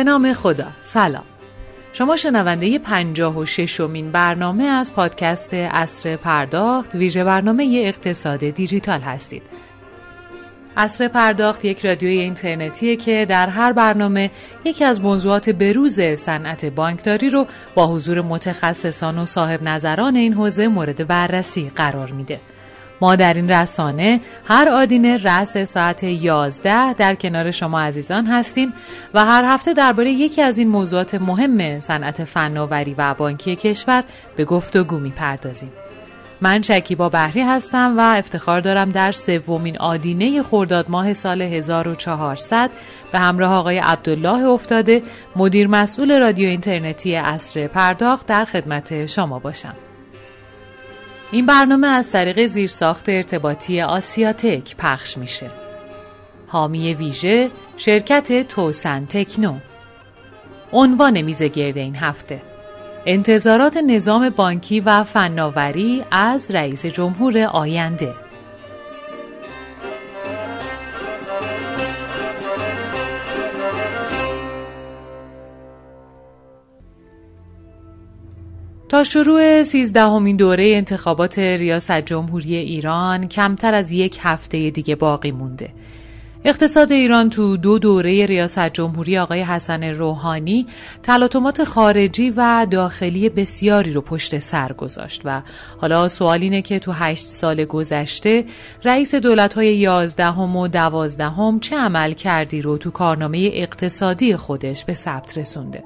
به نام خدا. سلام. شما شنونده پنجاه و ششمین برنامه از پادکست اصر پرداخت ویژه برنامه اقتصاد دیجیتال هستید. اصر پرداخت یک رادیوی اینترنتیه که در هر برنامه یکی از موضوعات بروز صنعت بانکداری رو با حضور متخصصان و صاحب نظران این حوزه مورد بررسی قرار میده. ما در این رسانه هر آدینه رأس ساعت 11 در کنار شما عزیزان هستیم و هر هفته درباره یکی از این موضوعات مهم صنعت فناوری و بانکی کشور به گفتگو می‌پردازیم. من شکیبا بحری هستم و افتخار دارم در سومین آدینه خرداد ماه سال 1400 به همراه آقای عبدالله افتاده مدیر مسئول رادیو اینترنتی اصر پرداخت در خدمت شما باشم. این برنامه از طریق زیرساخت ارتباطی آسیاتک پخش میشه. حامی ویژه شرکت توسن تکنو. عنوان میز گرد این هفته. انتظارات نظام بانکی و فناوری از رئیس جمهور آینده. تا شروع سیزدهمین دوره انتخابات ریاست جمهوری ایران کمتر از یک هفته دیگه باقی مونده. اقتصاد ایران تو دو دوره ریاست جمهوری آقای حسن روحانی تلاطمات خارجی و داخلی بسیاری رو پشت سر گذاشت و حالا سوال اینه که تو هشت سال گذشته رئیس دولت های یازدهم و دوازدهم چه عمل کردی رو تو کارنامه اقتصادی خودش به ثبت رسونده.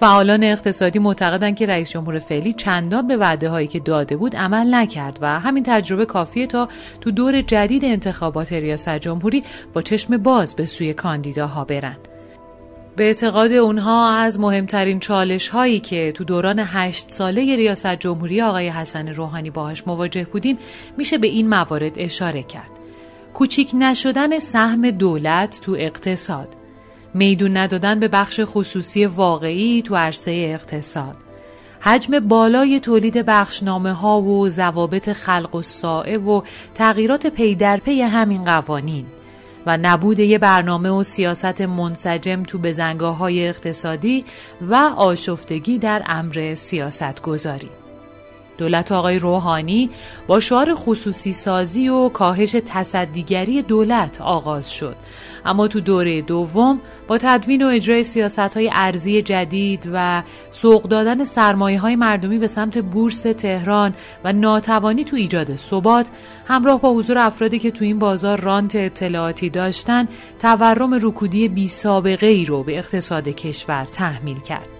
فعالان اقتصادی معتقدند که رئیس جمهور فعلی چندان به وعده هایی که داده بود عمل نکرد و همین تجربه کافیه تا تو دور جدید انتخابات ریاست جمهوری با چشم باز به سوی کاندیداها برن. به اعتقاد اونها از مهمترین چالش هایی که تو دوران هشت ساله ریاست جمهوری آقای حسن روحانی باهاش مواجه بودیم میشه به این موارد اشاره کرد. کوچیک نشدن سهم دولت تو اقتصاد میدون ندادن به بخش خصوصی واقعی تو عرصه اقتصاد حجم بالای تولید بخشنامه ها و ضوابط خلق و سائه و تغییرات پی در پی همین قوانین و نبود یه برنامه و سیاست منسجم تو بزنگاه های اقتصادی و آشفتگی در امر سیاست گذاری. دولت آقای روحانی با شعار خصوصی سازی و کاهش تصدیگری دولت آغاز شد. اما تو دوره دوم با تدوین و اجرای سیاست های ارزی جدید و سوق دادن سرمایه های مردمی به سمت بورس تهران و ناتوانی تو ایجاد ثبات همراه با حضور افرادی که تو این بازار رانت اطلاعاتی داشتن تورم رکودی بی سابقه ای رو به اقتصاد کشور تحمیل کرد.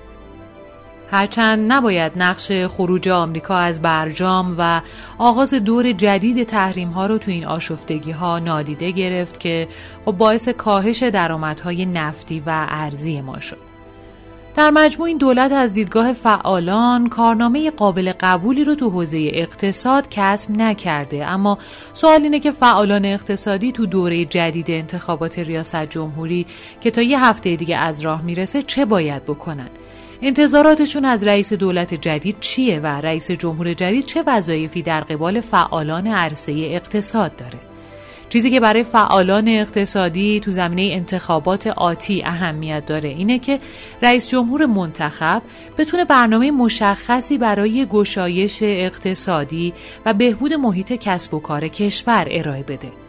هرچند نباید نقش خروج آمریکا از برجام و آغاز دور جدید تحریم ها رو تو این آشفتگی ها نادیده گرفت که خب باعث کاهش درآمدهای نفتی و ارزی ما شد. در مجموع این دولت از دیدگاه فعالان کارنامه قابل قبولی رو تو حوزه اقتصاد کسب نکرده اما سوال اینه که فعالان اقتصادی تو دوره جدید انتخابات ریاست جمهوری که تا یه هفته دیگه از راه می‌رسه چه باید بکنن انتظاراتشون از رئیس دولت جدید چیه و رئیس جمهور جدید چه وظایفی در قبال فعالان عرصه اقتصاد داره چیزی که برای فعالان اقتصادی تو زمینه انتخابات آتی اهمیت داره اینه که رئیس جمهور منتخب بتونه برنامه مشخصی برای گشایش اقتصادی و بهبود محیط کسب و کار کشور ارائه بده.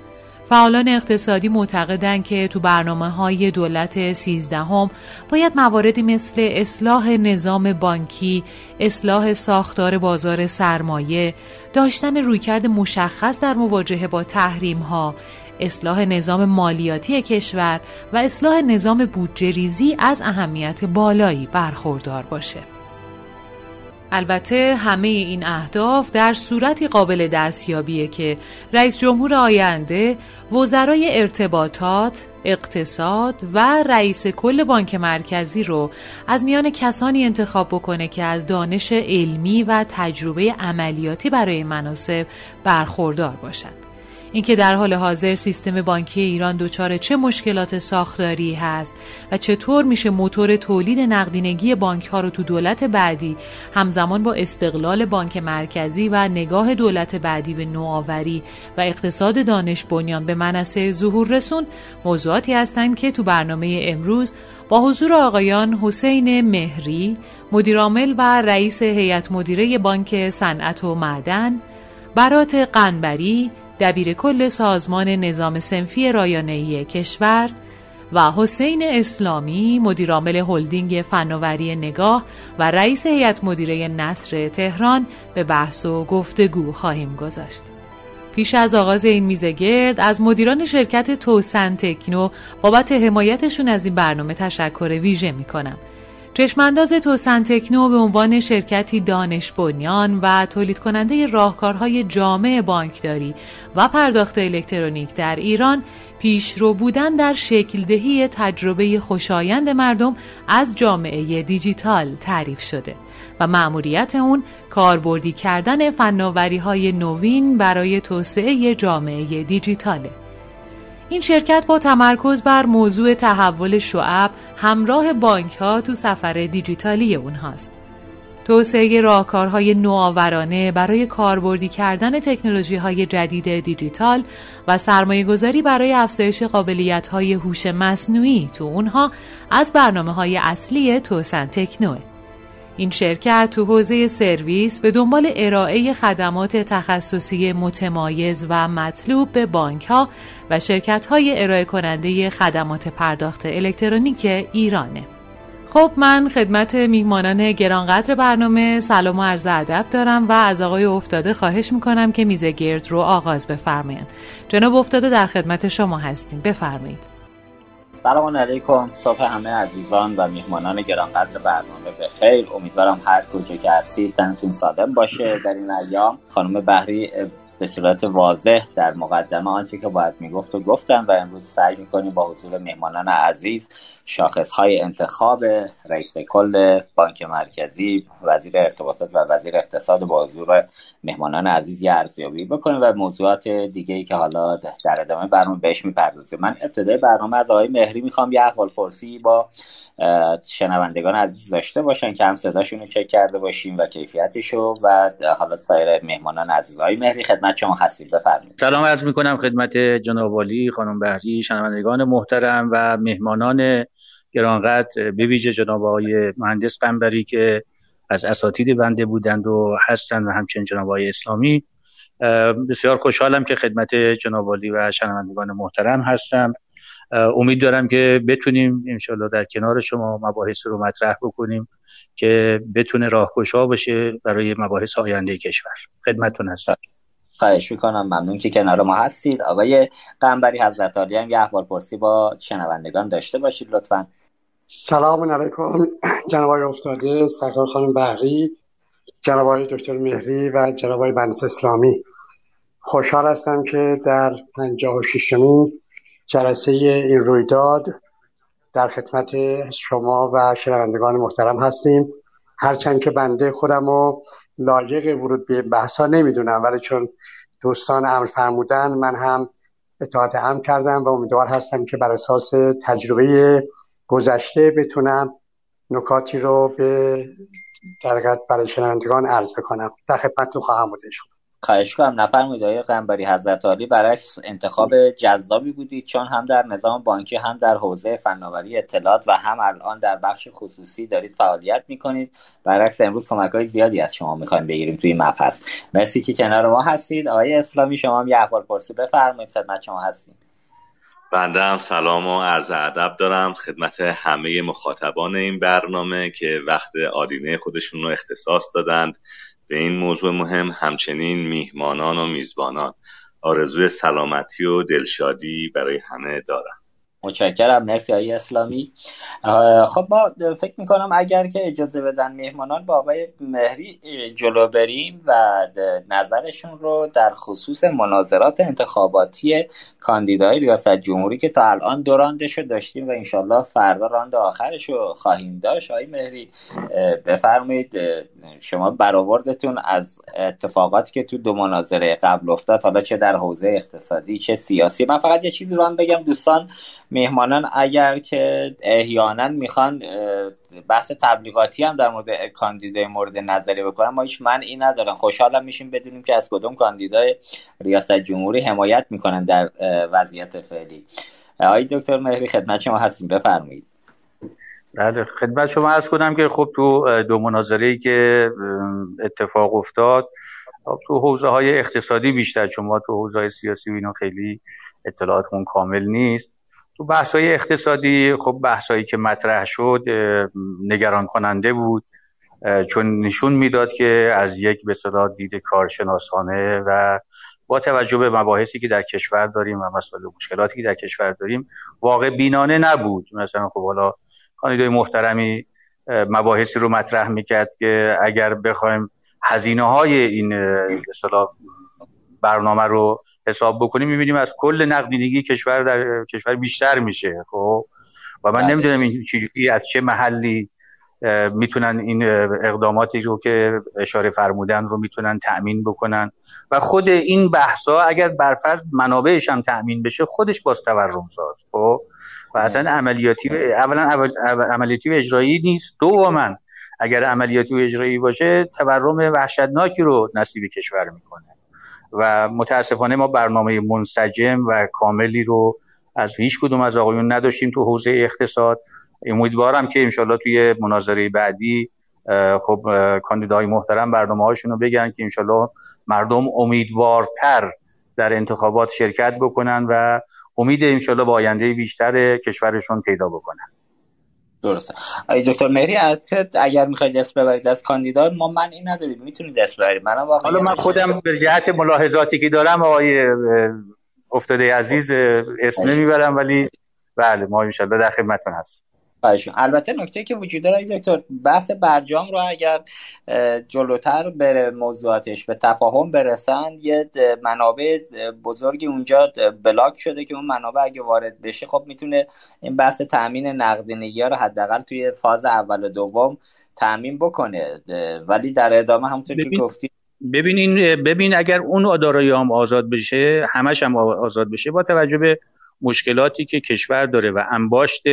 فعالان اقتصادی معتقدند که تو برنامه های دولت سیزدهم باید مواردی مثل اصلاح نظام بانکی، اصلاح ساختار بازار سرمایه، داشتن رویکرد مشخص در مواجهه با تحریم ها، اصلاح نظام مالیاتی کشور و اصلاح نظام بودجه ریزی از اهمیت بالایی برخوردار باشه. البته همه این اهداف در صورتی قابل دستیابیه که رئیس جمهور آینده وزرای ارتباطات، اقتصاد و رئیس کل بانک مرکزی رو از میان کسانی انتخاب بکنه که از دانش علمی و تجربه عملیاتی برای مناسب برخوردار باشند. اینکه در حال حاضر سیستم بانکی ایران دچار چه مشکلات ساختاری هست و چطور میشه موتور تولید نقدینگی بانک ها رو تو دولت بعدی همزمان با استقلال بانک مرکزی و نگاه دولت بعدی به نوآوری و اقتصاد دانش بنیان به منصه ظهور رسون موضوعاتی هستند که تو برنامه امروز با حضور آقایان حسین مهری مدیرعامل و رئیس هیئت مدیره بانک صنعت و معدن برات قنبری دبیر کل سازمان نظام سنفی رایانه‌ای کشور و حسین اسلامی مدیرعامل هلدینگ فناوری نگاه و رئیس هیئت مدیره نصر تهران به بحث و گفتگو خواهیم گذاشت. پیش از آغاز این میزه گرد از مدیران شرکت توسن تکنو بابت حمایتشون از این برنامه تشکر ویژه می کنم. چشمانداز توسن تکنو به عنوان شرکتی دانش بنیان و تولید کننده راهکارهای جامع بانکداری و پرداخت الکترونیک در ایران پیشرو بودن در شکل دهی تجربه خوشایند مردم از جامعه دیجیتال تعریف شده و مأموریت اون کاربردی کردن فناوری های نوین برای توسعه جامعه دیجیتاله. این شرکت با تمرکز بر موضوع تحول شعب همراه بانک ها تو سفر دیجیتالی اونهاست. توسعه راهکارهای نوآورانه برای کاربردی کردن تکنولوژی های جدید دیجیتال و سرمایه گذاری برای افزایش قابلیت های هوش مصنوعی تو اونها از برنامه های اصلی توسن تکنوه. این شرکت تو حوزه سرویس به دنبال ارائه خدمات تخصصی متمایز و مطلوب به بانک ها و شرکت های ارائه کننده خدمات پرداخت الکترونیک ایرانه. خب من خدمت میهمانان گرانقدر برنامه سلام و عرض ادب دارم و از آقای افتاده خواهش می‌کنم که میزه گرد رو آغاز بفرمایند. جناب افتاده در خدمت شما هستیم. بفرمایید. سلام علیکم صبح همه عزیزان و میهمانان گرانقدر برنامه به خیر امیدوارم هر کجا که هستید تنتون سالم باشه در این ایام خانم بحری به صورت واضح در مقدمه آنچه که باید می‌گفت و گفتم و امروز سعی می‌کنیم با حضور مهمانان عزیز شاخص های انتخاب رئیس کل بانک مرکزی وزیر ارتباطات و وزیر اقتصاد با حضور مهمانان عزیز یه ارزیابی بکنیم و موضوعات دیگه ای که حالا در ادامه برنامه بهش می‌پردازیم. من ابتدای برنامه از آقای مهری می‌خوام یه احوال پرسی با شنوندگان عزیز داشته باشن که هم صداشون رو چک کرده باشیم و کیفیتشو و حالا سایر مهمانان عزیز. آقای مهری خدمت شما هستید بفرمایید. سلام عرض می‌کنم خدمت جناب والی خانم بهری شنوندگان محترم و مهمانان گرانقدر. به ویژه جناب آقای مهندس قنبری که از اساتید بنده بودند و هستند و همچنین جناب آقای اسلامی. بسیار خوشحالم که خدمت جناب والی و شنوندگان محترم هستم. امید دارم که بتونیم انشالله در کنار شما مباحث رو مطرح بکنیم که بتونه راهگشا باشه برای مباحث آینده کشور. خدمتتون هستم. خواهش می‌کنم. ممنون که کنار ما هستید. آقای قنبری حضرت عالی هم یه احوال پرسی با شنوندگان داشته باشید لطفا. سلام علیکم. جناب افتاده سرکار خانم بحری جناب دکتر مهری و جناب بنس اسلامی. خوشحال هستم که در 56 جلسه این رویداد در خدمت شما و شنوندگان محترم هستیم. هرچند که بنده خودم رو لایق ورود به بحثا نمی‌دونم ولی چون دوستان امر فرمودن من هم اطاعت هم کردم و امیدوار هستم که بر اساس تجربه گذشته بتونم نکاتی رو به درگت برای شنوندگان عرض بکنم. در خدمتتون خواهم بود خواهش کنم نفرمایید آقای قنبری. حضرت عالی برای انتخاب جذابی بودید چون هم در نظام بانکی هم در حوزه فناوری اطلاعات و هم الان در بخش خصوصی دارید فعالیت می‌کنید. برعکس امروز کمک های زیادی از شما می‌خوایم بگیریم توی مبحث. مرسی که کنار ما هستید. آقای اسلامی شما هم یه احوال پرسی بفرمایید. خدمت شما هستیم. بنده هم سلام و عرض ادب دارم. خدمت همه مخاطبان این برنامه که وقت آدینه خودشون رو اختصاص دادند. به این موضوع مهم همچنین میهمانان و میزبانان. آرزوی سلامتی و دلشادی برای همه دارم. متشکرم. مرسی های اسلامی. خب ما فکر می‌کنم اگر که اجازه بدن میهمانان با آقای مهری جلو بریم و نظرشون رو در خصوص مناظرات انتخاباتی کاندیدای ریاست جمهوری که تا الان دو راندش رو داشتیم و انشالله فردا راند آخرش رو خواهیم داشت. آقای مهری بفرمایید شما برآوردتون از اتفاقاتی که تو دو مناظره قبل افتاد حالا چه در حوزه اقتصادی چه سیاسی. من فقط یه چیزی رو هم بگم دوستان میهمانان اگر که احیانا می‌خوان بحث تبلیغاتی هم در مورد کاندیدای مورد نظری بکنم ما هیچ منعی ندارم خوشحالم میشیم بدونیم که از کدوم کاندیدای ریاست جمهوری حمایت می‌کنن در وضعیت فعلی. آقای دکتر مهری خدمت شما هستیم. بفرمایید. بله خدمت شما از کنم که خب تو دو مناظره که اتفاق افتاد خب تو حوزه های اقتصادی بیشتر چون ما تو حوزه های سیاسی و اینا خیلی اطلاعاتمون کامل نیست. تو بحث های اقتصادی خب بحث که مطرح شد نگران کننده بود چون نشون می‌داد که از یک به دید کارشناسانه و با توجه به مباحثی که در کشور داریم و مسائل مشکلاتی که در کشور داریم واقع بینانه نبود. مثلا خب حالا کاندیدای محترمی مباحثی رو مطرح می‌کرد که اگر بخوایم هزینه های این اصطلاح برنامه رو حساب بکنیم می‌بینیم از کل نقدینگی کشور در کشور بیشتر میشه خب؟ و من بله. نمی‌دونم این چیزی از چه محلی می‌تونن این اقداماتی رو که اشاره فرمودن رو می‌تونن تأمین بکنن. و خود این بحثا اگر برفرض منابعش هم تأمین بشه خودش باز تورم ساز خب؟ اصلا عملیاتی اولا عملیاتی و اجرایی نیست. دوما اگر عملیاتی و اجرایی باشه تورم وحشتناکی رو نصیب کشور می‌کنه. و متاسفانه ما برنامه منسجم و کاملی رو از هیچ کدوم از آقایون نداشتیم تو حوزه اقتصاد. امیدوارم که انشالله توی مناظره بعدی خب کاندیدای محترم برنامه هاشون رو بگن که انشالله مردم امیدوارتر در انتخابات شرکت بکنن و امید انشالله با آینده بیشتر کشورشون پیدا بکنن. درسته. ای دکتر مهری اگر می‌خواید دست ببرید از کاندیدا ما من این نداریم. می‌تونید دست ببرید من حالا من خودم به جهت ملاحظاتی که دارم آقای افتاده عزیز اسم می‌برم ولی بله ما انشالله در خدمتتون هستیم. البته نکته که وجود داره دکتر بحث برجام رو اگر جلوتر بره موضوعاتش به تفاهم برسن یه منابع بزرگی اونجا بلاک شده که اون منابع اگه وارد بشه خب می‌تونه این بحث تامین نقدینگی ها رو حداقل توی فاز اول و دوم تامین بکنه. ولی در ادامه همونطور که گفتی ببین ببین اگر اون دارایی هم آزاد بشه همش هم آزاد بشه با توجه به مشکلاتی که کشور داره و انباشت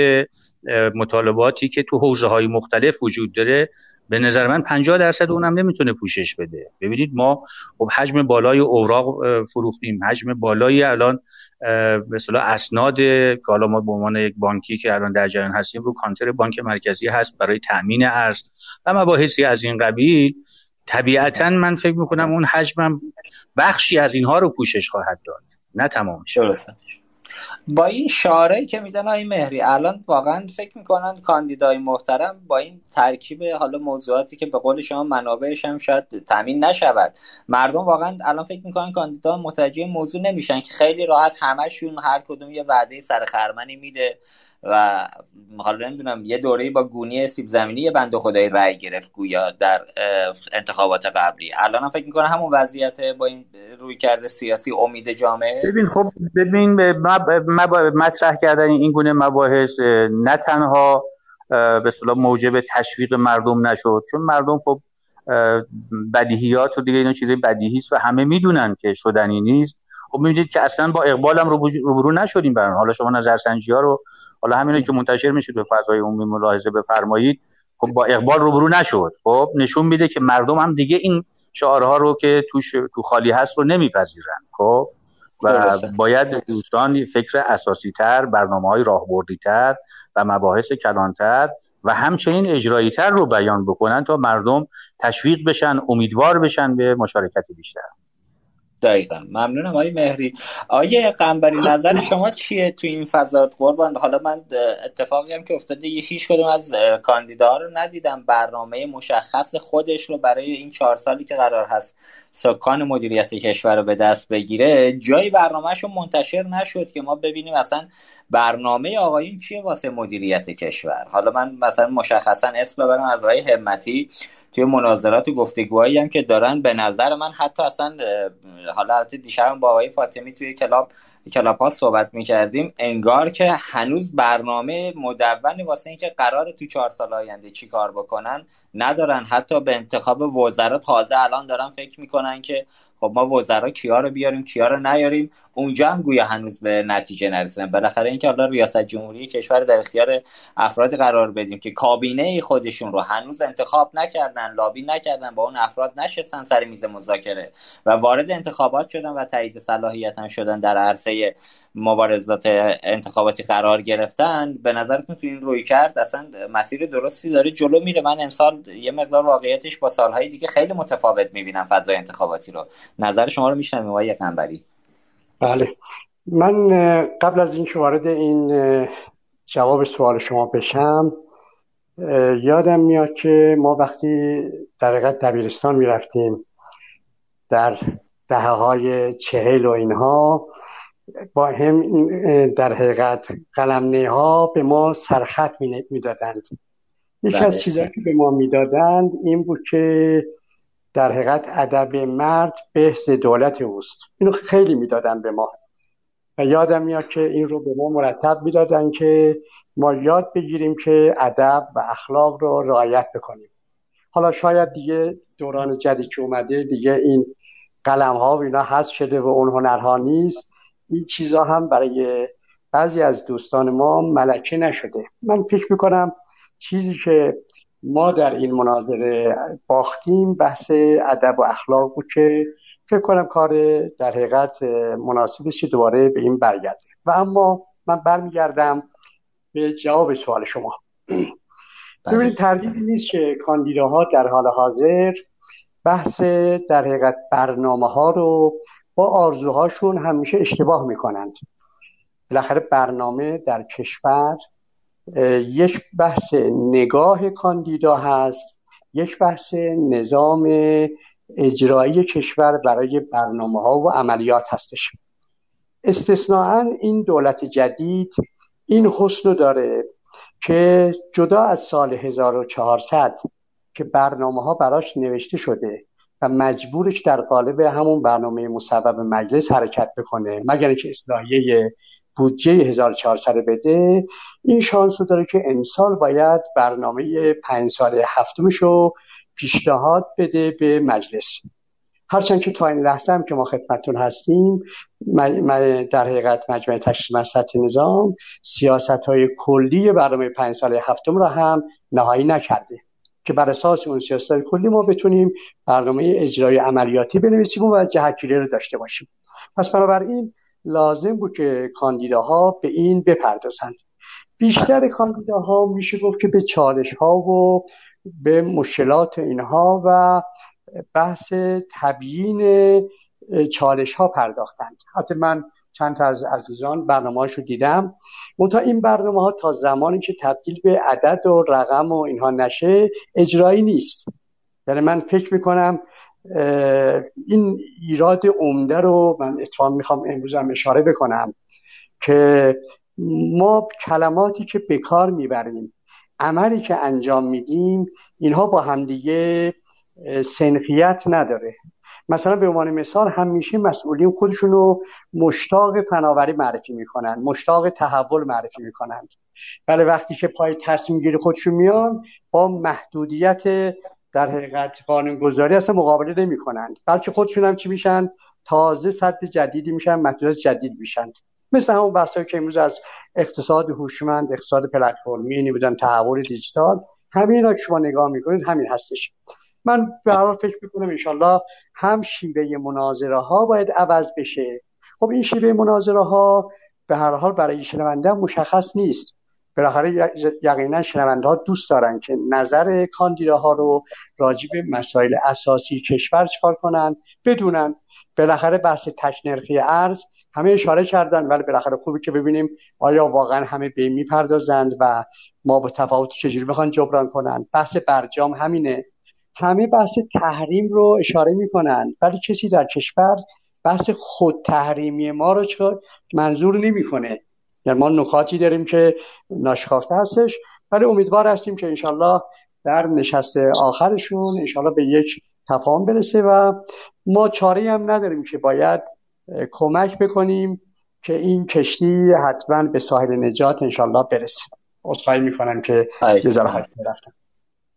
مطالباتی که تو حوزه های مختلف وجود داره به نظر من 50 درصد اونم نمی‌تونه پوشش بده. ببینید ما خب حجم بالای اوراق فروختیم. حجم بالایی الان اصطلاح اسناد که حالا ما به عنوان یک بانکی که الان در جریان هستیم رو کانتر بانک مرکزی هست برای تامین ارز و مباحثی از این قبیل. طبیعتا من فکر می‌کنم اون حجمم بخشی از اینها رو پوشش خواهد داد. نه تمامش با این شاره که میدن های مهری الان واقعا فکر می‌کنن کاندیدای محترم با این ترکیب حالا موضوعاتی که به قول شما منابعش هم شاید تامین نشود. مردم واقعا الان فکر می‌کنن کاندیدا متوجه موضوع نمیشن که خیلی راحت همشون هر کدوم یه وعده سر خرمنی میده. و حالا نمی‌دونم یه دوره با گونی سیب زمینی بند خدای رأی گرفت گویا در انتخابات قبلی. الان فکر می‌کنه همون وضعیت با این روی کرده سیاسی امید جامعه ببین خب ببین مطرح کردن این گونه مباحث نه تنها به اصطلاح موجب تشویق مردم نشد چون مردم خب بدیهیات و دیگه اینا چیزای بدیهی است و همه می‌دونن که شدنی نیست. خب می‌بینید که اصلا با اقبال هم روبرو نشدیم برن حالا شما نظرسنجی ها رو حالا همینه که منتشر میشه به فضای عمومی ملاحظه بفرمایید. خب با اقبال روبرو نشد. خب نشون میده که مردم هم دیگه این شعارها رو که توش تو خالی هست رو نمیپذیرن. خب و باید دوستان فکر اساسی تر برنامه های راهبردی تر و مباحث کلانتر و همچنین اجرایی تر رو بیان بکنن تا مردم تشویق بشن امیدوار بشن به مشارکت بیشتر. دقیقا. ممنونم آقای مهری. آیه قنبری نظر شما چیه تو این فضات قربان. حالا من اتفاقی هم که افتاده یه هیچ کدوم از کاندیدا رو ندیدم. برنامه مشخص خودش رو برای این چهار سالی که قرار هست سکان مدیریت کشور رو به دست بگیره جایی برنامهش رو منتشر نشد که ما ببینیم اصلا برنامه آقایون چیه واسه مدیریت کشور؟ حالا من مثلا مشخصا اسم ببرم از آقای همتی توی مناظرات و گفتگوهایی هم که دارن. به نظر من حتی اصلا حالا دیشب با آقای فاطمی توی کلاب کلاب ها صحبت می‌کردیم انگار که هنوز برنامه مدون واسه اینکه قرار تو چهار سال آینده چی کار بکنن ندارن. حتی به انتخاب وزرا تازه الان دارن فکر می‌کنن که خب ما وزرا کیا رو بیاریم کیا رو نیاریم. اونجا هم گویا هنوز به نتیجه نرسیدن. بالاخره اینکه حالا ریاست جمهوری کشور در اختیار افرادی قرار بدیم که کابینه خودشون رو هنوز انتخاب نکردن لابی نکردن با اون افراد نشستن سر میز مذاکره. و وارد انتخابات شدن و تایید صلاحیت هم شدن در عرصه مبارزات انتخاباتی قرار گرفتن. به نظرتون تو این روی کرد اصلا مسیر درستی داره جلو میره. من امسال یه مقدار واقعیتش با سالهای دیگه خیلی متفاوت می‌بینم فضای انتخاباتی رو. نظر شما رو میشنم آقای قنبری. بله. من قبل از اینکه وارد این جواب سوال شما بشم یادم میاد که ما وقتی در دبیرستان می‌رفتیم در دهه های چهل و اینها با هم در حقیقت قلمنه ها به ما سرخط می‌دادند یکی از بله. چیزهایی که به ما می‌دادند این بود که در حقیقت ادب مرد بهز دولت اوست. اینو خیلی می‌دادن به ما. و یادم میاد که این رو به ما مرتب می‌دادن که ما یاد بگیریم که ادب و اخلاق رو رعایت بکنیم. حالا شاید دیگه دوران جدید که اومده دیگه این قلم ها و اینا هست شده و اون هنرها نیست. این چیزها هم برای بعضی از دوستان ما ملکه نشده. من فکر می‌کنم چیزی که ما در این مناظره باختیم بحث ادب و اخلاق بود که فکر کنم کار در حقیقت مناسبی که دوباره به این برگرده. و اما من برمیگردم به جواب سوال شما. بله. ببینید تردیدی نیست که کاندیداها در حال حاضر بحث در حقیقت برنامه ها رو با آرزوهاشون همیشه اشتباه می‌کنند. بالاخره برنامه در کشور یک بحث نگاه کاندیدا هست یک بحث نظام اجرایی کشور برای برنامه ها و عملیات هستش. استثناعا این دولت جدید این حسن داره که جدا از سال 1400 که برنامه ها براش نوشته شده مجبورش در قالب همون برنامه مصوب مجلس حرکت بکنه مگر اینکه اصلاحیه بودجه 1400 بده این شانس رو داره که امسال باید برنامه پنج سال هفتمش رو پیشنهاد بده به مجلس. هرچند که تا این لحظه هم که ما خدمتتون هستیم در حقیقت مجمع تشریف مسلط نظام سیاست های کلی برنامه پنج سال هفتم را هم نهایی نکرده. که بر اساس اون سیاست کلی ما بتونیم برنامه اجرای عملیاتی بنویسیم و جهتگیری رو داشته باشیم. پس بنابراین لازم بود که کاندیداها به این بپردازند. بیشتر کاندیداها میشه گفت که به چالش ها و به مشکلات اینها و بحث تبیین چالش ها پرداختند. حتی من چند تا از عزیزان برنامه رو دیدم. منتها این برنامه ها تا زمانی که تبدیل به عدد و رقم و اینها نشه اجرایی نیست. یعنی من فکر می‌کنم این ایراد عمده رو من اتفاق می‌خوام امروز هم اشاره بکنم که ما کلماتی که به کار می‌بریم عملی که انجام میدیم اینها با همدیگه سنخیت نداره. مثلا به عنوان مثال همیشه مسئولین خودشون رو مشتاق فناوری معرفی می‌کنن مشتاق تحول معرفی می‌کنن. ولی وقتی که پای تصمیم گیری خودشون میان با محدودیت در حقیقت قانونگذاری اصلا مقابله نمی کنند بلکه خودشون هم چی میشن؟ تازه سطح جدیدی میشن محدودیت جدید میشن. مثل همون بحثایی که امروز از اقتصاد هوشمند اقتصاد پلتفرمی نمی‌دونم تحول دیجیتال همین را که شما نگاه می‌کنید همین هستش. من به هر فکر می‌کنم انشالله هم شیوه مناظره ها باید عوض بشه. خب این شیوه مناظره ها به هر حال برای شنونده مشخص نیست. بالاخره یقینا شنونده ها دوست دارن که نظر کاندیداها رو راجع مسائل اساسی کشور چکار کنن بدونن. بالاخره بحث تکنرخی ارز همه اشاره کردن ولی بالاخره خوبی که ببینیم آیا واقعا همه به می‌پردازند و ما با تفاوت چجوری بخوان جبران کنن. بحث برجام همینه. همه بحث تحریم رو اشاره می‌کنن ولی کسی در کشور بحث خود تحریمی ما رو چه منظور نمی‌کنه. یعنی ما نکاتی داریم که ناشکافته هستش ولی امیدوار هستیم که انشالله در نشست آخرشون انشالله به یک تفاهم برسه و ما چاره هم نداریم که باید کمک بکنیم که این کشتی حتما به ساحل نجات انشالله برسه. عذرخواهی می‌کنم که یه ذره رفتم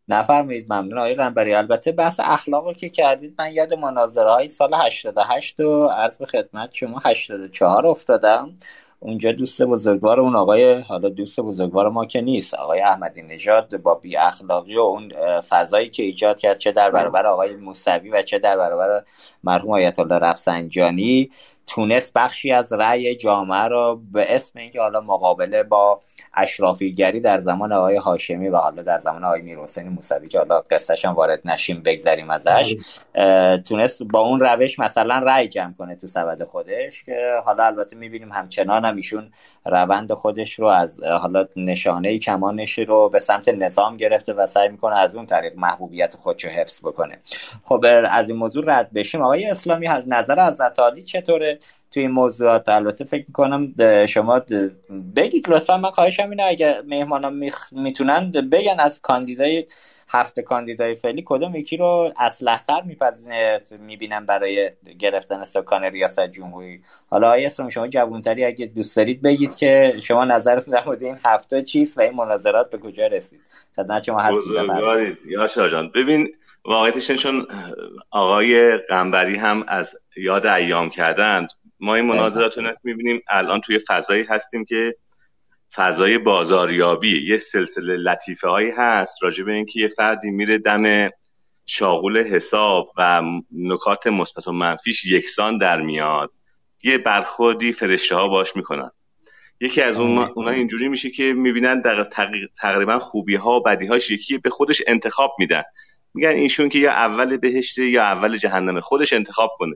نفرمایید ممنون آقای قنبری. البته بحث اخلاق که کردید من یاد مناظره های سال 88 و عرض به خدمت شما 84 افتادم. اونجا دوست بزرگوار اون آقای حالا دوست بزرگوار ما که نیست آقای احمدی نژاد با بی اخلاقی و اون فضایی که ایجاد کرد چه در برابر آقای موسوی و چه در برابر مرحوم آیت الله رفسنجانی تونست بخشی از رأی جامعه را به اسم اینکه حالا مقابله با اشرافیگری در زمان آقای هاشمی و حالا در زمان آقای میرحسین موسوی که حالا قصهش هم وارد نشیم بگذریم ازش بله. تونست با اون روش مثلا رأی جمع کنه تو سبد خودش که حالا البته می‌بینیم همچنان هم ایشون روند خودش رو از حالا نشانه کمانش رو به سمت نظام گرفته و سعی می‌کنه از اون طریق محبوبیت خودش رو حفظ بکنه. خب از این موضوع رد بشیم. آقای اسلامی نظر از چطوره؟ توی این موضوعات. البته فکر می‌کنم شما بگید لطفا من خواهشم اینه اگر مهمانان می‌تونن بگن از کاندیدای هفته کاندیدای فعلی کدوم یکی رو اسلحتر می‌بینن برای گرفتن سکان ریاست جمهوری. حالا آیا اسم شما جوانتری اگه دوست دارید بگید که شما نظرتون در مورد این هفته چیست و این مناظرات به کجا رسید. خدمت شما هستید جان ببین واقعیتش چون آقای قنبری هم از یاد ایام کردند. ما این مناظرات رو می‌بینیم الان توی فضایی هستیم که فضای بازاریابی یه سلسله لطیفه هایی هست راجع به اینکه یه فردی میره دم شاغول حساب و نکات مثبت و منفیش یکسان در میاد. یه برخوردی فرشته ها باش می‌کنن. یکی از اون اونا اینجوری میشه که می‌بینن تقریبا خوبی ها و بدی هاش یکی به خودش انتخاب میدن. میگن ایشون که یا اول بهشته یا اول جهنمه خودش انتخاب کنه.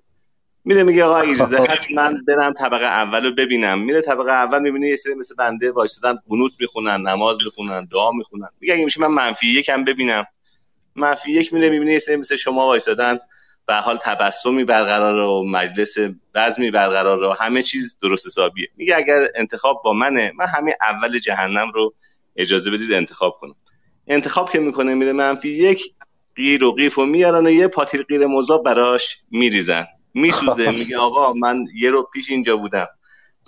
میره میگه آقا اجازه هست من برم طبقه اول رو ببینم. میره طبقه اول می‌بینه یه سری مثل بنده وایسادن قنوت می‌خونن نماز می‌خونن دعا می‌خونن. میگه اگه میشه من منفی یکم ببینم. منفی یک میره می‌بینه یه سری مثل شما وایسادن به حال تبسمی برقرار و مجلس بزمی برقرار و همه چیز درست حسابیه. میگه اگر انتخاب با منه من همه اول جهنم رو اجازه بدید انتخاب کنم. انتخاب که می‌کنه میره منفی یک غیر و قیف و میارن و یه پاتیل غیر مذاب براش میریزن. میسوزه میگه آقا من یه رو پیش اینجا بودم.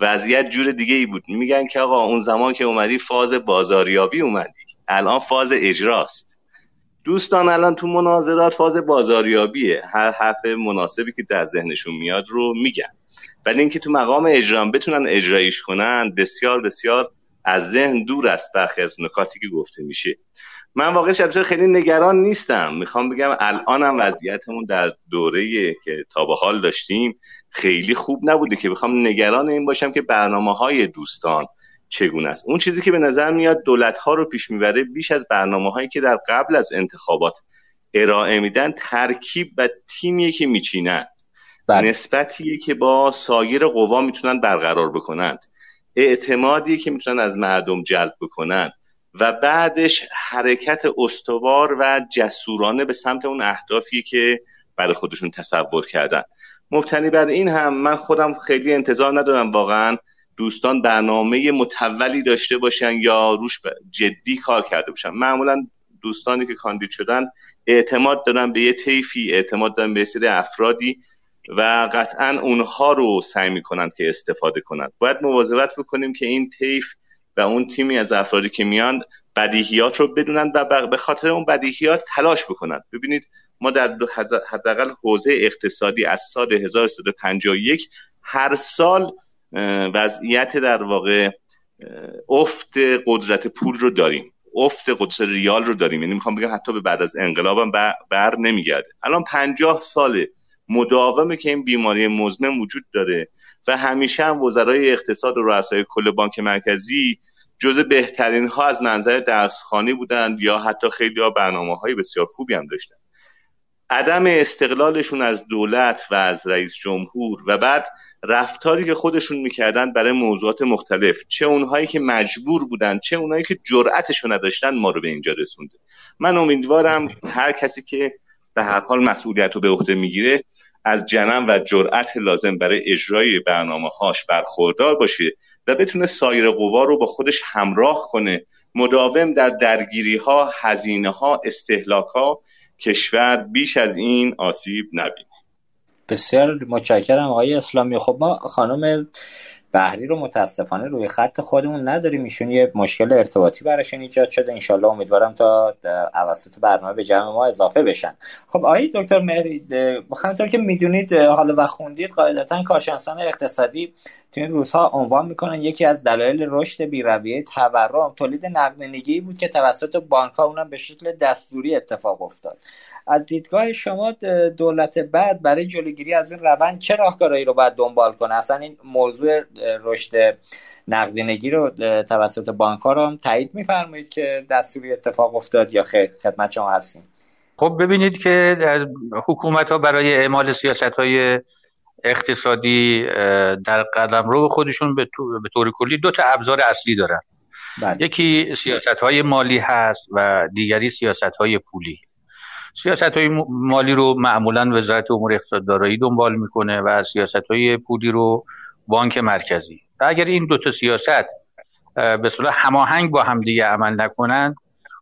وضعیت جور دیگه ای بود. میگن که آقا اون زمان که اومدی فاز بازاریابی اومدی. الان فاز اجراست. دوستان الان تو مناظرات فاز بازاریابیه. هر حرف مناسبی که در ذهنشون میاد رو میگن. ولی اینکه تو مقام اجرام بتونن اجرایش کنن بسیار بسیار از ذهن دور است برخی از نکاتی که گفته میشه. من واقعا شبیه خیلی نگران نیستم. می‌خوام بگم الانم وضعیتمون در دوره که تا به حال داشتیم خیلی خوب نبوده که بخوام نگران این باشم که برنامه های دوستان چگونه است. اون چیزی که به نظر میاد دولت ها رو پیش می‌بره بیش از برنامه هایی که در قبل از انتخابات ارائه میدن ترکیب و تیمیه که میچینند. بله. نسبتیه که با سایر قوا می‌تونن برقرار بکنند. اعتمادی که می‌تونن از مردم جلب بکنند. و بعدش حرکت استوار و جسورانه به سمت اون اهدافی که برای خودشون تصور کردن. مبتنی بر این هم من خودم خیلی انتظار ندارم واقعا دوستان برنامه متولی داشته باشن یا روش جدی کار کرده باشن. معمولا دوستانی که کاندید شدن اعتماد دارن به یه طیفی اعتماد دارن به سری افرادی و قطعا اونها رو سعی می‌کنن که استفاده کنند باید مواظبت بکنیم که این طیف و اون تیمی از افرادی که میان بدیهیات رو بدونن و به خاطر اون بدیهیات تلاش بکنن. ببینید ما در حداقل حوزه اقتصادی از سال 1351 هر سال وضعیت در واقع افت قدرت پول رو داریم. افت قدرت ریال رو داریم. یعنی می‌خوام بگم حتی به بعد از انقلابم بر نمیگرده. الان پنجاه ساله مداومه که این بیماری مزمن وجود داره. و همیشه هم وزرای اقتصاد و رؤسای کل بانک مرکزی جز بهترین ها از منظر درسخانی بودند یا حتی خیلی ها برنامه های بسیار خوبی هم داشتن عدم استقلالشون از دولت و از رئیس جمهور و بعد رفتاری که خودشون می‌کردن برای موضوعات مختلف چه اونهایی که مجبور بودن چه اونهایی که جرأتشو نداشتن ما رو به اینجا رسونده من امیدوارم هر کسی که به هر حال مسئولیت رو به عهده می‌گیره از جنم و جرأت لازم برای اجرای برنامه هاش برخوردار باشه و بتونه سایر قوا رو با خودش همراه کنه مداوم در درگیری ها هزینه ها استهلاک ها کشور بیش از این آسیب نبینه. بسیار متشکرم آقای اسلامی. خب ما خانم بحری رو متاسفانه روی خط خودمون نداریم. ایشون یه مشکل ارتباطی براشون ایجاد شده. انشالله امیدوارم تا اواسط برنامه به جمع ما اضافه بشن. خب آقای دکتر مهری همونطور که می‌دونید حالا و خوندید قاعدتا کارشناسان اقتصادی تو این روزها عنوان می‌کنن یکی از دلایل رشد بیرویه تورم. تولید نقدینگی بود که توسط بانک ها اونم به شکل دستوری اتفاق افتاد. از دیدگاه شما دولت بعد برای جلوگیری از این روند چه راهکارهایی رو باید دنبال کنه؟ اصلا این موضوع رشد نقدینگی رو توسط بانک ها رو هم تایید میفرمایید که دستوری اتفاق افتاد یا خیر؟ خدمت شما هستیم. خب ببینید که حکومت ها برای اعمال سیاست های اقتصادی در قدم رو خودشون به طور کلی دو تا ابزار اصلی دارن. بله. یکی سیاست های مالی هست و دیگری سیاست های پولی. سیاست های مالی رو معمولا وزارت امور اقتصاد دارایی دنبال می‌کنه و سیاست های پولی رو بانک مرکزی. و اگر این دو تا سیاست به صورت هماهنگ با همدیگه عمل نکنن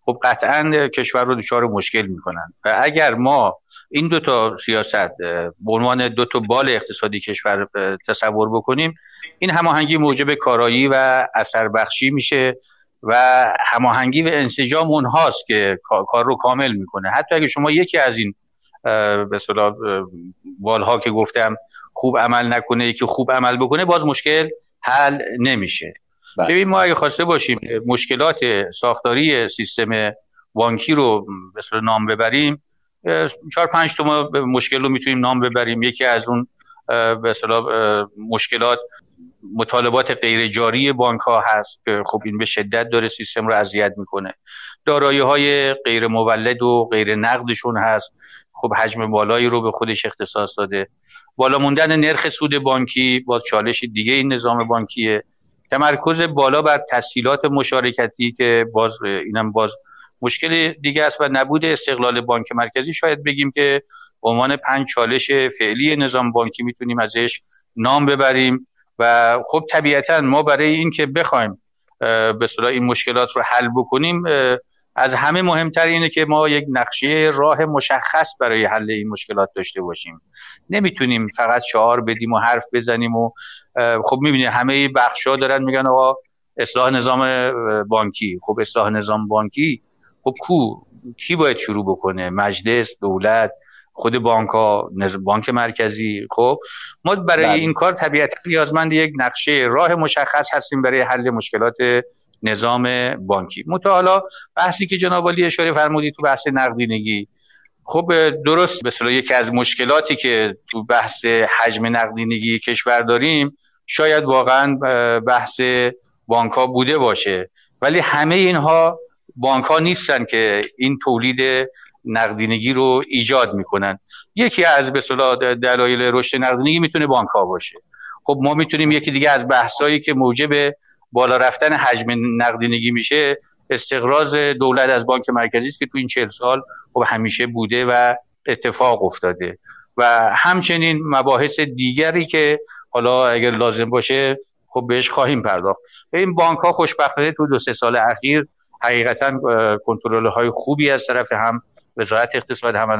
خب قطعا کشور رو دچار مشکل می‌کنن و اگر ما این دو تا سیاست به عنوان دو تا بال اقتصادی کشور تصور بکنیم این هماهنگی موجب کارایی و اثر بخشی میشه و هماهنگی و انسجام اونهاست که کار رو کامل می‌کنه. حتی اگه شما یکی از این به اصطلاح بالها که گفتم خوب عمل نکنه یکی خوب عمل بکنه باز مشکل حل نمیشه. بله. ببین ما اگه خواسته باشیم مشکلات ساختاری سیستم بانکی رو به نام ببریم چهار پنج تا مشکل رو می‌تونیم نام ببریم. یکی از اون به مشکلات مطالبات غیر جاری بانک ها هست که خب این به شدت داره سیستم رو اذیت می‌کنه. دارایی های غیر مولد و غیر نقدشون هست. خب حجم بالایی رو به خودش اختصاص داده. بالا موندن نرخ سود بانکی با چالش دیگه این نظام بانکیه. تمرکز بالا بر تسهیلات مشارکتی که باز اینم باز مشکل دیگه است و نبود استقلال بانک مرکزی. شاید بگیم که به عنوان پنج چالش فعلی نظام بانکی می‌تونیم ازش نام ببریم و خب طبیعتا ما برای اینکه بخوایم به صلاح این مشکلات رو حل بکنیم از همه مهمتر اینه که ما یک نقشه راه مشخص برای حل این مشکلات داشته باشیم. نمی‌تونیم فقط شعار بدیم و حرف بزنیم و خب می‌بینید همه بخشا دارن میگن آقا اصلاح نظام بانکی. خب اصلاح نظام بانکی خب کو کی باید شروع بکنه؟ مجلس دولت خود بانک ها بانک مرکزی. خب ما برای بله. این کار طبیعتا نیازمند یک نقشه راه مشخص هستیم برای حل مشکلات نظام بانکی. متعالا بحثی که جناب علی اشاره فرمودی تو بحث نقدینگی. خب درست به یکی از مشکلاتی که تو بحث حجم نقدینگی کشور داریم شاید واقعا بحث بانک ها بوده باشه. ولی همه اینها بانک ها نیستن که این تولید نقدینگی رو ایجاد می‌کنن. یکی از به دلایل رشد نقدینگی می‌تونه بانک ها باشه. خب ما می‌تونیم یکی دیگه از بحثایی که موجب بالا رفتن حجم نقدینگی میشه استقراض دولت از بانک مرکزی است که تو این چهل سال خب همیشه بوده و اتفاق افتاده. و همچنین مباحث دیگری که حالا اگر لازم باشه خب بهش خواهیم پرداخت. این بانک ها خوشبختانه تو دو سه سال اخیر حقیقتا کنترل های خوبی از طرف هم وزارت اقتصاد هم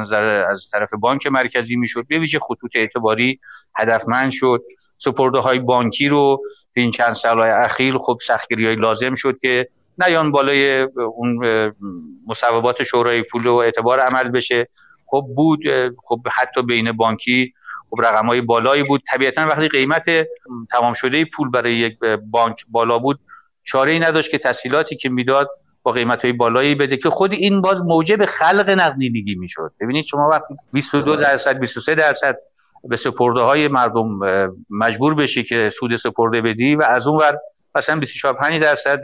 از طرف بانک مرکزی می‌شد. به ویژه خطوط اعتباری هدفمند شد. سپرده های بانکی رو این چند سال اخیر خب سختگیری های لازم شد که نیان بالای اون مصوبات شورای پول و اعتبار عمل بشه. خب بود خب حتی بین بانکی خب رقم های بالایی بود. طبیعتا وقتی قیمت تمام شده پول برای یک بانک بالا بود چاره ای نداشت که تسهیلاتی که می‌داد با قیمت های بالایی بده که خود این باز موجب خلق نقدینگی می‌شد. ببینید شما وقتی 22 درصد 23 درصد به سپرده های مردم مجبور بشی که سود سپرده بدی و از اون ور مثلا 24 5 درصد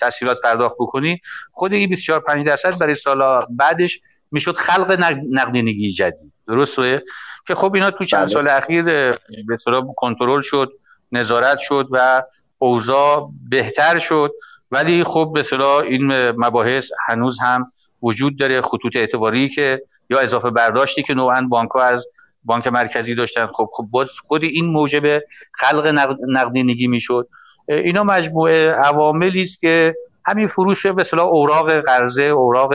تسهیلات پرداخت بکنی خود این 24 5 درصد برای سال بعدش می‌شد خلق نقدینگی جدید. درسته؟ که خب اینا تو چند بله. سال اخیر به کنترل شد نظارت شد و اوضاع بهتر شد. ولی خب به صلاح این مباحث هنوز هم وجود داره خطوط اعتباری که یا اضافه برداشتی که نوعا بانک از بانک مرکزی داشتن. خب خب باز خود این موجب خلق نقدینگی می‌شد. اینا مجموعه عواملی است که همین فروش به اصطلاح اوراق قرضه اوراق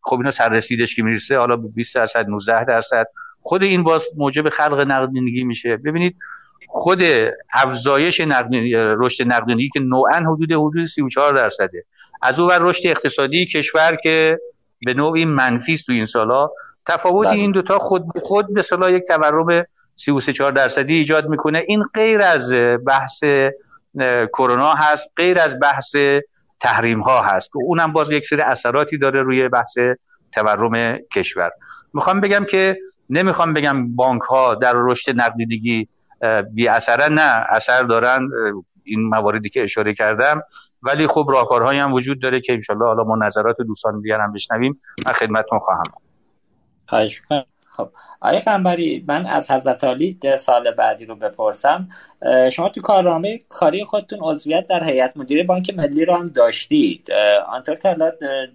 خب اینا سررسیدش که می‌رسه حالا 20 درصد 19 درصد. خود این باز موجب خلق نقدینگی میشه. ببینید خود افزایش نقدینگی رشد نقدینگی که نوعا حدود حدود 34 درصده. از اون رشد اقتصادی کشور که به نوعی منفی است تو این سالا تفاوت بله. این دوتا خود خود به صلاح یک تورم 33 4 درصدی ایجاد می‌کنه. این غیر از بحث کرونا هست غیر از بحث تحریم ها هست. اونم باز یک سری اثراتی داره روی بحث تورم کشور. می‌خوام بگم که نمی‌خوام بگم بانک ها در رشد نقدینگی بی اثرن نه اثر دارن این مواردی که اشاره کردم. ولی خب راهکارهایی هم وجود داره که انشالله حالا ما نظرات دوستان دیگر هم بشنویم. من خدمتتون خواهم. خب آقای قنبری من از حضرت علی سال بعدی رو بپرسم. شما تو کارنامه کاری خودتون عضویت در هیئت مدیره بانک ملی رو هم داشتید. آنطور که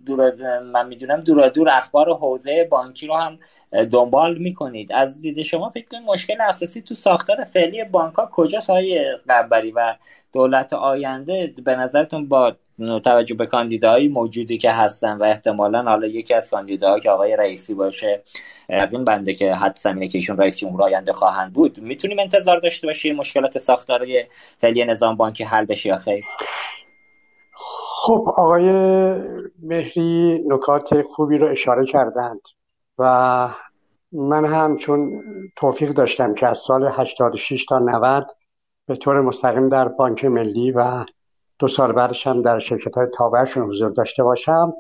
دور من می‌دونم دور دور اخبار حوزه بانکی رو هم دنبال می‌کنید. از دید شما فکر کنید مشکل اساسی تو ساختار فعلی بانک ها کجاست های قنبری و دولت آینده؟ به نظرتون با توجه به کاندیداهای موجودی که هستن و احتمالا حالا یکی از کاندیداها که آقای رئیسی باشه این بنده که حد زمینه که ایشون رئیس جمهور آینده خواهند بود. می‌تونیم انتظار داشته باشیم مشکلات ساختاری فعلی نظام بانکی حل بشه یا خیر؟ خب آقای مهری نکات خوبی رو اشاره کردند و من هم چون توفیق داشتم که از سال 86 تا 90 به طور مستقیم در بانک ملی و دو سال بعدش در شرکت های تابعشون حضور داشته باشم.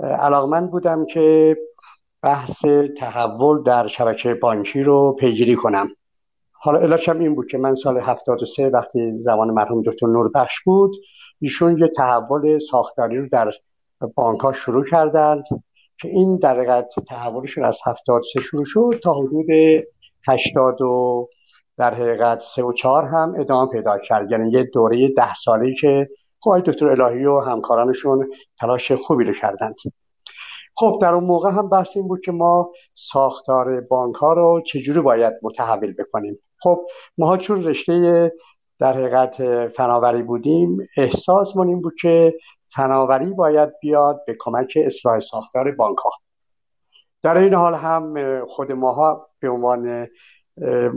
علاقمند بودم که بحث تحول در شبکه بانکی رو پیگیری کنم. حالا علاشم این بود که من سال 73 وقتی زمان مرحوم دکتر نوربخش بود ایشون یه تحول ساختاری رو در بانک ها شروع کردند که این در تحولشون از 73 شروع شد تا حدود 80 و در حقیقت سه و چهار هم ادامه پیدا کرد. یعنی یه دوره ده ساله که خب دکتر الهی و همکارانشون تلاش خوبی رو کردند. خب در اون موقع هم بحث این بود که ما ساختار بانک ها رو چجوری باید متحول بکنیم. خب ما چون رشته در حقیقت فناوری بودیم احساس این بود که فناوری باید بیاد به کمک اصلاح ساختار بانک ها در این حال هم خود ماها به عنوان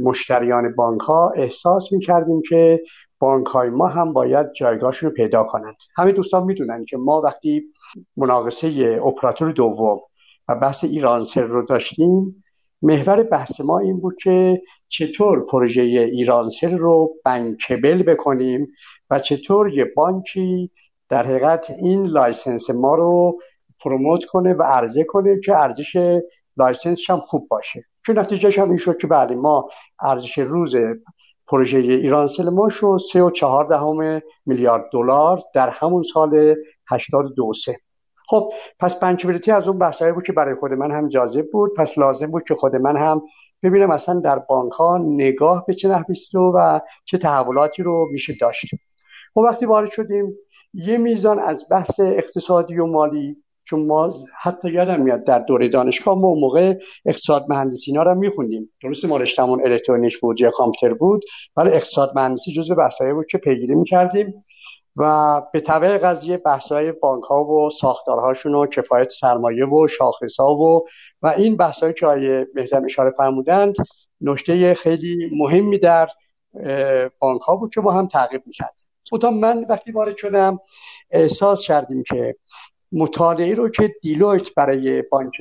مشتریان بانک ها احساس می کردیم که بانک های ما هم باید جایگاهشون رو پیدا کنند. همه دوستان می‌دونن که ما وقتی مناقصه اپراتور دوم و بحث ایرانسل رو داشتیم محور بحث ما این بود که چطور پروژه ایرانسل رو bankable بکنیم و چطور یه بانکی در حقیقت این license ما رو promote کنه و عرضه کنه که ارزش license هم خوب باشه. که نتیجهش هم این شد که بله ما ارزش روز پروژه ایرانسل ما شد سه و چهار دهم میلیارد دلار در همون سال 82 سه. خب پس بنکبلیتی از اون بحثایی بود که برای خود من هم جاذب بود. پس لازم بود که خود من هم ببینم اصلا در بانک ها نگاه به چه نحوی و چه تحولاتی رو میشه داشت. خب وقتی وارد شدیم یه میزان از بحث اقتصادی و مالی چون ما حتی یادم میاد در دوره دانشگاه ما موقع اقتصاد مهندسی اینا رو میخوندیم. درست ما رشتمون الکترونیک بود یا کامپیوتر بود ولی اقتصاد مهندسی جزء بحثایی بود که پیگیری می‌کردیم و به طبع قضیه بحثای بانک ها و ساختارهاشون و کفایت سرمایه و شاخص ها و و این بحثایی که آیه بهتر اشاره فرمودند نکته خیلی مهمی در بانک ها بود که ما هم تعقیب می‌کردیم. تا من وقتی وارد شدم احساس کردیم که مطالعه رو که دیلویت برای بانک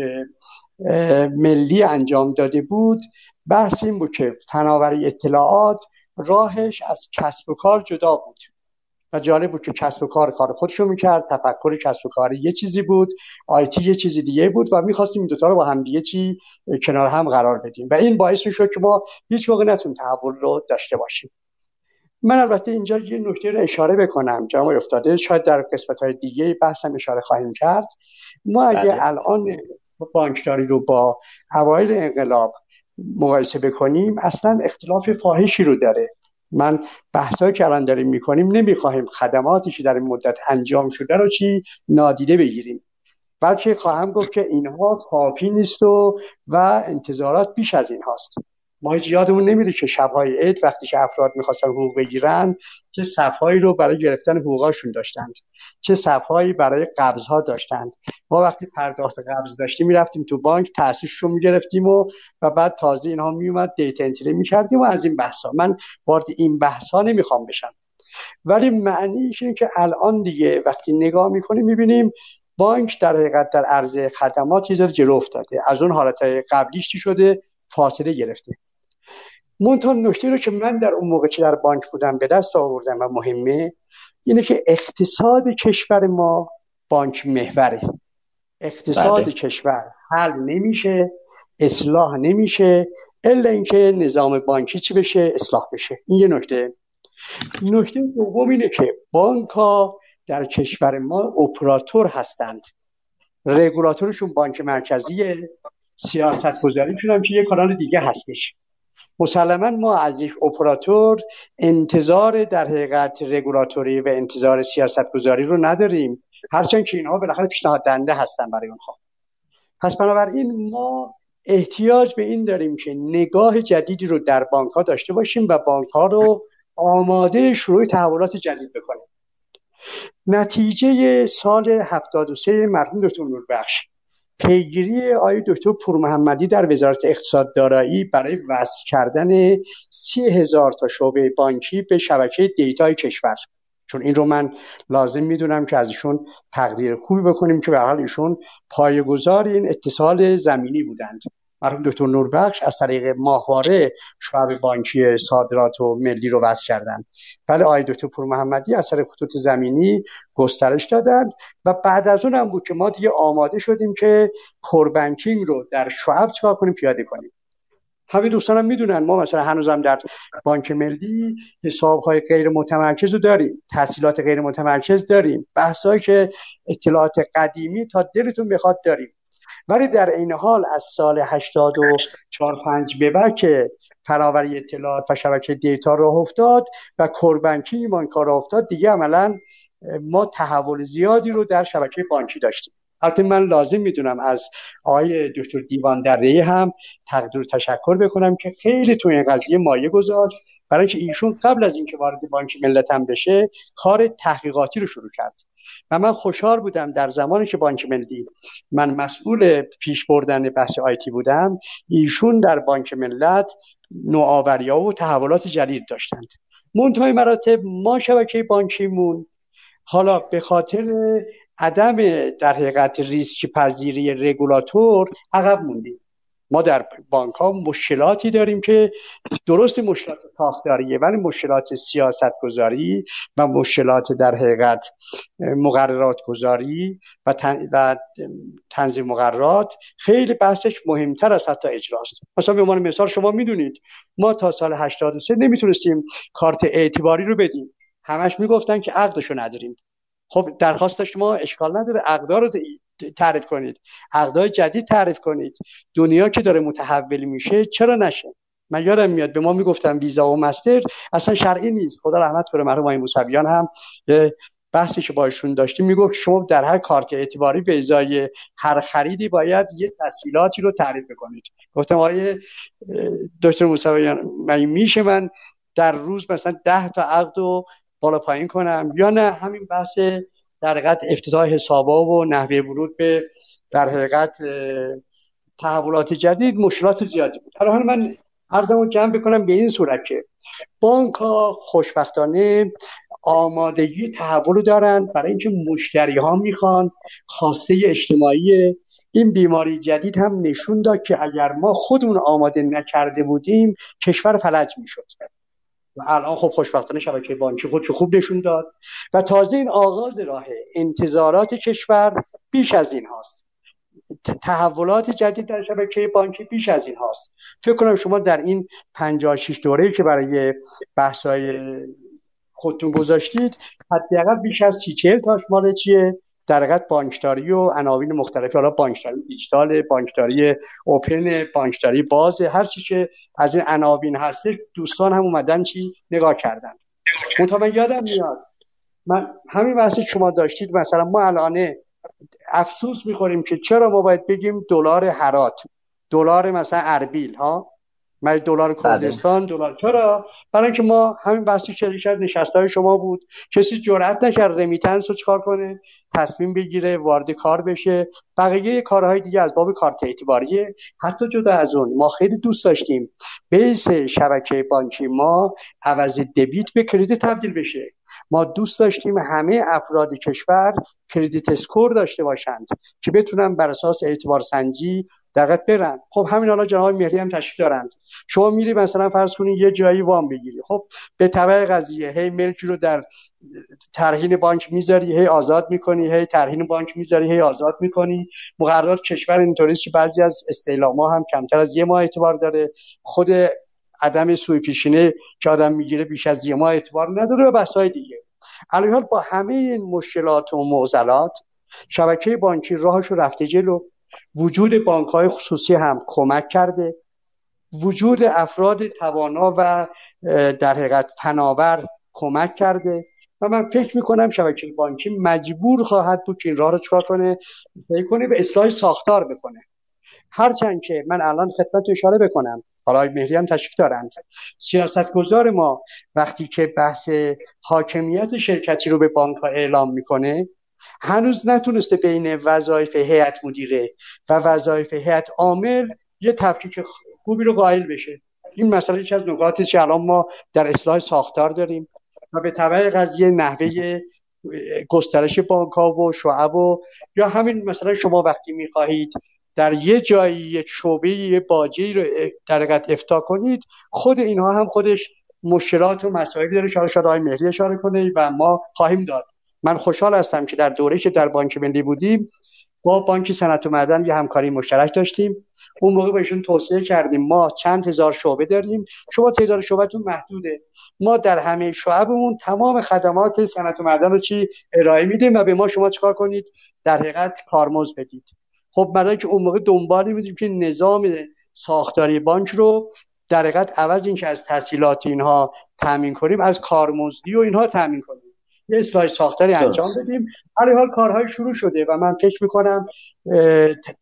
ملی انجام داده بود بحث این بود که فناوری اطلاعات راهش از کسب و کار جدا بود. و جالب بود که کسب و کار کار خودشو می‌کرد تفکر کسب و کار یه چیزی بود آیتی یه چیزی دیگه بود و می‌خواستیم این دوتا رو با هم دیگه چی کنار هم قرار بدیم. و این باعث می‌شد که ما هیچ موقع نتون تحول رو داشته باشیم. من البته اینجا یه نکته رو اشاره بکنم. جناب افتاده. شاید در قسمت های دیگه بحثم اشاره خواهیم کرد. ما اگه بله. الان بانکداری رو با اوایل انقلاب مقایسه بکنیم اصلا اختلاف فاحشی رو داره. من بحثایی که الان داریم می‌کنیم نمی‌خواهیم خدماتی که در این مدت انجام شده رو چی نادیده بگیریم. بلکه خواهم گفت که اینها کافی نیست و و انتظارات بیش از این هاست ما هیچ یادمون نمیره که شبهای عید وقتی که افراد می‌خواستن حقوق بگیرن چه صفهایی رو برای گرفتن حقوقاشون داشتند. چه صفهایی برای قبض ها داشتند. ما وقتی پرداخت قبض داشتیم می‌رفتیم تو بانک تاسیسش رو می‌گرفتیم و و بعد تازه اینها میومد دیتا انتری می‌کردیم و از این بحثا من وارد این بحث ها نمی‌خوام بشم. ولی معنیش اینه که الان دیگه وقتی نگاه می‌کنیم می‌بینیم بانک در حقیقت در عرضه خدمات یه جلو افتاده. از اون حالت قبلیش شده؟ فاصله گرفته. منتها نکته رو که من در اون موقع که در بانک بودم به دست آوردم و مهمه اینه که اقتصاد کشور ما بانک محوره. اقتصاد بله. کشور حل نمیشه اصلاح نمیشه الا اینکه نظام بانکی چی بشه؟ اصلاح بشه. این یه نکته. نکته دوم اینه که بانک ها در کشور ما اپراتور هستند. رگولاتورشون بانک مرکزیه. سیاست گذاریشون هم که یه کانال دیگه هستش. مسلما ما از یک اپراتور انتظار در حقیقت رگولاتوری و انتظار سیاست گذاری رو نداریم. هرچند که اینها بالاخره پیشنهاد دنده هستن برای اونها. پس بنابراین ما احتیاج به این داریم که نگاه جدیدی رو در بانک ها داشته باشیم و بانک ها رو آماده شروع تحولات جدید بکنیم. نتیجه سال 73 مرحوم دکتر نوربخش. پیگیری آقای دکتر پور محمدی در وزارت اقتصاد دارایی برای وصل کردن سی هزار تا شعبه بانکی به شبکه دیتای کشور. چون این رو من لازم می‌دونم که از ایشون تقدیر خوبی بکنیم که به حال ایشون پایه‌گذار این اتصال زمینی بودند. مرحوم دکتر نوربخش از طریق ماهواره شعب بانکی صادرات و ملی رو وضع کردند. ولی آقای دکتر پور محمدی از طریق خطوط زمینی گسترش دادند و بعد از اون هم بود که ما دیگه آماده شدیم که بانکینگ رو در شعب چکار کنیم پیاده کنیم. همه دوستانم می‌دونن ما مثلا هنوزم در بانک ملی حسابهای غیر متمرکز رو داریم تحصیلات غیر متمرکز داریم بحثایی که اطلاعات قدیمی تا دلتون بخواد داریم. ولی در این حال از سال 84 5 به بعد که فراوری اطلاعات و شبکه دیتا راه افتاد و کوربنکی ایمان کار افتاد دیگه عملا ما تحول زیادی رو در شبکه بانکی داشتیم. البته من لازم می‌دونم از آقای دکتر دیوان درده هم تقدیر تشکر بکنم که خیلی تو این قضیه مایه گذاشت. برای اینکه ایشون قبل از اینکه وارد بانک ملت هم بشه کار تحقیقاتی رو شروع کرد. و من خوشحال بودم در زمانی که بانک ملی من مسئول پیش بردن بحث آیتی بودم ایشون در بانک ملت نوآوری و تحولات جدید داشتند. منتهای مراتب ما شبکه بانکیمون حالا به خاطر عدم در حقیقت ریسک پذیری رگولاتور عقب موندیم. ما در بانک ها مشکلاتی داریم که درست مشکلات ساختاریه ولی مشکلات سیاست گذاری و مشکلات در حقیقت مقررات گذاری و, تنظیم مقررات خیلی بحثش مهمتر از حتی اجراست. مثلا به عنوان مثال شما می‌دونید ما تا سال 83 نمی‌تونستیم کارت اعتباری رو بدیم. همش می‌گفتن که عقدشو نداریم. خب درخواست شما اشکال نداره. عقدار رو تعریف کنید. عقدای جدید تعریف کنید. دنیا که داره متحول میشه چرا نشه؟ من یادم میاد به ما می‌گفتن ویزا و مستر. اصلا شرعی نیست. خدا رحمت کنه مرحوم آقای موسویان هم بحثی که باشون داشتیم می‌گفت شما در هر کارت اعتباری به ازای هر خریدی باید یه تسهیلاتی رو تعریف کنید گفتم آقای دکتر موسویان من میشه من در روز مثلا ده تا عقد رو بالا پایین کنم؟ یا نه همین بحث در حقیقت افتتاح حسابا و نحوه ورود به در حقیقت تحولات جدید مشکلات زیادی بود. حالا من عرضمو جمع بکنم به این صورت که بانک ها خوشبختانه آمادگی تحول دارن برای اینکه مشتری ها می‌خوان خواسته اجتماعی این بیماری جدید هم نشون داد که اگر ما خودمون آماده نکرده بودیم کشور فلج می‌شد. و الان خب خوشبختانه شبکه بانکی خودشو خوب نشون داد. و تازه این آغاز راه انتظارات کشور بیش از این هاست. تحولات جدید در شبکه بانکی بیش از این هاست. فکر کنم شما در این 56 دوره که برای بحث‌های خودتون گذاشتید حداقل بیش از 30 40 تاش مال چیه؟ در حقیقت بانکداری و عناوین مختلفی حالا بانکداری دیجیتال بانکداری اوپن بانکداری باز هر چی که از این عناوین هستش دوستان هم اومدن چی؟ نگاه کردن. من یادم میاد. من همین بحثی شما داشتید مثلا ما الان افسوس می‌خوریم که چرا ما باید بگیم دلار هرات دلار مثلا اربیل ها؟ من دلار بله. کردستان دلار چرا؟ برای اینکه ما همین بحث شرکت نشسته های شما بود کسی جرئت نکرد remittance رو چکار کنه؟ تصمیم بگیره وارد کار بشه. بقیه کارهای دیگه از باب کارت اعتباریه. حتی جدا از اون ما خیلی دوست داشتیم base شبکه بانکی ما عوض debit به credit تبدیل بشه. ما دوست داشتیم همه افراد کشور credit score داشته باشند که بتونن بر اساس اعتبار سنجی دقیق برن خب همین حالا جناب مهری هم تشریف دارند. شما میری مثلا فرض کنید یه جایی وام بگیری. خب به طبع قضیه هی ملکی رو در ترهین بانک می‌ذاری هی آزاد می‌کنی هی ترهین بانک می‌ذاری هی آزاد می‌کنی. مقررات کشور اینطوری که بعضی از استعلاما هم کمتر از یه ماه اعتبار داره. خود عدم سوی پیشینه که آدم می‌گیره بیش از یه ماه اعتبار نداره و بحث دیگه. حال با همه این مشکلات و معضلات شبکه بانکی راهش رفته جلو. وجود بانک های خصوصی هم کمک کرده. وجود افراد توانا و در حقیقت فناور کمک کرده. و من فکر می‌کنم شبکه بانکی مجبور خواهد بود که این راه رو چکار کنه؟ کنه به اصلاح ساختار بکنه. هرچند که من الان خدمت اشاره بکنم. حالا مهری هم تشریف دارند سیاست گذار ما وقتی که بحث حاکمیت شرکتی رو به بانک ها اعلام می‌کنه هنوز نتونسته بین وظایف هیئت مدیره و وظایف هیئت عامل یه تفکیک خوبی رو قائل بشه. این مسئله یکی از نکاتی که الان ما در اصلاح ساختار داریم و به طبع قضیه نحوه گسترش بانک ها و شعب و یا همین مثلا شما وقتی می‌خواهید در یه جایی یک شعبه یه باجی رو در افتا کنید خود اینها هم خودش مشکلات و مسائلی داره. شاید آقای مهری اشاره کنه و ما خواهیم داد. من خوشحال هستم که در دوره که در بانک ملی بودیم با بانک صنعت و معدن یه همکاری مشترک داشتیم. اون موقع بهشون توصیه کردیم ما چند هزار شعبه داریم. شما تعداد شعبتون محدوده. ما در همه شعبمون تمام خدمات صنعت و معدن رو چی؟ ارائه میدیم و به ما شما چکار کنید؟ در حقیقت کارمز بدید. خب برای که اون موقع دنبال میدیم که نظام ساختاری بانک رو در حقیقت عوض اینکه از تحصیلات اینها تامین کنیم از کارمزدی و اینها تامین کنیم. یه اصلاح ساختاری انجام بدیم. هر حال کارهای شروع شده و من فکر می‌کنم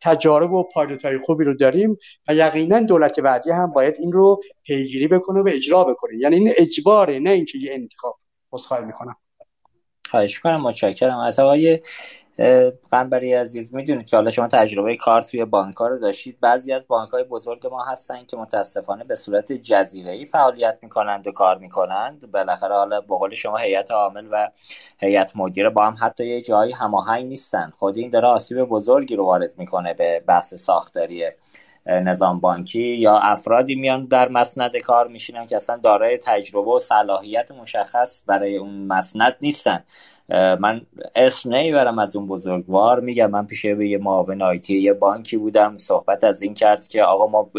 تجارب و پایلوت خوبی رو داریم و یقینا دولت بعدی هم باید این رو پیگیری بکنه و اجرا بکنه. یعنی این اجباره نه اینکه یه انتخاب عذرخواهی می‌کنم. خواهش کنم متشکرم. از آقای قنبری عزیز می‌دونید که حالا شما تجربه کار توی بانک رو داشتید. بعضی از بانک های بزرگ ما هستن که متاسفانه به صورت جزیره ای فعالیت می‌کنند و کار می‌کنند. بالاخره حالا به شما هیئت عامل و هیئت مدیره با هم حتی یه جایی هماهنگ نیستن. خود این داره آسیب بزرگی رو وارد می‌کنه به بحث ساختاری نظام بانکی یا افرادی میان در مسند کار میشینن که اصلا دارای تجربه و صلاحیت مشخص برای اون مسند نیستن. من اسم نمی‌برم از اون بزرگوار. میگم من پیش به یه معاون آیتی یه بانکی بودم. صحبت از این کرد که آقا ما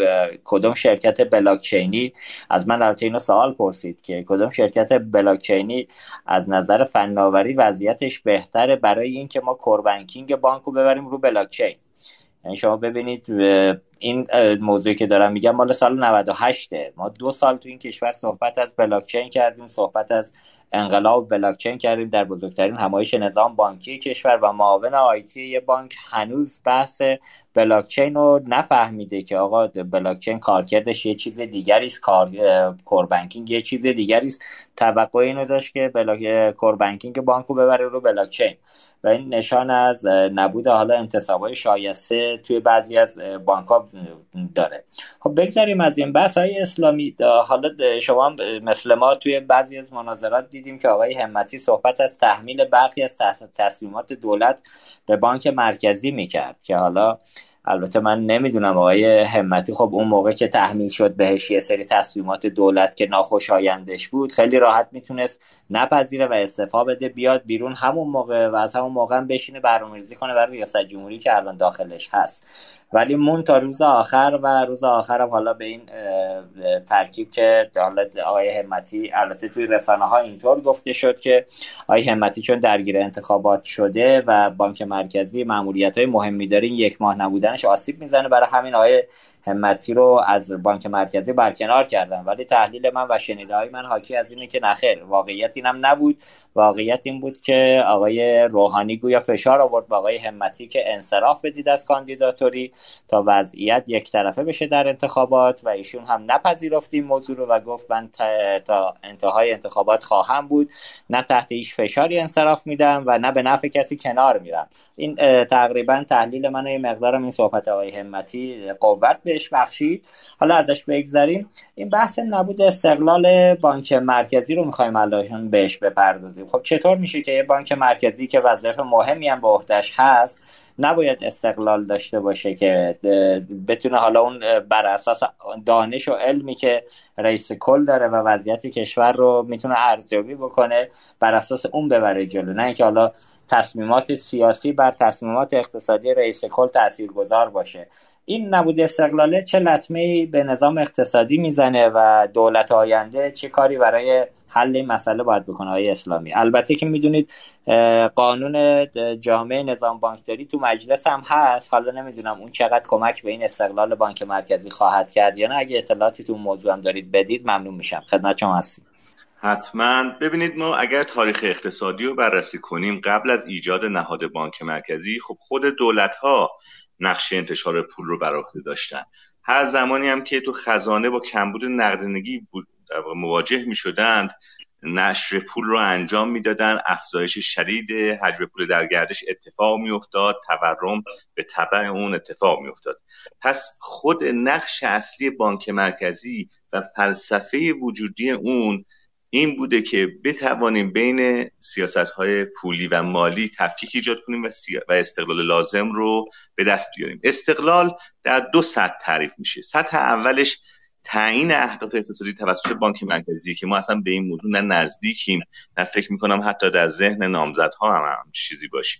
کدوم شرکت بلاکچینی؟ از من البته اینو سوال پرسید که کدوم شرکت بلاکچینی از نظر فناوری وضعیتش بهتره برای اینکه ما کوربنکینگ بانک رو ببریم رو بلاکچین؟ یعنی شما ببینید این موضوعی که دارم میگم مال سال 98 ما دو سال تو این کشور صحبت از بلاکچین کردیم صحبت از انقلاب بلاکچین کردیم در بزرگترین همایش نظام بانکی کشور و معاون آیتی یه بانک. هنوز بحث بلاکچین رو نفهمیده که آقا بلاکچین کارکردش یه چیز دیگری است کار کور بانکینگ یه چیز دیگری است. توقع اینو داشت که بلاک کور بانکینگ بانکو ببره رو بلاکچین. و این نشان از نبود حالا انتصابای شایسته توی بعضی از بانک ها داره. خب بگذاریم از این بحث های اسلامی. حالا شما مثل ما توی بعضی از مناظرات دیدیم که آقای همتی صحبت از تحمیل برخی از تصمیمات دولت به بانک مرکزی می‌کرد که حالا البته من نمی‌دونم آقای همتی خب اون موقع که تحمیل شد بهش یه سری تصمیمات دولت که ناخوشایندش بود خیلی راحت می‌تونست نپذیره و استفا بده بیاد بیرون همون موقع و از همون موقع هم بشینه برنامه‌ریزی کنه برای ریاست جمهوری که الان داخلش هست. ولی مون تا روز آخر و روز آخرم حالا به این ترکیب که حالا آقای همتی البته توی رسانه ها اینطور گفته شد که آقای همتی چون درگیر انتخابات شده و بانک مرکزی معمولیت های مهمی داره یک ماه نبودنش آسیب می‌زنه. برای همین آقای همتی رو از بانک مرکزی برکنار کردن ولی تحلیل من و شنیده های من حاکی از اینه که نخیر واقعیت اینم نبود. واقعیت این بود که آقای روحانی گویا فشار آورد به آقای همتی که انصراف بدید از کاندیداتوری تا وضعیت یک طرفه بشه در انتخابات و ایشون هم نپذیرفت این موضوع رو و گفت من تا انتهای انتخابات خواهم بود. نه تحت هیچ فشاری انصراف میدم و نه به نفع کسی کنار میرم. این تقریبا تحلیل من یه مقدارم این صحبت آقای همتی قوت بهش بخشید. حالا ازش بگذریم. این بحث نبود استقلال بانک مرکزی رو می‌خوایم الان بهش بپردازیم. خب چطور میشه که یه بانک مرکزی که وظایف مهمی هم به عهدهش هست نباید استقلال داشته باشه که بتونه حالا اون بر اساس دانش و علمی که رئیس کل داره و وضعیت کشور رو می‌تونه ارزیابی بکنه بر اساس اون ببره جلو. نه اینکه حالا تصمیمات سیاسی بر تصمیمات اقتصادی رئیس کل تاثیرگذار باشه. این نبود استقلاله چه لطمه به نظام اقتصادی می‌زنه و دولت آینده چه کاری برای حل این مسئله باید بکنه های اسلامی؟ البته که می‌دونید قانون جامعه نظام بانکداری تو مجلس هم هست. حالا نمی‌دونم اون چقدر کمک به این استقلال بانک مرکزی خواهد کرد یا نه. اگه اطلاعاتی تو موضوع هم دارید بدید ممنون میشم. خدمت شما هستیم. حتما. ببینید ما اگر تاریخ اقتصادی رو بررسی کنیم قبل از ایجاد نهاد بانک مرکزی خب خود دولت ها نقشه انتشار پول رو بر عهده داشتن. هر زمانی هم که تو خزانه با کمبود نقدینگی مواجه می شدند نشر پول رو انجام می‌دادن افزایش شدید حجم پول در گردش اتفاق میافتاد تورم به طبع اون اتفاق میافتاد. پس خود نقش اصلی بانک مرکزی و فلسفه وجودی اون این بوده که بتوانیم بین سیاست های پولی و مالی تفکیک ایجاد کنیم و, و استقلال لازم رو به دست بیاریم. استقلال در دو سطح تعریف میشه. سطح اولش تعیین اهداف اقتصادی توسط بانک مرکزی که ما اصلا به این موضوع نه نزدیکیم نه فکر می‌کنم حتی در ذهن نامزدها هم, هم چیزی باشه.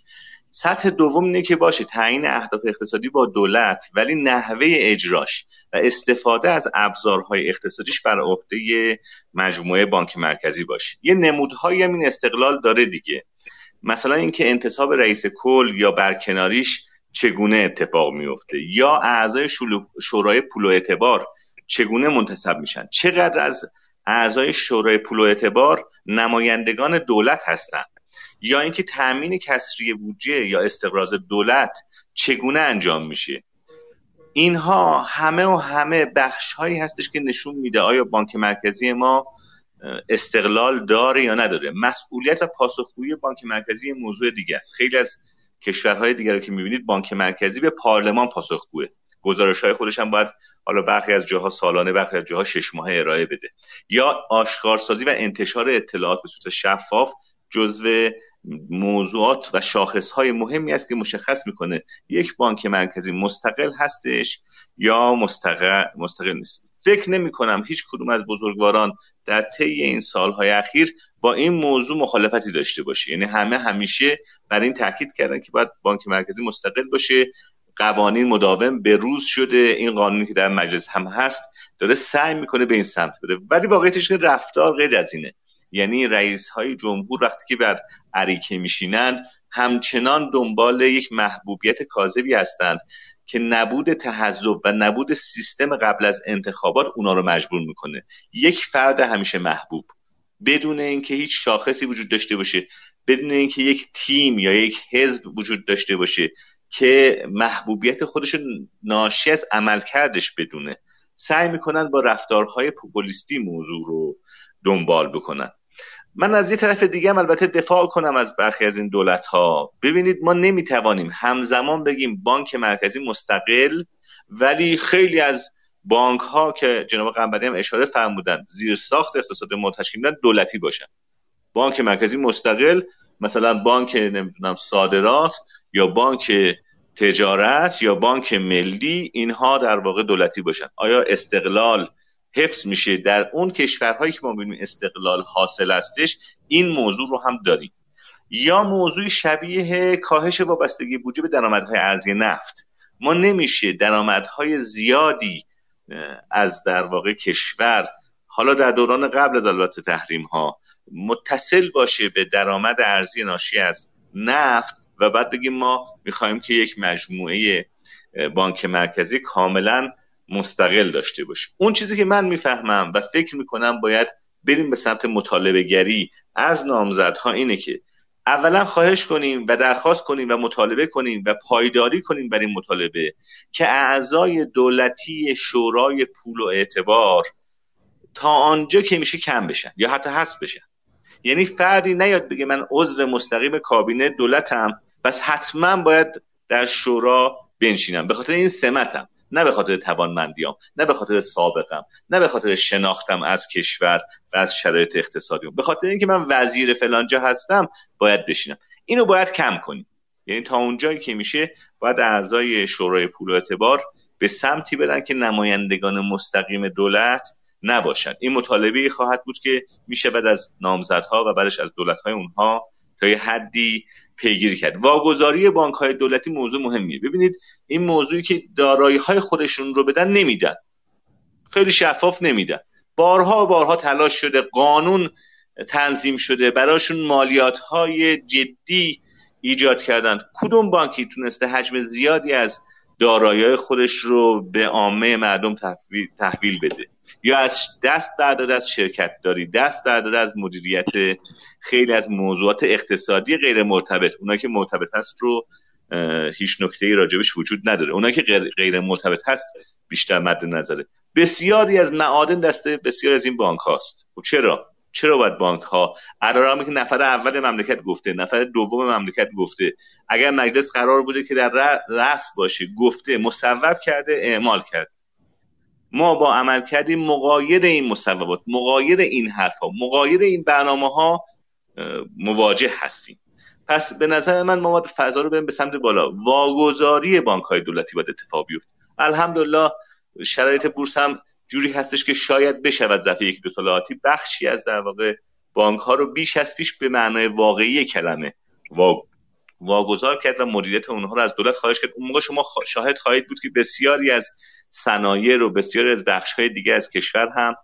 سطح دوم اینه که باشه تعیین اهداف اقتصادی با دولت ولی نحوه اجراش و استفاده از ابزارهای اقتصادیش بر عهده مجموعه بانک مرکزی باشه. یه نمودهایی هم این استقلال داره دیگه. مثلا اینکه انتصاب رئیس کل یا برکناریش چگونه اتفاق میفته یا اعضای شورای پول و اعتبار چگونه منتصب میشن؟ چقدر از اعضای شورای پول و اعتبار نمایندگان دولت هستند یا اینکه تامین کسری بودجه یا استقراض دولت چگونه انجام میشه. اینها همه و همه بخش هایی هستش که نشون میده آیا بانک مرکزی ما استقلال داره یا نداره. مسئولیت و پاسخگویی بانک مرکزی موضوع دیگه است. خیلی از کشورهای دیگر رو که می‌بینید بانک مرکزی به پارلمان پاسخگوه گزارش های خودش هم باید حالا برخی از جاها سالانه برخی از جاها شش ماهه ارائه بده. یا آشکارسازی و انتشار اطلاعات به صورت شفاف جزو موضوعات و شاخص های مهمی است که مشخص می‌کنه یک بانک مرکزی مستقل هستش یا مستقل, مستقل نیست. فکر نمی کنم هیچ کدوم از بزرگواران در طی این سالهای اخیر با این موضوع مخالفتی داشته باشه. یعنی همه همیشه بر این تاکید کردن که باید بانک مرکزی مستقل باشه قوانین مداوم به روز شده این قانونی که در مجلس هم هست داره سعی می‌کنه به این سمت بره. ولی واقعیتش رفتار غیر از اینه. یعنی رئیس های جمهور وقتی که بر عریکه میشینند همچنان دنبال یک محبوبیت کاذبی هستند که نبود تحذب و نبود سیستم قبل از انتخابات اونا رو مجبور می‌کنه. یک فرد همیشه محبوب. بدون اینکه هیچ شاخصی وجود داشته باشه بدون اینکه یک تیم یا یک حزب وجود داشته باشه که محبوبیت خودش ناشی از عملکردش بدونه. سعی می‌کنن با رفتارهای پوپولیستی موضوع رو دنبال بکنن. من از یه طرف دیگه هم البته دفاع کنم از برخی از این دولت ها ببینید ما نمی‌توانیم همزمان بگیم بانک مرکزی مستقل ولی خیلی از بانک ها که جناب قنبری هم اشاره فرمودن زیر ساخت اقتصاد ما تشکیل دولتی باشن. بانک مرکزی مستقل مثلا بانک نمی‌دونم صادرات یا بانک تجارت یا بانک ملی اینها در واقع دولتی باشن. آیا استقلال حفظ میشه. در اون کشورهایی که ما ببینیم استقلال حاصل هستش این موضوع رو هم داریم. یا موضوع شبیه کاهش وابستگی بودجه به درآمدهای ارزی نفت. ما نمیشه درآمدهای زیادی از در واقع کشور حالا در دوران قبل از البته تحریم ها متصل باشه به درآمد ارزی ناشی از نفت و بعد بگیم ما می‌خوایم که یک مجموعه بانک مرکزی کاملا مستقل داشته باشیم. اون چیزی که من می‌فهمم و فکر می‌کنم باید بریم به سمت مطالبه گری از نامزدها اینه که اولا خواهش کنیم و درخواست کنیم و مطالبه کنیم و پایداری کنیم بر این مطالبه که اعضای دولتی شورای پول و اعتبار تا آنجا که میشه کم بشن یا حتی حذف بشن. یعنی فردی نیاد بگه من عضو مستقیم کابینه دولتم بس حتما باید در شورا بنشینم. به خاطر این سمتم. نه به خاطر توانمندیام نه به خاطر سابقم نه به خاطر شناختم از کشور و از شرایط اقتصادی به خاطر اینکه من وزیر فلانجا هستم باید بشینم. اینو باید کم کنیم. یعنی تا اونجایی که میشه باید اعضای شورای پول و اعتبار به سمتی برن که نمایندگان مستقیم دولت نباشند این مطالبه خواهد بود که میشه بعد از نامزدها و بعدش از دولتهای اونها تا یه حدی پیگیری کرد. واگذاری بانک های دولتی موضوع مهمیه. ببینید این موضوعی که دارایی های خودشون رو بدن نمیدن. خیلی شفاف نمیدن. بارها بارها تلاش شده قانون تنظیم شده براشون مالیات های جدی ایجاد کردن. کدوم بانکی تونسته حجم زیادی از دارایی خودش رو به عامه مردم تحویل بده؟ یا از دست برداره از شرکت داری دست برداره از مدیریت خیلی از موضوعات اقتصادی غیر مرتبط. اونایی که مرتبط هست رو هیچ نکته ای راجبش وجود نداره. اونایی که غیر مرتبط هست بیشتر مد نظره. بسیاری از معادن دسته بسیاری از این بانک هاست. و خب چرا؟ چرا باید بانک ها؟ علیرغم که نفر اول مملکت گفته نفر دوم مملکت گفته. اگر مجلس قرار بوده که در رأس باشه گفته مصوب کرده اعمال کرد ما با عمل کردیم مقایر این مصوبات مقایر این حرفها مقایر این برنامه ها مواجه هستیم. پس به نظر من ما باید فضا رو بریم به سمت بالا. واگذاری بانک های دولتی باید اتفاق بیفته. الحمدلله شرایط بورس هم جوری هستش که شاید از دفعه یک دو سال آتی. بخشی از در واقع بانک ها رو بیش از پیش به معنای واقعی کلمه واگذار کرد و مدیریت اونها رو از دولت خواهش کرد. اون موقع شما شاهد خواهید بود که بسیاری از صنایع رو بسیاری از بخش های دیگه از کشور هم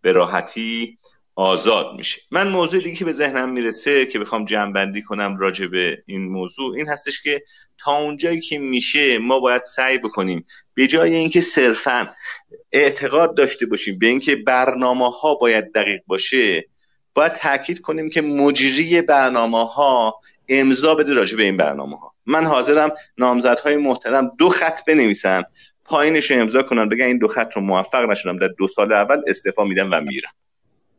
به راحتی آزاد میشه. من موضوع دیگه به ذهنم می‌رسه که بخوام جمع بندی کنم راجع به این موضوع این هستش که تا اونجایی که میشه ما باید سعی بکنیم به جای اینکه صرفا اعتقاد داشته باشیم به اینکه برنامه ها باید دقیق باشه باید تاکید کنیم که مجری برنامه ها امضا بده راجع به این برنامه ها من حاضرم نامزدهای محترم دو خط بنویسن پایینش امضا کنن بگن این دو خط رو موفق نشدم در دو سال اول استعفا میدم و میرم.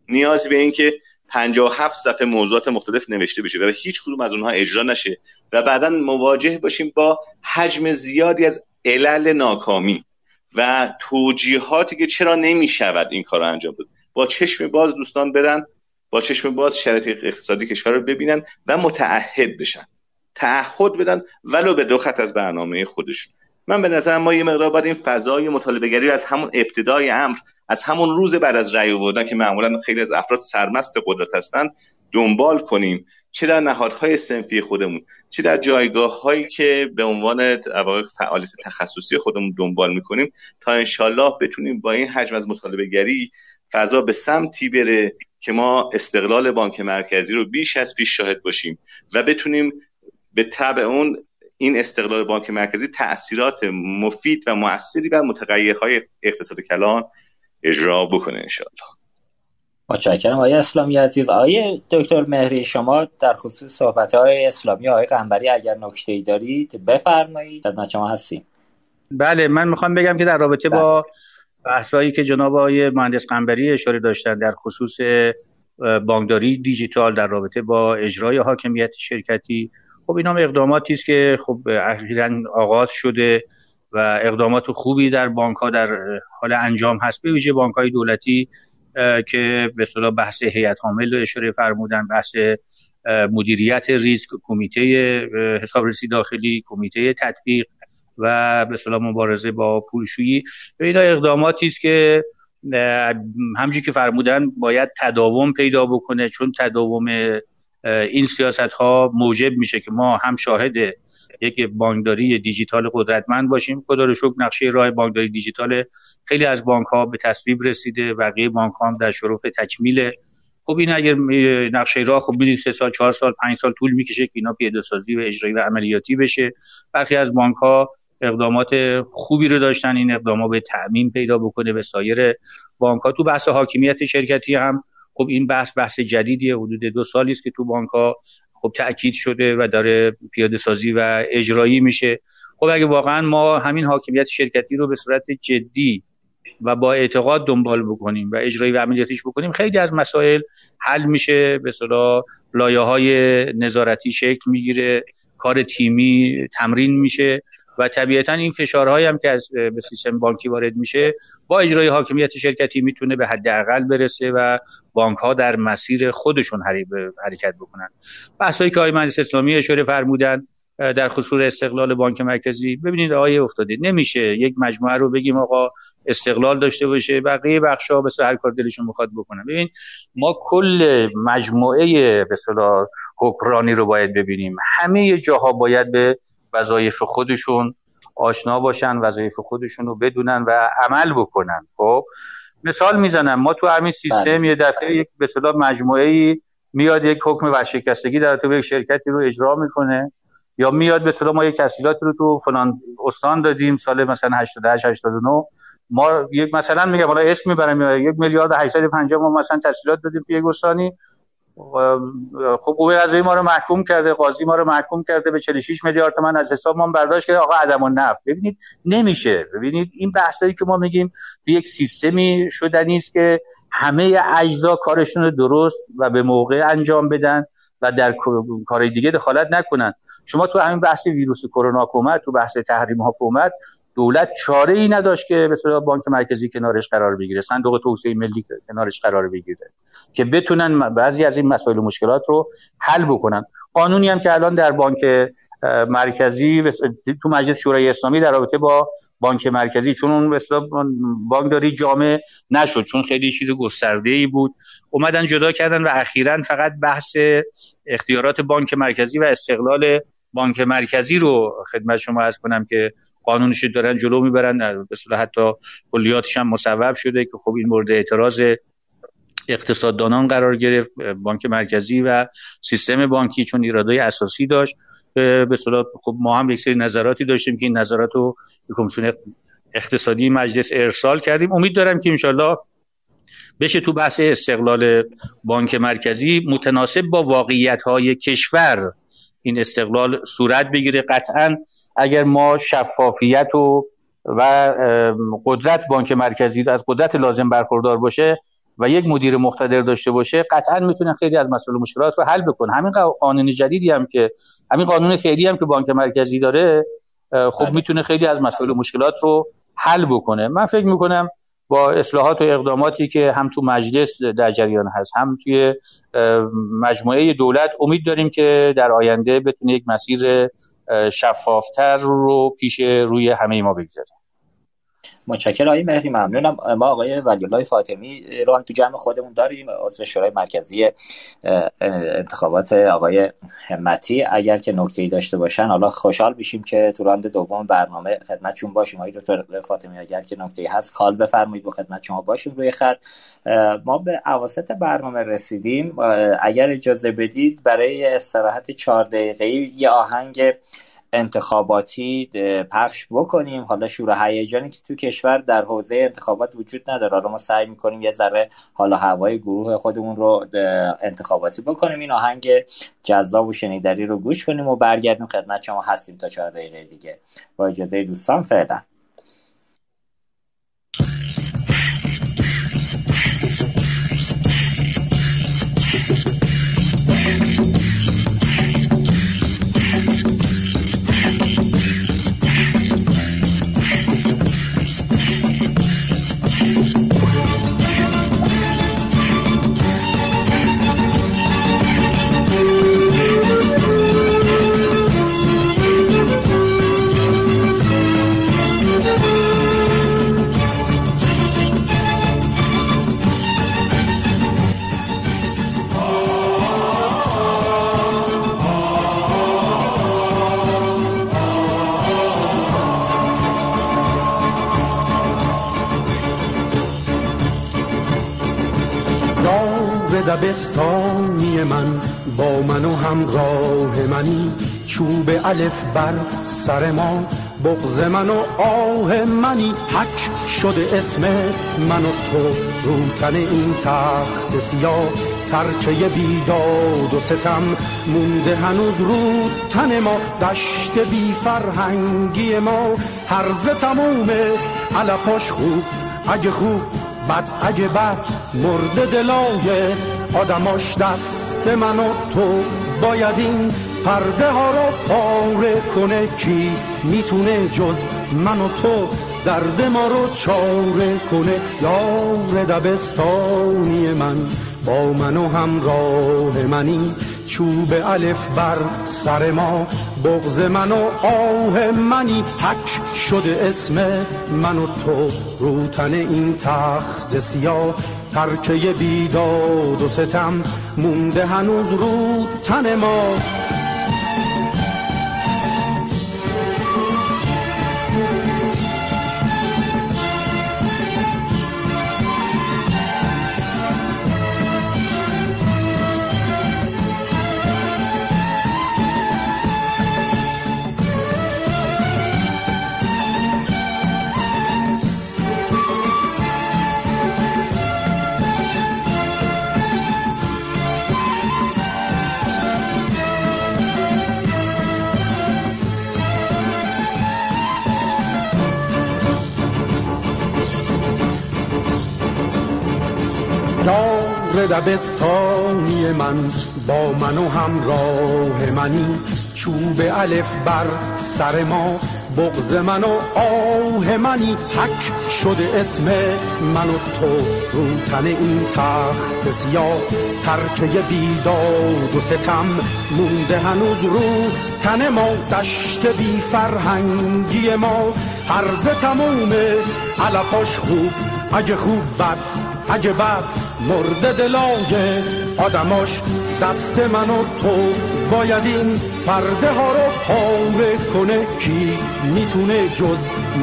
نیازی به اینکه 57 صفحه موضوعات مختلف نوشته بشه و هیچ کدوم از اونها اجرا نشه و بعدا مواجه باشیم با حجم زیادی از علل ناکامی و توجیهاتی که چرا نمی‌شود این کار رو انجام بده. با چشم باز دوستان برن با چشم باز شرایط اقتصادی کشور رو ببینن و متعهد بشن. تعهد بدن ولو به دو خط از برنامه خودشون. من به نظرم ما یه مقدار باید این فضای مطالبه گری از همون ابتدای امر از همون روز بعد از رأی آوردن که معمولا خیلی از افراد سرمست قدرت هستن دنبال کنیم چه در نهادهای سنفی خودمون چه در جایگاه هایی که به عنوان فعالیت تخصصی خودمون دنبال می‌کنیم تا انشالله بتونیم با این حجم از مطالبه گری فضا به سمتی بره که ما استقلال بانک مرکزی رو بیش از پیش شاهد باشیم و بتونیم به طبع اون این استقلال بانک مرکزی تاثیرات مفید و موثری بر متغیرهای اقتصاد کلان اجرا بکنه انشاءالله. متشکرم آقای اسلامی عزیز. آقای دکتر مهری شما در خصوص صحبت های اسلامی آقای قنبری اگر نکته ای دارید بفرمایید. خدمت شما هستیم. بله من می‌خوام بگم که در رابطه با بله. بحثایی که جناب آقای مهندس قنبری اشاره داشتن در خصوص بانکداری دیجیتال در رابطه با اجرای حاکمیت شرکتی خب اینا اقداماتی است که خب اخیرا آغاز شده و اقدامات خوبی در بانک ها در حال انجام هست. به ویژه بانک های دولتی که به اصطلاح بحث هیئت عامل رو اشاره فرمودن بحث مدیریت ریسک کمیته حسابرسی داخلی کمیته تطبیق و به اصطلاح مبارزه با پولشویی. اینا اقداماتی است که همجی که فرمودن باید تداوم پیدا بکنه چون تداوم این سیاست ها موجب میشه که ما هم شاهد یک بانکداری دیجیتال قدرتمند باشیم. خدا رو شکر نقشه راه بانکداری دیجیتال خیلی از بانک ها به تصویب رسیده. بقیه بانک ها هم در شرف تکمیل خب این اگر نقشه راه خب می‌دونید سه سال چهار سال پنج سال طول می‌کشه که اینا پیاده سازی و اجرایی و عملیاتی بشه. برخی از بانک ها اقدامات خوبی رو داشتن. این اقدامات به تعمین پیدا بکنه به سایر بانک ها تو بحث حاکمیت شرکتی هم خب این بحث بحث جدیدیه حدود دو سالی است که تو بانک ها خب تاکید شده و داره پیاده سازی و اجرایی میشه. خب اگه واقعا ما همین حاکمیت شرکتی رو به صورت جدی و با اعتقاد دنبال بکنیم و اجرایی و عملیاتیش بکنیم خیلی از مسائل حل میشه. به صدا لایه های نظارتی شکل می‌گیره کار تیمی تمرین میشه. و طبیعتا این فشارهایی هم که از به سیستم بانکی وارد میشه با اجرای حاکمیت شرکتی می‌تونه به حداقل برسه و بانک ها در مسیر خودشون حرکت بکنن. بحثایی که آقای مهندس اسلامی اشاره فرمودن در خصوص استقلال بانک مرکزی. ببینید آقای افتاده نمیشه یک مجموعه رو بگیم آقا استقلال داشته باشه بقیه بخش ها به هر کار دلشون می‌خواد بکنن. ببین ما کل مجموعه به حکمرانی رو باید ببینیم. همه جاها باید به وظایف خودشون آشنا باشن وظایف خودشون رو بدونن و عمل بکنن. خب مثال می‌زنم ما تو همین سیستم بله. یه دفعه یک به مجموعه ای میاد یک حکم ورشکستگی در تو یک شرکتی رو اجرا می‌کنه یا میاد به ما یک تسهیلاتی رو تو فلان استان دادیم سال مثلا 88 89 ما یک مثلا میگم حالا اسم می‌برم یک میلیارد 850 ما مثلا تسهیلات دادیم تو یک استانی. خب قوه قضایی ما رو محکوم کرده قاضی ما رو محکوم کرده به 46 میلیارد تومان از حساب ما برداشت کرده. آقا عدم و نفت ببینید نمیشه. ببینید این بحثایی که ما میگیم تو یک سیستمی شدنی است که همه اجزا کارشون رو درست و به موقع انجام بدن و در کار دیگه دخالت نکنن. شما تو همین بحث ویروس کرونا حکومت تو بحث تحریم حکومت دولت چاره ای نداشت که مثلا بانک مرکزی کنارش قرار بگیره. صندوق توسعه ملی کنارش قرار بگیره. که بتونن بعضی از این مسائل و مشکلات رو حل بکنن. قانونی هم که الان در بانک مرکزی تو مجلس شورای اسلامی در رابطه با بانک مرکزی چون اون بانکداری جامع نشد چون خیلی چیز گسترده ای بود. اومدن جدا کردن و اخیرا فقط بحث اختیارات بانک مرکزی و استقلال بانک مرکزی رو خدمت شما از کنم که قانونش دارن جلو می‌برن به صورت حتی کلیاتش هم مصوب شده که خب این مورد اعتراض اقتصاددانان قرار گرفت بانک مرکزی و سیستم بانکی چون ایرادای اساسی داشت. به صورت خب ما هم یک سری نظراتی داشتیم که این نظرات رو به کمیسیون اقتصادی مجلس ارسال کردیم. امید دارم که انشالله بشه تو بحث استقلال بانک مرکزی متناسب با واقعیت های کشور این استقلال صورت بگیره قطعا. اگر ما شفافیت و و قدرت بانک مرکزی از قدرت لازم برخوردار باشه و یک مدیر مقتدر داشته باشه قطعا می‌تونه خیلی از مسائل مشکلات رو حل بکنه. همین قانون جدیدی هم که همین قانون فعلی هم که بانک مرکزی داره خب بله. می‌تونه خیلی از مسائل مشکلات رو حل بکنه. من فکر می‌کنم با اصلاحات و اقداماتی که هم تو مجلس در جریان هست هم توی مجموعه دولت امید داریم که در آینده بتونه یک مسیر شفافتر رو پیش روی همه ما بگذاره. متشکرم. آقای مهری ممنونم. ما آقای ولی فاطمی رو هم تو جمع خودمون داریم عضو شورای مرکزی انتخابات آقای همتی. اگر که نکته ای داشته باشن حالا خوشحال بشیم که تو راند دوم برنامه خدمتشون باشیم. آقای دکتر فاطمی اگر که نکته ای هست کال بفرمایید با خدمت شما باشیم روی خط. ما به اواسط برنامه رسیدیم. اگر اجازه بدید برای استراحت چهار دقیقه یه آهنگ انتخاباتی پخش بکنیم. حالا شور هیجانی که تو کشور در حوزه انتخابات وجود نداره. حالا ما سعی می‌کنیم یه ذره حالا هوای گروه خودمون رو انتخاباتی بکنیم. این آهنگ جذاب و شنیداری رو گوش کنیم و برگردیم خدمت شما هستیم تا چهار دقیقه دیگه. با اجازه دوستان فعلا. الف بر سر ما. بغز من و آه منی حک شده اسم من و تو. روتن این تخت سیاه ترکه بیداد و ستم. مونده هنوز رو تن ما. دشت بی فرهنگی ما. هرز تمومه علفاش خوب. اگه خوب بد. اگه بد مرده دلای آدماش. دست من و تو. باید این پرده ها رو پاره کنه کی می‌تونه جز من و تو درد ما رو چاره کنه؟ یار دبستانی من با من و همراه منی چوب الف بر سر ما بغز من و آه منی. حک شده اسم من و تو روتن این تخت سیاه ترکه بیداد و ستم مونده هنوز رو تن ما. دبستانی من با من و همراه منی. چوب الف بر سر ما بغز من و آه منی. حک شده اسم من و تو رو تن این تخت سیاه. ترکه بیداد و ستم مونده هنوز رو تن ما. دشت بی فرهنگی ما. هرز تموم علفاش خوب اگه خوب بد اگه بد مرد دلای آدماش دست من و تو باید این پرده ها رو پاره کنه کی می‌تونه جز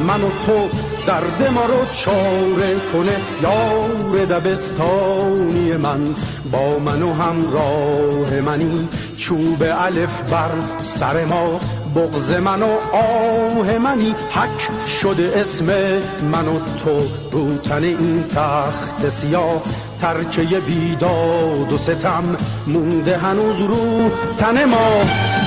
من و تو درد ما رو چاره کنه؟ یار دبستانی من با من و همراه منی. چوب الف بر سر ما بغز من و آه منی. حک شده اسم من و تو روتن این تخت سیاه. ترکه بیداد و ستم مونده هنوز رو تن ما.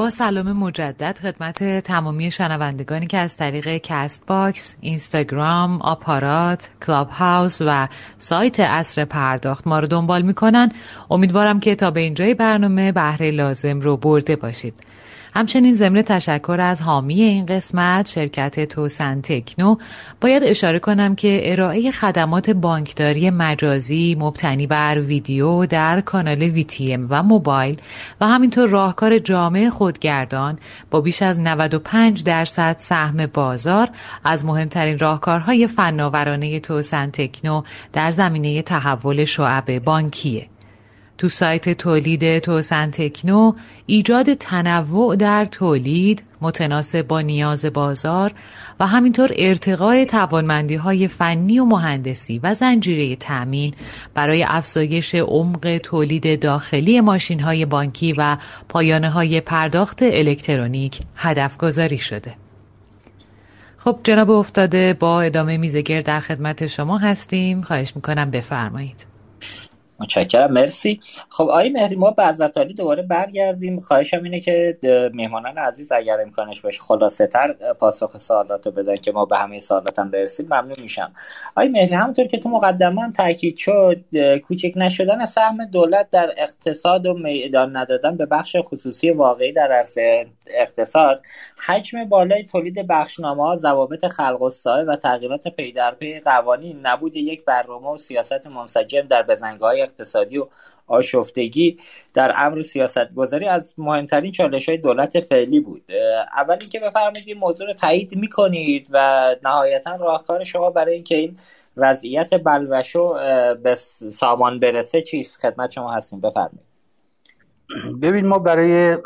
با سلام مجدد خدمت تمامی شنوندگانی که از طریق Castbox، اینستاگرام، آپارات، Clubhouse و سایت عصر پرداخت ما رو دنبال می‌کنن. امیدوارم که تا به اینجای برنامه بهره لازم رو برده باشید. همچنین ضمن تشکر از حامی این قسمت شرکت توسن تکنو باید اشاره کنم که ارائه خدمات بانکداری مجازی مبتنی بر ویدیو در کانال VTM و موبایل و همینطور راهکار جامع خودگردان با بیش از 95 درصد سهم بازار از مهمترین راهکارهای فناورانه توسن تکنو در زمینه تحول شعب بانکیه. تو سایت تولید توسن تکنو ایجاد تنوع در تولید متناسب با نیاز بازار و همینطور ارتقای توانمندی های فنی و مهندسی و زنجیره تأمین برای افزایش عمق تولید داخلی ماشین های بانکی و پایانه های پرداخت الکترونیک هدف گذاری شده. خب جناب افتاده با ادامه میزگر در خدمت شما هستیم خواهش می‌کنم بفرمایید متشکرم مرسی. خب آقای مهری ما به عزتالی دوباره برگردیم. خواهشم اینه که مهمانان عزیز اگر امکانش باشه خلاصه تر پاسخ سوالات رو بدن که ما به همه سوالاتم برسیم ممنون میشم. آقای مهری همونطور که تو مقدمان تاکید شد کوچک نشدن سهم دولت در اقتصاد و میدان ندادن به بخش خصوصی واقعی در عرصه اقتصاد حجم بالای تولید بخشنامه ها ضوابط خلق و تغییرات پی در پی قوانین نبود یک برنامه و سیاست منسجم در بزنگاه اقتصادی و آشفتگی در امر سیاست گذاری از مهمترین چالش های دولت فعلی بود. اول اینکه بفرمایید این موضوع رو تایید می‌کنید و نهایتا راهکار شما برای اینکه این وضعیت بلوشو به سامان برسه چیست؟ خدمت شما هستیم. بفرمایید. ببین ما برای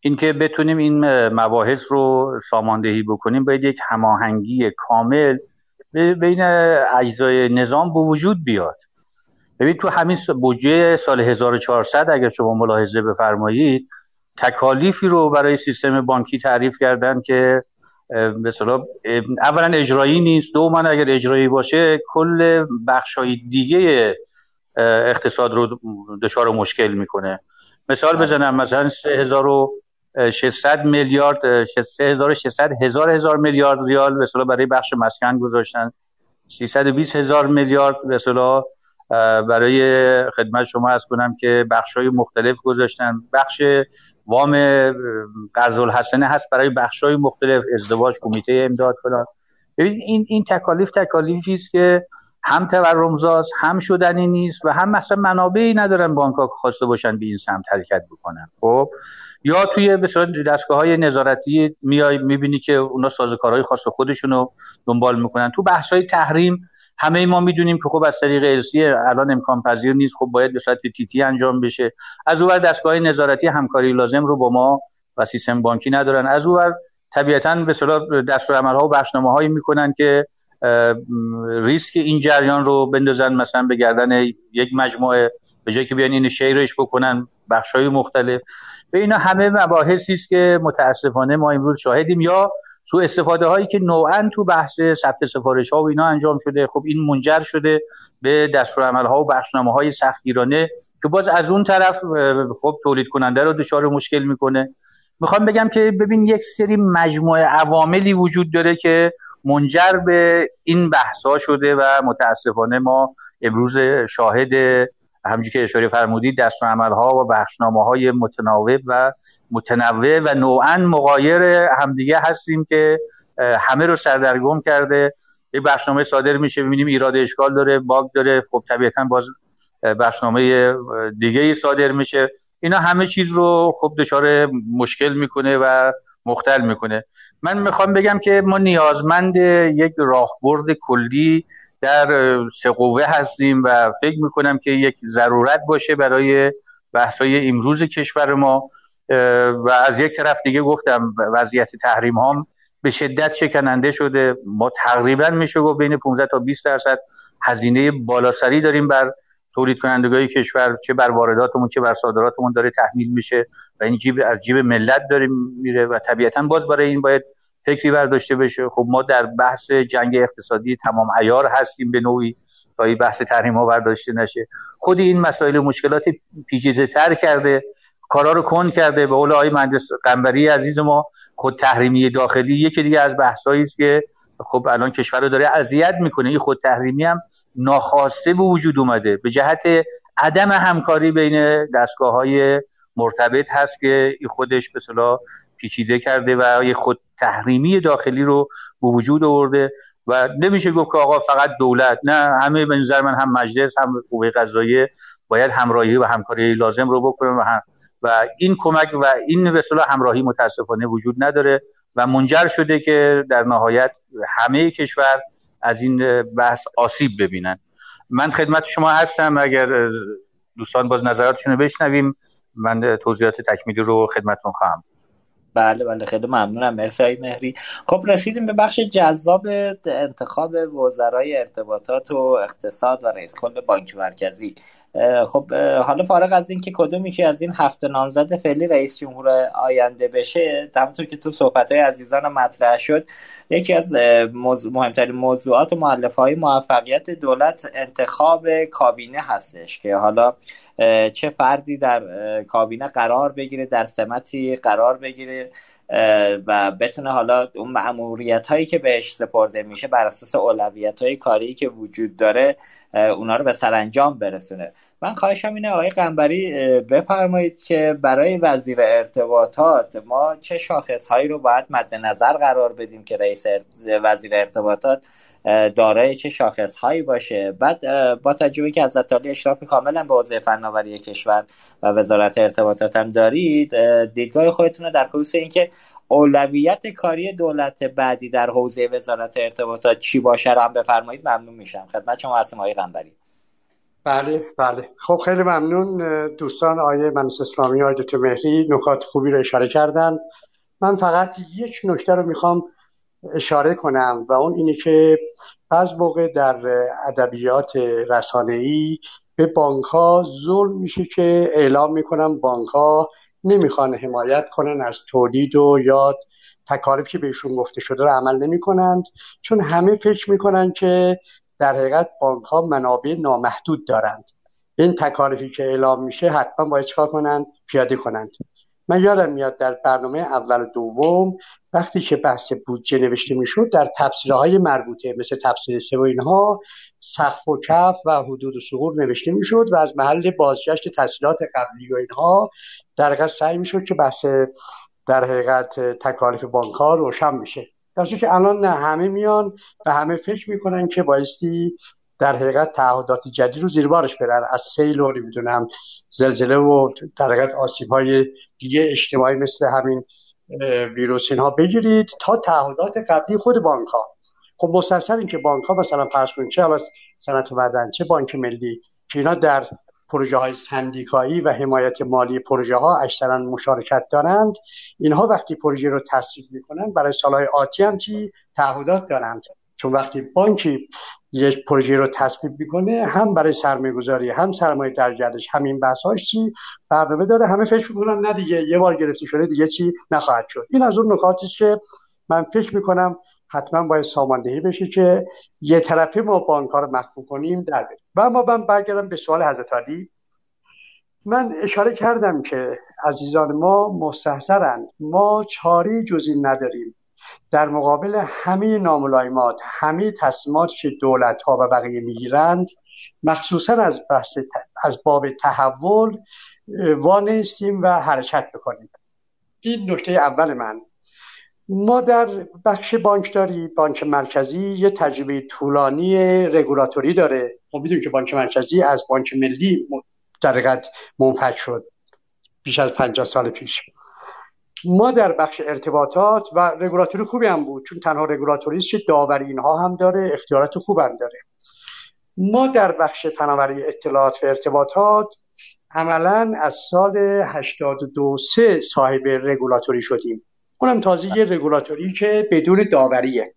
اینکه بتونیم این مباحث رو ساماندهی بکنیم باید یک هماهنگی کامل بین اجزای نظام به وجود بیاد. ببین تو همین بودجه سال 1400 اگر شما ملاحظه بفرمایید تکالیفی رو برای سیستم بانکی تعریف کردن که مثلا اولا اجرایی نیست من اگر اجرایی باشه کل بخشای دیگه اقتصاد رو دچار مشکل می‌کنه. مثال بزنم مثلا 3600 میلیارد 3600 هزار هزار میلیارد ریال مثلا برای بخش مسکن گذاشتن. 320 هزار میلیارد مثلا برای خدمت شما از کنم که بخش های مختلف گذاشتن. بخش وام قرض الحسنه هست برای بخش های مختلف ازدواج کمیته امداد فلان. ببین این این تکالیف تکالیفی است که هم تورمزاست هم شدنی نیست و هم مثلا منابعی ندارن بانک ها خواسته باشن به این سمت حرکت بکنن. خب یا توی مثلا دستگاه های نظارتی میای می‌بینی که اونا سازوکارهای خاص خودشونو دنبال می‌کنن. تو بحث های تحریم همه ما می‌دونیم که خب از طریق ارسی الان امکان پذیر نیست. خب باید به صورت تی انجام بشه. از اون دستگاه نظارتی همکاری لازم رو با ما و سیستم بانکی ندارن. از اون طبیعتا به صلاح دستور ها و بخشنامه هایی می‌کنن که ریسک این جریان رو بندازن مثلا به گردن یک مجموعه به جای که بیان این شیرش بکنن بخش های مختلف. به اینا همه مباحثی است که متاسفانه ما امروز شاهدیم. یا سو استفاده هایی که نوعا تو بحث ثبت سفارش ها و اینا انجام شده. خب این منجر شده به دستورالعمل ها و بخشنامه های سختگیرانه که باز از اون طرف خب تولید کننده رو دچار مشکل می‌کنه. می‌خوام بگم که ببین یک سری مجموعه عواملی وجود داره که منجر به این بحثا شده و متاسفانه ما امروز شاهد همونجوری که اشاره فرمودید دست ها و بخشنامه های متناوب و متنوع و نوعا مقایر همدیگه هستیم که همه رو سردرگم کرده. یک بخشنامه صادر میشه ببینیم ایراد اشکال داره باگ داره. خب طبیعتا باز بخشنامه دیگه ای صادر میشه. اینا همه چیز رو خب دچار مشکل می‌کنه و مختل می‌کنه. من می‌خوام بگم که ما نیازمند یک راهبرد کلی در سقوه هستیم و فکر می‌کنم که یک ضرورت باشه برای بحثای امروز کشور ما. و از یک طرف دیگه گفتم وضعیت تحریم هم به شدت شکننده شده. ما تقریبا میشه گفت بین 15 تا 20 درصد هزینه بالاسری داریم بر تولید کنندگان کشور. چه بر وارداتمون چه بر صادراتمون داره تحمیل میشه و این جیب از جیب ملت داره میره و طبیعتا باز برای این باید فکری برداشته بشه. خب ما در بحث جنگ اقتصادی تمام عیار هستیم به نوعی تا این بحث تحریم ها برداشته نشه. خود این مسائل مشکلات پیچیده تر کرده کارا رو کن کرده. به قول آقای مهندس قنبری عزیز ما خود تحریمی داخلی یکی دیگه از بحثایی است که خب الان کشور رو داره اذیت می‌کنه. این خود تحریمی هم ناخواسته به وجود اومده. به جهت عدم همکاری بین دستگاه های مرتبط هست که این خودش به پیچیده کرده و یه خود تحریمی داخلی رو به وجود آورده و نمیشه گفت که آقا فقط دولت نه همه به نظر من هم مجلس هم قوه قضاییه باید همراهی و همکاری لازم رو بکنن و, هم و این کمک و این به همراهی متاسفانه وجود نداره و منجر شده که در نهایت همه کشور از این بحث آسیب ببینن. من خدمت شما هستم اگر دوستان باز نظراتشون رو بشنویم من توضیحات تکمیلی رو خدمتتون خواهم. بله بله خیلی ممنونم. مرسی مهری. خب رسیدیم به بخش جذاب انتخاب وزرای ارتباطات و اقتصاد و رئیس کل بانک مرکزی. خب حالا فارغ از اینکه کدومی که از این هفته نامزد فعلی رئیس جمهور آینده بشه همونطور که تو صحبت های عزیزان مطرح شد یکی از موضوع مهمترین موضوعات و معلف های موفقیت دولت انتخاب کابینه هستش که حالا چه فردی در کابینه قرار بگیره در سمتی قرار بگیره. و بتونه حالا اون معمولیت هایی که بهش سپرده میشه بر اساس اولویت های کاری که وجود داره اونا رو به سرانجام برسونه. من خواهشم اینه آقای قنبری بفرمایید که برای وزیر ارتباطات ما چه شاخص هایی رو باید مد نظر قرار بدیم که رئیس وزیر ارتباطات دارای چه شاخص هایی باشه. بعد با تجربه که از علی اشراف کاملا به حوزه فناوری کشور و وزارت ارتباطات هم دارید دیدگاه خودتون در خصوص اینکه اولویت کاری دولت بعدی در حوزه وزارت ارتباطات چی باشه رو هم بفرمایید ممنون میشم. خدمت شما هستم آقای قنبری بله بله. خب خیلی ممنون. دوستان آیه منس اسلامی آیه دکتر مهری نکات خوبی رو اشاره کردند. من فقط یک نکته رو می‌خوام اشاره کنم و اون اینه که بعض موقع در ادبیات رسانه‌ای به بانک ها ظلم میشه که اعلام می‌کنن بانک ها نمی‌خوان حمایت کنن از تولید و یاد تکالیفی که بهشون گفته شده رو عمل نمی کنند چون همه فکر می‌کنن که در حقیقت بانک ها منابع نامحدود دارند. این تکالیفی که اعلام میشه حتما باید چکار کنند؟ پیاده کنند. من یادم میاد در برنامه اول دوم وقتی که بحث بودجه نوشته می‌شد در تفسیرهای مربوطه مثل تفسیر سه و اینها سقف و کف و حدود و سقور نوشته می‌شد و از محل بازگشت تحصیلات قبلی و اینها در حقیقت سعی می‌شد که بحث در حقیقت تکالیف بانک ها روشن میشه در که الان نه همه میان و همه فکر می‌کنن که بایستی در حقیقت تعهدات جدید رو زیر بارش برن. از سیل و نمی‌دونم زلزله و در حقیقت آسیب های دیگه اجتماعی مثل همین ویروس اینها بگیرید تا تعهدات قبلی خود بانک ها خب مسلسل این که بانک ها مثلا فرض کنید چه حالا صنعت معدن چه بانک ملی که اینا در پروژه های سندیکایی و حمایت مالی پروژه ها اکثرا مشارکت دارند اینها وقتی پروژه رو تصویب می‌کنن برای سالهای آتی هم چی؟ تعهدات دارند. چون وقتی بانکی یک پروژه رو تصویب می‌کنه هم برای سرمایه گذاری هم سرمایه در همین بحثاش چی؟ برنامه داره همه فکر می‌کنن نه دیگه یه بار گرفته شده دیگه چی؟ نخواهد شد. این از اون نکاتی که من فکر می‌کنم حتما باید ساماندهی بشه که یه طرفی ما بانک رو مخفوف کنیم در بریم و اما من برگردم به سوال حضرت علی. من اشاره کردم که عزیزان ما مستحضرند ما چاری جزی نداریم. در مقابل همه ناملایمات همه تصمیمات که دولت ها و بقیه می‌گیرند مخصوصا از بحث از باب تحول وانستیم و حرکت بکنیم. این نکته اول من. ما در بخش بانکداری بانک مرکزی یه تجربه طولانی رگولاتوری داره. ما می‌دونیم که بانک مرکزی از بانک ملی در منفج شد. بیش از 50 سال پیش. ما در بخش ارتباطات و رگولاتوری خوبی هم بود چون تنها رگولاتوری است که داوری اینها هم داره اختیارات خوب هم داره. ما در بخش فناوری اطلاعات و ارتباطات عملا از سال 82 سه صاحب رگولاتوری شدیم. اونم تازه یه رگولاتوری که بدون داوریه.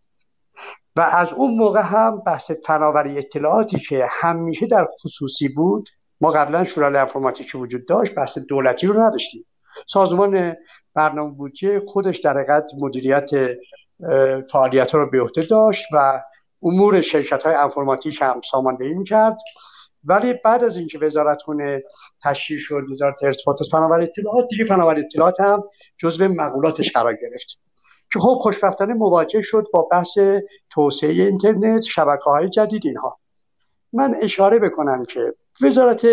و از اون موقع هم بحث فناوری اطلاعاتی که همیشه در خصوصی بود ما قبلا شورای انفرماتیکی وجود داشت بحث دولتی رو نداشتیم. سازمان برنامه بودجه خودش در حقیقت مدیریت فعالیت ها رو به عهده داشت و امور شرکت های انفرماتیک هم ساماندهی می‌کرد. ولی بعد از اینکه وزارت خونه تشکیل شد وزارت ارتباطات فناوری اطلاعات دیگه فناوری اطلاعات هم جزو مقولاتش قرار گرفت. که خب خوشبختانه مواجه شد با بحث توسعه اینترنت شبکه های جدید اینها. من اشاره بکنم که وزارت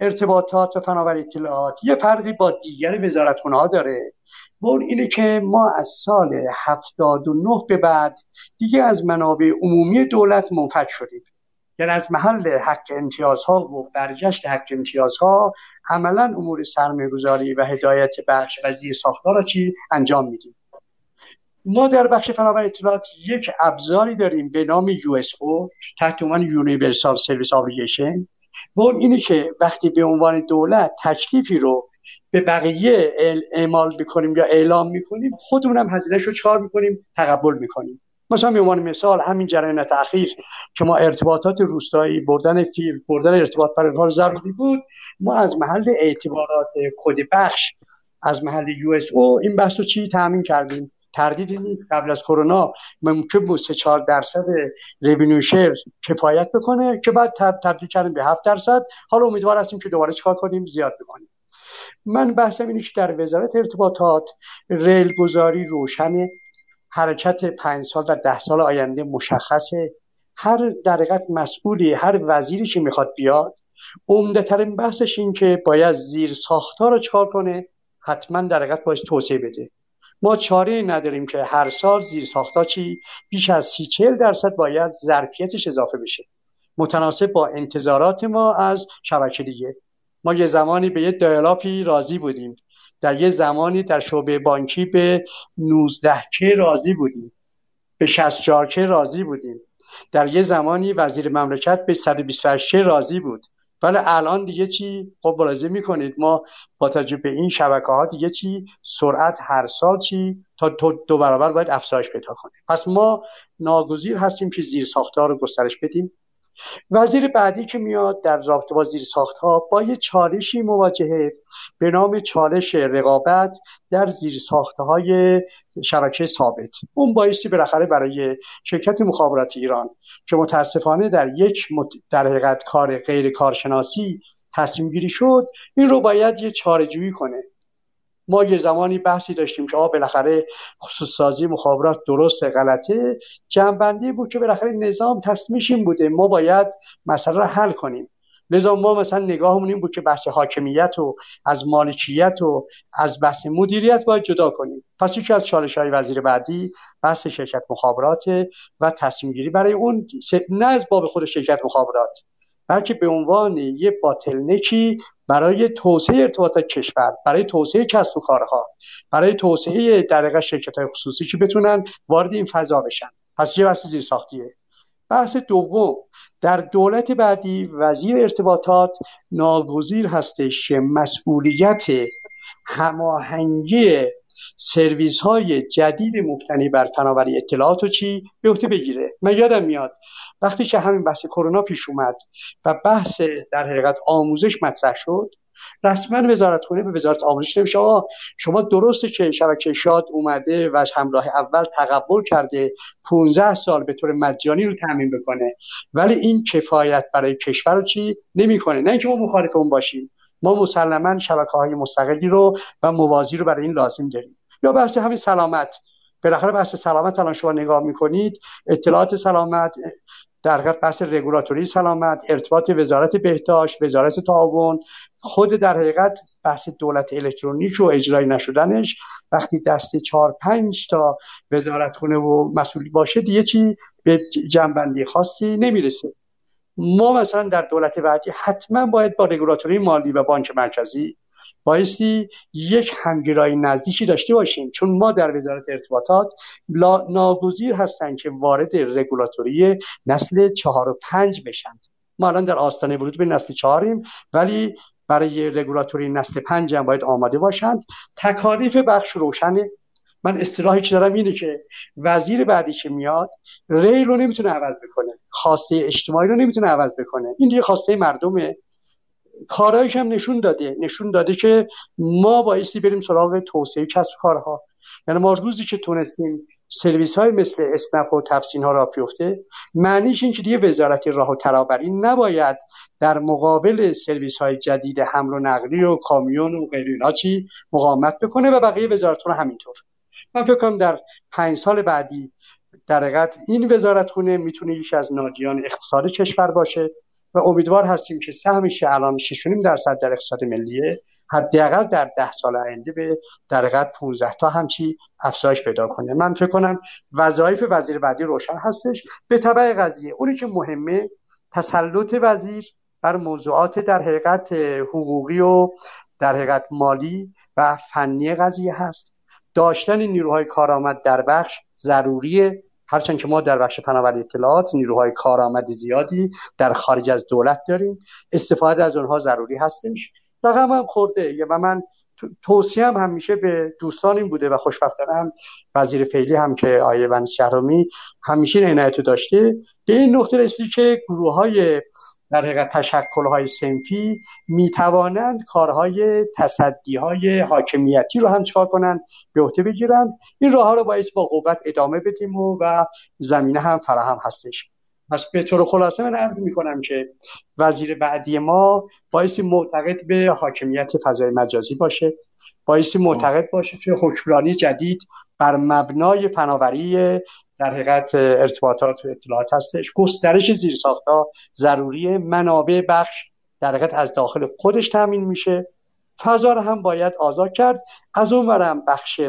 ارتباطات و فناوری اطلاعات یه فرقی با دیگر وزارت ها داره. و اون اینه که ما از سال 79 به بعد دیگه از منابع عمومی دولت منفک شدیم. یعنی از محل حق امتیازها و برگشت حق امتیازها عملا امور سرمایه گذاری و هدایت بخش و زیر ساختار را چی انجام میدیم. ما در بخش فناوری اطلاعات یک ابزاری داریم به نام USO تحت عنوان universal service obligation و اون اینه که وقتی به عنوان دولت تکلیفی رو به بقیه اعمال می‌کنیم یا اعلام می‌کنیم خودمونم هزینهش رو چکار می‌کنیم تقبل می‌کنیم. مثلا به عنوان مثال همین جریان تاخیر که ما ارتباطات روستایی بردن فیل بردن ارتباط پر ضروری بود ما از محل اعتبارات خود بخش از محل USO این بحث رو چی تامین کردیم؟ تردیدی نیست قبل از کرونا ممکن بود 3 4 درصد revenue share کفایت بکنه که بعد تبدیل کردیم به 7 درصد. حالا امیدوار هستیم که دوباره چیکار کنیم؟ زیاد بکنیم. من بحثم اینه که در وزارت ارتباطات ریل گذاری روشن حرکت پنج سال و ده سال آینده مشخصه هر در مسئولی هر وزیری که می‌خواد بیاد عمدهترین بحثش این که باید زیر ساختار رو چکار کنه؟ حتما در باید توسعه بده. ما چاره نداریم که هر سال زیر ساختا چی؟ بیش از سی چهل درصد باید ظرفیتش اضافه بشه. متناسب با انتظارات ما از شبکه دیگه. ما یه زمانی به یه دایلاپی راضی بودیم. در یه زمانی در شعبه بانکی به 19 که راضی بودیم. به 64 که راضی بودیم. در یه زمانی وزیر مملکت به 128 که راضی بود. ولی الان دیگه چی؟ خب ملاحظه می‌کنید. ما با تجربه این شبکه ها دیگه چی؟ سرعت هر سال چی؟ تا دو برابر باید افزایش پیدا کنیم. پس ما ناگزیر هستیم که زیر ساختار رو گسترش بدیم. وزیر بعدی که میاد در رابطه با زیر ساخت ها با یه چالشی مواجهه به نام چالش رقابت در زیر ساخت های شبکه ثابت. اون بایستی بالاخره برای شرکت مخابرات ایران که متاسفانه در یک در حقیقت کار غیر کارشناسی تصمیم گیری شد این رو باید یه چارجویی کنه. ما یه زمانی بحثی داشتیم که آقا بالاخره خصوص سازی مخابرات درست غلطه. جنبندی بود که بالاخره نظام تصمیمش بوده ما باید مسئله رو حل کنیم. لذا ما مثلا نگاهمون این بود که بحث حاکمیت و از مالکیت و از بحث مدیریت باید جدا کنیم. پس یکی از چالش های وزیر بعدی بحث شرکت مخابرات و تصمیم گیری برای اون نه از باب خود شرکت مخابرات بلکه به عنوان یه باتلنکی برای توسعه ارتباطات کشور برای توسعه کسب و کارها برای توسعه در شرکت های خصوصی که بتونن وارد این فضا بشن. پس یه بحث زیر ساختیه بحث دوم در دولت بعدی وزیر ارتباطات ناگزیر هستش که مسئولیت هماهنگی سرویس های جدید مبتنی بر فناوری اطلاعات و چی به عهده بگیره. من یادم میاد وقتی که همین بحث کرونا پیش اومد و بحث در حقیقت آموزش مطرح شد رسما وزارت خونه به وزارت آموزش نمیشه آقا شما درسته که شبکه شاد اومده و همراه اول تقبل کرده 15 سال به طور مجانی رو تامین بکنه ولی این کفایت برای کشور رو چی؟ نمی‌کنه. نه اینکه ما مخالف اون باشیم. ما مسلما شبکه های مستقلی رو و موازی رو برای این لازم داریم. یا بحث همین سلامت. بالاخره بحث سلامت الان شما نگاه می‌کنید اطلاعات سلامت در حقیقت بحث رگولاتوری سلامت ارتباط وزارت بهداشت وزارت تعاون خود در حقیقت بحث دولت الکترونیک و اجرای نشدنش. وقتی دست چهار پنج تا وزارت خونه و مسئولی باشه دیگه چی؟ به جنبندی خاصی نمی‌رسه. ما مثلا در دولت بعدی حتما باید با رگولاتوری مالی و بانک مرکزی بایستی یک همگرایی نزدیکی داشته باشیم. چون ما در وزارت ارتباطات ناگزیر هستن که وارد رگولاتوری نسل چهار و پنج بشن. ما الان در آستانه ورود به نسل چهاریم ولی برای رگولاتوری نسل پنج هم باید آماده باشند. تکالیف بخش روشنه. من اصطلاحی که دارم اینه که وزیر بعدی که میاد ریل رو نمی‌تونه عوض بکنه. خواسته اجتماعی رو نمی‌تونه عوض بکنه. این دیگه خواسته مردمه. کارهایش هم نشون داده. نشون داده که ما بایستی بریم سراغ توسعه کسب کارها. یعنی ما روزی که تونستیم سرویس های مثل اسنپ و تپسین ها را بیفته معنیش این که دیگه وزارت راه و ترابری نباید در مقابل سرویس های جدید حمل و نقلی و کامیون و غیر اینا چی مقاومت بکنه و بقیه وزارت رو همینطور. من فکر کنم در پنج سال بعدی در این وزارت خونه می‌تونه یکی از ناجیان اقتصاد کشور باشه. و امیدوار هستیم که سهمش که الان 6.5 درصد در اقتصاد ملیه حداقل در ده سال آینده به در حقیقت 15 تا همچی افزایش پیدا کنه. من فکر کنم وظایف وزیر بعدی روشن هستش. به تبع قضیه اونی که مهمه تسلط وزیر بر موضوعات در حقیقت حقوقی و در حقیقت مالی و فنی قضیه هست. داشتن نیروهای کارآمد در بخش ضروریه. هرچند که ما در بخش فناوری اطلاعات نیروهای کارآمد زیادی در خارج از دولت داریم استفاده از اونها ضروری هستش. رقم هم خورده. و من توصیه هم همیشه به دوستان این بوده و خوشبختانه هم وزیر فعلی هم که آیه ونس شهرامی همیشه این داشته. به این نقطه رسیدی که گروه های در حقیقت تشکل های سنفی می توانند کارهای تصدی های حاکمیتی رو هم چکار کنند به عهده بگیرند. این راه رو باید با قوت ادامه بدیم و, و زمینه هم فراهم هستش. پس به طور خلاصه من عرض می کنم که وزیر بعدی ما بایستی معتقد به حاکمیت فضای مجازی باشه بایستی معتقد باشه که حکمرانی جدید بر مبنای فناوری در حقیقت ارتباطات و اطلاعات هستش. گسترش زیرساختها ضروری منابع بخش در حقیقت از داخل خودش تامین میشه. فضا رو هم باید آزاد کرد. از اون ورم بخش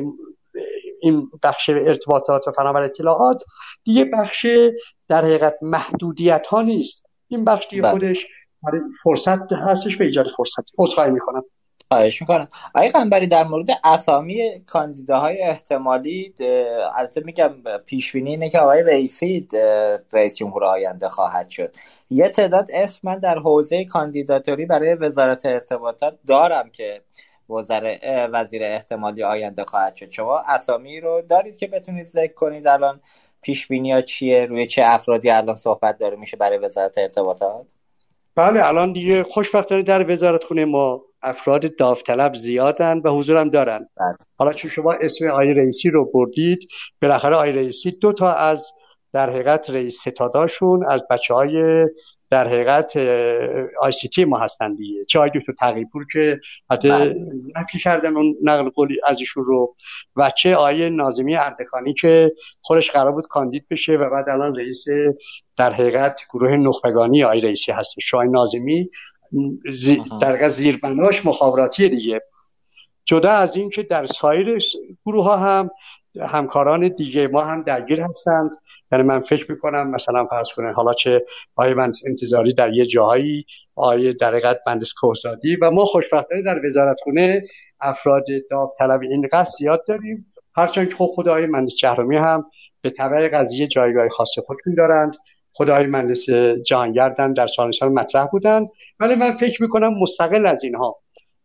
این بخش ارتباطات و فناور اطلاعات دیگه بخش در حقیقت محدودیت ها نیست. این بخش دیگه بله. خودش برای فرصت هستش به ایجاد فرصت. عذرخواهی می‌کنم. خواهش می‌کنم. آقای قنبری در مورد اسامی کاندیداهای احتمالی البته میگم پیش بینی اینه که آقای رئیسی رئیس جمهور آینده خواهد شد. یه تعداد اسم من در حوزه کاندیداتوری برای وزارت ارتباطات دارم که وزیر وزیر احتمالی آینده خواهد شد. شما اسامی رو دارید که بتونید ذکر کنید الان پیش بینی ها چیه روی چه افرادی الان صحبت داره میشه برای وزارت ارتباطات؟ بله الان دیگه خوشبختانه در وزارت خونه ما افراد داوطلب زیادن و حضورم دارن بله. حالا چون شما اسم آی رئیسی رو بردید بالاخره آی رئیسی دو تا از در حقیقت رئیس ستاداشون از بچه های در حقیقت ICT ما هستن دیگه چه آی دکتر تقیپور که حتی بله. نفی کردن اون نقل قولی از ایشون رو و چه آی ناظمی اردکانی که خودش قرار بود کاندید بشه و بعد الان رئیس در حقیقت گروه نخبگانی آی رئیسی هست آی ناظمی زی در حقیقت زیربناش مخابراتی دیگه. جدا از این که در سایر گروه ها هم همکاران دیگه ما هم درگیر هستند. یعنی من فکر می‌کنم مثلا فرض کنه حالا چه آیه من انتظاری در یه جاهایی آیه در حقیقت بندس کوزادی و ما خوشبختانه در وزارت خونه افراد داوطلب این قصد زیاد داریم. هرچند که خب خدای مهندس جهرومی هم به طبع قضیه جایگاه خاص خودشون دارند. خدای مهندس جهانگردن در سال سال مطرح بودند ولی من فکر می‌کنم مستقل از اینها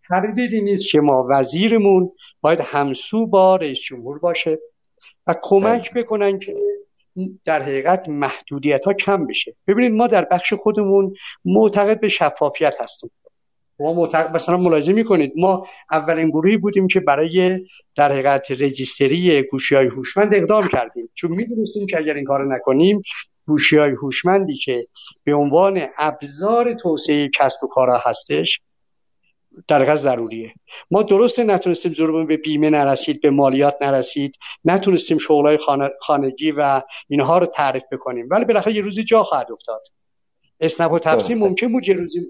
تردیدی نیست که ما وزیرمون باید همسو با رئیس جمهور باشه و کمک بله. بکنن که در حقیقت محدودیت ها کم بشه. ببینید ما در بخش خودمون معتقد به شفافیت هستیم. ما معتقد مثلا ملاحظه می‌کنید ما اولین گروهی بودیم که برای در حقیقت رجیستری گوشی های هوشمند اقدام کردیم. چون می‌دونستیم که اگر این کار نکنیم گوشی های هوشمندی که به عنوان ابزار توسعه کسب و کارها هستش در ضروریه. ما درست نتونستیم ضرورمون به بیمه نرسید به مالیات نرسید نتونستیم شغلای خانگی و اینها رو تعریف بکنیم. ولی بالاخره یه روزی جا خواهد افتاد. اسنپ و تفسیر ممکن بود یه روزی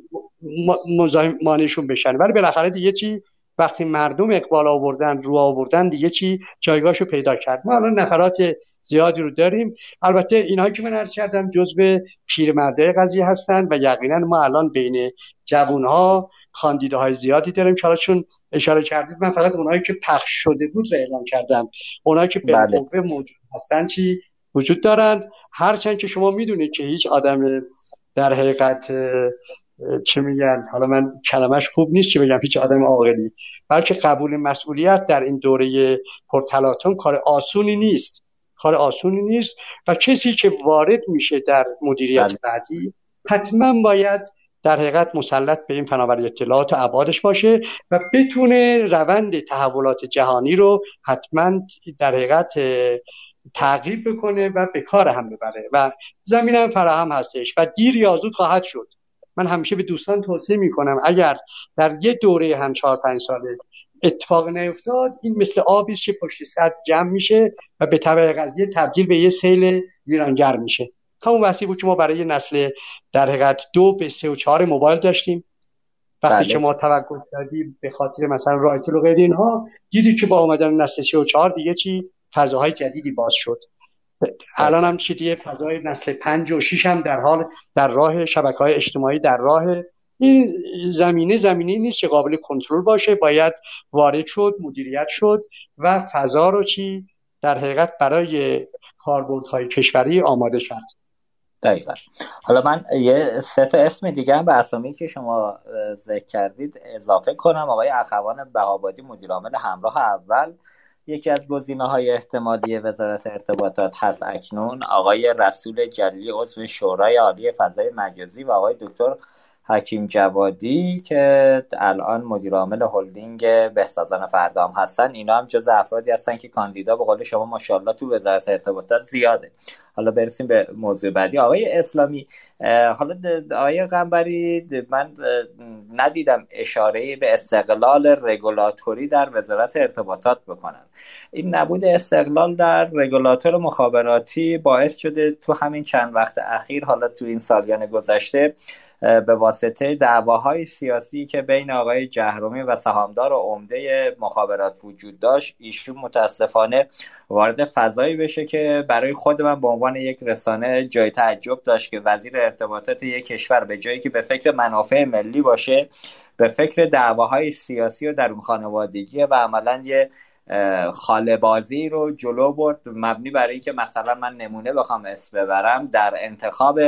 مانعشون بشن. ولی بالاخره دیگه چی؟ وقتی مردم اقبال آوردن رو آوردن دیگه چی؟ جایگاهشو پیدا کرد. ما الان نفرات زیادی رو داریم. البته اینهایی که من عرض کردم جزو پیرمرده قضیه هستند و یقینا ما الان بین جوانها های زیادی داریم که چون اشاره کردید من فقط اونایی که پخش شده بود رو اعلام کردم. اونایی که به بله. موجود هستن چی؟ وجود دارند هرچند که شما می‌دونید که هیچ آدم در حقیقت چه میگن حالا من کلمش خوب نیست که بگم هیچ آدم عاقلی. بلکه قبول مسئولیت در این دوره پرتلاتون کار آسونی نیست کار آسونی نیست و کسی که وارد میشه در مدیریت بله. بعدی حتما باید در حقیقت مسلط به این فناوری اطلاعات و ابعادش باشه و بتونه روند تحولات جهانی رو حتما در حقیقت تعقیب بکنه و به کار هم ببره. و زمین هم فراهم هستش و دیر یا زود خواهد شد. من همیشه به دوستان توصیه می‌کنم اگر در یه دوره هم چهار پنج ساله اتفاق نیفتاد این مثل آبی که پشت سد جمع میشه و به طبع قضیه تبدیل به یه سیل ویرانگر میشه همون وسیع بود که ما برای نسل در حقیقت دو به سه و چهار موبایل داشتیم وقتی بله. که ما توقع کردیم به خاطر مثلا رایتل و غیر اینها دیدی که با آمدن نسل سه و چهار دیگه چی فضاهای جدیدی باز شد. الان هم چی فضای نسل پنج و شیش هم در حال در راه شبکه های اجتماعی در راه این زمینه زمینه نیست که قابل کنترل باشه. باید وارد شد مدیریت شد و فضا رو چی؟ در حقیقت برای کاربردهای کشوری آماده کرد. دقیقا. حالا من یه سه تا اسم دیگه هم به اسامی که شما ذکر کردید اضافه کنم. آقای اخوان بهابادی مدیر عامل همراه اول. یکی از گزینه های احتمالی وزارت ارتباطات هست اکنون آقای رسول جلیلی عضو شورای عالی فضای مجازی و آقای دکتر حکیم جوادی که الان مدیر عامل هلدینگ بهسازان فردام هستن. اینا هم جز افرادی هستن که کاندیدا به قول شما ماشاءالله تو وزارت ارتباطات زیاده. حالا برسیم به موضوع بعدی. آقای اسلامی حالا آقای قنبری من ندیدم اشاره به استقلال رگولاتوری در وزارت ارتباطات بکنن این نبود استقلال در رگولاتور مخابراتی باعث شده تو همین چند وقت اخیر حالا تو این سالیان گذشته به واسطه دعواهای سیاسی که بین آقای جهرومی و سهامدار و عمده مخابرات وجود داشت ایشون متاسفانه وارد فضایی بشه که برای خود من به عنوان یک رسانه جای تعجب داشت که وزیر ارتباطات یک کشور به جایی که به فکر منافع ملی باشه به فکر دعواهای سیاسی و درون خانوادگی و عملا یه خاله بازی رو جلو برد. مبنی برای اینکه مثلا من نمونه بخوام اسم ببرم در انتخاب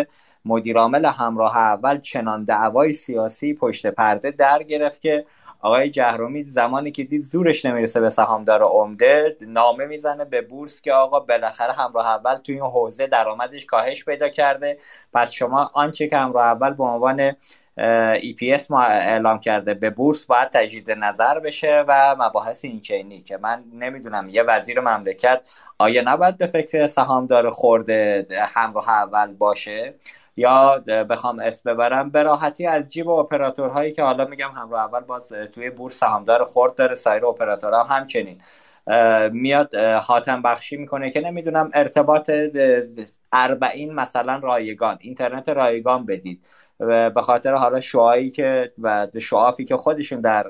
مدیرعامل همراه اول چنان دعوای سیاسی پشت پرده در گرفت که آقای جهرومی زمانی که دید زورش نمی‌رسه به سهامدار عمده نامه می‌زنه به بورس که آقا بالاخره همراه اول توی این حوزه درآمدش کاهش پیدا کرده. پس شما آنچه که همراه اول به عنوان EPS ما اعلام کرده به بورس باید تجدید نظر بشه و مباحث اینچینی که من نمی‌دونم یه وزیر مملکت آیا نباید به فکر سهامدار خورده همراه اول باشه؟ یا بخوام اسم ببرم. به راحتی از جیب اپراتورهایی که حالا میگم همراه اول باز توی بورس سهامدار خورد داره سایر اپراتورها هم همچنین. میاد حاتم بخشی می‌کنه که نمی‌دونم ارتباط اربعین مثلا رایگان اینترنت رایگان بدید. به خاطر حالا شعایی که و شعافی که خودشون در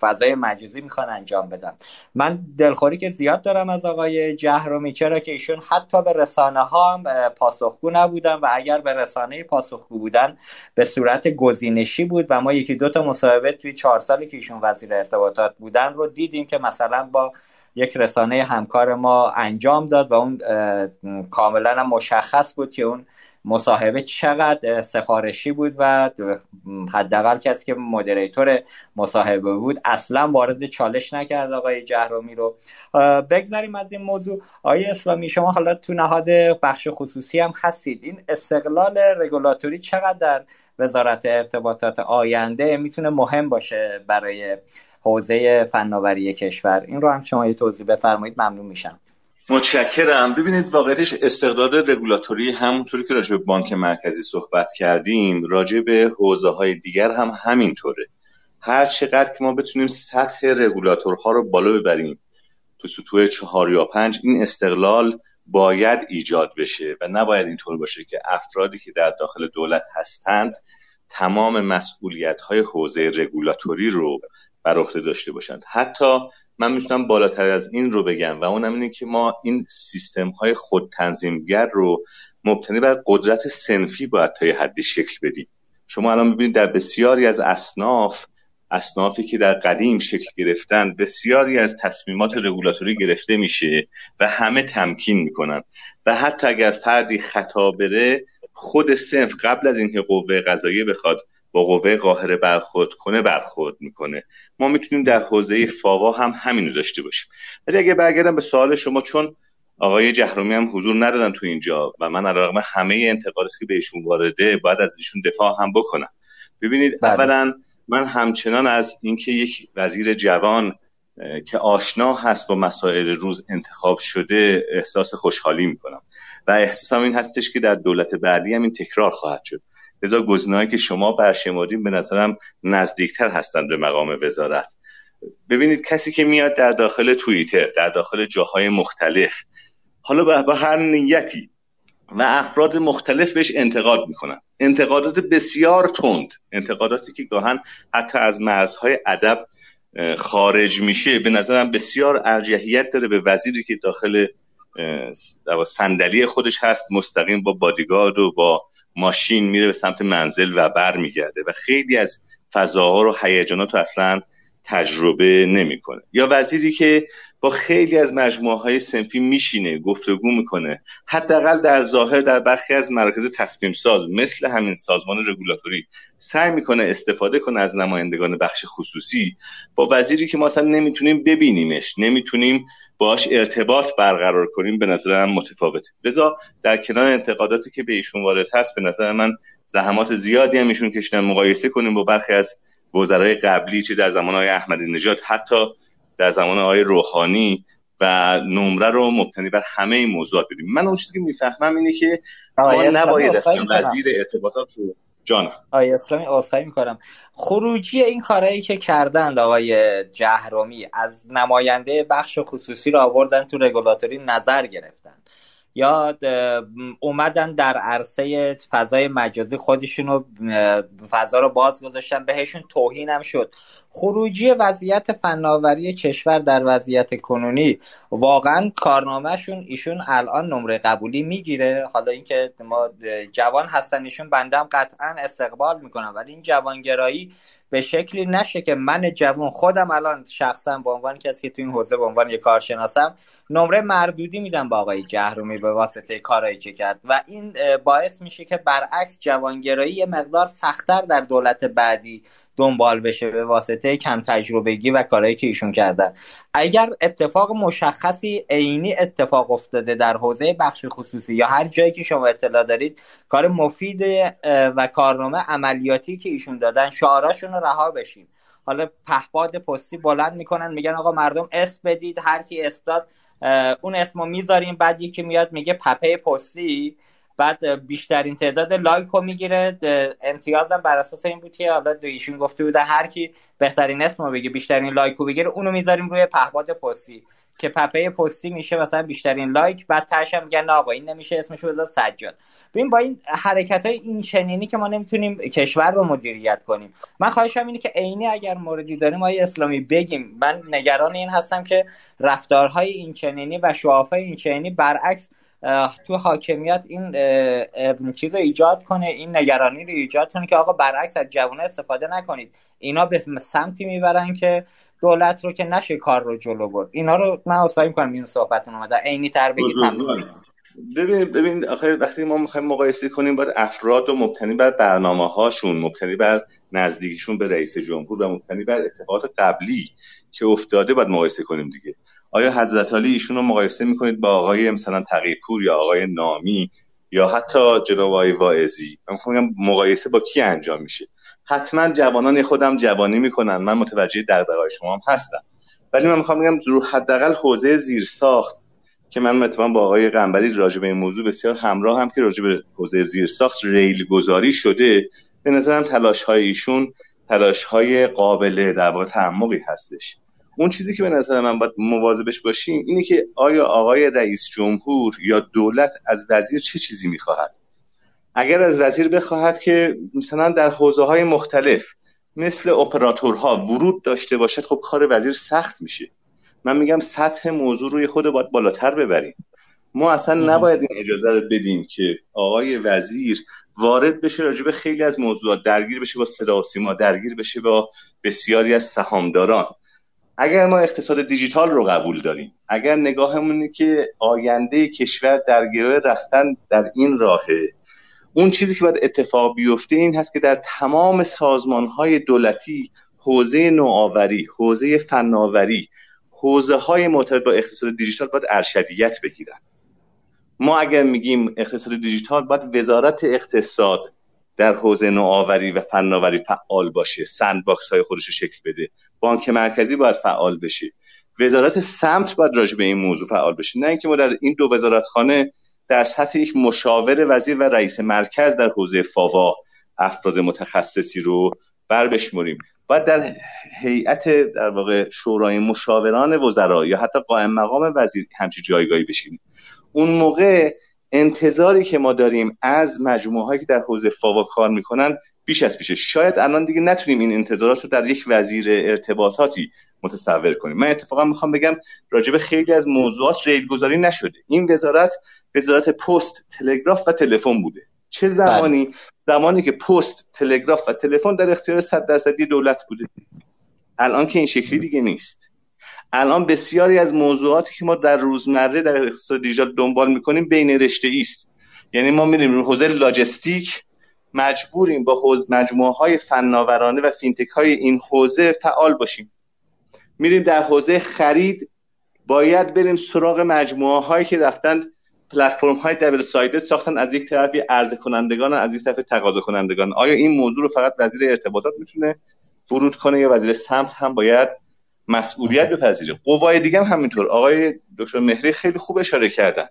فضای مجازی می‌خوان انجام بدن. من دلخوری که زیاد دارم از آقای جهرومی چرا که ایشون حتی به رسانه ها هم پاسخگو نبودن و اگر به رسانه پاسخگو بودن به صورت گزینشی بود و ما یکی دو تا مصاحبه توی چهار سالی که ایشون وزیر ارتباطات بودن رو دیدیم که مثلا با یک رسانه همکار ما انجام داد و اون کاملا مشخص بود که اون مصاحبه چقدر سفارشی بود و حداقل کسی که مدریتور مصاحبه بود اصلا وارد چالش نکرد آقای جهرومی رو. بگذاریم از این موضوع. آقای اسلامی شما حالا تو نهاد بخش خصوصی هم هستید. این استقلال رگولاتوری چقدر در وزارت ارتباطات آینده می‌تونه مهم باشه برای حوزه فناوری کشور. این رو هم شما یه توضیح بفرمایید ممنون میشم. متشکرم. ببینید واقعیتش استقلال رگولاتوری همونطوری که راجع به بانک مرکزی صحبت کردیم راجع به حوزه های دیگر هم همینطوره. هر چقدر که ما بتونیم سطح رگولاتورها رو بالا ببریم تو سطوح چهار یا پنج این استقلال باید ایجاد بشه و نباید اینطور باشه که افرادی که در داخل دولت هستند تمام مسئولیت های حوزه رگولاتوری رو بر عهده داشته باشند. حتی من می‌تونم بالاتر از این رو بگم و اونم اینه که ما این سیستم های خود تنظیمگر رو مبتنی بر قدرت سنفی باید تا یه حدی شکل بدیم. شما الان می‌بینید در بسیاری از اصناف اصنافی که در قدیم شکل گرفتن بسیاری از تصمیمات رگولاتوری گرفته میشه و همه تمکین می‌کنن. و حتی اگر فردی خطا بره خود سنف قبل از اینکه قوه قضاییه بخواد با قوه قاهره برخورد کنه برخورد می‌کنه. ما می‌تونیم در حوزه فاوا هم همین رو داشته باشیم. ولی اگه برگردم به سوال شما چون آقای جهرومی هم حضور ندادن تو اینجا و من رغم همه انتقاداتی که بهشون وارده باید از ایشون دفاع هم بکنم. ببینید بله. اولا من همچنان از اینکه یک وزیر جوان که آشنا هست با مسائل روز انتخاب شده احساس خوشحالی می‌کنم. و احساسم این هستش که در دولت بعدی هم این تکرار خواهد شد. لذا گزینه‌هایی که شما برشمردین به نظرم نزدیکتر هستند به مقام وزارت. ببینید کسی که میاد در داخل توییتر در داخل جاهای مختلف حالا با هر نیتی و افراد مختلف بهش انتقاد می‌کنن. انتقادات بسیار تند. انتقاداتی که گاهن حتی از مرزهای ادب خارج میشه. به نظرم بسیار ارجحیت داره به وزیری که داخل صندلی خودش هست مستقیم با بادیگارد و با ماشین میره به سمت منزل و بر میگرده و خیلی از فضاها رو هیجانات رو اصلا تجربه نمی‌کنه. یا وزیری که با خیلی از مجموعه های سنفی میشینه گفتگو می‌کنه حداقل در ظاهر در برخی از مراکز تصمیم ساز مثل همین سازمان رگولاتوری سعی می‌کنه استفاده کنه از نمایندگان بخش خصوصی با وزیری که ما اصلا نمی‌تونیم ببینیمش نمی‌تونیم باش ارتباط برقرار کنیم به نظرم متفاوته. لذا در کنار انتقاداتی که به ایشون وارد هست به نظر من زحمات زیادی هم ایشون کشیدن مقایسه کنیم با برخی از وزرای قبلی چه در زمان های احمدی نژاد حتی در زمان آقای روحانی و نمره رو مبتنی بر همه این موضوعات بدیم من اون چیزی که می‌فهمم اینه که ما نباید وزیر ارتباطات رو جان آقای اسلامی عذرخواهی می‌کنم. خروجی این کارهایی که کردند آقای جهرومی از نماینده بخش خصوصی رو آوردن تو رگولاتوری نظر گرفتن. یا اومدن در عرصه فضای مجازی خودشون رو فضا رو باز گذاشتن بهشون توهین هم شد. خروجی وضعیت فناوری کشور در وضعیت کنونی واقعا کارنامهشون ایشون الان نمره قبولی می‌گیره. حالا اینکه ما جوان هستن ایشون بندم قطعا استقبال می‌کنم ولی این جوانگرایی به شکلی نشه که من جوان خودم الان شخصا به عنوان کسی که تو این حوزه به عنوان یه کارشناسم نمره مردودی میدم با آقای جهرومی به واسطه کارایی که کرد. و این باعث میشه که برعکس جوانگرایی یه مقدار سختتر در دولت بعدی دنبال بشه به واسطه کم تجربگی و کارهایی که ایشون کردن. اگر اتفاق مشخصی عینی اتفاق افتاده در حوزه بخش خصوصی یا هر جایی که شما اطلاع دارید کار مفید و کارنامه عملیاتی که ایشون دادن شعاراشون رو رها بشیم حالا پهپاد پستی بلند می‌کنن میگن آقا مردم اسم بدید هر کی اسم داد اون اسمو می‌ذاریم بعد یکی میاد میگه پپه پستی. بعد بیشترین تعداد لایک رو می‌گیره. امتیازم بر اساس این بود که حالا ایشون گفته بوده هر کی بهترین اسم رو بگه بیشترین لایک رو بگیره اونو می‌ذاریم روی پهباد پستی. که پپه پستی میشه مثلا بیشترین لایک بعد تهش هم میگن آقا این نمیشه اسمشو بذار سجاد. ببین با این حرکت های این چنینی که ما نمی‌تونیم کشور رو مدیریت کنیم. من خواهشم اینه که عینی اگر موردی داریم ما اسامی بگیم. من نگران این هستم که رفتارهای این چنینی و شعافهای این چنینی برعکس تو حاکمیت این چیز رو ایجاد کنه این نگرانی رو ایجاد کنه که آقا برعکس از جوانه استفاده نکنید. اینا به سمتی می‌برن که دولت رو که نشه کار رو جلو برد. اینا رو من اصلاحی می‌کنم این صحبتون اومده. عینی تر بگید ببین ببین آخه وقتی ما می‌خوایم مقایسه کنیم باید افراد و مبتنی بر برنامه هاشون مبتنی بر نزدیکیشون به رئیس جمهور و مبتنی بر اتفاقات قبلی که افتاده باید مقایسه کنیم دیگه. آیا حضرت علی ایشون رو مقایسه می‌کنید با آقای مثلا تقیپور یا آقای نامی یا حتی جناب آقای واعظی؟ من مقایسه با کی انجام میشه؟ حتما جوانان خودم جوانی می‌کنن. من متوجه دغدغه‌های شما هم هستم. ولی من می‌خوام بگم رو حداقل حوزه زیر ساخت که من متوان با آقای قنبری راجع به این موضوع بسیار همراه هم که راجع به حوزه زیر ساخت ریل گذاری شده به نظرم تلاش های ایشون تلاش های قابل در تعمقی هستش. اون چیزی که به نظر من باید مواظبش باشیم اینه که آیا آقای رئیس جمهور یا دولت از وزیر چه چیزی می‌خواهد؟ اگر از وزیر بخواهد که مثلا در حوزه های مختلف مثل اپراتورها ورود داشته باشد خب کار وزیر سخت میشه. من میگم سطح موضوع روی خود باید بالاتر ببریم. ما اصلا نباید این اجازه رو بدیم که آقای وزیر وارد بشه راجع به خیلی از موضوعات درگیر بشه با صدا سیما درگیر بشه با بسیاری از سهامداران. اگر ما اقتصاد دیجیتال رو قبول داریم اگر نگاهمونه که آینده کشور در گروه رفتن در این راهه اون چیزی که باید اتفاق بیفته این هست که در تمام سازمان های دولتی حوزه نوآوری حوزه فناوری حوزه های مرتبط با اقتصاد دیجیتال باید ارشدیت بگیرن. ما اگر میگیم اقتصاد دیجیتال باید وزارت اقتصاد در حوزه نوآوری و فناوری فعال باشه sandbox های خودش شکل بده. بانک مرکزی باید فعال بشه. وزارت سمت باید راجع به این موضوع فعال بشه. نه اینکه ما در این دو وزارتخانه در سطح یک مشاور وزیر و رئیس مرکز در حوزه فاوا افراد متخصصی رو بر بشمریم. باید در هیئت در واقع شورای مشاوران وزرا یا حتی قائم مقام وزیر همچی جایگاهی بشینیم اون موقع انتظاری که ما داریم از مجموعه هایی که در حوزه فاوا کار می‌کنن بیش از پیشه شاید الان دیگه نتونیم این انتظارات رو در یک وزیر ارتباطاتی متصور کنیم. من اتفاقا می‌خوام بگم راجب خیلی از موضوعات ریل گذاری نشده. این وزارت وزارت پست تلگراف و تلفن بوده. چه زمانی بله. زمانی؟ که پست تلگراف و تلفن در اختیار صد درصدی دولت بوده. الان که این شکلی دیگه نیست. الان بسیاری از موضوعاتی که ما در روزمره در اقتصاد دیجیتال دنبال می‌کنیم بین رشته است یعنی ما میریم رو حوزه لاجستیک مجبوریم با حوز مجموعه های فناورانه و فینتک های این حوزه فعال باشیم. میریم در حوزه خرید. باید بریم سراغ مجموعه هایی که رفتند پلتفرم های دبل سایده ساختن از یک طرفی عرضه کنندگان از یک طرف تقاضا کنندگان آیا این موضوع رو فقط وزیر ارتباطات می‌تونه ورود کنه یا وزیر سمت هم باید مسئولیت بپذیره؟ قوای دیگه هم همینطور. آقای دکتر مهری خیلی خوب اشاره کردن.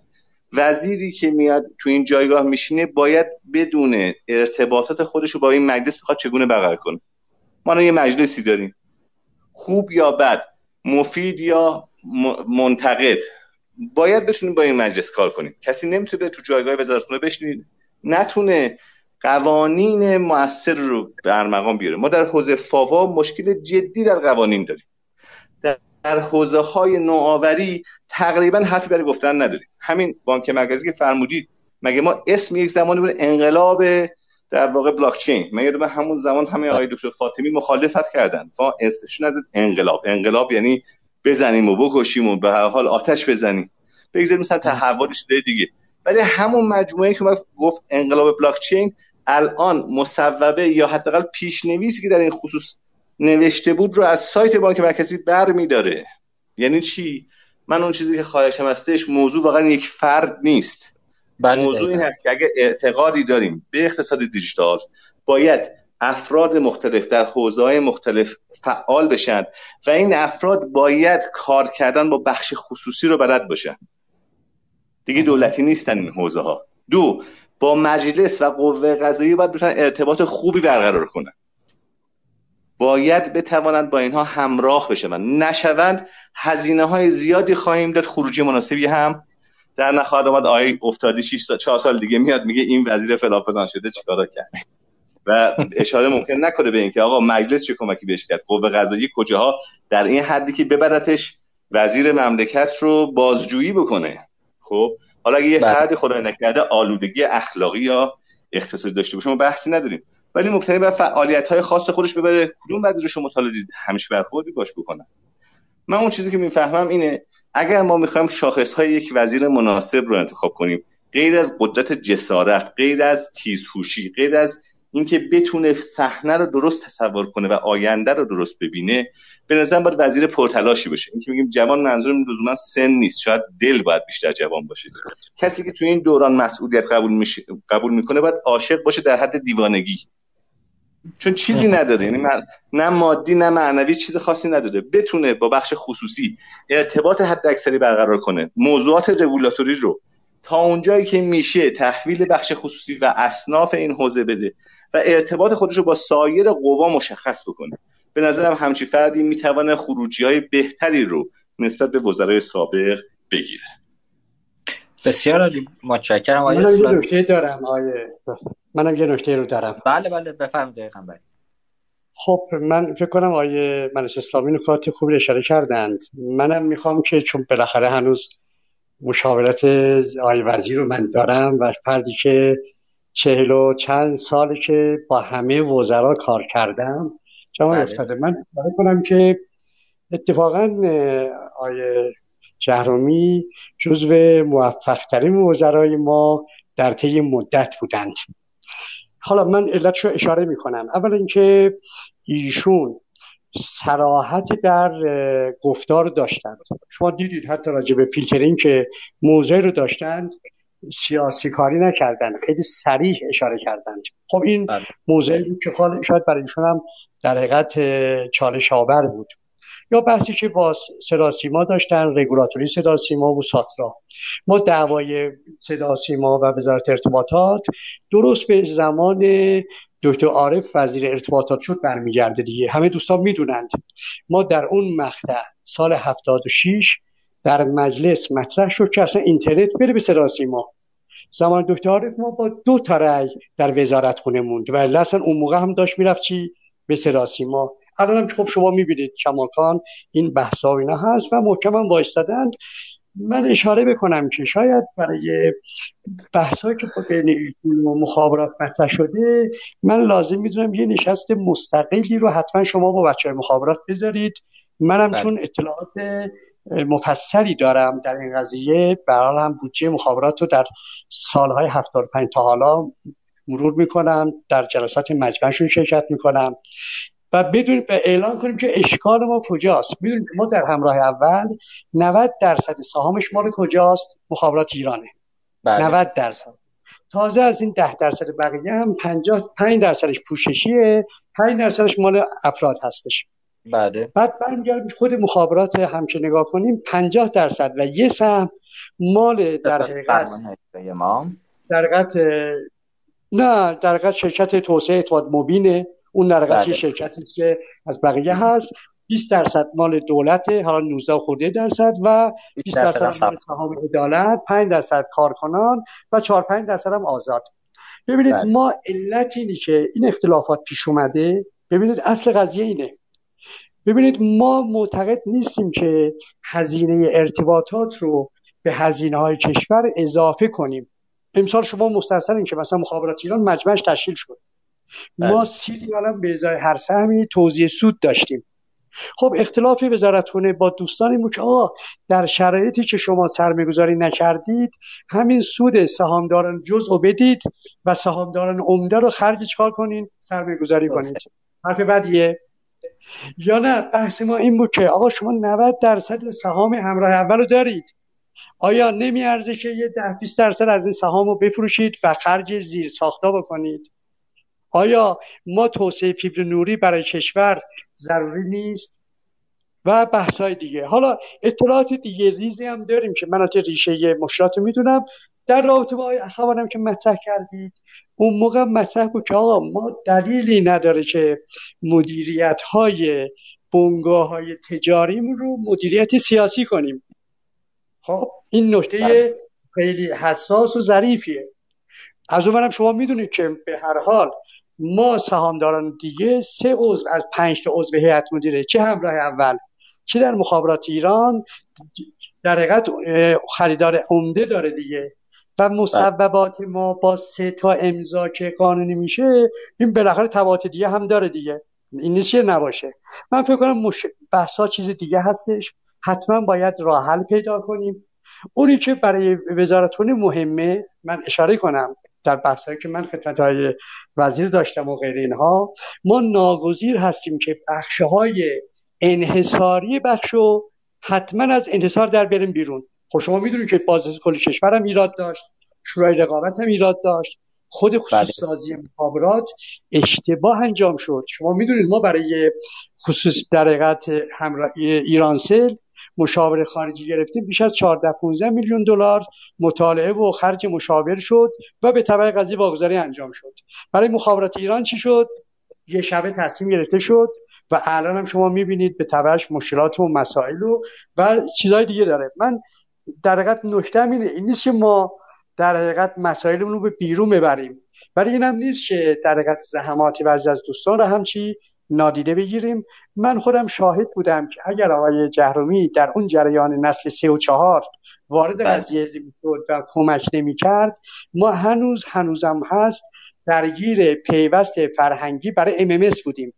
وزیری که میاد تو این جایگاه میشینه باید بدونه ارتباطات خودش رو با این مجلس بخواد چگونه برقرار کنه. ما یه مجلسی داریم. خوب یا بد مفید یا منتقد. باید بتونیم با این مجلس کار کنیم. کسی نمی‌تونه تو جایگاه وزارتخونه بشینید نتونه قوانین موثر رو به مقام بیاره. ما در حوزه فاوا مشکل جدی در قوانین داریم. در حوزه های نوآوری تقریبا حرفی برای گفتن نداریم. همین بانک مرکزی که فرمودید مگه ما اسم یک زمانی بود انقلاب در واقع بلاک چین من یادم همون زمان همه آقای دکتر فاطمی مخالفت کردن؟ فا اسمشون از انقلاب. انقلاب یعنی بزنیم و بکشیم و به هر حال آتش بزنیم. بگذاریم مثلا تحول شده دیگه. ولی همون مجموعه که گفت انقلاب بلاک چین الان مصوبه یا حداقل پیشنویسی که در این خصوص نوشته بود رو از سایت بانک مرکزی بر میداره یعنی چی؟ من اون چیزی که خواهشم هستش موضوع واقعا یک فرد نیست. بله موضوع این هست که اگه اعتقادی داریم به اقتصاد دیجیتال باید افراد مختلف در حوزه مختلف فعال بشن و این افراد باید کار کردن با بخش خصوصی رو بلد باشن. دیگه دولتی نیستن این حوزه ها دو با مجلس و قوه قضایی باید بتونن ارتباط خوبی برقرار کنن. باید بتوانند با اینها همراه بشن نشوند هزینه های زیادی خواهیم داد. خروجی مناسبی هم در نخواهد آمد. آی افتادی 6 سال 4 سال دیگه میاد میگه این وزیر فلان فلان شده چیکارا کرد؟ و اشاره ممکن نکنه به اینکه آقا مجلس چه کمکی بهش کرد؟ قوه قضایی کجاها؟ در این حدی که ببرتش وزیر مملکت رو بازجویی بکنه. خب حالا اگه یه بله. فرد خدای نکرده آلودگی اخلاقی یا اقتصادی داشته باشه ما بحثی نداریم. ولی مبتنی بر فعالیت های خاص خودش ببره. کدوم وزیر شما مطالعه همیشه برخوردی باش بکنه؟ من اون چیزی که می‌فهمم اینه اگر ما می‌خوایم شاخص های یک وزیر مناسب رو انتخاب کنیم غیر از قدرت جسارت غیر از تیزهوشی غیر از اینکه بتونه صحنه رو درست تصور کنه و آینده رو درست ببینه به نظر باید وزیر پرتلاشی باشه. اینکه میگیم جوان منظور لزوما سن نیست. شاید دل باید بیشتر جوان باشه. کسی که توی این دوران مسئولیت قبول میشه قبول می‌کنه باید عاشق باشه در حد دیوانگی. چون چیزی نداره. یعنی نه مادی نه معنوی چیز خاصی نداره. بتونه با بخش خصوصی ارتباط حد اکثری برقرار کنه. موضوعات رگولاتوری رو. تا اونجایی که میشه تحویل بخش خصوصی و اصناف این حوزه بده و ارتباط خودش رو با سایر قوا مشخص بکنه. به نظرم همچی فردی می‌توانه خروجی های بهتری رو نسبت به وزرای سابق بگیره. بسیار عالی. متشکرم نکته دارم آیه منم یه نکته رو دارم. بله بله بفرمایید دقیقاً بله خب من فکر کنم آیه منش اسلامی نکات خوبی اشاره کردند. منم می‌خوام که چون بالاخره هنوز مشاورت آیه وزیر رو من دارم و فردی که چهل و چند سال که با همه وزرا کار کردم جمع بله. افتاده. من کنم که اتفاقا آیه جهرومی جزو موفقترین وزرای ما در طی مدت بودند. حالا من علتشو اشاره می‌کنم. اول اینکه ایشون سراحت در گفتار داشتند. شما دیدید حتی راجع به فیلترینگ که موضع رو داشتند سیاسی کاری نکردن خیلی سریح اشاره کردند. خب این بله. موضعی بود که شاید برای ایشون هم در حقیقت چالش آور بود. یا بحثی که با صدا سیما داشتن رگولاتوری صدا سیما و ساترا. ما دعوای صدا سیما و وزارت ارتباطات درست به زمان دکتر عارف وزیر ارتباطات شد برمیگرده دیگه. همه دوستان می‌دونند. ما در اون مقطع سال 76 در مجلس مطرح شد که اصلا اینترنت بره به صدا سیما. زمان دکتر عارف ما با دو تا رأی در وزارت خونه موند و اصلا اون موقع هم داشت می‌رفت چی؟ به صدا سیما. الان هم خب شما می‌بینید کماکان این بحث ها اینا هست و محکم هم وایستادن. من اشاره بکنم که شاید برای بحث که بین ایشون و مخابرات مطرح شده من لازم می‌دونم یه نشست مستقلی رو حتما شما با بچه های مخابرات بذارید. منم بله. چون اطلاعات مفصلی دارم در این قضیه برای هم بودجه مخابرات رو در سالهای 75 تا حالا مرور می‌کنم در جلسات مجمعشون شرکت می‌کنم. و بدون اعلان کنیم که اشکال ما کجاست. می‌دونیم ما در همراه اول 90 درصد سهامش مال کجاست؟ مخابرات ایرانه. بله. 90 درصد. تازه از این 10 درصد بقیه هم 55 درصدش پوششیه 5 درصدش مال افراد هستش. بله. بعد برمیگردیم خود مخابرات هم که نگاه کنیم 50 درصد و یه سهم مال در حقیقت در حقیقت نه در حقیقت شرکت توسعه اعتماد مبینه. اون در بله. شرکتی که از بقیه هست 20 درصد مال دولت حالا 19 خورده درصد و 20 درصد مال سهام عدالت 5 درصد کارکنان و 4 5 درصد هم آزاد. ببینید بله. ما علت اینی که این اختلافات پیش اومده. ببینید اصل قضیه اینه. ببینید ما معتقد نیستیم که هزینه ارتباطات رو به هزینه های کشور اضافه کنیم. امسال شما مستحسنین که مثلا مخابرات ایران مجمعش تشکیل شد. ما بله. سی ریال به ازای هر سهمی توزیع سود داشتیم. خب اختلاف وزارتخونه با دوستان این بود که آقا در شرایطی که شما سرمایه‌گذاری نکردید همین سود سهامداران جزء بدید و سهامداران عمده رو خرج چکار کنین؟ سرمایه گذاری کنید. حرف بدیه؟ یا نه بحث ما این بود که آقا شما 90 درصد سهام همراه اول رو دارید. آیا نمیارزه که یه ده 20 درصد از این سهام رو بفروشید و خرج زیر ساختا بکنید؟ آیا ما توسعه فیبر نوری برای کشور ضروری نیست؟ و بحث های دیگه. حالا اطلاعات دیگه ریزی هم داریم که من ریشه مشکلات می‌دونم. در رابطه با اخوانم که مطرح کردید اون موقع مطرح بود که آقا ما دلیلی نداره که مدیریت های بنگاه های تجاریم رو مدیریت سیاسی کنیم. خب این نکته بله. خیلی حساس و ظریفیه. از اونورم شما می‌دونید که به هر حال ما سهامداران دیگه سه عضو از پنج تا عضو هیئت مدیره چه همراه اول چه در مخابرات ایران در حقیقت خریدار عمده داره دیگه. و مصوبات ما با سه تا امضا که قانونی میشه این بالاخره تبعات دیگه هم داره دیگه. این نیست نباشه. من فکر کنم مش... بحثا چیز دیگه هستش. حتما باید راه حل پیدا کنیم. اونی که برای وزارتون مهمه من اشاره کنم. در بحثایی که من خدمت های وزیر داشتم و غیر اینها ما ناگزیر هستیم که بخش های انحصاری بخشو حتما از انحصار در بریم بیرون خب شما می‌دونید که بازرسی کل کشور هم ایراد داشت شورای رقابت هم ایراد داشت خود خصوص بله. سازی مخابرات اشتباه انجام شد شما می‌دونید ما برای خصوص در حقیقت ایرانسل مشاور خارجی گرفتیم بیش از 14 15 میلیون دلار مطالعه و خرج مشاور شد و به تبع قضیه واگذاری انجام شد. برای مخابرات ایران چی شد؟ یه شبه تصمیم گرفته شد و الان هم شما می‌بینید به تبعش مشکلات و مسائل و و چیزهای دیگه داره. من در حقیقت نکته اینه این نیست که ما در حقیقت مسائلمون رو به بیرون ببریم. ولی این هم نیست که در حقیقت زحماتی بعضی از دوستان رو همچی نادیده بگیریم من خودم شاهد بودم که اگر آقای جهرومی در اون جریان نسل سه و چهار وارد بله. قضیه می‌شد و کمک نمی‌کرد ما هنوز هنوزم هست درگیر پیوست فرهنگی برای MMS بودیم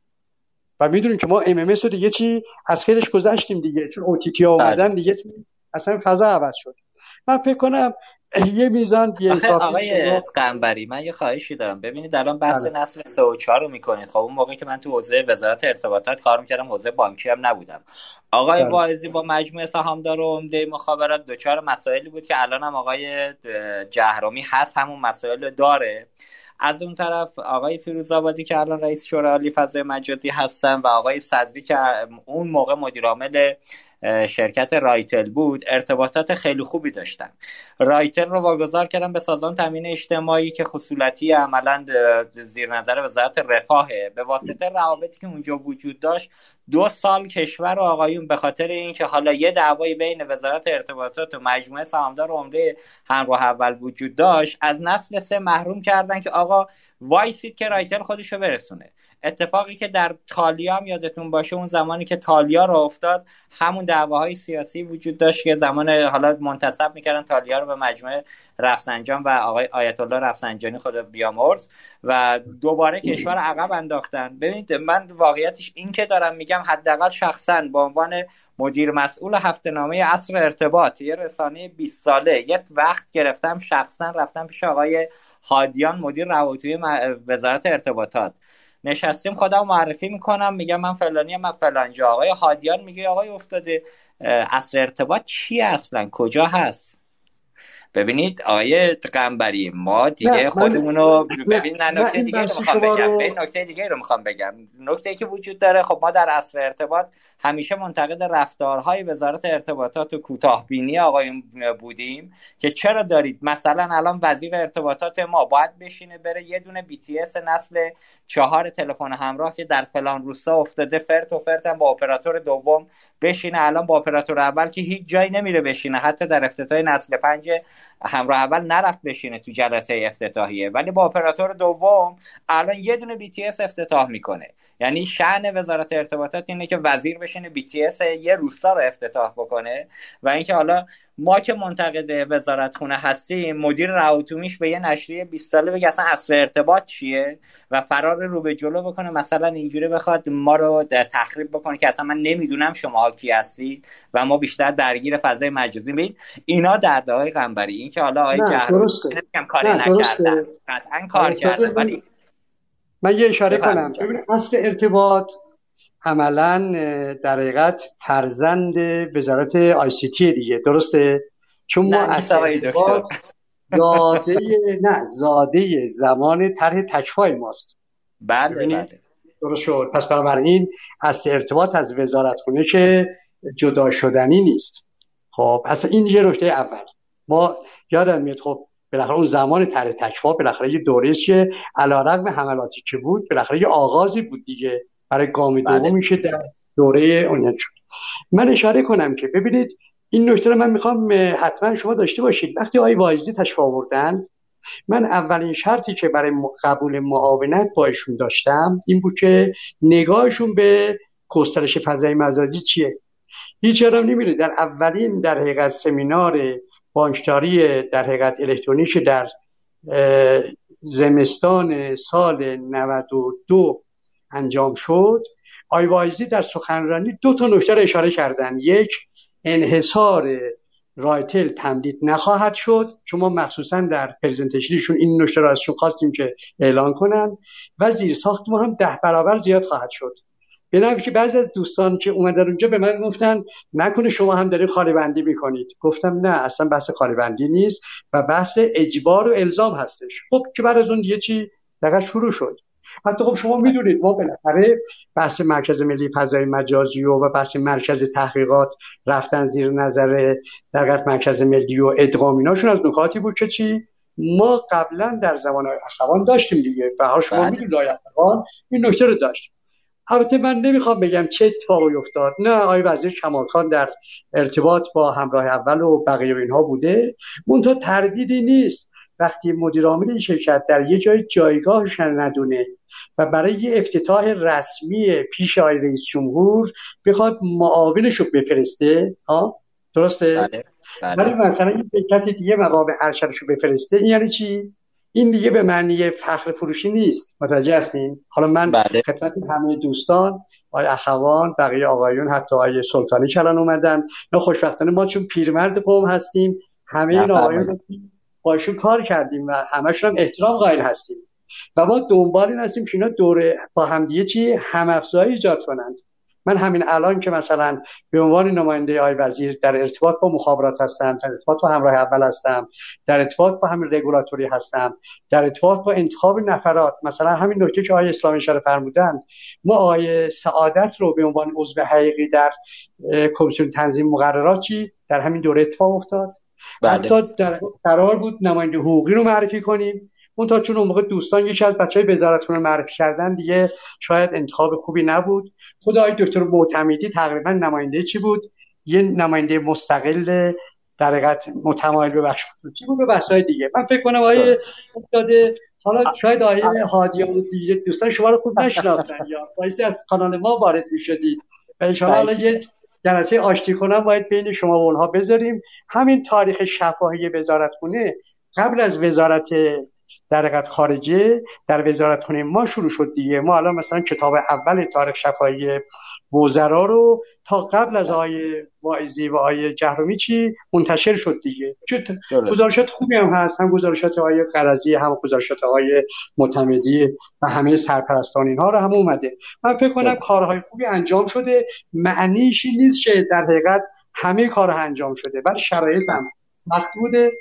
و می‌دونیم که ما MMS رو دیگه چی از خیلیش گذشتیم دیگه چون اوتیتی آمدن بله. دیگه اصلا فضا عوض شد من فکر کنم یه میزان بی آقای قنبری من یه خواهشی دارم ببینید الان بحث بله. نسل 3 و 4 رو می‌کنید خب اون موقعی که من تو حوزه وزارت ارتباطات کار می‌کردم حوزه بانکی هم نبودم آقای بله. واعظی با مجموعه سهامدار و عمده مخابرات دوچار مسائلی بود که الان هم آقای جهرومی هست همون مسائل داره از اون طرف آقای فیروز آبادی که الان رئیس شورای عالی فضای مجازی هستن و آقای صدری که اون موقع مدیر عامل شرکت رایتل بود ارتباطات خیلی خوبی داشتن. رایتل رو واگذار کردن به سازمان تامین اجتماعی که خصولتی عملا زیر نظر وزارت رفاهه. به واسطه روابطی که اونجا وجود داشت دو سال کشور و آقایون به خاطر اینکه حالا یه دعوایی بین وزارت ارتباطات و مجموعه سهامدار عمده همراه اول وجود داشت از نسل سه محروم کردن که آقا وایسید که رایتل خودشو برسونه. اتفاقی که در تالیا هم یادتون باشه اون زمانی که تالیا رو افتاد همون دعواهای سیاسی وجود داشت که زمان حالا منتصب می‌کردن تالیا رو به مجموعه رفسنجان و آقای آیت الله رفسنجانی خود بیامرز و دوباره کشور عقب انداختن. ببینید من واقعیتش این که دارم میگم حداقل شخصا به عنوان مدیر مسئول هفته نامه اصر ارتباط یه رسانه 20 ساله یه وقت گرفتم شخصا رفتم پیش آقای هادیان مدیر روابط وزارت ارتباطات. نشستیم خودم معرفی می‌کنم میگم من فلانی من فلانجا آقای هادیان میگه آقای افتاده اصل ارتباط چی اصلا؟ کجا هست؟ ببینید آقای قنبری ما دیگه خودمون رو ببین نه نکته دیگه رو می‌خوام بگم. رو... نکته دیگه رو می‌خوام بگم. نکته که وجود داره خب ما در اصل ارتباط همیشه منتقد رفتارهای وزارت ارتباطات و کوتاه بینی آقایون بودیم که چرا دارید؟ مثلا الان وزیر ارتباطات ما باید بشینه بره یه دونه بی تی اس نسل چهار تلفن همراه که در فلان روستا افتاده فرت و فرت با اپراتور دوم بشینه. الان با اپراتور اول که هیچ جایی نمیره بشینه حتی در افتتاح نسل پنج همراه اول نرفت بشینه تو جلسه افتتاحیه ولی با اپراتور دوم الان یه دونه BTS افتتاح می‌کنه. یعنی شعن وزارت ارتباطات اینه که وزیر بشینه BTS یه روستا رو افتتاح بکنه و اینکه حالا ما که منتقد وزارت خونه هستیم مدیر راوتومیش به یه نشریه 20 ساله بگه اصلا اصل ارتباط چیه و فرار رو به جلو بکنه. مثلا اینجوری بخواد ما رو در تخریب بکنه که اصلا من نمی‌دونم شما کی هستید و ما بیشتر درگیر فضای مجازی. ببین اینا های قنبری این که حالا آقای جهر کاری نکردن. قطعا کار کردن. ولی من یه اشاره کنم. ببین اصل ارتباط عملا در حقیقت فرزند وزارت آی سی تی دیگه. درسته؟ چون ما اصل زاده نه زاده زمان طرح تکفای ماست. بله بله. درست شد. پس بنابراین اصل ارتباط از وزارت خونه که جدا شدنی نیست. خب اصلا این یه نکته اول. ما یادم میاد خب بالاخره اون زمان طرح تکفا بالاخره یه دوره است که علیرغم حملاتی که بود بالاخره یه آغازی بود دیگه. برای گام بله. دوم میشه در دوره اون شد. من اشاره کنم که ببینید این نکته رو من می‌خوام حتما شما داشته باشید. وقتی آقای وایزی تشریف آوردند من اولین شرطی که برای قبول معاونت با ایشون داشتم این بود که نگاهشون به گسترش فضای مجازی چیه؟ هیچ یادم نمیره. در اولین در حقیقت سمینار بانکداری در حقیقت الکترونیک در زمستان سال 92 انجام شد. آیوایزی در سخنرانی دو تا نکته اشاره کردن. یک انحصار رایتل تمدید نخواهد شد. چون ما مخصوصا در پرزنتیشنشون این نکته را ازشون خواستیم که اعلان کنن و زیر ساخت ما هم ده برابر زیاد خواهد شد. به که بعضی از دوستان که اومدن اونجا به من گفتن نکنه شما هم دارید خالی بندی می‌کنید. گفتم نه اصلا بحث خالی بندی نیست و بحث اجبار و الزام هستش. خب که بعد از اون دیگه چی دقیقا شروع شد. حتی خب شما می‌دونید ما بالاخره بحث مرکز ملی فضای مجازی و, بحث مرکز تحقیقات رفتن زیر نظر در مرکز ملی و ادغام ایناشون از نکاتی بود که چی؟ ما قبلا در زمان اخوان داشتیم دیگه. به شما بله. می‌دونید اخوان این نکته رو داشتیم. البته من نمی‌خوام بگم چه اتفاقی افتاد. نه آقای وزیر کمالخان در ارتباط با همراه اول و بقیه اینها بوده. منتها تردیدی نیست. وقتی مدیر عامل این شرکت در یه جای جایگاهش ندونه و برای یه افتتاح رسمی پیش آقای رئیس جمهور بخواد معاونش رو بفرسته ها درسته بله. بله. ولی مثلا یه شرکت دیگه مقام ارشدش رو بفرسته این یعنی چی این دیگه به معنی فخر فروشی نیست متوجه هستین حالا من بله. خدمت همه دوستان آقای اخوان بقیه آقایون حتی آقای سلطانی کلان اومدن نه خوشبختانه ما چون پیرمرد قوم هستیم همه این آقایون باشون کار کردیم و همشون هم احترام قائل هستیم. و ما دنبال این هستیم که اینا دوره با همدیگه چی هم افزایی ایجاد کنند. من همین الان که مثلا به عنوان نماینده آی وزیر در ارتباط با مخابرات هستم در ارتباط با همراه اول هستم در ارتباط با همین رگولاتوری هستم در ارتباط با انتخاب نفرات مثلا همین نکته که آقای اسلامی اشاره فرمودن ما آقای سعادت رو به عنوان عضو حقیقی در کمیسیون تنظیم مقرراتی در همین دوره اتفاق افتاد. بله. حتی در قرار بود نماینده حقوقی رو معرفی کنیم. اون تا چون اون موقع دوستان یکی از بچه های وزارتخونه معرفی کردن دیگه شاید انتخاب خوبی نبود. خود آقای دکتر معتمیدی تقریبا نماینده چی بود؟ یه نماینده مستقل در حقیقت متمایل به بخش خصوصی بود؟ و بحث های دیگه. من فکر کنم آقای داده حالا شاید آقای هادی و دیگه دوستان شما رو خوب نشناختن یا بایستی از کانال ما وارد می‌شدید. و انشاءالله حالا یه جلسه آشتی کنم باید بین شما و اونها بذاریم. همین تاریخ شفاهی وزارتخونه قبل از وزارت در خارجه در وزارت ما شروع شد دیگه. ما الان مثلا کتاب اول تاریخ شفایی وزرا رو تا قبل از آقای واعظی و آقای جهرومی چی منتشر شد دیگه. گزارشات خوبی هم هست. هم گزارشات آقای قرضی هم گزارشات آقای معتمدی و همه سرپرستان اینها رو هم اومده. من فکر کنم کارهای خوبی انجام شده. معنیش نیست که در حقیقت همه کارها انجام شده ولی شرایط هم وقت بوده.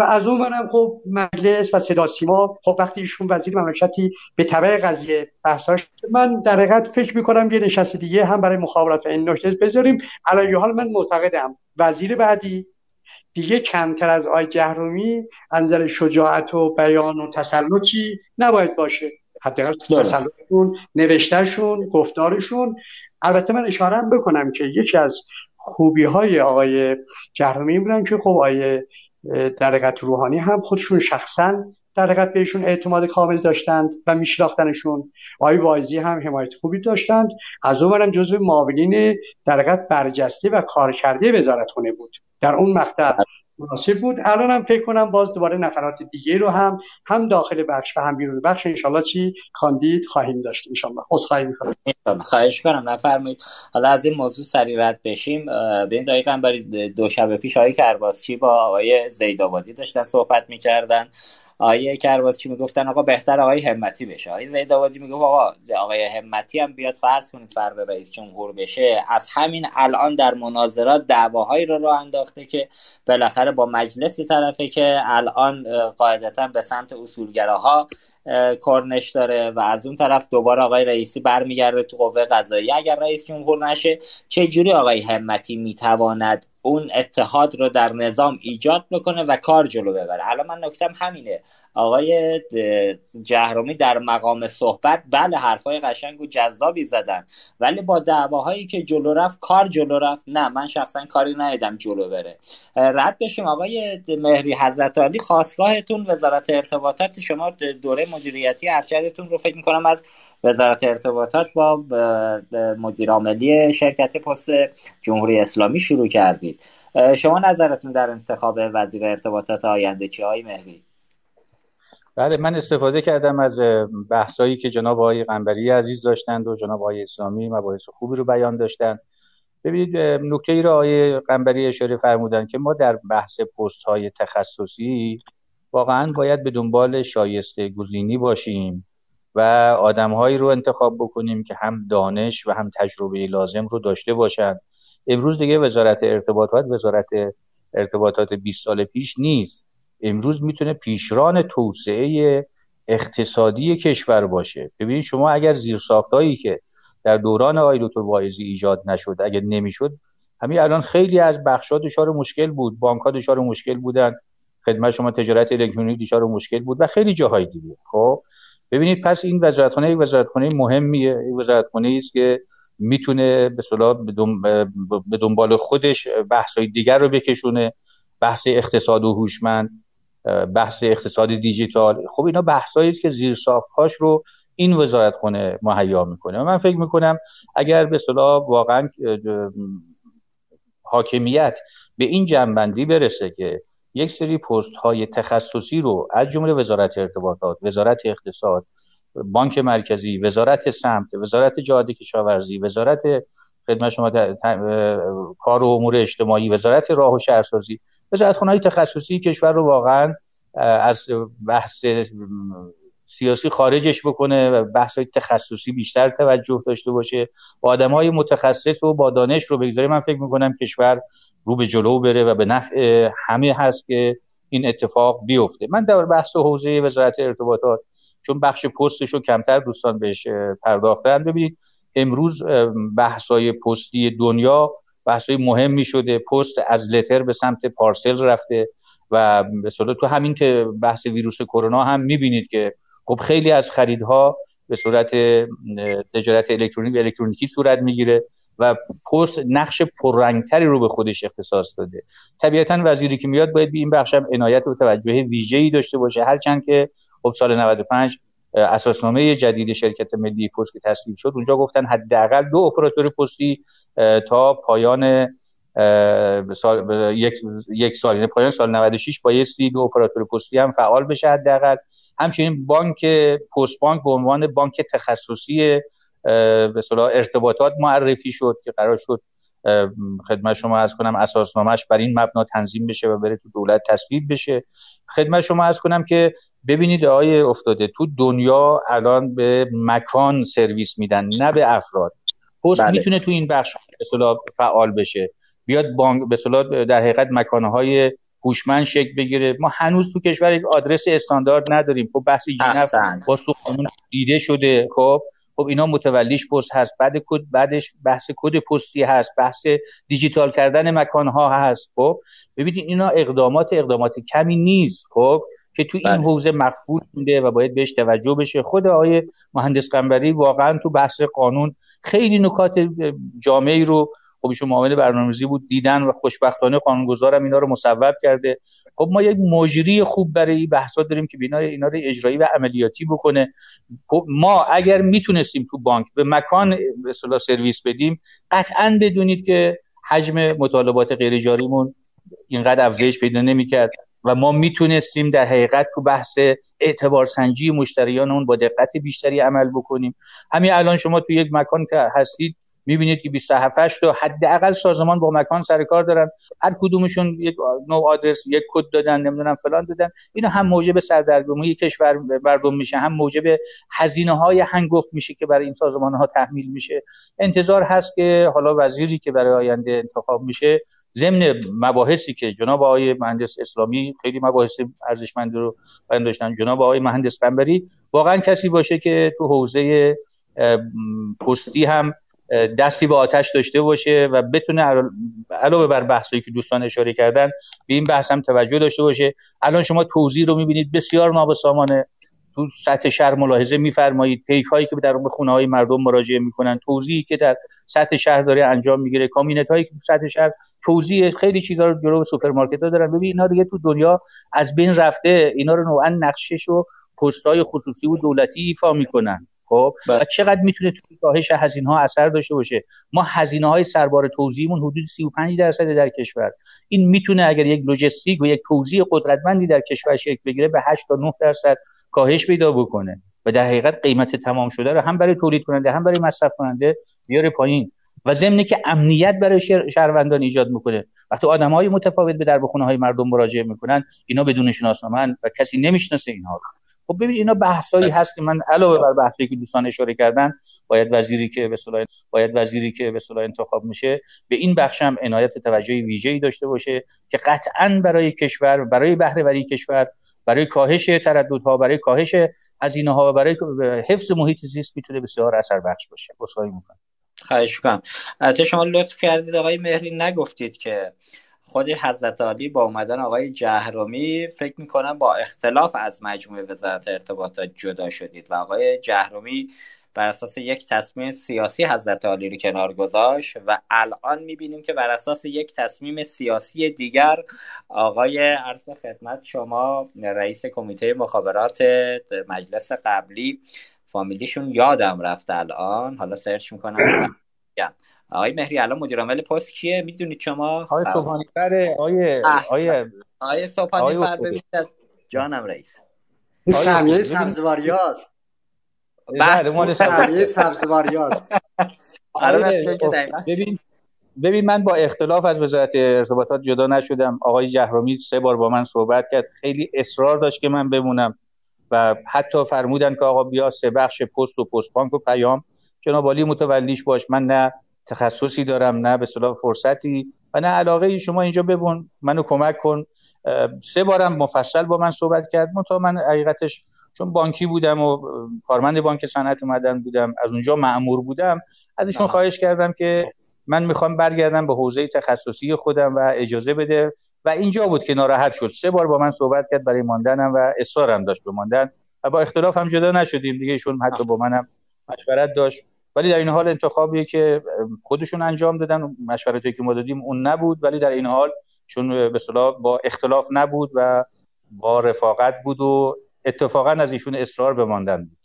و از اون منم خب مجلس و صدا سیما خب وقتی ایشون وزیر مملکتی به طبع قضیه بحثاش من در حقیقت فکر می‌کنم یه نشست دیگه هم برای مخابرات این نکته بذاریم. علی حال من معتقدم وزیر بعدی دیگه کمتر از آی جهرومی انزل شجاعت و بیان و تسلطی نباید باشه. حداقل تسلطشون نوشتهشون گفتارشون. البته من اشاره بکنم که یکی از خوبی های آقای جهرومی بودن که خب آقای در روحانی هم خودشون شخصا در حقیقت بهشون اعتماد کامل داشتند و میشناختنشون. آقای وایزی هم حمایت خوبی داشتند. از اون هم جزو معاونین در حقیقت برجسته و کارکرده وزارتخانه بود. در اون مقطع مناسب بود. الان هم فکر کنم باز دوباره نفرات دیگه رو هم هم داخل بخش و هم بیرون بخش انشالله چی؟ کاندید خواهیم داشت انشالله. خواهی می‌کنم. خواهش کنم نفرمایید. حالا از این موضوع سریع رد بشیم. به این برای دو شب پیش آقای کرباسچی با آقای زیدآبادی داشتن صحبت می‌کردن. آقای چی می‌گفتن آقا بهتر آقای همتی بشه. آقای زید آبادی می‌گفت آقا آقای همتی هم بیاد فرض کنید فرد رئیس جمهور بشه. از همین الان در مناظرات دعواهایی رو راه انداخته که بالاخره با مجلسی طرفه که الان قاعدتا به سمت اصولگراها کارنش داره و از اون طرف دوباره آقای رئیسی برمیگرده تو قوه قضایی. اگر رئیس جمهور نشه چه جوری آقای همتی می‌تواند اون اتحاد رو در نظام ایجاد بکنه و کار جلو ببره؟ الان من نکتم همینه. آقای جهرومی در مقام صحبت بله حرفای قشنگ و جذابی زدن ولی با دعواهایی که جلو رفت کار جلو رفت. نه من شخصا کاری ندیدم جلو بره. رد بشیم. آقای مهری حضرت علی خواستگاهتون وزارت ارتباطات شما دوره مدیریتی ارشدتون رو فکر می‌کنم از وزارت ارتباطات با مدیر عاملی شرکت پست جمهوری اسلامی شروع کردید. شما نظرتون در انتخاب وزیر ارتباطات آینده چی های مهری بله من استفاده کردم از بحثایی که جناب آقای قنبری عزیز داشتند و جناب آقای اسلامی مباحث خوبی رو بیان داشتند. ببینید نکته ای رو آقای قنبری اشاره فرمودن که ما در بحث پست های تخصصی واقعا باید به دنبال شایسته گزینی باشیم و آدمهایی رو انتخاب بکنیم که هم دانش و هم تجربه لازم رو داشته باشند امروز دیگه وزارت ارتباطات وزارت ارتباطات 20 سال پیش نیست. امروز می‌تونه پیشران توسعه اقتصادی کشور باشه. ببینید شما اگر زیرساختهایی که در دوران آقای دکتر واعظی ایجاد نشد اگر نمی‌شد همین الان خیلی از بخشا دچار مشکل بود بانک ها دچار مشکل بودن. خدمت شما تجارت الکترونیک دچار مشکل بود و خیلی جاهای دیگه. خب ببینید پس این وزارتخانه یک وزارتخانه مهمیه. یک وزارتخانه است که می‌تونه به صلاح به دنبال خودش بحث‌های دیگر رو بکشونه. بحث اقتصاد و هوشمند بحث اقتصاد دیجیتال. خب اینا بحثایی است که زیر ساختهاش رو این وزارتخانه مهیا می‌کنه. من فکر می‌کنم اگر به صلاح واقعا حاکمیت به این جنبندی برسه که یک سری پست های تخصصی رو از جمله وزارت ارتباطات وزارت اقتصاد بانک مرکزی وزارت سمت وزارت جاده کشاورزی وزارت خدمت شما کار و امور اجتماعی وزارت راه و شهرسازی وزارت های تخصصی کشور رو واقعا از بحث سیاسی خارجش بکنه و بحث های تخصصی بیشتر توجه داشته باشه. با آدم های متخصص و با دانش رو بگذاری من فکر می‌کنم کشور رو به جلو بره و به نفع همه هست که این اتفاق بیفته. من در بحث حوزه وزارت ارتباطات چون بخش پستش رو کمتر دوستان بهش پرداختن ببینید امروز بحثای پستی دنیا بحثای مهمی شده. پست از لتر به سمت پارسل رفته و به تو همین که بحث ویروس کرونا هم می‌بینید که خب خیلی از خریدها به صورت تجارت الکترونیک و الکترونیکی صورت می‌گیره. و پست نقش پررنگتری رو به خودش اختصاص داده. طبیعتا وزیری که میاد باید به این بخش هم عنایت و توجه ویژه‌ای داشته باشه. هرچند که خب سال 95 اساسنامه جدید شرکت ملی پست که تصویب شد اونجا گفتن حداقل دو اپراتور پستی تا پایان سال یک سال یعنی پایان سال 96 بایستی دو اپراتور پستی هم فعال بشه حداقل. همچنین بانک پست بانک به عنوان بانک تخصصی به صلاح ارتباطات معرفی شد که قرار شد خدمت شما از کنم اساسنامهش بر این مبنا تنظیم بشه و بره تو دولت تصویب بشه. خدمت شما از کنم که ببینید آقای افتاده تو دنیا الان به مکان سرویس میدن نه به افراد. پست بله. می‌تونه تو این بخش به فعال بشه. بیاد بانک به در حقیقت مکانهای هوشمند شکل بگیره. ما هنوز تو کشور یک آدرس استاندارد نداریم. خب بحث جینف باز تو قانون دیده شده. خب خب اینا متولیش پست هست. بعد کد بعدش بحث کد پستی هست. بحث دیجیتال کردن مکان ها هست. خب ببینید اینا اقدامات اقدامات کمی نیست. خب که تو این بله. حوزه مقفول مونده و باید بهش توجه بشه. خود آقای مهندس قنبری واقعا تو بحث قانون خیلی نکات جامعی رو خب ایشون معاون برنامه‌ریزی بود دیدن و خوشبختانه قانونگذارم اینا رو مصوب کرده. خب ما یک مجری خوب برای این بحثا داریم که بینا اینا رو اجرایی و عملیاتی بکنه. خب ما اگر می‌تونستیم تو بانک به مکان به سرویس بدیم قطعا بدونید که حجم مطالبات غیر جاریمون اینقدر افزایش پیدا نمی‌کرد و ما می‌تونستیم در حقیقت تو بحث اعتبار سنجی مشتریان اون با دقت بیشتری عمل بکنیم. همین الان شما تو یک مکان که هستید می‌بینید که 27 تا حداقل سازمان با مکان سر کار دارن. هر کدومشون یک نوع آدرس یک کد دادن نمی‌دونم فلان دادن. اینا هم موجب سردرگمی کشور مردم میشه هم موجب هزینه های هنگفت میشه که برای این سازمان ها تحمیل میشه. انتظار هست که حالا وزیری که برای آینده انتخاب میشه ضمن مباحثی که جناب آقای مهندس اسلامی خیلی مباحث ارزشمند رو بیان داشتن جناب آقای مهندس قنبری واقعا کسی باشه که تو حوزه پستی هم دستی به آتش داشته باشه و بتونه علاوه بر بحثایی که دوستان اشاره کردن به این بحث هم توجه داشته باشه. الان شما توزیع رو می‌بینید بسیار نابسامانه تو سطح شهر ملاحظه میفرمایید. پیک هایی که در خونه های مردم مراجعه می‌کنن توزیعی که در سطح شهر داره انجام می‌گیره. کامیونت هایی که تو سطح شهر توزیع خیلی چیزا رو جلو سوپرمارکت ها دارن. ببین اینا دیگه تو دنیا از بین رفته. اینا رو نوعا نقشش و پست های خصوصی و دولتی ایفا می‌کنن. خب بله. و چقدر می‌تونه تو کاهش هزینه ها اثر داشته باشه؟ ما هزینه های سربار توزیعمون حدود 35 درصد در کشور. این می‌تونه اگر یک لوجستیک و یک توزیع قدرتمندی در کشور شکل بگیره به 8 تا 9 درصد کاهش پیدا بکنه و در حقیقت قیمت تمام شده رو هم برای تولید کننده هم برای مصرف کننده بیاره پایین. و ضمن که امنیت برای شهروندان ایجاد می‌کنه. وقتی آدم های متفاوت به در بخونه های مردم مراجعه می‌کنن اینا بدون شناسنامه و کسی نمی‌شناسه اینها رو. خب ببین اینا بحثایی بله. هست که من علاوه بر بحثی که دوستان اشاره کردن باید وزیری که به صلاح باید وزیری که به صلاح انتخاب میشه به این بخش هم عنایت توجه ویژه‌ای داشته باشه که قطعا برای کشور برای بهره وری کشور برای کاهش ترددها برای کاهش هزینه ها و برای حفظ محیط زیست می‌تونه بسیار اثر بخش باشه. بسیار می‌کنم. خواهش کنم البته شما لطف کردید آقای مهری نگفتید که خود حضرت علی با اومدن آقای جهرومی فکر می‌کنم با اختلاف از مجموعه وزارت ارتباطات جدا شدید و آقای جهرومی بر اساس یک تصمیم سیاسی حضرت علی رو کنار گذاشت و الان می‌بینیم که بر اساس یک تصمیم سیاسی دیگر آقای عرض خدمت شما رئیس کمیته مخابرات مجلس قبلی فامیلیشون یادم رفت الان. حالا سرچ می‌کنم. آقای مهری الان مدیر عامل پست کیه؟ می‌دونید شما؟ آقای صبحانی فر آقای آقای آقای صبحانی فر ببینید از جانم رئیس. این سهمیه سبزواریاست. بله مال سهمیه سبزواریاست. آره، خب، ببین ببین من با اختلاف از وزارت ارتباطات جدا نشدم. آقای جهرومی سه بار با من صحبت کرد. خیلی اصرار داشت که من بمونم و حتی فرمودن که آقا بیا سه بخش پست و پست بانک و پیام. جناب عالی متولیش باش. من نه. تخصصی دارم نه به صلاح فرصتی و نه علاقه شما اینجا ببون منو کمک کن. سه بارم مفصل با من صحبت کرد. منتها من حقیقتش چون بانکی بودم و کارمند بانک صنعت اومدن بودم از اونجا معمور بودم. ازشون خواهش کردم که من می‌خوام برگردم به حوزه تخصصی خودم و اجازه بده. و اینجا بود که ناراحت شد. سه بار با من صحبت کرد برای ماندنم و اصرارم داشت به ماندن. و با اختلاف هم جدا نشدیم. دیگه ایشون حتی با منم مشورت داشت. ولی در این حال انتخابی که خودشون انجام دادن. مشورتی که ما دادیم اون نبود ولی در این حال چون به با اختلاف نبود و با رفاقت بود و اتفاقا از ایشون اصرار به ماندن بود.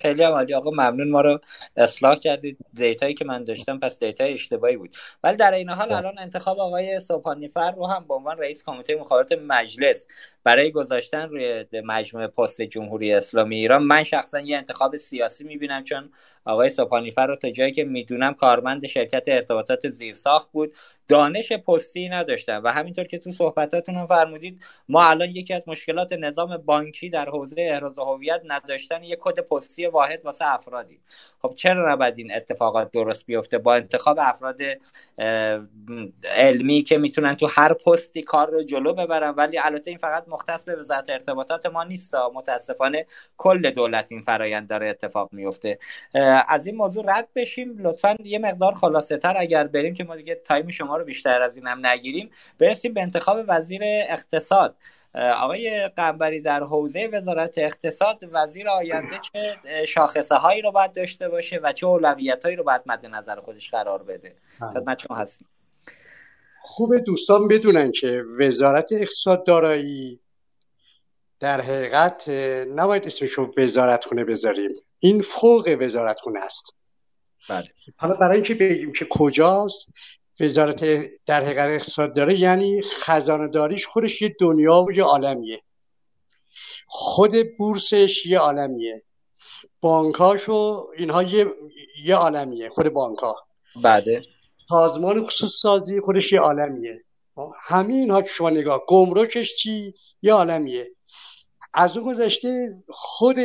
خیلی عالی. آقا ممنون. ما رو اصلاح کردید. دیتایی که من داشتم پس دیتای اشتباهی بود. ولی در این حال الان انتخاب آقای فر رو هم به عنوان رئیس کمیته مخابرات مجلس برای گذاشتن روی مجموعه پست جمهوری اسلامی ایران من شخصا یه انتخاب سیاسی می‌بینم چون آقای فر رو تا جایی که می‌دونم کارمند شرکت ارتباطات زیرساخت بود. دانش پستی نداشتن و همینطور که تو صحبتاتون هم فرمودید ما الان یکی از مشکلات نظام بانکی در حوزه احراز هویت نداشتن یک کد پستی واحد واسه افرادی. خب چرا نباید این اتفاقات درست بیفته؟ با انتخاب افراد علمی که می‌تونن تو هر پستی کار رو جلو ببرن ولی البته این فقط مختص به وزارت ارتباطات ما نیست متاسفانه کل دولت این فرایند داره اتفاق میفته از این موضوع رد بشیم. لطفا یه مقدار خلاصه تر اگر بریم که ما دیگه تایم شما رو بیشتر از این هم نگیریم. برسیم به انتخاب وزیر اقتصاد. آقای قنبری در حوزه وزارت اقتصاد وزیر آینده چه شاخصه هایی رو باید داشته باشه و چه اولویت هایی رو باید مد نظر خودش قرار بده؟ بله. خدمت شما هستیم. خوب دوستان بدونن که وزارت اقتصاد دارایی در حقیقت نباید اسمش رو وزارت خونه بذاریم. این فوق وزارت خونه است. بله. حالا برای اینکه بگیم که کجاست وزارت در حقیقت اقتصاد داره یعنی خزانه داریش خودش یه دنیا و یه عالمیه. خود بورسش یه عالمیه. بانکاش و اینها یه, یه عالمیه خود بانکا بعده سازمان خصوص سازی خودش یه عالمیه. همه اینها که شما نگاه گمرکش چی؟ یه عالمیه. از اون گذشته خود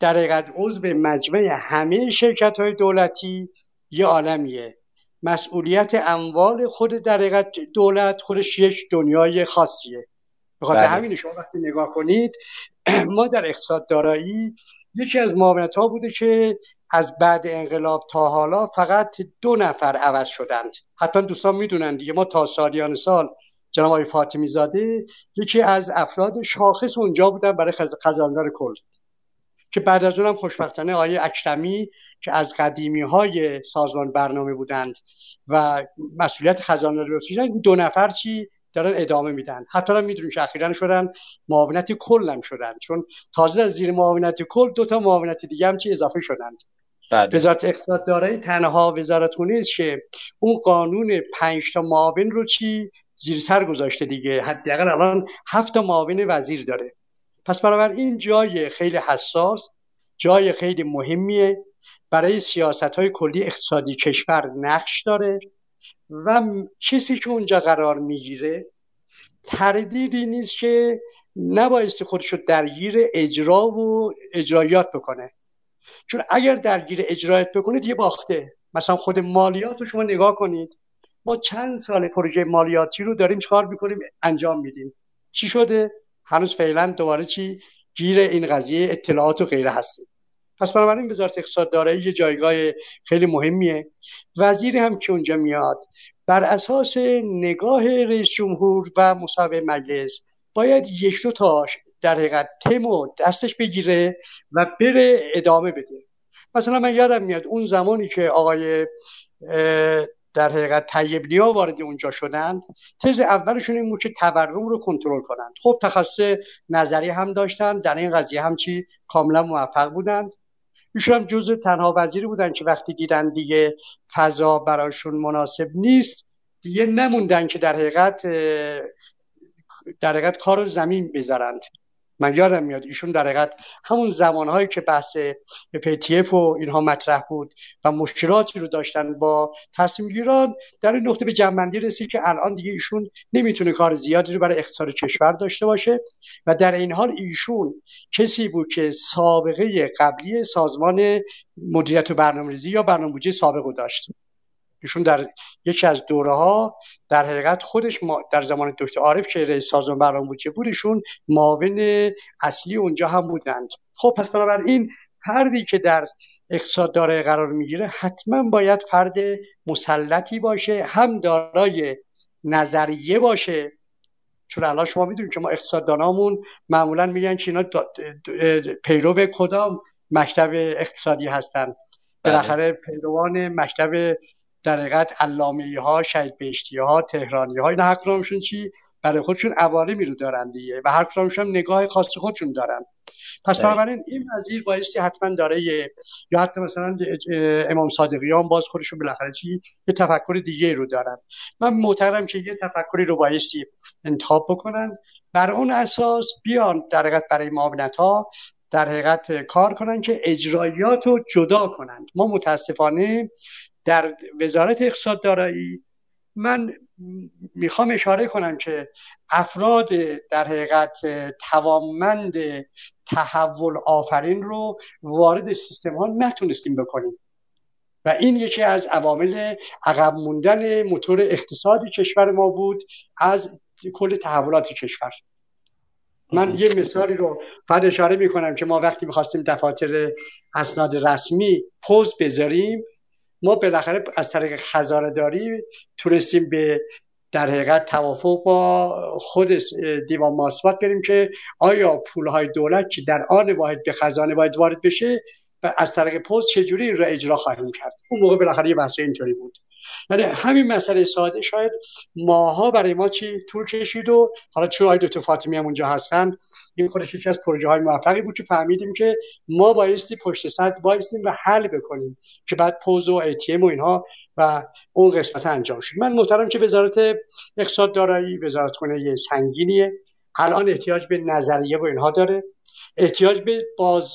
در حقیقت عضو مجمع همه شرکت های دولتی یه عالمیه. مسئولیت اموال خود در دولت خودش یک دنیای خاصیه. بخاطر بله. همین شما وقتی نگاه کنید ما در اقتصاد دارایی یکی از معاونت ها بوده که از بعد انقلاب تا حالا فقط دو نفر عوض شدند. حتما دوستان می‌دونند دیگه ما تا سالیان سال جناب آقای فاطمی زاده یکی از افراد شاخص اونجا بودن برای خزاندار کل که بعد از اونم خوشبختانه آقای اکرمی که از قدیمی های سازمان برنامه بودند و مسئولیت خزانه رو دو نفر چی دارن ادامه میدن. حتی هم می‌دونیم که اخیرا شدن معاونت کل هم شدن. چون تازه از زیر معاونت کل دو تا معاونت دیگه هم چی اضافه شدند بله. وزارت اقتصاد دارایی تنها وزارتخونه است که اون قانون پنج تا معاون رو چی زیر سر گذاشته دیگه. حداقل الان هفت معاون وزیر داره. پس این جای خیلی حساس جای خیلی مهمیه. برای سیاست های کلی اقتصادی کشور نقش داره و کسی که اونجا قرار می‌گیره تردیدی نیست که نبایستی خودش رو درگیر اجرا و اجرایات بکنه. چون اگر درگیر اجرایات بکنید یه باخته. مثلا خود مالیات رو شما نگاه کنید. ما چند سال پروژه مالیاتی رو داریم چکار می‌کنیم؟ انجام میدیم. چی شده؟ هنوز فعلا دوباره چی؟ گیر این قضیه اطلاعات و غیره هستیم. پس بنابراین وزارت اقتصاد دارایی یه جایگاه خیلی مهمیه. وزیری هم که اونجا میاد بر اساس نگاه رئیس جمهور و مصاحبه مجلس باید یک دو تا در حقیقت تم و دستش بگیره و بره ادامه بده. مثلا من یادم میاد اون زمانی که آقای در حقیقت طیب نیا وارد اونجا شدند. تز اولشون این بود که تورم رو کنترل کنند. خب تخصص نظری هم داشتن در این قضیه هم چی؟ کاملا موفق بودند. ایشون هم جزء تنها وزیری بودن که وقتی دیدن دیگه فضا براشون مناسب نیست دیگه نموندن که در حقیقت در حقیقت کار رو زمین بذارند. من یادم میاد ایشون در حقیقت همون زمانهایی که بحث PTF و اینها مطرح بود و مشکلاتی رو داشتن با تصمیم گیران در این نقطه به جنبندی رسید که الان دیگه ایشون نمی‌تونه کار زیادی رو برای اقتصاد کشور داشته باشه و در این حال ایشون کسی بود که سابقه قبلی سازمان مدیریت و برنامه‌ریزی یا برنامه‌ریزی سابق رو داشت. ایشون در یکی از دوره ها در حقیقت خودش در زمان دکتر عارف که رئیس سازمان برنامه بودجه بود؟ ایشون معاون اصلی اونجا هم بودند. خب پس بنابراین فردی که در اقتصاد داره قرار می‌گیره حتما باید فرد مسلطی باشه هم دارای نظریه باشه. چون الان شما می‌دونید که ما اقتصاددانامون معمولا میگن که اینا پیرو کدام مکتب اقتصادی هستن. بله. بالاخره پیروان مکتب در حقیقت علامه ها شهید بهشتی ها تهرانی ها اینا هر چی؟ برای خودشون عوالمی رو دارن دیگه و هر کدومشون نگاه خاص خودشون دارن. پس بنابراین این وزیر بایستی حتما داره یا حتی مثلا امام صادقیان باز خودشون بالاخره چی؟ یه تفکر دیگه رو دارن. من معتقدم که یه تفکری رو بایستی انتخاب بکنن. بر اون اساس بیان در حقیقت برای معاونت ها در حقیقت کار کنن که اجرایات رو جدا کنند. ما متاسفانه در وزارت اقتصاد دارایی من می‌خوام اشاره کنم که افراد در حقیقت توانمند تحول آفرین رو وارد سیستم ها نتونستیم بکنیم. و این یکی از عوامل عقب موندن موتور اقتصادی کشور ما بود از کل تحولات کشور. من یه مثالی رو فقط اشاره می‌کنم که ما وقتی می‌خواستیم دفاتر اسناد رسمی پوز بذاریم ما بالاخره از طریق خزانه تونستیم به در حقیقت توافق با خود دیوان ماسوات بریم که آیا پولهای دولت که در آن واحد به خزانه باید وارد بشه و از طریق پست چجوری این را اجرا خواهیم کرد؟ اون موقع بالاخره یه بحث اینطوری بود. یعنی همین مسئله ساده شاید ماها برای ما چی طول کشید و حالا چون آقای دکتر فاطمی هم اونجا هستن این خودش یکی از پروژه های موفقی بود که فهمیدیم که ما بایستی پشت صد بایستیم و حل بکنیم که بعد پوز و ATM و اینها و اون قسمت انجام شد. من معتقدم که وزارت اقتصاد دارایی وزارت خونه سنگینیه. الان احتیاج به نظریه و اینها داره. احتیاج به باز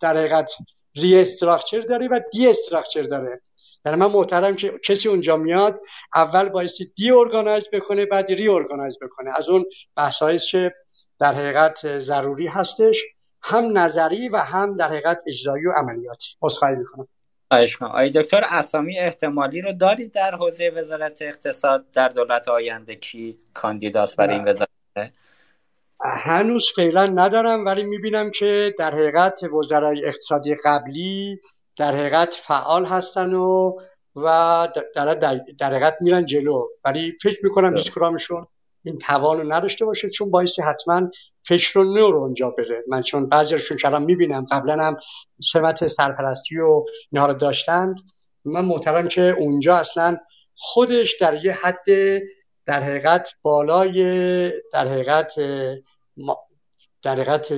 در حقیقت restructure داره و destructure داره. یعنی من معتقدم که کسی اونجا میاد اول بایستی deorganize بکنه بعد reorganize بکنه. از اون بحثایی که در حقیقت ضروری هستش هم نظری و هم در حقیقت اجرایی و عملیاتی. عذرخواهی می‌کنم. آقای دکتر اسامی احتمالی رو دارید در حوزه وزارت اقتصاد در دولت آینده کی کاندیداست برای این وزارت؟ هنوز فعلا ندارم ولی می‌بینم که در حقیقت وزرای اقتصادی قبلی در حقیقت فعال هستن و و در, در حقیقت میرن جلو. ولی فکر می‌کنم هیچ کرامشون این توان رو نداشته باشه چون باعثی حتما فکر رو نو رو اونجا بره من چون بعضیشون کلام می‌بینم قبلا هم سمت سرپرستی و اینها رو داشتند من محترم که اونجا اصلا خودش در یه حد در حقیقت بالای در حقیقت در حقیقت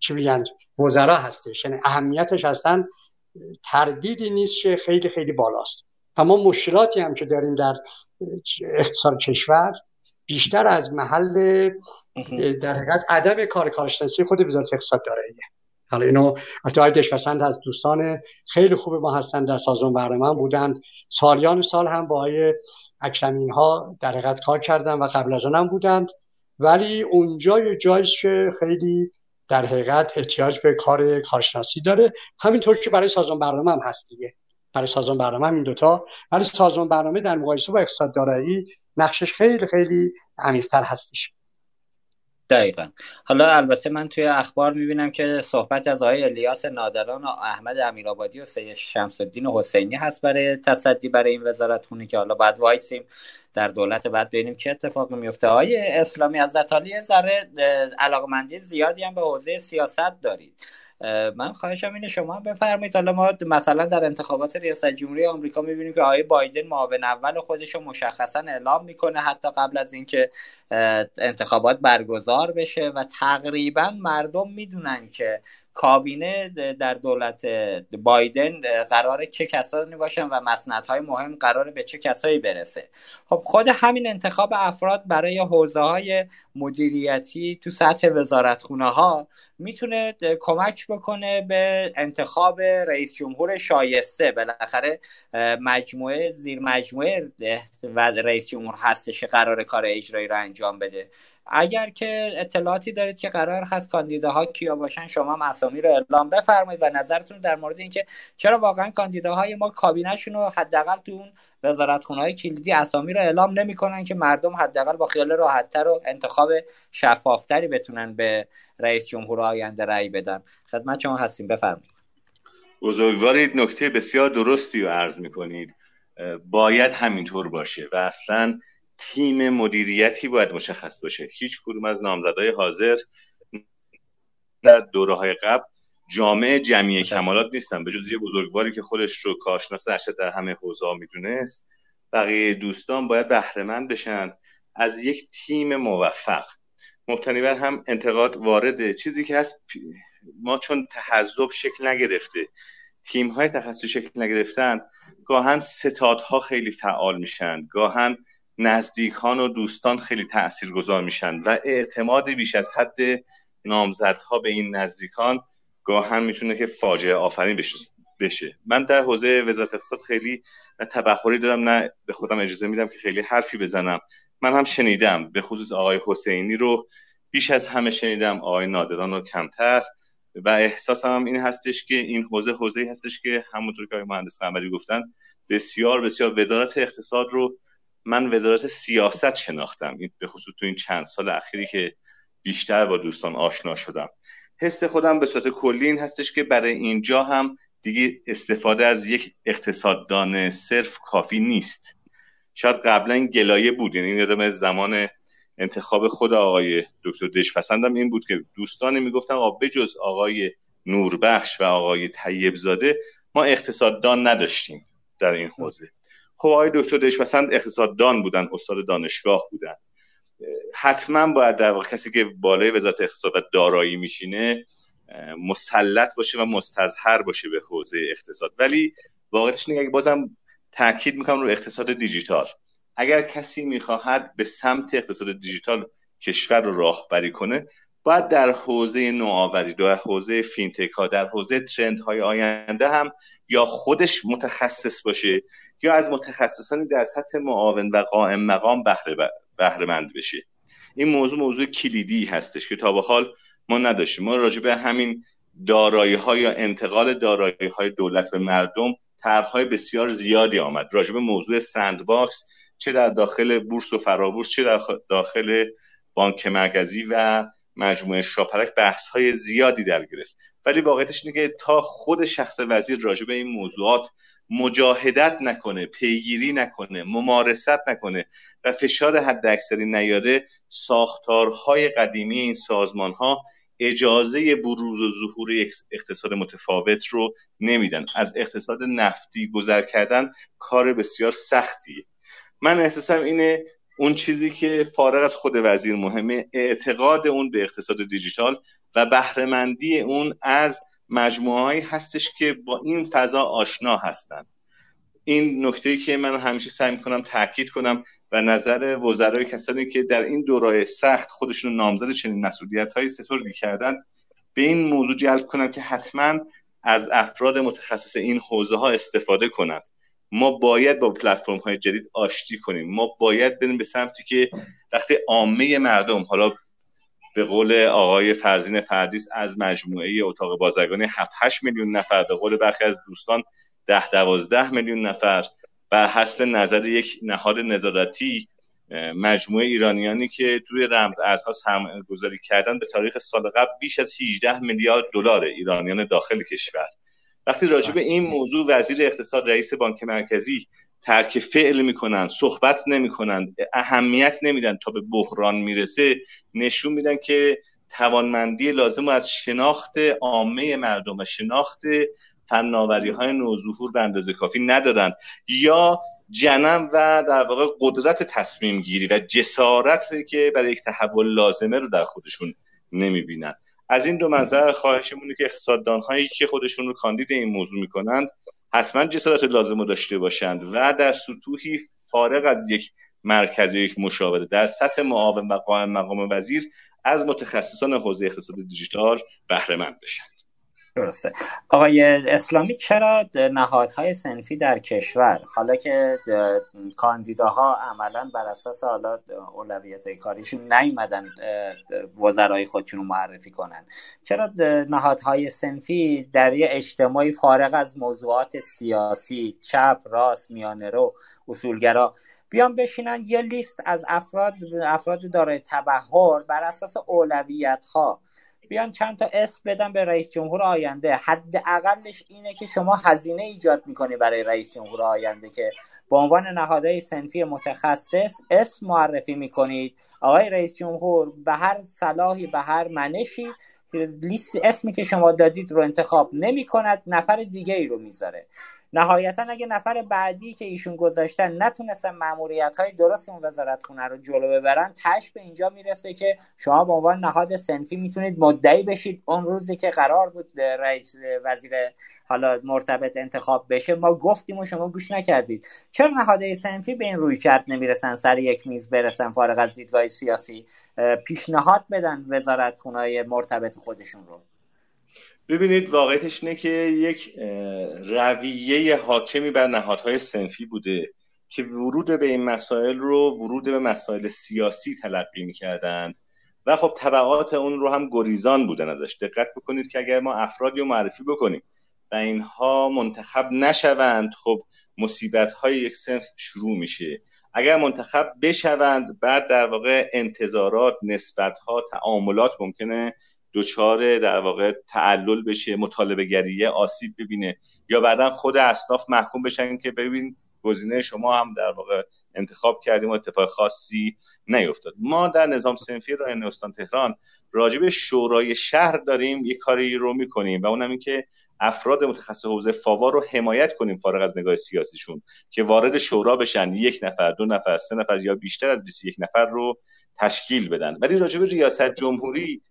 چی میگن وزرا هستش. یعنی اهمیتش اصلا تردیدی نیست که خیلی خیلی بالاست. اما مشکلاتی هم که داریم در اقتصاد کشور بیشتر از محل در حقیقت عدم کار کارشناسی خود وزارت اقتصاد داره. حالا اینو اتحاد دشپسند از دوستان خیلی خوب ما هستند در سازمان برنامه بودند. سالیان سال هم با آقای اکرمین ها در حقیقت کار کردن و قبل از آنم بودند. ولی اونجا یه جاییست که خیلی در حقیقت احتیاج به کار کارشناسی داره. همینطور که برای سازمان برنامه هم هست دیگه. برای سازمان برنامه هم این دوتا. ولی سازمان برنامه در مقایسه با اقتصاد دارایی نقشش خیلی خیلی عمیقتر هستش. دقیقا. حالا البته من توی اخبار می‌بینم که صحبت از آقای الیاس نادران و احمد امیرآبادی و سید شمس الدین حسینی هست برای تصدی برای این وزارت خونه که حالا بعد وایسیم در دولت بعد ببینیم چه اتفاقی میفته آقای اسلامی از ذره علاقمندی زیادی هم به حوزه سیاست دارید. من خواهشم اینه شما بفرمایید. حالا ما مثلا در انتخابات ریاست جمهوری آمریکا می‌بینیم که آقای بایدن معاون اول خودش رو مشخصا اعلام می‌کنه حتی قبل از اینکه انتخابات برگزار بشه. و تقریبا مردم می‌دونن که کابینه در دولت بایدن قرار چه کسانی باشن و مسندهای مهم قرار به چه کسایی برسه. خب خود همین انتخاب افراد برای حوزه های مدیریتی تو سطح وزارتخونه ها می‌تونه کمک بکنه به انتخاب رئیس جمهور شایسته. بالاخره مجموعه زیر مجموعه و رئیس جمهور هستش قرار کار اجرایی رو انجام بده. اگر که اطلاعاتی دارید که قرار هست کاندیداها کیا باشن شما اسامی رو اعلام بفرمایید و نظرتون در مورد اینکه چرا واقعا کاندیداهای ما کابینهشون رو حداقل تو اون وزارتخونه کلیدی اسامی رو اعلام نمی‌کنن که مردم حداقل با خیال راحتتر و انتخاب شفافتری بتونن به رئیس جمهور آینده رأی بدن. خدمت شما هستیم. بفرمایید. بزرگوارید نکته بسیار درستی رو عرض می‌کنید. باید همینطور باشه و اصلا تیم مدیریتی باید مشخص باشه. هیچ کدوم از نامزدهای حاضر در دوره های قبل جامعه جمعی کمالات نیستن. به جز یه بزرگواری که خودش رو کارشناس ارشد در همه حوزه ها می‌دونست بقیه دوستان باید بهرهمند بشن. از یک تیم موفق. مبتنی بر هم انتقاد وارده چیزی که هست ما چون تحذب شکل نگرفته تیم های تخصصی شکل نگرفتن گاهن ستادها خیلی فعال میشن. گاهن نزدیکان و دوستان خیلی تاثیرگذار میشن و اعتماد بیش از حد نامزدها به این نزدیکان گاهن می‌تونه که فاجعه آفرین بشه. من در حوزه وزارت اقتصاد خیلی نه تبخوری دارم نه به خودم اجازه میدم که خیلی حرفی بزنم. من هم شنیدم به خصوص آقای حسینی رو بیش از همه شنیدم آقای نادران رو کمتر. و احساسم هم این هستش که این حوزه حوزه هستش که همونطور که آقای مهندس قمری گفتن بسیار بسیار وزارت اقتصاد رو من وزارت سیاست شناختم. به خصوص تو این چند سال اخیری که بیشتر با دوستان آشنا شدم. حس خودم به صورت کلی این هستش که برای اینجا هم دیگه استفاده از یک اقتصاددان صرف کافی نیست. شاید قبلا گلایه بود. یعنی یادم زمان انتخاب خود آقای دکتر دشپسندم این بود که دوستانی می‌گفتن آقا بجز آقای نوربخش و آقای طیبزاده ما اقتصاددان نداشتیم در این حوزه. خب آقای دکتر دشپسند اقتصاددان بودن استاد دانشگاه بودن. حتما باید در واقع کسی که بالای وزارت اقتصاد و دارایی میشینه مسلط باشه و مستظهر باشه به حوزه اقتصاد. ولی واقعیتش اینه بازم تاکید می‌کنم رو اقتصاد دیجیتال. اگر کسی می‌خواهد به سمت اقتصاد دیجیتال کشور رو راهبری کنه باید در حوزه نوآوری در حوزه فینتک ها در حوزه ترند های آینده هم یا خودش متخصص باشه یا از متخصصانی در سطح معاون و قائم مقام بهره مند بشه این موضوع موضوع کلیدی هستش که تا به حال ما نداشتیم. ما راجع به همین دارایی ها یا انتقال دارایی های دولت به مردم طرحهای بسیار زیادی آمد. راجع به موضوع sandbox چه در داخل بورس و فرابورس چه در داخل بانک مرکزی و مجموعه شاپرک بحث های زیادی در گرفت. ولی واقعیتش اینه که تا خود شخص وزیر راجع به این موضوعات مجاهدت نکنه پیگیری نکنه ممارست نکنه و فشار حد اکثری نیاره ساختارهای قدیمی این سازمان ها اجازه بروز و ظهور اقتصاد متفاوت رو نمیدن. از اقتصاد نفتی گذر کردن کار بسیار سختیه من احساسم اینه اون چیزی که فارغ از خود وزیر مهمه اعتقاد اون به اقتصاد دیجیتال و بهرهمندی اون از مجموعه هستش که با این فضا آشنا هستند. این نکته که من همیشه سعی می‌کنم تاکید کنم و نظر وزرای کسانی که در این دورای سخت خودشون نامزد چنین مسئولیت های سترگی کردند به این موضوع جلب کنم که حتما از افراد متخصص این حوزه ها استفاده کنند. ما باید با پلتفرم های جدید آشتی کنیم. ما باید بریم به سمتی که وقتی عامه مردم حالا به قول آقای فرزین فردیس از مجموعه اتاق بازرگانی 7 8 میلیون نفر به قول برخی از دوستان 10 12 میلیون نفر. بر حسب نظر یک نهاد نظارتی مجموعه ایرانیانی که توی رمز ارزها سرمایه گذاری کردن به تاریخ سال قبل بیش از 18 میلیارد دلار ایرانیان داخل کشور. وقتی راجع به این موضوع وزیر اقتصاد رئیس بانک مرکزی ترک فعل می‌کنن صحبت نمی‌کنن اهمیت نمیدن تا به بحران می‌رسه نشون میدن که توانمندی لازم از شناخت عامه مردم و شناخت فناوری های نوظهور به اندازه کافی ندارن. یا جنم و در واقع قدرت تصمیم گیری و جسارت که برای یک تحول لازمه رو در خودشون نمی‌بینن. از این دو منظر خواهشمونه که اقتصاددان هایی که خودشون رو کاندید این موضوع می‌کنند حتما جسارت لازم رو داشته باشند و در سطوحی فارغ از یک مرکز یک مشاوره در سطح معاون و مقام وزیر از متخصصان حوزه اقتصاد دیجیتال بهره مند بشن. درسته. آقای اسلامی چرا نهادهای سنفی در کشور؟ حالا که کاندیداها عملا بر اساس حالا اولویت کاریشون نیومدن وزرای خودشون رو معرفی کنن. چرا نهادهای سنفی در یه اجتماعی فارغ از موضوعات سیاسی چپ راست میانه رو اصولگرا بیان بشینن؟ یه لیست از افراد افراد دارای تبهر بر اساس اولویت ها بیان چند تا اسم بدن به رئیس جمهور آینده. حداقلش اینه که شما هزینه ایجاد می‌کنی برای رئیس جمهور آینده که به عنوان نهادهای سنفی متخصص اسم معرفی می‌کنید. آقای رئیس جمهور به هر صلاحی به هر منشی لیست اسمی که شما دادید رو انتخاب نمی کند نفر دیگه ای رو می‌ذاره. نهایتا اگه نفر بعدی که ایشون گذاشتن نتونستن معمولیت های درست اون وزارت خونه رو جلو ببرن تش به اینجا می‌رسه که شما به عنوان نهاد سنفی می‌تونید مدعی بشید اون روزی که قرار بود رئیس وزیر حالا مرتبط انتخاب بشه. ما گفتیم و شما گوش نکردید. چرا نهادهای سنفی به این روی کرد نمی‌رسن سر یک میز برسن فارغ از دیدگاه سیاسی؟ پیشنهاد بدن وزارت خونه مرتبط خودشون رو. ببینید واقعیتش اینه که یک رویه حاکمی بر نهادهای سنفی بوده که ورود به این مسائل رو ورود به مسائل سیاسی تلقی می‌کردند. و خب طبعات اون رو هم گریزان بودن ازش. دقت بکنید که اگر ما افرادی رو معرفی بکنیم و اینها منتخب نشوند خب مصیبت های یک سنف شروع میشه. اگر منتخب بشوند بعد در واقع انتظارات نسبت ها تعاملات ممکنه دچار در واقع تعلل بشه مطالبه گریه آسیب ببینه. یا بعدا خود اصناف محکوم بشن که ببین گزینه شما هم در واقع انتخاب کردیم و اتفاق خاصی نیفتاد. ما در نظام سنفی رای استان تهران راجب شورای شهر داریم یک کاری رو می‌کنیم و اونم این که افراد متخصص حوزه فاوا رو حمایت کنیم فارغ از نگاه سیاسیشون که وارد شورا بشن یک نفر دو نفر سه نفر یا بیشتر از 21 نفر رو تشکیل بدن. ولی راجب ریاست جمهوری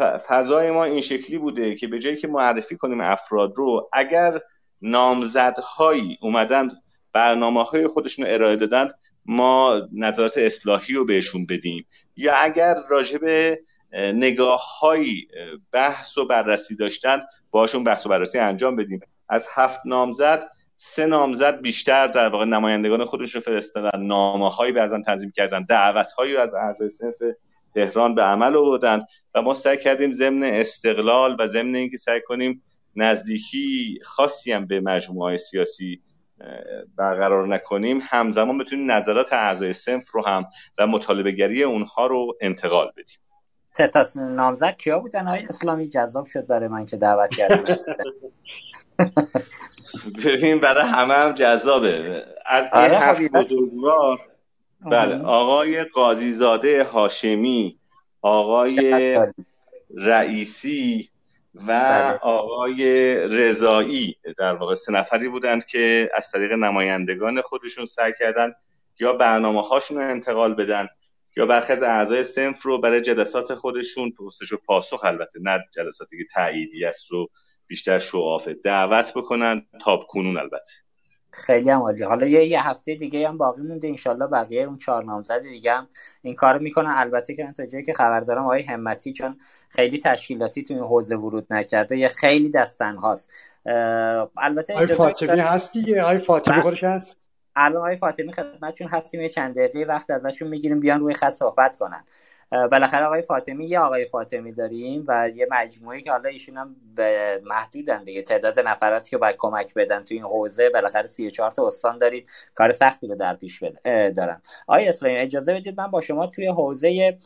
فضای ما این شکلی بوده که به جایی که معرفی کنیم افراد رو اگر نامزدهایی اومدن برنامه های خودشون رو ارائه دادند ما نظرات اصلاحی رو بهشون بدیم. یا اگر راجب نگاه های بحث و بررسی داشتن باشون بحث و بررسی انجام بدیم. از هفت نامزد سه نامزد بیشتر در واقع نمایندگان خودش رو فرستادن نامه هایی بعضا تنظیم کردن دعوت هایی از اعضای صنف تهران به عمل آوردن و ما سعی کردیم ضمن استقلال و ضمن اینکه سعی کنیم نزدیکی خاصی هم به مجموعه سیاسی برقرار نکنیم همزمان بتونیم نظرات اعضای سنف رو هم و مطالبه گری اونها رو انتقال بدیم. سه تا نامزد کیا بودن؟ های اسلامی جذاب شد برای من که دعوت کردم ببین برای همه هم جذابه. از این آره، هفت بزرگوار بله آقای قاضیزاده هاشمی آقای رئیسی و بله. آقای رضایی. در واقع سه نفری بودند که از طریق نمایندگان خودشون سعی کردن یا برنامه هاشون رو انتقال بدن یا برخی از اعضای سنف رو برای جلسات خودشون پرسش و پاسخ البته نه جلساتی که تعییدی است رو بیشتر شعافه دعوت بکنن تاب کنون البته. خیلی هم عالی. حالا یه, یه هفته دیگه هم باقی مونده انشالله بقیه اون چهار نامزد دیگه هم این کار می‌کنن. البته که تا جایی که خبر دارم آقای همتی چون خیلی تشکیلاتی تو این حوزه ورود نکرده یه خیلی دستن هاست. البته آقای فاطمی هست دیگه؟ آقای فاطمی بله. خودش هست؟ الان آقای فاطمی خدمتشون هستیم. یه چند دقیقه وقت ازشون می‌گیریم بیان روی خط صحبت کنن. بالاخره آقای فاطمی یه آقای فاطمی داریم و یه مجموعه که حالا ایشون هم به محدودن دیگه. تعداد نفراتی که باید کمک بدن تو این حوزه بالاخره 34 تا استان داریم. کار سختی رو در پیش دارن. آقای اسلامی اجازه بدید من با شما توی حوزه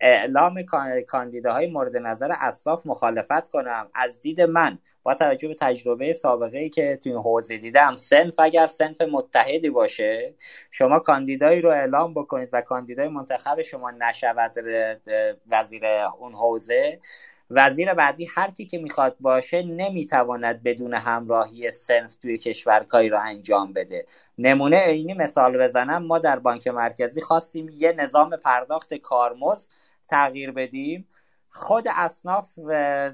اعلام کاندیداهای مورد نظر اصلاف مخالفت کنم. از دید من با توجه به تجربه سابقه ای که توی این حوزه دیدم سنف اگر سنف متحدی باشه شما کاندیدایی رو اعلام بکنید و کاندیدای منتخب شما نشود وزیر اون حوزه. وزیر بعدی هر کی که می‌خواد باشه نمی‌تواند بدون همراهی سنف توی کشور کاری رو انجام بده. نمونه عینی مثال بزنم ما در بانک مرکزی خواستیم یه نظام پرداخت کارمزد تغییر بدیم. خود اصناف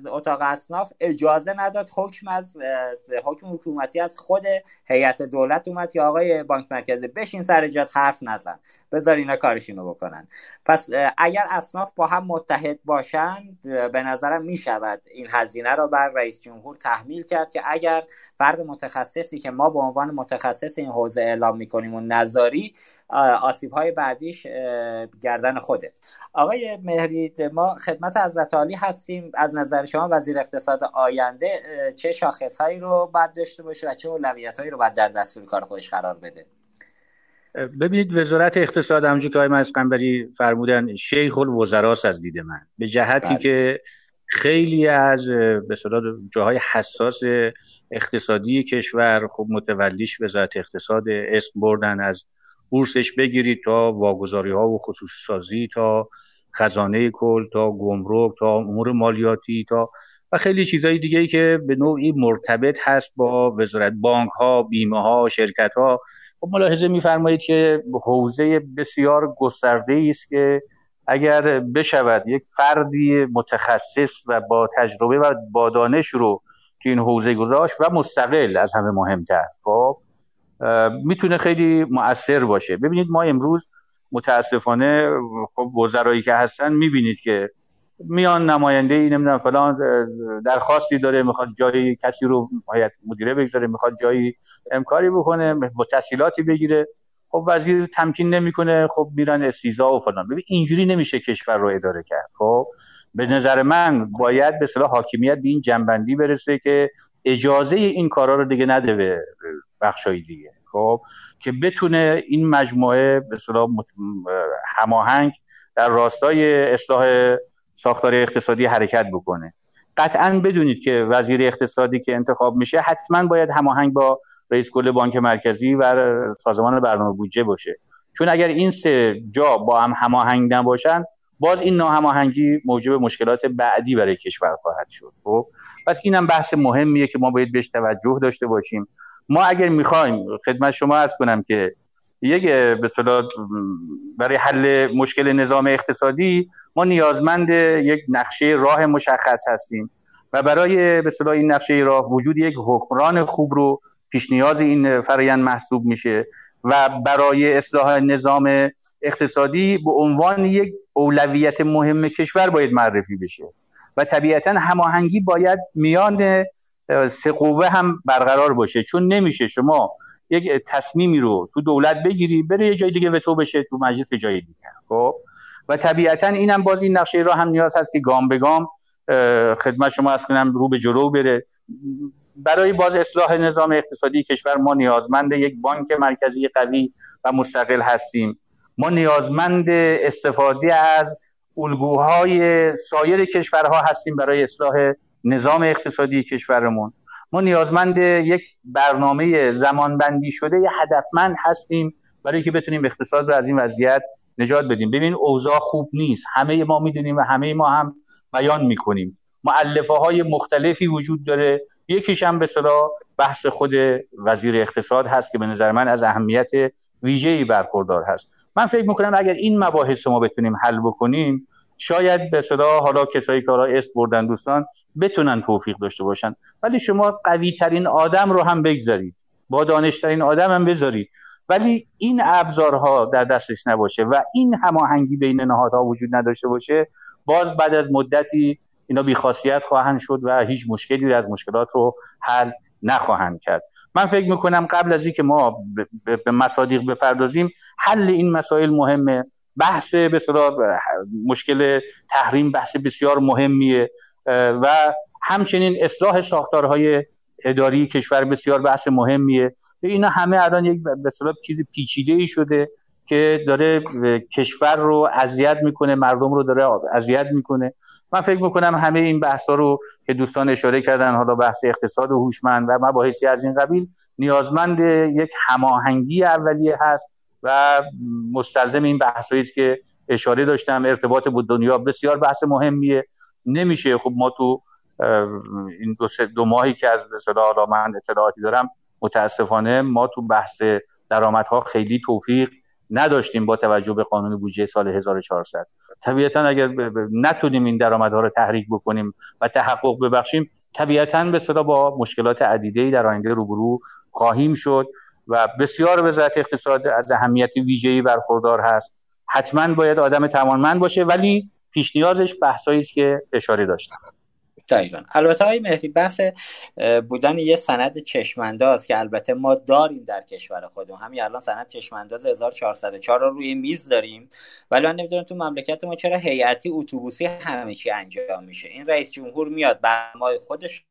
اتاق اصناف اجازه نداد. حکم از حکم حکومتی از خود هیئت دولت اومد یا آقای بانک مرکزی بشین سر جات حرف نزن. بذار اینا کارشونو بکنن. پس اگر اصناف با هم متحد باشن به نظرم می‌شود این هزینه رو بر رئیس جمهور تحمیل کرد که اگر فرد متخصصی که ما به عنوان متخصص این حوزه اعلام می‌کنیم و نظاری آسیب های بعدیش گردن خودت. آقای مهرید ما خدمت حضرت عالی هستیم. از نظر شما وزیر اقتصاد آینده چه شاخص هایی رو باید داشته باشه و چه اولویت هایی رو باید در دستور کار خودش قرار بده؟ ببینید وزارت اقتصاد همونجور که آقای مسقنبری فرمودن شیخ الوزراست از دید من. به جهتی بله. که خیلی از به جاهای حساس اقتصادی کشور خب متولیش وزارت اقتصاد اسم بردن از بورسش بگیرید تا واگذاری ها و خصوصی سازی تا خزانه کل تا گمرک تا امور مالیاتی تا و خیلی چیزهای دیگه ای که به نوعی مرتبط هست با وزارت بانک ها بیمه ها شرکت ها خب ملاحظه میفرمایید که حوزه بسیار گسترده است که اگر بشود یک فردی متخصص و با تجربه و با دانش رو تو این حوزه گذاشت و مستقل از همه مهمتر. خب می‌تونه خیلی مؤثر باشه. ببینید ما امروز متاسفانه خب وزرایی که هستن می‌بینید که میان نماینده ای نمی‌دونم فلان درخواستی داره می‌خواد جایی کسی رو باید مدیره بگذاره می‌خواد جایی امکاری بکنه با تسهیلاتی بگیره. خب وزیر تمکین نمی‌کنه خب میرن استیزا و فلان. ببین اینجوری نمیشه کشور رو اداره کرد. خب به نظر من باید به صلاح حاکمیت به این جنبندی برسه که اجازه این کارا رو دیگه نده به بخشای دیگه. خب که بتونه این مجموعه به صلاح هماهنگ در راستای اصلاح ساختار اقتصادی حرکت بکنه. قطعا بدونید که وزیر اقتصادی که انتخاب میشه حتما باید هماهنگ با رئیس کل بانک مرکزی و سازمان برنامه بودجه باشه. چون اگر این سه جا با هم هماهنگ نباشن باز این ناهماهنگی موجب مشکلات بعدی برای کشور خواهد شد. خب پس اینم بحث مهمیه که ما باید بهش توجه داشته باشیم. ما اگر می‌خوایم خدمت شما ارز کنم که یک به برای حل مشکل نظام اقتصادی ما نیازمند یک نقشه راه مشخص هستیم و برای به این نقشه راه وجود یک حکمران خوب رو پیش نیاز این فرایند محسوب میشه و برای اصلاح نظام اقتصادی به عنوان یک اولویت مهم کشور باید معرفی بشه و طبیعتا هماهنگی باید میان سه قوه هم برقرار باشه. چون نمیشه شما یک تصمیمی رو تو دولت بگیری بره یه جای دیگه وتو بشه تو مجلس جای دیگه. خب؟ و طبیعتا اینم باز این نقشه را هم نیاز هست که گام به گام خدمت شما از کنم رو به جلو بره. برای باز اصلاح نظام اقتصادی کشور ما نیازمند یک بانک مرکزی قوی و مستقل هستیم. ما نیازمند استفاده از الگوهای سایر کشورها هستیم برای اصلاح نظام اقتصادی کشورمون. ما نیازمند یک برنامه زمانبندی شده یه هدفمند هستیم برای که بتونیم اقتصاد رو از این وضعیت نجات بدیم. ببین اوضاع خوب نیست. همه ما می‌دونیم و همه ما هم بیان می‌کنیم. معلفه های مختلفی وجود داره. یکیش هم به صدا بحث خود وزیر اقتصاد هست که به نظر من از اهمیت ویژه‌ای برخوردار هست. من فکر می‌کنم اگر این مباحث ما بتونیم حل بکنیم شاید به صدا حالا کسایی که حالا اسم بردن دوستان بتونن توفیق داشته باشن. ولی شما قوی ترین آدم رو هم بگذارید. با دانشترین آدم هم بذارید. ولی این ابزارها در دستش نباشه و این هماهنگی بین نهادها وجود نداشته باشه باز بعد از مدتی اینا بیخاصیت خواهند شد و هیچ مشکلی از مشکلات رو حل نخواهند کرد. من فکر می‌کنم قبل از اینکه ما به مصادیق بپردازیم حل این مسائل مهمه. بحث به مشکل تحریم بحث بسیار مهمیه. و همچنین اصلاح ساختارهای اداری کشور بسیار بحث مهمیه. اینا همه الان یک به چیز پیچیده ای شده که داره کشور رو اذیت می‌کنه مردم رو داره اذیت می‌کنه. من فکر می‌کنم همه این بحث ها رو که دوستان اشاره کردن حالا بحث اقتصاد و هوشمند و مباحثی از این قبیل نیازمند یک هماهنگی اولیه هست و مستلزم این بحثایی است که اشاره داشتم. ارتباط با دنیا بسیار بحث مهمیه. نمیشه. خب ما تو این دو, دو ماهی که از حالا من اطلاعاتی دارم متاسفانه ما تو بحث درآمدها خیلی توفیق نداشتیم با توجه به قانون بودجه سال 1400 طبیعتا اگر نتونیم این درآمدها رو تحریک بکنیم و تحقق ببخشیم طبیعتا به صدا با مشکلات عدیده در آینده روبرو خواهیم شد و بسیار وزارت اقتصاد از اهمیت ویژه‌ای برخوردار هست. حتما باید آدم توانمند باشه ولی پیش نیازش بحثایی که اشاره داشتم. دقیقا. البته های مهدی بحث بودن یه سند چشمانداز که البته ما داریم در کشور خودمون. همین الان سند چشمانداز 1404 رو روی میز داریم. ولی من نمی‌دونم تو مملکت ما چرا هیئتی اتوبوسی همه چی انجام میشه. این رئیس جمهور میاد برنامه خودش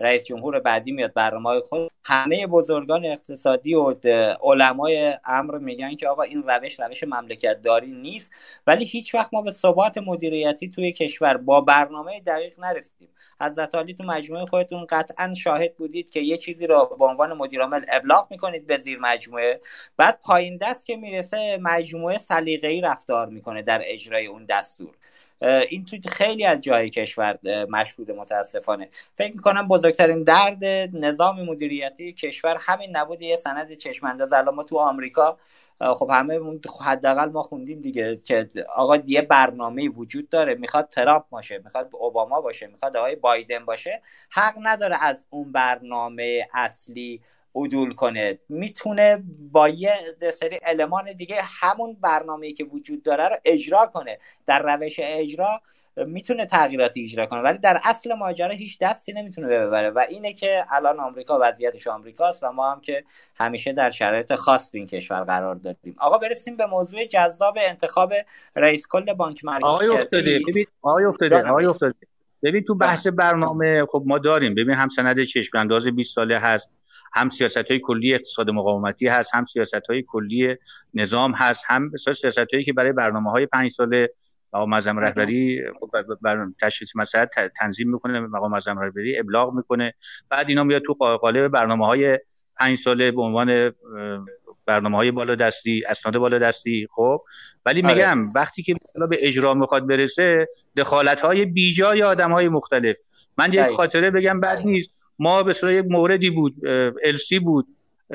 رئیس جمهور بعدی میاد برنامه خود. همه بزرگان اقتصادی و علمای امر میگن که آقا این روش روش مملکت داری نیست. ولی هیچ وقت ما به ثبات مدیریتی توی کشور با برنامه دقیق نرسیدیم. حضرت علی تو مجموعه خودتون قطعا شاهد بودید که یه چیزی رو به عنوان مدیرعامل ابلاغ می‌کنید به زیر مجموعه. بعد پایین دست که می‌رسه مجموعه سلیقه‌ای رفتار می‌کنه در اجرای اون دستور. این تو خیلی از جای کشور مشهود متاسفانه. فکر می‌کنم بزرگترین درد نظام مدیریتی کشور همین نبود یه سند چشمانداز. الان ما تو آمریکا خب همه حداقل ما خوندیم دیگه که آقا یه برنامه وجود داره. می‌خواد ترامپ باشه می‌خواد اوباما باشه می‌خواد آقای بایدن باشه. حق نداره از اون برنامه اصلی عدول کنه. می‌تونه با یه سری المان دیگه همون برنامه‌ای که وجود داره رو اجرا کنه. در روش اجرا می‌تونه تغییراتی اجرا کنه ولی در اصل ماجرا هیچ دستی نمی‌تونه ببره و اینه که الان آمریکا وضعیتش آمریکاست و ما هم که همیشه در شرایط خاص این کشور قرار داریم. آقا برسیم به موضوع جذاب انتخاب رئیس کل بانک مرکزی. آقای افتاده ببین آقای افتاده آقای افتاده ببین تو بحث برنامه خب ما داریم. ببین هم سند چشم انداز 20 ساله هست. هم سیاست های کلی اقتصاد مقاومتی هست هم سیاست های کلی نظام هست هم سیاست هایی که برای برنامه های پنج ساله مقام معظم رهبری خب تشخیص مسئله تنظیم می‌کنه مقام معظم رهبری ابلاغ می‌کنه. بعد اینا میاد تو قالب برنامه های پنج ساله به عنوان برنامه های بالا دستی اسناد بالا دستی خب. ولی آره. میگم وقتی که مثلا به اجرا می‌خواد برسه دخالت های بیجای آدم های مختلف. من یک خاطره بگم بعد نیست. ما به صورت یک موردی بود السی بود.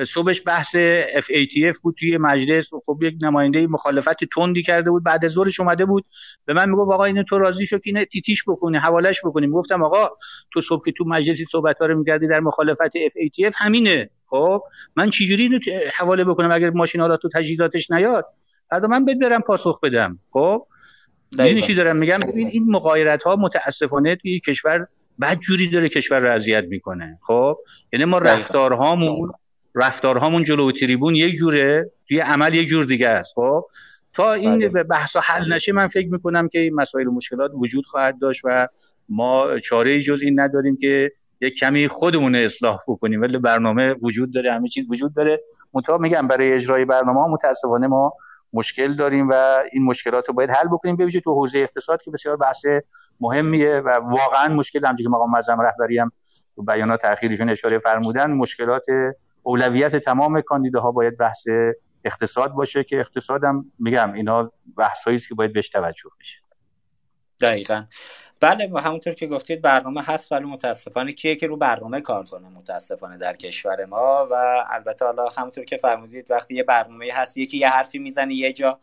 صبحش بحث FATF بود توی مجلس. خب یک نماینده مخالفت تندی کرده بود. بعد از ظهرش اومده بود. به من می‌گفت آقا اینو تو راضی شو که اینو تیتیش بکنی حوالش بکنیم گفتم آقا تو صبح که تو مجلسی صحبت رو می‌کردی در مخالفت FATF همینه. خب من چجوری اینو حواله بکنم اگر ماشین حالا تو تجهیزاتش نیاد؟ بعد من بد برم پاسخ بدم. خب این چی دارم میگم؟ این این مقایرت ها متاسفانه توی کشور بد جوری داره کشور رو اذیت می‌کنه. خب؟ یعنی ما رفتارهامون رفتارهامون جلو تریبون یک جوره. توی عمل یک جور دیگه است. خب؟ تا این بله. به بحث حل نشه من فکر می‌کنم که این مسائل و مشکلات وجود خواهد داشت و ما چاره جز این نداریم که یک کمی خودمون اصلاح بکنیم. ولی برنامه وجود داره همه چیز وجود داره. منتها میگم برای اجرای برنامه متاسفانه ما مشکل داریم و این مشکلات رو باید حل بکنیم. ببینید تو حوزه اقتصاد که بسیار بحث مهمیه و واقعا مشکل همونجوری که مقام معظم رهبری هم تو بیانات اخیرشون اشاره فرمودن مشکلات اولویت تمام کاندیداها باید بحث اقتصاد باشه که اقتصادم میگم اینا بحثایی است که باید بهش توجه بشه. دقیقا. بله همونطور که گفتید برنامه هست ولی متاسفانه کیه که رو برنامه کار کنه متاسفانه در کشور ما. و البته حالا همونطور که فرمودید وقتی یه برنامه هست یکی یه حرفی می‌زنه یه جا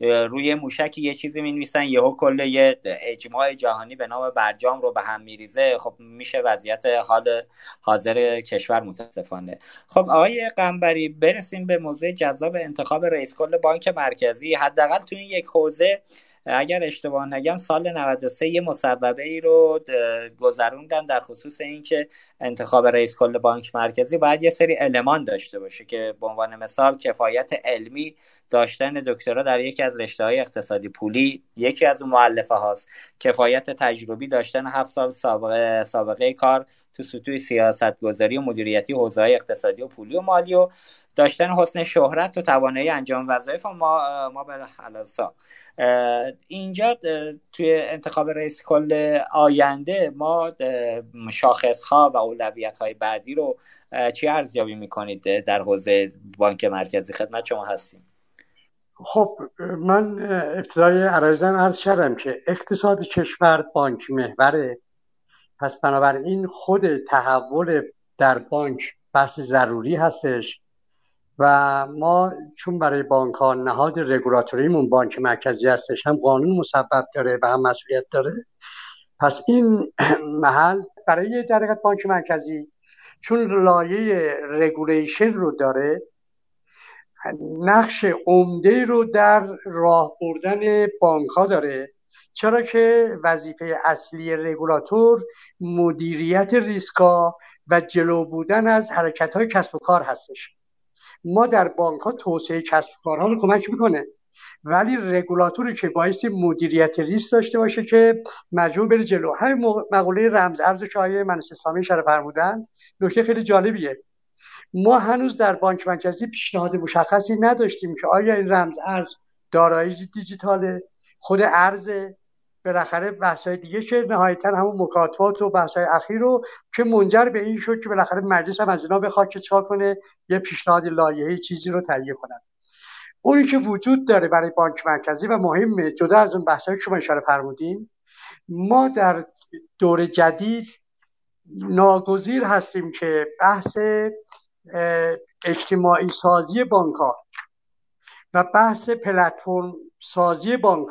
روی موشکی یه چیزی می نویسن یهو کل یه اجماع جهانی به نام برجام رو به هم میریزه. خب میشه وضعیت حال حاضر کشور متاسفانه. خب آقای قنبری برسیم به موضوع جذاب انتخاب رئیس کل بانک مرکزی. حداقل تو این یک حوزه اگر اشتباه نگم سال 93 یه مصوبه ای رو گذروندن در خصوص اینکه انتخاب رئیس کل بانک مرکزی باید یه سری المان داشته باشه که به عنوان مثال کفایت علمی داشتن دکترا در یکی از رشته های اقتصادی پولی یکی از اون معلفه هاست. کفایت تجربی داشتن هفت سال سابقه, سابقه کار تو سطوح سیاست گذاری و مدیریتی حوزه اقتصادی و پولی و مالی و داشتن حسن شهرت و توانایی انجام وظایف ما ما به اینجا توی انتخاب رئیس کل آینده ما شاخص ها و اولویت های بعدی رو چی ارزیابی می‌کنید در حوزه بانک مرکزی خدمت شما هستیم؟ خب من ابتدای عرایزم عرض کردم که اقتصاد کشور بانک محوره. پس بنابراین خود تحول در بانک بحث ضروری هستش. و ما چون برای بانک ها نهاد رگولاتوریمون بانک مرکزی هستش هم قانون مصوب داره و هم مسئولیت داره. پس این محل برای در بانک مرکزی چون لایه regulation رو داره نقش عمده رو در راه بردن بانک ها داره. چرا که وظیفه اصلی رگولاتور مدیریت ریسکا و جلو بودن از حرکت های کسب و کار هستش. ما در بانک ها توسعه کسب کارها رو کمک می‌کنه. ولی رگولاتوری که باعث مدیریت ریسک داشته باشه که مجبور بره جلو. همین مقوله رمز ارز که آیه منس اسلامی اشاره نکته خیلی جالبیه. ما هنوز در بانک مرکزی پیشنهاد مشخصی نداشتیم که آیا این رمز ارز دارایی دیجیتاله خود ارز بالاخره بحث های دیگه که نهایتا همون مکاتبات و بحث های اخیر رو که منجر به این شد که بالاخره مجلس هم از اینا بخواد که چا کنه یه پیشنهاد لایحه چیزی رو تهیه کنن. اونی که وجود داره برای بانک مرکزی و مهمه جدا از اون بحث که شما اشاره فرمودین ما در دور جدید ناگزیر هستیم که بحث اجتماعی سازی بانک و بحث پلتفرم سازی بانک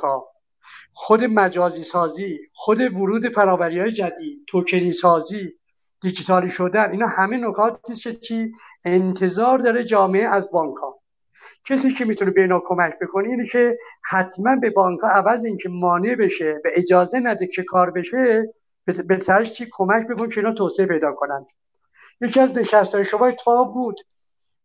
خود مجازی سازی خود ورود فناوری های جدید توکنی سازی دیجیتالی شدن اینا همه نکاتی که چی؟ انتظار داره جامعه از بانک ها. کسی که می‌تونه به اینا کمک بکنه اینه که حتما به بانک ها عوض اینکه مانع بشه به اجازه نده که کار بشه به چی؟ کمک بکن که اینا توسعه پیدا کنن یکی از نشست های شما اتفاق بود.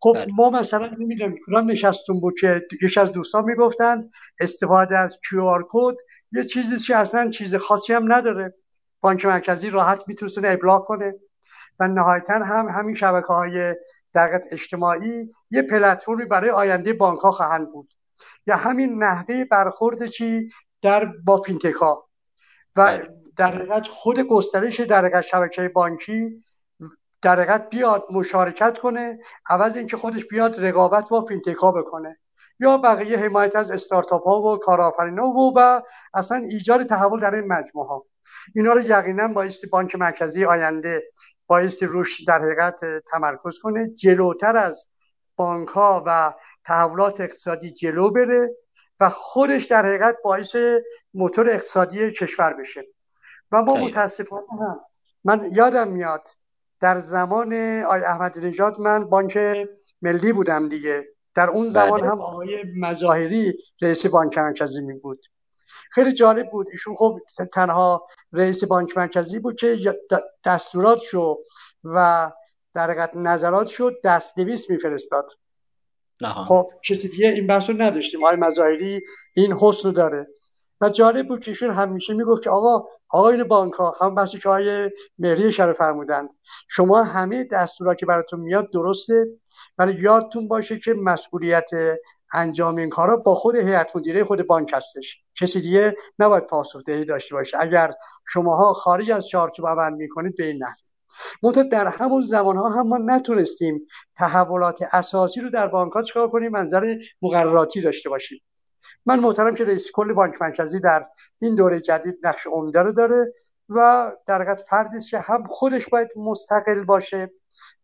خب بله. ما مثلا نمی‌دونم کدام نشستون بود که یکی از دوستان می‌گفتن استفاده از QR کد یه چیزی که اصلا چیز خاصی هم نداره بانک مرکزی راحت می‌تونه ابلاغ کنه و نهایتا هم همین شبکه های در اجتماعی یه پلتفرمی برای آینده بانک ها خواهند بود یا همین نحوه برخورد چی در با فینتکا و بله. در حقیقت خود گسترش در شبکه بانکی در حقیقت بیاد مشارکت کنه عوض اینکه خودش بیاد رقابت با فینتکا بکنه. یا بقیه حمایت از استارتاپ ها و کارآفرین و و اصلا ایجاد تحول در این مجموعه ها اینا رو یقینا بایستی بانک مرکزی آینده بایستی روش در حقیقت تمرکز کنه جلوتر از بانک ها و تحولات اقتصادی جلو بره و خودش در حقیقت باعث موتور اقتصادی کشور بشه. و ما متاسفانه هم من یادم میاد در زمان آی احمد نژاد من بانک ملی بودم دیگه. در اون زمان بله. هم آقای مظاهری رئیس بانک مرکزی می بود. خیلی جالب بود. ایشون خب تنها رئیس بانک مرکزی بود که دستورات شو و در حقیقت نظرات شد دست نویس میفرستاد خب کسی دیگه این بحث رو نداشتیم. آقای مظاهری این حسن رو داره. و جالب بود که ایشون همیشه می‌گفت که آقا آقایون بانک ها هم بحثی که آقای مهری اشاره فرمودند. شما همه دستورا که براتون میاد درسته ولی یادتون باشه که مسئولیت انجام این کارا با خود هیئت مدیره خود بانک هستش. کسی دیگه نباید پاسخدهی داشته باشه. اگر شماها خارج از چارچوب عمل می‌کنید به این نحوه. منتها در همون زمان ها هم ما نتونستیم تحولات اساسی رو در بانک ها چکار کنیم منظر مقرراتی داشته باشیم. من محترم که رئیس کل بانک مرکزی در این دوره جدید نقش عمده رو داره و در حقیقت فردی که هم خودش باید مستقل باشه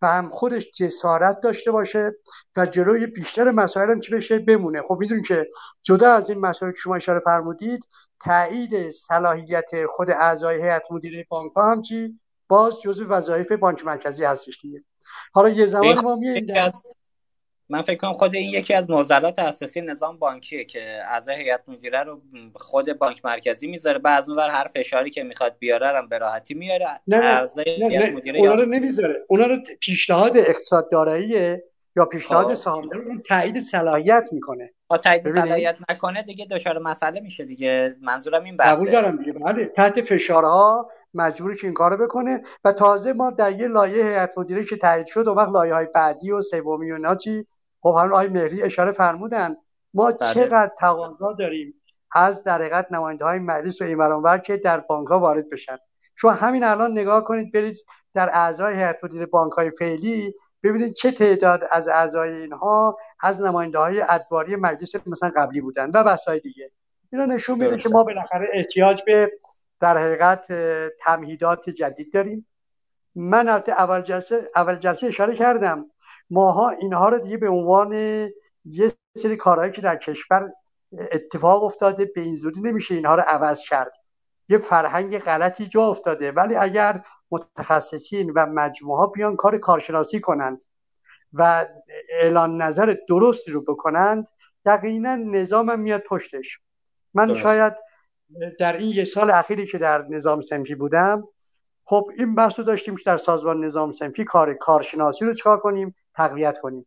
و هم خودش جسارت داشته باشه و جلوی بیشتر مسائل هم که بشه؟ بمونه. خب می‌دونید که جدا از این مسائل که شما اشاره فرمودید تایید صلاحیت خود اعضای هیئت مدیره بانک ها هم چی؟ باز جزو وظایف بانک مرکزی هستش دیگه. حالا یه زمان ما میاییم من فکر کنم خود این یکی از معضلات اساسی نظام بانکیه که اعضای هیئت مدیره رو خود بانک مرکزی می‌ذاره. بعضی ور هر فشاری که می‌خواد بیاره هم به راحتی میاره. نه نه, نه, نه. اونا رو نمی‌ذاره. اونا رو پیشنهاد اقتصاد داراییه یا پیشنهاد خب. سهامدار رو تایید صلاحیت می‌کنه. با تایید صلاحیت نکنه دیگه دچار مسئله میشه دیگه. منظورم این بحثه. قبول دارم دیگه. بله تحت فشارها مجبوری که این کارو بکنه و تازه ما در یه لایه هیئت مدیره که تایید شد و وقت لایه های بعدی و سومی و چی؟ خب حالا آقای مهری اشاره فرمودن. ما بله. چقدر تقاضا داریم از در حقیقت نماینده های مجلس و این که در بانک ها وارد بشن. شما همین الان نگاه کنید برید در اعضای هیئت مدیره بانک های فعلی ببینید چه تعداد از اعضای اینها از نماینده های ادواری مجلس مثلا قبلی بودن و بسای دیگه. اینا نشون میده که ما بالاخره احتیاج به در حقیقت تمهیدات جدید داریم. من اول جلسه اول جلسه اشاره کردم. ماها اینها رو دیگه به عنوان یه سری کارهایی که در کشور اتفاق افتاده به این زودی نمیشه اینها رو عوض کرد. یه فرهنگ غلطی جا افتاده. ولی اگر متخصصین و مجموعه ها بیان کار کارشناسی کنند و اعلان نظر درستی رو بکنند یقینا نظام میاد پشتش. من شاید در این یه سال اخیری که در نظام سنفی بودم خب این بحث رو داشتیم که در سازمان نظام سنفی کار کارشناسی رو چکار کنیم؟ تقویت کنیم.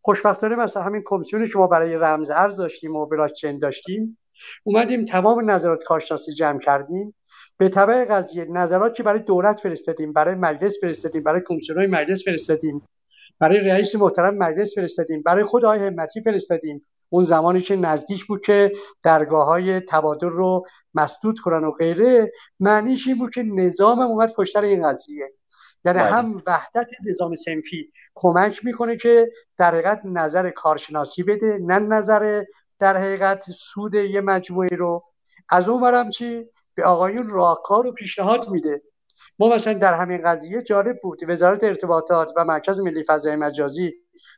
خوشبختانه مثلا همین کمیسیونی که ما برای رمز ارز داشتیم و بلاکچین داشتیم اومدیم تمام نظرات کارشناسی جمع کردیم. به طبع قضیه نظرات که برای دولت فرستادیم برای مجلس فرستادیم برای کمیسیون مجلس فرستادیم برای رئیس محترم مجلس فرستادیم برای خود آقای همتی فرستادیم. اون زمانی که نزدیک بود که درگاه های تبادل رو مسدود کنن و غیره. معنیش این بود که نظام اومد پشتر این قضیه. یعنی بله. هم وحدت نظام سنفی کمک می‌کنه که در حقیقت نظر کارشناسی بده نه نظر در حقیقت سود یه مجموعه رو. از اون برم چی؟ به آقایون راهکار رو پیشنهاد میده. ما مثلا در همین قضیه جالب بود. وزارت ارتباطات و مرکز ملی فضای مجازی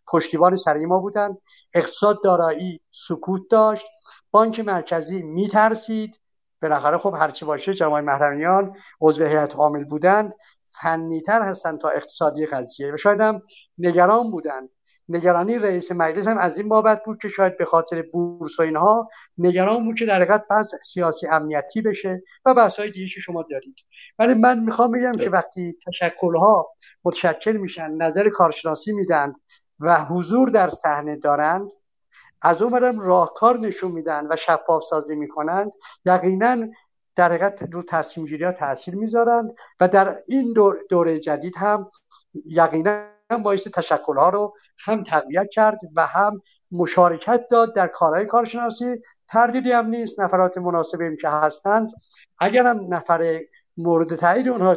پشتیبان سری ما بودن. اقتصاد دارایی سکوت داشت. بانک مرکزی میترسید. بالاخره خب هرچی باشه جمعای محرمیان عضو هیئت عامل بودند. فنیتر هستن تا اقتصادی قضیه. و شاید هم نگران بودن نگرانی رئیس مجلس هم از این بابت بود که شاید به خاطر بورس و اینها نگران بود که در حقیقت بحث سیاسی امنیتی بشه و بحث های دیگه شما دارید. ولی من می‌خوام بگم که وقتی تشکل ها متشکل میشن نظر کارشناسی میدن و حضور در صحنه دارند. از اون راهکار نشون میدن و شفاف سازی می‌کنند. یقینا در حقیقت رو تصمیم گیری ها تاثیر می‌ذارند و در این دور دوره جدید هم یقینا باعث تشکل ها رو هم تقویت کرد و هم مشارکت داد در کارهای کارشناسی. تردیدی هم نیست نفرات مناسبی که هستند. اگر هم نفر مورد تایید اونها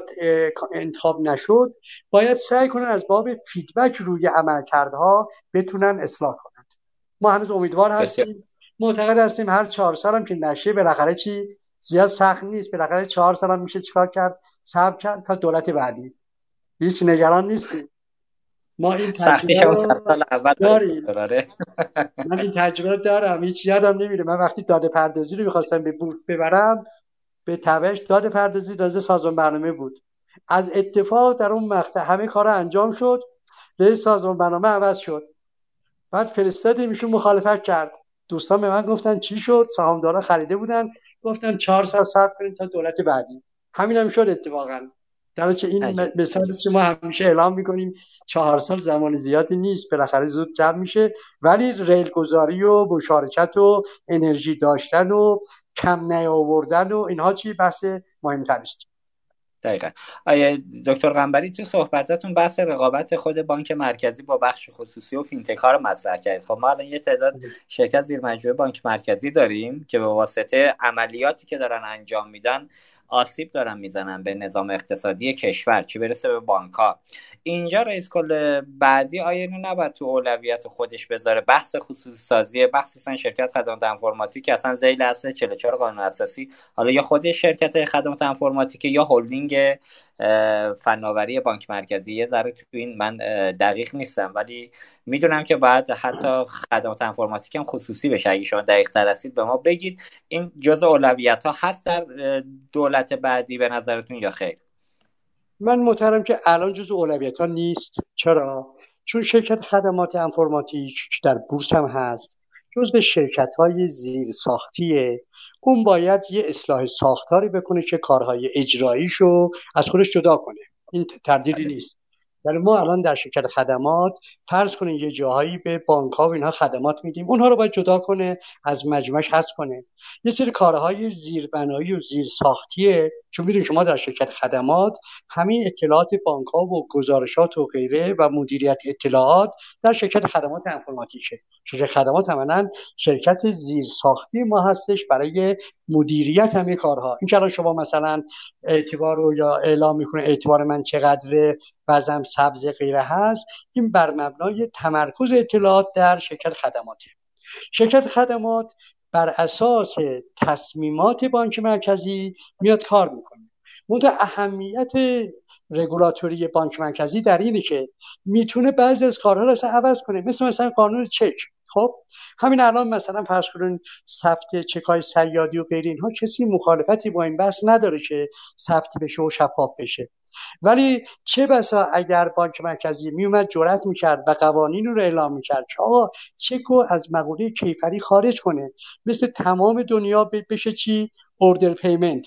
انتخاب نشد باید سعی کنن از باب فیدبک روی عملکردها بتونن اصلاح کنند ما هنوز امیدوار هستیم. معتقد هستیم هر چهار سال هم که نشه بالاخره چی؟ زیاد سخت نیست. بالاخره چهار سال هم میشه چیکار کرد؟ صبر کرد تا دولت بعدی. هیچ نگران نیستیم. ما این تجربه رو سال اول داریم. آره. من این تجربه رو دارم. هیچ یادم نمیره. من وقتی داده پردازی رو می‌خواستم ببرم به تبش داده پردازی رازه سازمان برنامه بود. از اتفاق در اون مقطع همه کار انجام شد. رئیس سازمان برنامه عوض شد. بعد فرستادیم ایشون مخالفت کرد. دوستان به من گفتن چی شد؟ سهامدارا خریده بودن. گفتن چهار سال صبر کنیم تا دولت بعدی. همین هم شد اتفاقا. در این مثال که ما همیشه اعلام می‌کنیم چهار سال زمان زیادی نیست بالاخره زود جمع میشه. ولی ریل گذاری و مشارکت و انرژی داشتن و کم نیاوردن و اینها چی بحث مهمتر است دقیقا. آیا دکتر غنبری تو صحبتاتون بحث رقابت خود بانک مرکزی با بخش خصوصی و فینتک ها رو مطرح کردید خب ما الان یه تعداد شرکت زیر مجموعه بانک مرکزی داریم که به واسطه عملیاتی که دارن انجام میدن آسیب دارن می‌زنن به نظام اقتصادی کشور چی برسه به بانک ها اینجا رئیس کل بعدی آیا نباید تو اولویت خودش بذاره. بحث خصوصی سازی مثلا شرکت خدمات انفرماتیک که اصلا ذیل اصل 44 قانون اساسی. حالا یا خود شرکت خدمات انفرماتیک یا هلدینگ فناوری بانک مرکزی. یه ذره تو این من دقیق نیستم ولی می‌دونم که بعد حتی خدمات انفرماتیک هم خصوصی بشه. اگه شما دقیق تر هستید به ما بگید. این جز اولویت ها هست در دولت بعدی به نظرتون یا خیر؟ من محترم که الان جز اولویت ها نیست. چرا؟ چون شرکت خدمات انفرماتیک در بورس هم هست. جزو شرکت های زیر ساختیه اون باید یه اصلاح ساختاری بکنه که کارهای اجراییشو از خودش جدا کنه. این تردیدی بله. نیست. ولی ما الان در شرکت خدمات فرض کنیم یه جاهایی به بانک ها و اینها خدمات میدیم اونها رو باید جدا کنه از مجموعش هست کنه. یه سری کارهای زیربنایی و زیر ساختیه چون می‌دونید شما در شرکت خدمات همین اطلاعات بانک ها و گزارشات و غیره و مدیریت اطلاعات در شرکت خدمات انفرماتیکه. شرکت خدمات عملا شرکت زیر ساختی ما هستش برای مدیریت همه کارها. این که شما مثلا اعتبار رو یا اعلام می‌کنه اعتبار من چقدر وزم سبز غیره هست این بر مبنای تمرکز اطلاعات در شرکت خدماته شرکت خدمات بر اساس تصمیمات بانک مرکزی میاد کار می‌کنه. منتها اهمیت رگولاتوری بانک مرکزی در اینه که می‌تونه بعضی از کارها رو اصلا عوض کنه مثل مثلا قانون چک. خب همین الان مثلا فرض کنین ثبت چکای سیادی و غیر اینها کسی مخالفتی با این بحث نداره که ثبت بشه و شفاف بشه. ولی چه بسا اگر بانک مرکزی میومد جرأت می‌کرد و قوانین رو اعلام می‌کرد که آقا چکو از مقوله کیفری خارج کنه مثل تمام دنیا بشه چی؟ اوردر پیمنت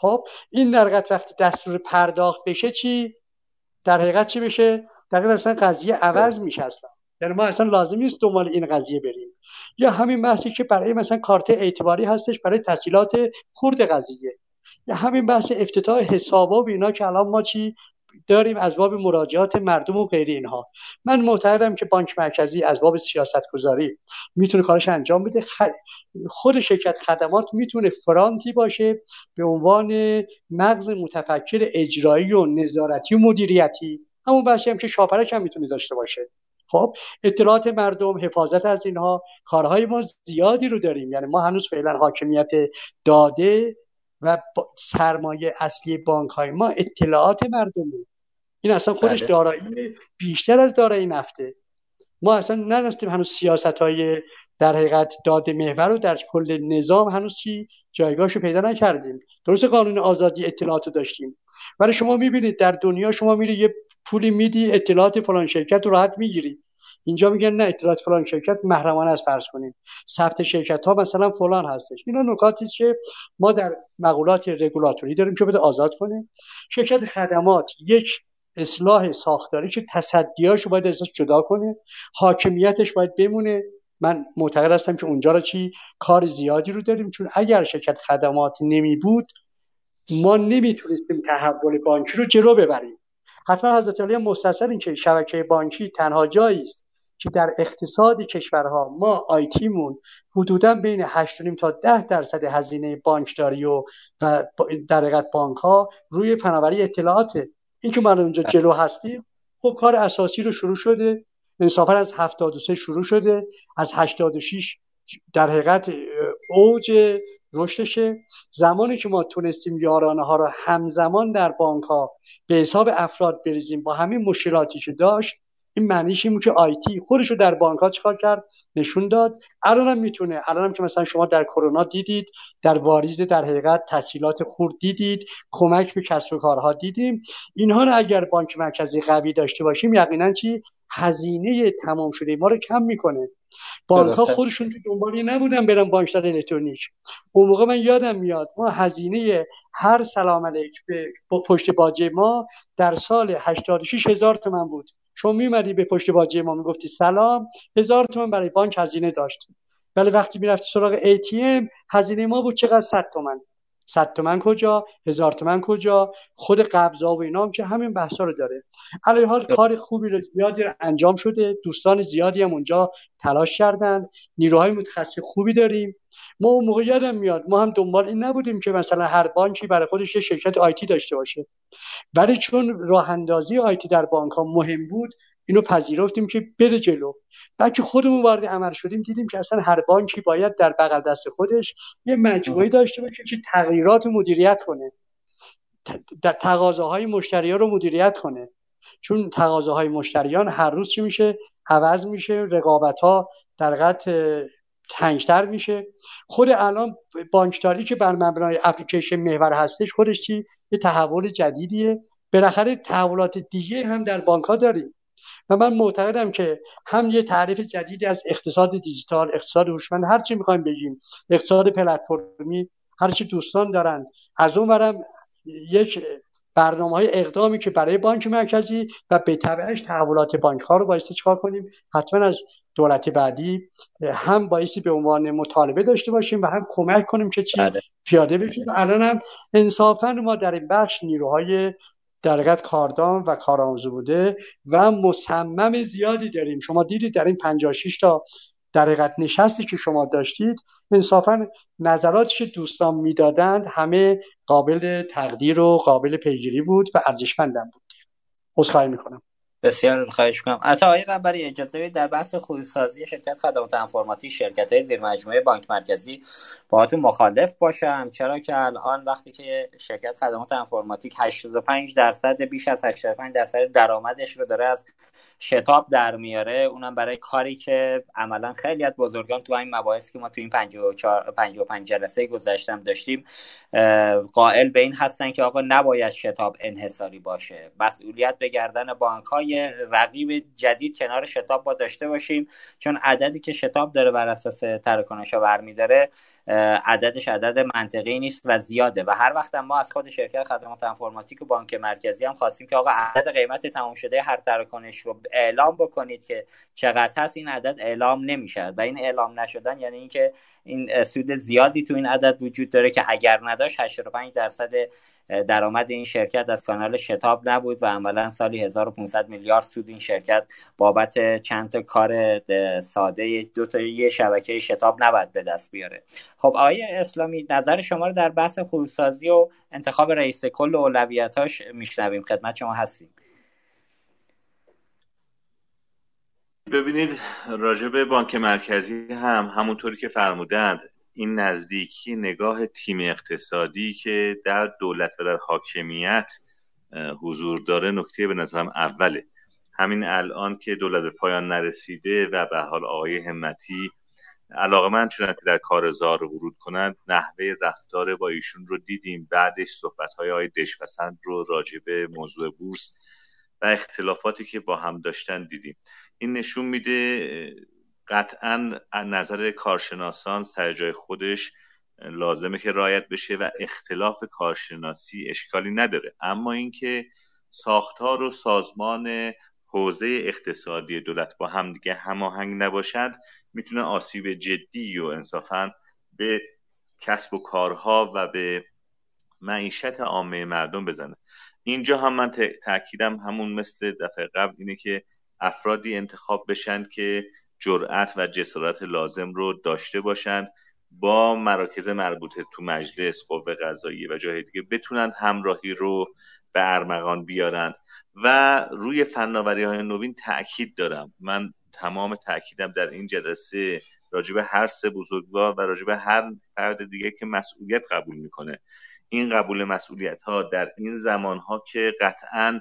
خب این در حقیقت وقتی دستور پرداخت بشه چی؟ در حقیقت چی بشه؟ در حقیقت اصلا قضیه عوض میشه اصلا. یعنی ما اصلا لازم نیست دنبال این قضیه بریم. یا همین بحثی که برای مثلا کارت اعتباری هستش برای تحصیلات خورد قضیه. یا همین بحث افتتاح حسابا و اینا که الان ما چی؟ داریم از باب مراجعات مردم و غیر اینها. من معتقدم که بانک مرکزی از باب سیاست گذاری می‌تونه کارش انجام بده. خود شرکت خدمات می‌تونه فرانتی باشه به عنوان مغز متفکر اجرایی و نظارتی و مدیریتی. همون بحثی هم که شاپرک هم می‌تونه داشته باشه. خب اطلاعات مردم حفاظت از اینها کارهای ما زیادی رو داریم. یعنی ما هنوز فعلا حاکمیت داده و سرمایه اصلی بانک های ما اطلاعات مردمه. این اصلا خودش بله. دارایی بیشتر از دارایی نفته. ما اصلا نرفتیم هنوز سیاست های در حقیقت داده محور رو در کل نظام هنوز چی جایگاهش رو پیدا نکردیم. درست قانون آزادی اطلاعات رو داشتیم. ولی شما می‌بینید در دنیا شما میری یه پولی میدی اطلاعات فلان شرکت رو راحت می‌گیری. اینجا میگن نه اطلاعات فلان شرکت محرمانه از فرض کنیم ثبت شرکت ها مثلا فلان هستش. اینا نکاتی که ما در مقولات رگولاتوری داریم که بده آزاد کنه شرکت خدمات یک اصلاح ساختاری که تصدیاشو باید ازش جدا کنه حاکمیتش باید بمونه. من معتقد هستم که اونجا را چی؟ کار زیادی رو داریم. چون اگر شرکت خدمات نمی بود ما نمی‌تونستیم تحول بانکی رو جلو ببریم. حتما حضرت علی مستثر این که شبکه بانکی تنها جایی است که در اقتصاد کشورها ما آیتیمون حدودا بین 8.5 تا 10 درصد هزینه بانکداری و در حقیقت بانک ها روی فناوری اطلاعاته این که ما اونجا جلو هستیم خب کار اساسی رو شروع شده. انصافا از 73 شروع شده. از 86 در حقیقت اوج رشدشه. زمانی که ما تونستیم یارانه ها رو همزمان در بانک ها به حساب افراد بریزیم با همین مشکلاتی که داشت این معنیش این که آیتی خودش رو در بانک ها چیکار کرد؟ نشون داد. الان هم می‌تونه. الان هم که مثلا شما در کرونا دیدید در واریز در حقیقت تسهیلات خورد دیدید کمک به کسب و کارها دیدیم. اینها رو اگر بانک مرکزی قوی داشته باشیم یقینا چی؟ هزینه تمام شده ما رو کم می‌کنه. بانک ها خودشون تو دنبالی نبودن برن بانکدار الکترونیک. اون موقع من یادم میاد ما هزینه هر سلام علیک به پشت باجه ما در سال 86 هزار تومن بود. شما میمدی به پشت باجه ما می‌گفتی سلام هزار تومن برای بانک هزینه داشت. ولی وقتی می‌رفتی سراغ ATM هزینه ما بود چقدر؟ 100 تومن 100 تومن کجا هزار تومن کجا خود قبضا و اینا هم که همین بحثا رو داره. علی حال کار خوبی رو زیادی رو انجام شده دوستان زیادی هم اونجا تلاش کردن نیروهای متخصص خوبی داریم. ما اون موقع یادم میاد ما هم دنبال این نبودیم که مثلا هر بانکی برای خودش یه شرکت آیتی داشته باشه. ولی چون راه اندازی آیتی در بانک ها مهم بود اینو پذیرفتیم که بره جلو. بعد که خودمون وارد عمل شدیم دیدیم که اصلا هر بانکی باید در بغل دست خودش یه مجموعه داشته باشه که تغییرات مدیریت کنه. در تقاضاهای مشتریان رو مدیریت کنه. چون تقاضاهای مشتریان هر روز چی میشه؟ عوض میشه رقابت ها در قطع تنگتر میشه. خود الان بانکداری که بر مبنای اپلیکیشن محور هستش خودش چی؟ یه تحول جدیدیه. بالاخره تحولات دیگه هم در بانک ها داریم. و من معتقدم که هم یه تعریف جدیدی از اقتصاد دیجیتال اقتصاد هوشمند هر چی می‌خوایم بگیم اقتصاد پلتفرمی هر چی دوستان دارن. از اون برم یک برنامه های اقدامی که برای بانک مرکزی و به تبعش تحولات بانک ها رو بایستی چکار کنیم؟ حتما از دولت بعدی هم بایستی به عنوان مطالبه داشته باشیم و هم کمک کنیم که چی؟ بله. پیاده بشیم. الان هم انصافا ما در این بخش نیروهای در کاردان و کارآموزی بوده و مصمم زیادی داریم. شما دیدید در این 56 تا در حقیقت نشستی که شما داشتید انصافا نظراتی که دوستان می‌دادند. همه قابل تقدیر و قابل پیگیری بود و ارزشمندم بود. عذرخواهی می‌کنم. بسیار خواهش کنم حتی آقای قنبری اجازه در بحث خودسازی شرکت خدمات انفرماتیک شرکت های زیر مجموعه بانک مرکزی باهاتون مخالف باشم. چرا که الان وقتی که شرکت خدمات انفرماتیک 85 درصد بیش از 85 درصد درآمدش رو داره از شتاب در میاره. اونم برای کاری که عملا خیلی از بزرگان تو این مباحث که ما تو این 54 55 جلسه گذشتم داشتیم قائل به این هستن که آقا نباید شتاب انحصاری باشه. مسئولیت به گردن بانک های رقیب جدید کنار شتاب با داشته باشیم چون عددی که شتاب داره بر اساس تراکنش‌ها برمیداره عددش عدد منطقی نیست و زیاده. و هر وقت ما از خود شرکت خدمات انفرماتیک و بانک مرکزی هم خواستیم که آقا عدد قیمت تمام شده هر تراکنش رو اعلام بکنید که چقدر هست این عدد اعلام نمیشه و این اعلام نشدن یعنی اینکه این سود زیادی تو این عدد وجود داره که اگر نداشت 85 درصد درآمد این شرکت از کانال شتاب نبود و عملا سالی 1500 میلیارد سود این شرکت بابت چند تا کار ساده دو تا یه شبکه شتاب نباید به دست بیاره. خب آقای اسلامی نظر شما رو در بحث خروسازی و انتخاب رئیس کل و اولویتاش میشنویم. خدمت شما هستیم. ببینید راجع بانک مرکزی هم همونطوری که فرمودند. این نزدیکی نگاه تیم اقتصادی که در دولت و در حاکمیت حضور داره نکته به نظرم اوله. همین الان که دولت به پایان نرسیده و به حال آقای همتی علاقه من شدن که در کارزار ورود کنند نحوه رفتار با ایشون رو دیدیم. بعدش صحبت های آقای دشپسند رو راجبه موضوع بورس و اختلافاتی که با هم داشتن دیدیم. این نشون میده قطعا نظر کارشناسان سر جای خودش لازمه که رایت بشه و اختلاف کارشناسی اشکالی نداره. اما اینکه ساختار و سازمان حوزه اقتصادی دولت با هم دیگه هماهنگ نباشد می‌تونه آسیب جدی و انصافا به کسب و کارها و به معیشت عامه مردم بزنه. اینجا هم من تاکیدم همون مثل دفعه قبل اینه که افرادی انتخاب بشن که جرأت و جسارت لازم رو داشته باشند با مراکز مربوطه تو مجلس قوه قضاییه و جای دیگه بتونن همراهی رو به ارمغان بیارن و روی فناوری های نوین تاکید دارم. من تمام تاکیدم در این جلسه راجب هر سه بزرگوار و راجب هر فرد دیگه که مسئولیت قبول می‌کنه. این قبول مسئولیت ها در این زمان ها که قطعا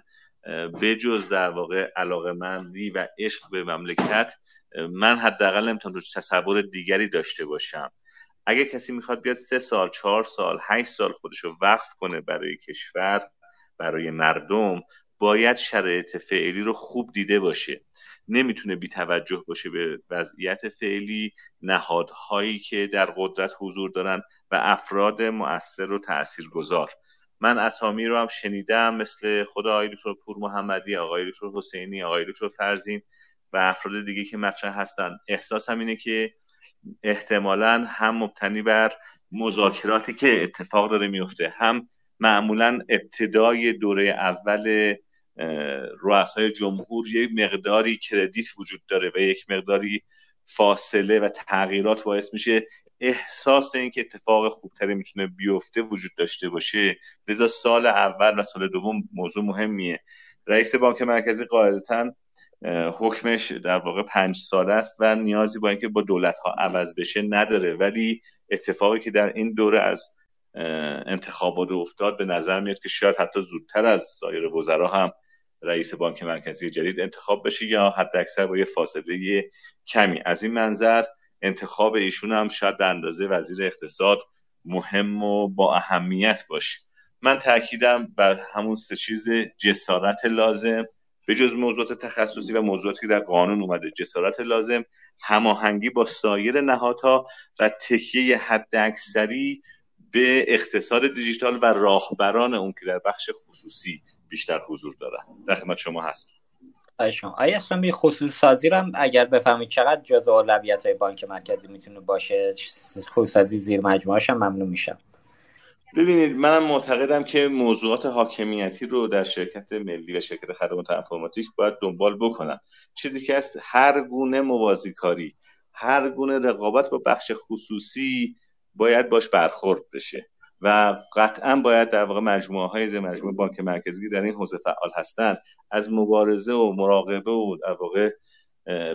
بجز در واقع علاقه مندی و عشق به مملکت من حداقل نمی‌تونم روش تصور دیگری داشته باشم. اگه کسی می‌خواد بیاد سه سال چهار سال هشت سال خودش رو وقف کنه برای کشور برای مردم باید شرایط فعلی رو خوب دیده باشه. نمی‌تونه بی توجه باشه به وضعیت فعلی نهادهایی که در قدرت حضور دارن و افراد مؤثر و تاثیرگذار من اسامی رو هم شنیدم مثل خود آقای دکتر پور محمدی آقای دکتر حسینی آقای دکتر فرزین. و افراد دیگه که مطرح هستن. احساس هم اینه که احتمالا هم مبتنی بر مذاکراتی که اتفاق داره میفته هم معمولا ابتدای دوره اول رؤسای جمهور یک مقداری کردیت وجود داره و یک مقداری فاصله و تغییرات باعث میشه احساس اینکه اتفاق خوبتری می‌تونه بیفته وجود داشته باشه. لذا سال اول و سال دوم موضوع مهمیه. رئیس بانک مرکزی قاعدتا حکمش در واقع پنج ساله است و نیازی با اینکه با دولت ها عوض بشه نداره. ولی اتفاقی که در این دوره از انتخابات افتاد به نظر میاد که شاید حتی زودتر از سایر وزرا هم رئیس بانک مرکزی جدید انتخاب بشه یا حد اکثر با یه فاصله کمی. از این منظر انتخاب ایشون هم شاید در اندازه وزیر اقتصاد مهم و با اهمیت باشه. من تاکیدم بر همون سه چیز جسارت لازم. به جز موضوعات تخصصی و موضوعاتی که در قانون اومده جسارت لازم هماهنگی با سایر نهادها و تکیه حداکثری به اقتصاد دیجیتال و راهبران اون که در بخش خصوصی بیشتر حضور دارن. در خدمت شما هست شما. آیا اسلامی خصوص سازی هم اگر بفهمید چقدر جزء اولویت های بانک مرکزی می‌تونه باشه خصوص سازی زیر مجموعه هم ممنون میشم. ببینید منم معتقدم که موضوعات حاکمیتی رو در شرکت ملی و شرکت خدمات انفرماتیک باید دنبال بکنن چیزی که است هر گونه موازی کاری هر گونه رقابت با بخش خصوصی باید باش برخورد بشه و قطعا باید در واقع مجموعه های زیر مجموعه بانک مرکزی در این حوزه فعال هستند از مبارزه و مراقبه و در واقع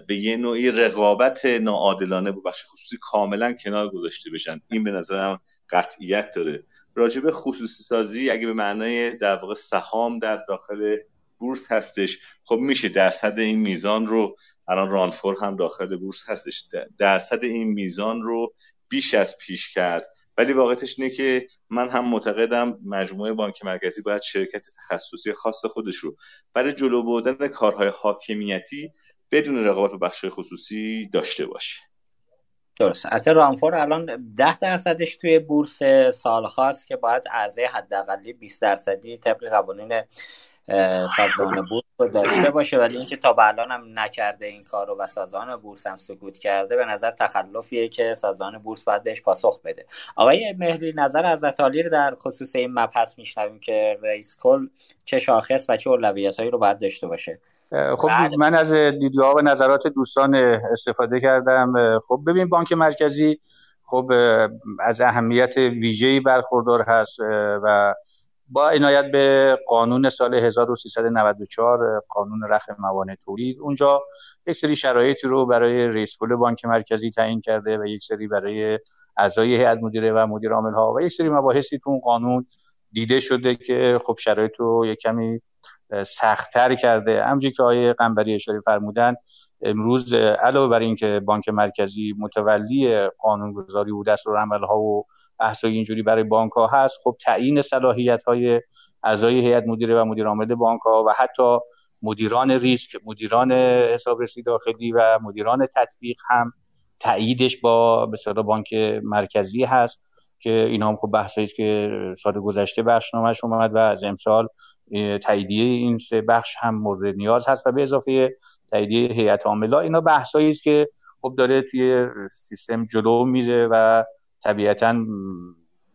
به یه نوعی رقابت ناعادلانه با بخش خصوصی کاملا کنار گذاشته بشن. این به نظرم قطعیت داره. راجب خصوصی سازی اگه به معنای در واقع سهام در داخل بورس هستش خب میشه درصد این میزان رو الان رانفور هم داخل بورس هستش درصد این میزان رو بیش از پیش کرد. ولی واقعیتش اینه که من هم معتقدم مجموعه بانک مرکزی باید شرکت تخصصی خاص خودش رو برای جلو بردن کارهای حاکمیتی بدون رقابت با بخش خصوصی داشته باشه. درست. حتی رامفور الان ده درصدش توی بورس سال خاص که باید عرضه حداقلی 20 درصدی طبق قوانین سازمان بورس رو داشته باشه. ولی اینکه تا به الان هم نکرده این کار رو و سازمان بورس هم سکوت کرده به نظر تخلفیه که سازمان بورس باید بهش پاسخ بده. آقای مهری نظر از رو در خصوص این مبحث میشنویم که رئیس کل چه شاخص و چه اولویتایی رو باید داشته باشه. خب بله. من از دیدگاه و نظرات دوستان استفاده کردم خب ببین بانک مرکزی خب از اهمیت ویژه‌ای برخوردار هست و با عنایت به قانون سال 1394 قانون رفع موانع تولید اونجا یک سری شرایطی رو برای رئیس کل بانک مرکزی تعیین کرده و یک سری برای اعضای هیئت مدیره و مدیر عامل ها و یک سری مباحثی تو اون قانون دیده شده که خب شرایط رو یک کمی سختتر کرده. همونجوری که آیه قنبری اشاره فرمودن امروز علاوه بر اینکه بانک مرکزی متولی قانونگذاری و دستور ها و بحثای اینجوری برای بانک ها هست خب تعیین صلاحیت های اعضای هیئت مدیره و مدیر عامل بانک ها و حتی مدیران ریسک مدیران حسابرسی داخلی و مدیران تطبیق هم تاییدش با به بانک مرکزی هست که اینا هم خب بحثی است که سال گذشته بخشنامهش اومد و از امسال تاییدیه این سه بخش هم مورد نیاز هست و به اضافه تاییدیه هیئت عامله اینا بحثایی است که خب داره توی سیستم جلو میره و طبیعتا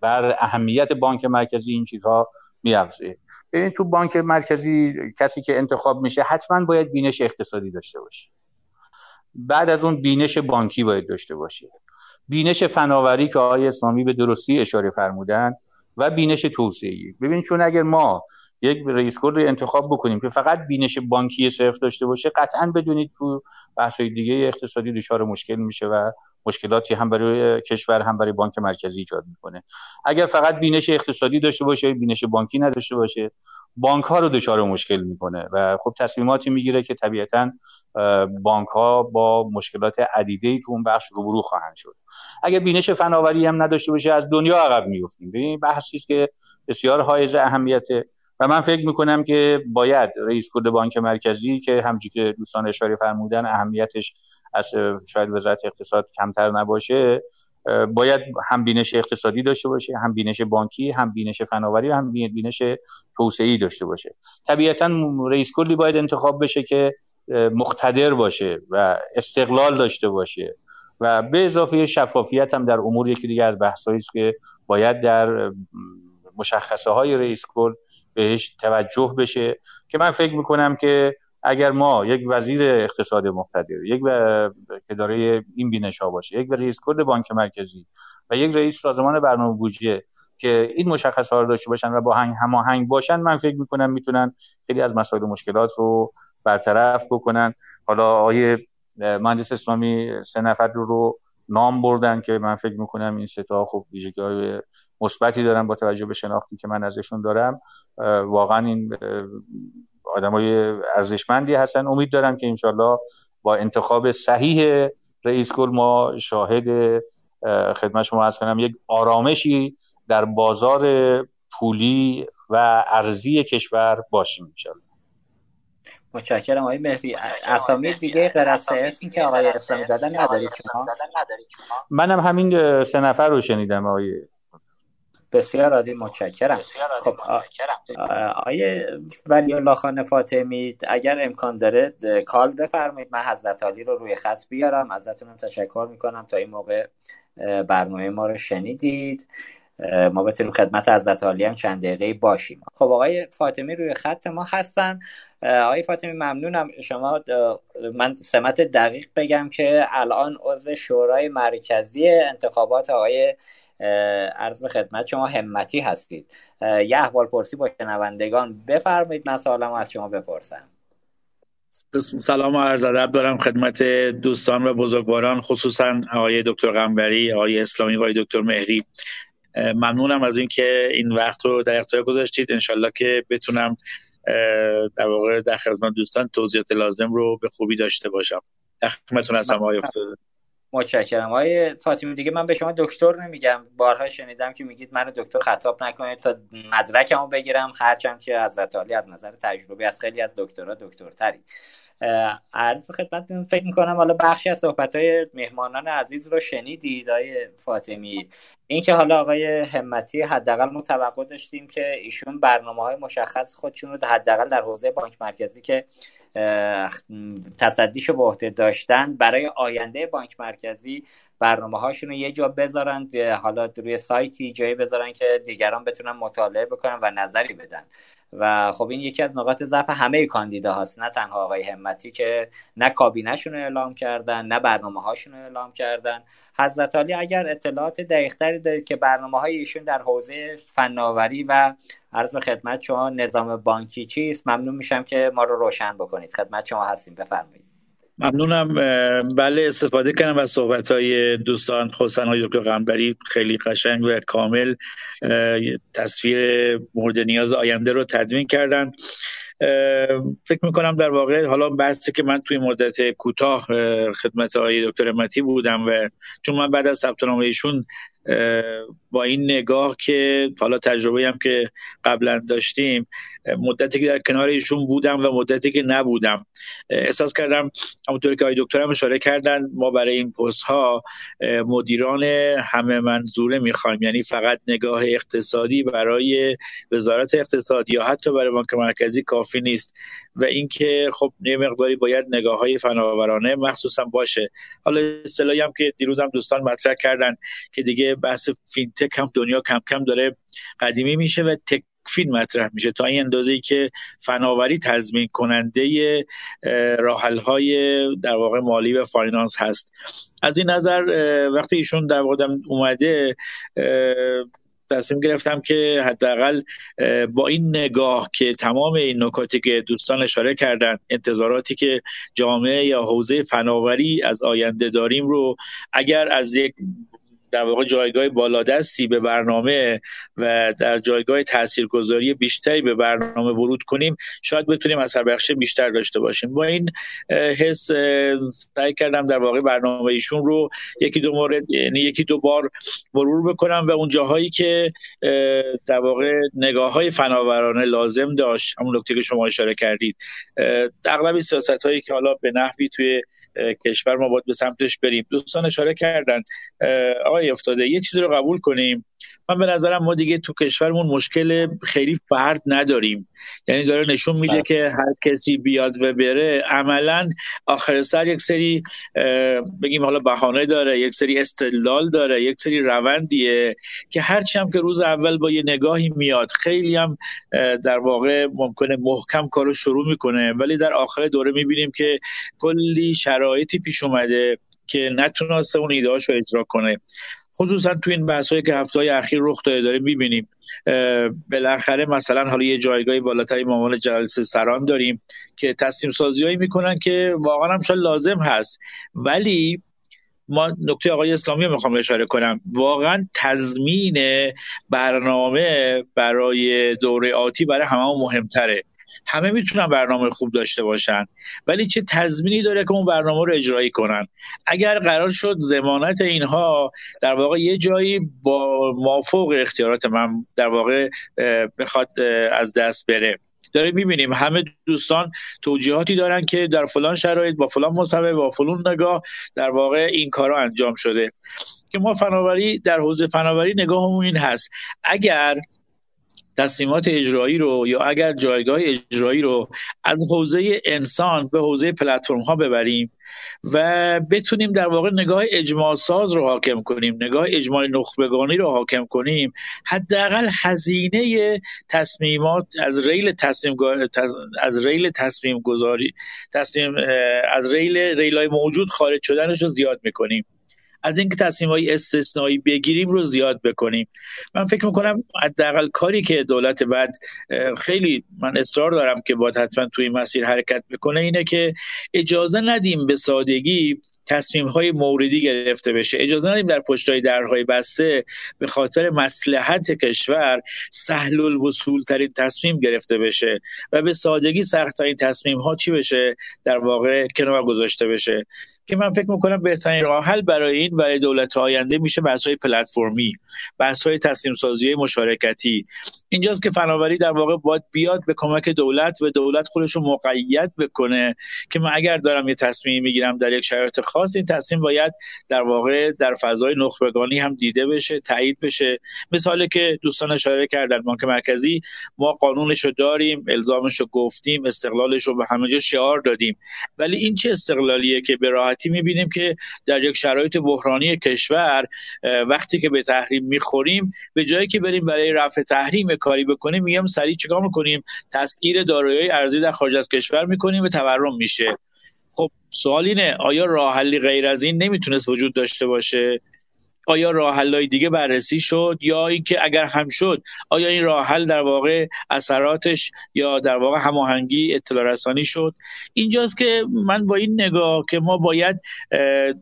بر اهمیت بانک مرکزی این چیزها میافزه. ببین تو بانک مرکزی کسی که انتخاب میشه حتما باید بینش اقتصادی داشته باشه. بعد از اون بینش بانکی باید داشته باشه. بینش فناوری که آقای اسلامی به درستی اشاره فرمودن و بینش توسعه‌ای. ببین چون اگر ما یک رئیس کل رو انتخاب بکنیم که فقط بینش بانکی صرف داشته باشه قطعا بدونید تو بحث دیگه اقتصادی دچار مشکل میشه و مشکلاتی هم برای کشور هم برای بانک مرکزی ایجاد می‌کنه. اگر فقط بینش اقتصادی داشته باشه بینش بانکی نداشته باشه بانک ها رو دچار مشکل می‌کنه و خب تصمیماتی می‌گیره که طبیعتا بانک ها با مشکلات عدیده ای تو اون بخش روبرو خواهند شد. اگر بینش فناوری هم نداشته باشه از دنیا عقب میفتیم ببین بحثی که بسیار حائز اهمیته و من فکر می‌کنم که باید رئیس کل بانک مرکزی که همچی که دوستان اشاره فرمودن اهمیتش از شاید وزارت اقتصاد کمتر نباشه باید هم بینش اقتصادی داشته باشه هم بینش بانکی هم بینش فناوری و هم بینش توسعی داشته باشه. طبیعتا رئیس کلی باید انتخاب بشه که مقتدر باشه و استقلال داشته باشه و به اضافه شفافیت هم در امور یکی دیگه از بحثایی است که باید در مشخصه های رئیس کل بهش توجه بشه که من فکر می‌کنم که اگر ما یک وزیر اقتصاد مقتدر یک که داره این بینش ها باشه یک رئیس کل بانک مرکزی و یک رئیس سازمان برنامه بودجه که این مشخص ها رو داشته باشن و با هنگ هماهنگ باشن من فکر می‌کنم می‌تونن خیلی از مسائل و مشکلات رو برطرف بکنن. حالا آیه مهندس اسلامی سه نفر رو, نام بردن که من فکر می‌کنم این سه تا خب ویژگی مثبتی دارن با توجه به شناختی که من ازشون دارم. واقعا این آدمای ارزشمندی هستن. امید دارم که انشالله با انتخاب صحیح رئیس کل ما شاهد خدمت شما از کنم یک آرامشی در بازار پولی و ارزی کشور باشیم انشالله. متشکرم آقای مهدی. اسامی دیگه غیر از اسمی که آقای اسلامی زدن ندارید شما؟ منم همین سه نفر رو شنیدم آقای بسیار عالی متشکرم. خب آیه ولی الله خان فاطمی اگر امکان داره کال بفرمایید. من حضرت علی رو روی خط بیارم. ازتونم تشکر می‌کنم. تا این موقع برنامه ما رو شنیدید. ما بتونیم خدمت حضرت علی هم چند دقیقه باشیم. خب آقای فاطمی روی خط ما هستن. آقای فاطمی ممنونم. شما من سمت دقیق بگم که الان عضو شورای مرکزی انتخابات آقای عرض به خدمت شما همتی هستید. یه احوال پرسی با شنوندگان بفرمایید من سوالم از شما بپرسم. سلام و عرض ادب دارم خدمت دوستان و بزرگواران خصوصا آقای دکتر غنبری آقای اسلامی و آقای دکتر مهری. ممنونم از اینکه این وقت رو در اختیار گذاشتید. انشالله که بتونم در واقع در خدمت دوستان توضیحات لازم رو به خوبی داشته باشم. در خدمتتون هستم آقای افتاده متشکرم. آقای فاطمی دیگه من به شما دکتر نمیگم. بارها شنیدم که میگید منو دکتر خطاب نکنید تا مدرکمو بگیرم. هرچند که از عالی از نظر تجربی از خیلی از دکترها دکترتری عرض خدمتتون فکر می‌کنم حالا بخشی از صحبت های مهمانان عزیز رو شنیدید آقای فاطمی. اینکه حالا آقای همتی حداقل ما داشتیم که ایشون برنامه های مشخص خودشون رو حداقل در حوزه بانک مرکزی که تصدیشو به عهده داشتن. برای آینده بانک مرکزی برنامه هاشون رو یه جا بذارن حالا روی سایتی جایی بذارن که دیگران بتونن مطالعه بکنن و نظری بدن. و خب این یکی از نقاط ضعف همه کاندیدا هاست. نه تنها آقای همتی که نه کابینهشون رو اعلام کردن نه برنامه هاشون رو اعلام کردن. حضرت علی اگر اطلاعات دقیقتری دارید که برنامه های ایشون در حوزه فناوری و عرض خدمت شما نظام بانکی چیست ممنون میشم که ما رو روشن بکنید. خدمت شما هستیم. بفرمایید. ممنونم. بله استفاده کردم از صحبت های دوستان خصوصا های دکتر غنبری. خیلی قشنگ و کامل تصویر مورد نیاز آینده رو تدوین کردن. فکر می‌کنم در واقع حالا بحثی که من توی مدت کوتاه خدمت آقای دکتر متی بودم و چون من بعد از ثبت ایشون با این نگاه که حالا تجربه هم که قبلا داشتیم مدتی که در کنار ایشون بودم و مدتی که نبودم. احساس کردم همونطور که آقای دکترم اشاره کردن ما برای این پست ها مدیران همه منظوره می‌خوایم. یعنی فقط نگاه اقتصادی برای وزارت اقتصاد یا حتی برای بانک مرکزی کافی نیست. و اینکه خب یه مقداری باید نگاه های فناورانه مخصوصا باشه. حالا اصطلاحی هم که دیروز هم دوستان مطرح کردن که دیگه بحث فینتک هم دنیا کم کم داره قدیمی میشه و تک فیلم مطرح میشه تا این اندازه ای که فناوری تضمین کننده راحل های در واقع مالی و فاینانس هست. از این نظر وقتی ایشون در واقع اومده تصمیم گرفتم که حداقل با این نگاه که تمام این نکاتی که دوستان اشاره کردن انتظاراتی که جامعه یا حوزه فناوری از آینده داریم رو اگر از یک در واقع جایگاه بالادستی به برنامه و در جایگاه تاثیرگذاری بیشتری به برنامه ورود کنیم شاید بتونیم اثر بخش بیشتر داشته باشیم. با این حس سعی کردم در واقع برنامه ایشون رو یکی دو مورد یعنی یکی دو بار مرور بکنم و اون جاهایی که در واقع نگاه های فناورانه لازم داشت همون نکته که شما اشاره کردید. اغلب سیاست هایی که حالا به نحوی توی کشور ما باید به سمتش بریم. دوستان اشاره کردن. آقای افتاده. یه چیزی رو قبول کنیم. من به نظرم ما دیگه تو کشورمون مشکل خیلی فرد نداریم. یعنی داره نشون میده بله. که هر کسی بیاد و بره عملا آخر سر یک سری بگیم حالا بهانه داره یک سری استدلال داره یک سری روندیه که هرچی هم که روز اول با یه نگاهی میاد خیلی هم در واقع ممکنه محکم کارو شروع می‌کنه. ولی در آخر دوره می‌بینیم که کلی شرایطی پیش اومده. که نتونسته اون ایده رو اجرا کنه. خصوصا تو این بحث که هفته های اخیر رخ داده داریم می‌بینیم بالاخره مثلا حالا یه جایگاهی بالاتری مامان جلسه سران داریم که تصمیم سازی هایی می‌کنن که واقعا هم لازم هست. ولی ما نکته آقای اسلامی رو می‌خوام اشاره کنم. واقعا تضمین برنامه برای دوره آتی برای همه مهمتره. همه می‌تونن برنامه خوب داشته باشن ولی چه تضمینی داره که اون برنامه رو اجرایی کنن؟ اگر قرار شد زمانت اینها در واقع یه جایی با مافوق اختیارات من در واقع بخواد از دست بره. داره می‌بینیم همه دوستان توجیهاتی دارن که در فلان شرایط با فلان مصوبه با فلان نگاه در واقع این کارا انجام شده. که ما فناوری در حوزه فناوری نگاهمون این هست. اگر تصمیمات اجرایی رو یا اگر جایگاه اجرایی رو از حوزه انسان به حوزه پلتفرم ها ببریم و بتونیم در واقع نگاه اجماع ساز رو حاکم کنیم نگاه اجماع نخبگانی رو حاکم کنیم حداقل هزینه تصمیمات از ریل تصمیم از ریل تصمیم گذاری تصمیم از ریل ریلای موجود خارج شدنش رو زیاد می‌کنیم. از اینکه تصمیم های استثنایی بگیریم رو زیاد بکنیم. من فکر می‌کنم حداقل کاری که دولت بعد خیلی من اصرار دارم که باید حتما توی مسیر حرکت بکنه اینه که اجازه ندیم به سادگی تصمیم های موردی گرفته بشه. اجازه ندیم در پشت های درهای بسته به خاطر مسلحت کشور سهل الوصول ترین تصمیم گرفته بشه و به سادگی سخت ترین تصمیم ها چی بشه؟ در واقع کنار گذاشته بشه. که من فکر می‌کنم بهترین راه حل برای این برای دولت آینده میشه بحث های پلتفرمی بحث های تصمیم سازی مشارکتی. اینجاست که فناوری در واقع باید بیاد به کمک دولت و دولت خودش رو مقید بکنه که من اگر دارم یه تصمیم می‌گیرم در یک شرایط خاص این تصمیم باید در واقع در فضای نخبگانی هم دیده بشه تایید بشه. مثالی که دوستان اشاره کردن بانک مرکزی ما قانونش رو داریم الزامش رو گفتیم استقلالش رو به همه جا شعار دادیم. ولی این چه استقلالیه که به راحتی می‌بینیم که در یک شرایط بحرانی کشور وقتی که به تحریم می‌خوریم به جایی که بریم برای رفع تحریم کاری بکنیم میگم سریع چیکار می‌کنیم؟ تسعیر دارایی ارزی در خارج از کشور می‌کنیم و تورم میشه. خب سوال اینه آیا راه حلی غیر از این نمی‌تونست وجود داشته باشه؟ آیا راه دیگه بررسی شد یا اینکه اگر هم شد آیا این راه حل در واقع اثراتش یا در واقع هماهنگی اطلاع رسانی شد؟ اینجاست که من با این نگاه که ما باید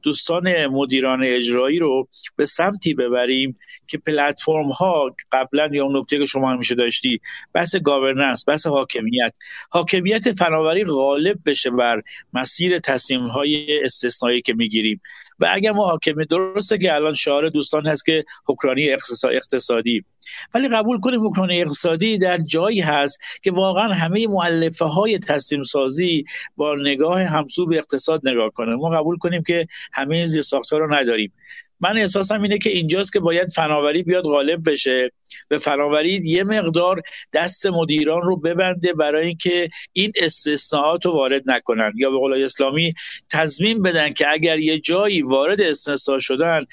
دوستان مدیران اجرایی رو به سمتی ببریم که پلتفرم ها قبلا یا اون نکته که شما همیشه داشتی بحث گاورننس بحث حاکمیت. حاکمیت فناوری غالب بشه بر مسیر تصمیم های استثنایی که می‌گیریم. و اگر ما حاکمی درسته که الان شعار دوستان هست که حکرانی اقتصادی. ولی قبول کنیم حکرانی اقتصادی در جایی هست که واقعا همه معلفه های تصمیم سازی با نگاه همسو به اقتصاد نگاه کنه ما قبول کنیم که همه زیر ساختار رو نداریم. من احساسم اینه که اینجاست که باید فناوری بیاد غالب بشه. به فناوری یه مقدار دست مدیران رو ببنده برای اینکه این استثناءات رو وارد نکنن. یا به قول اسلامی تضمین بدن که اگر یه جایی وارد استثناء شدن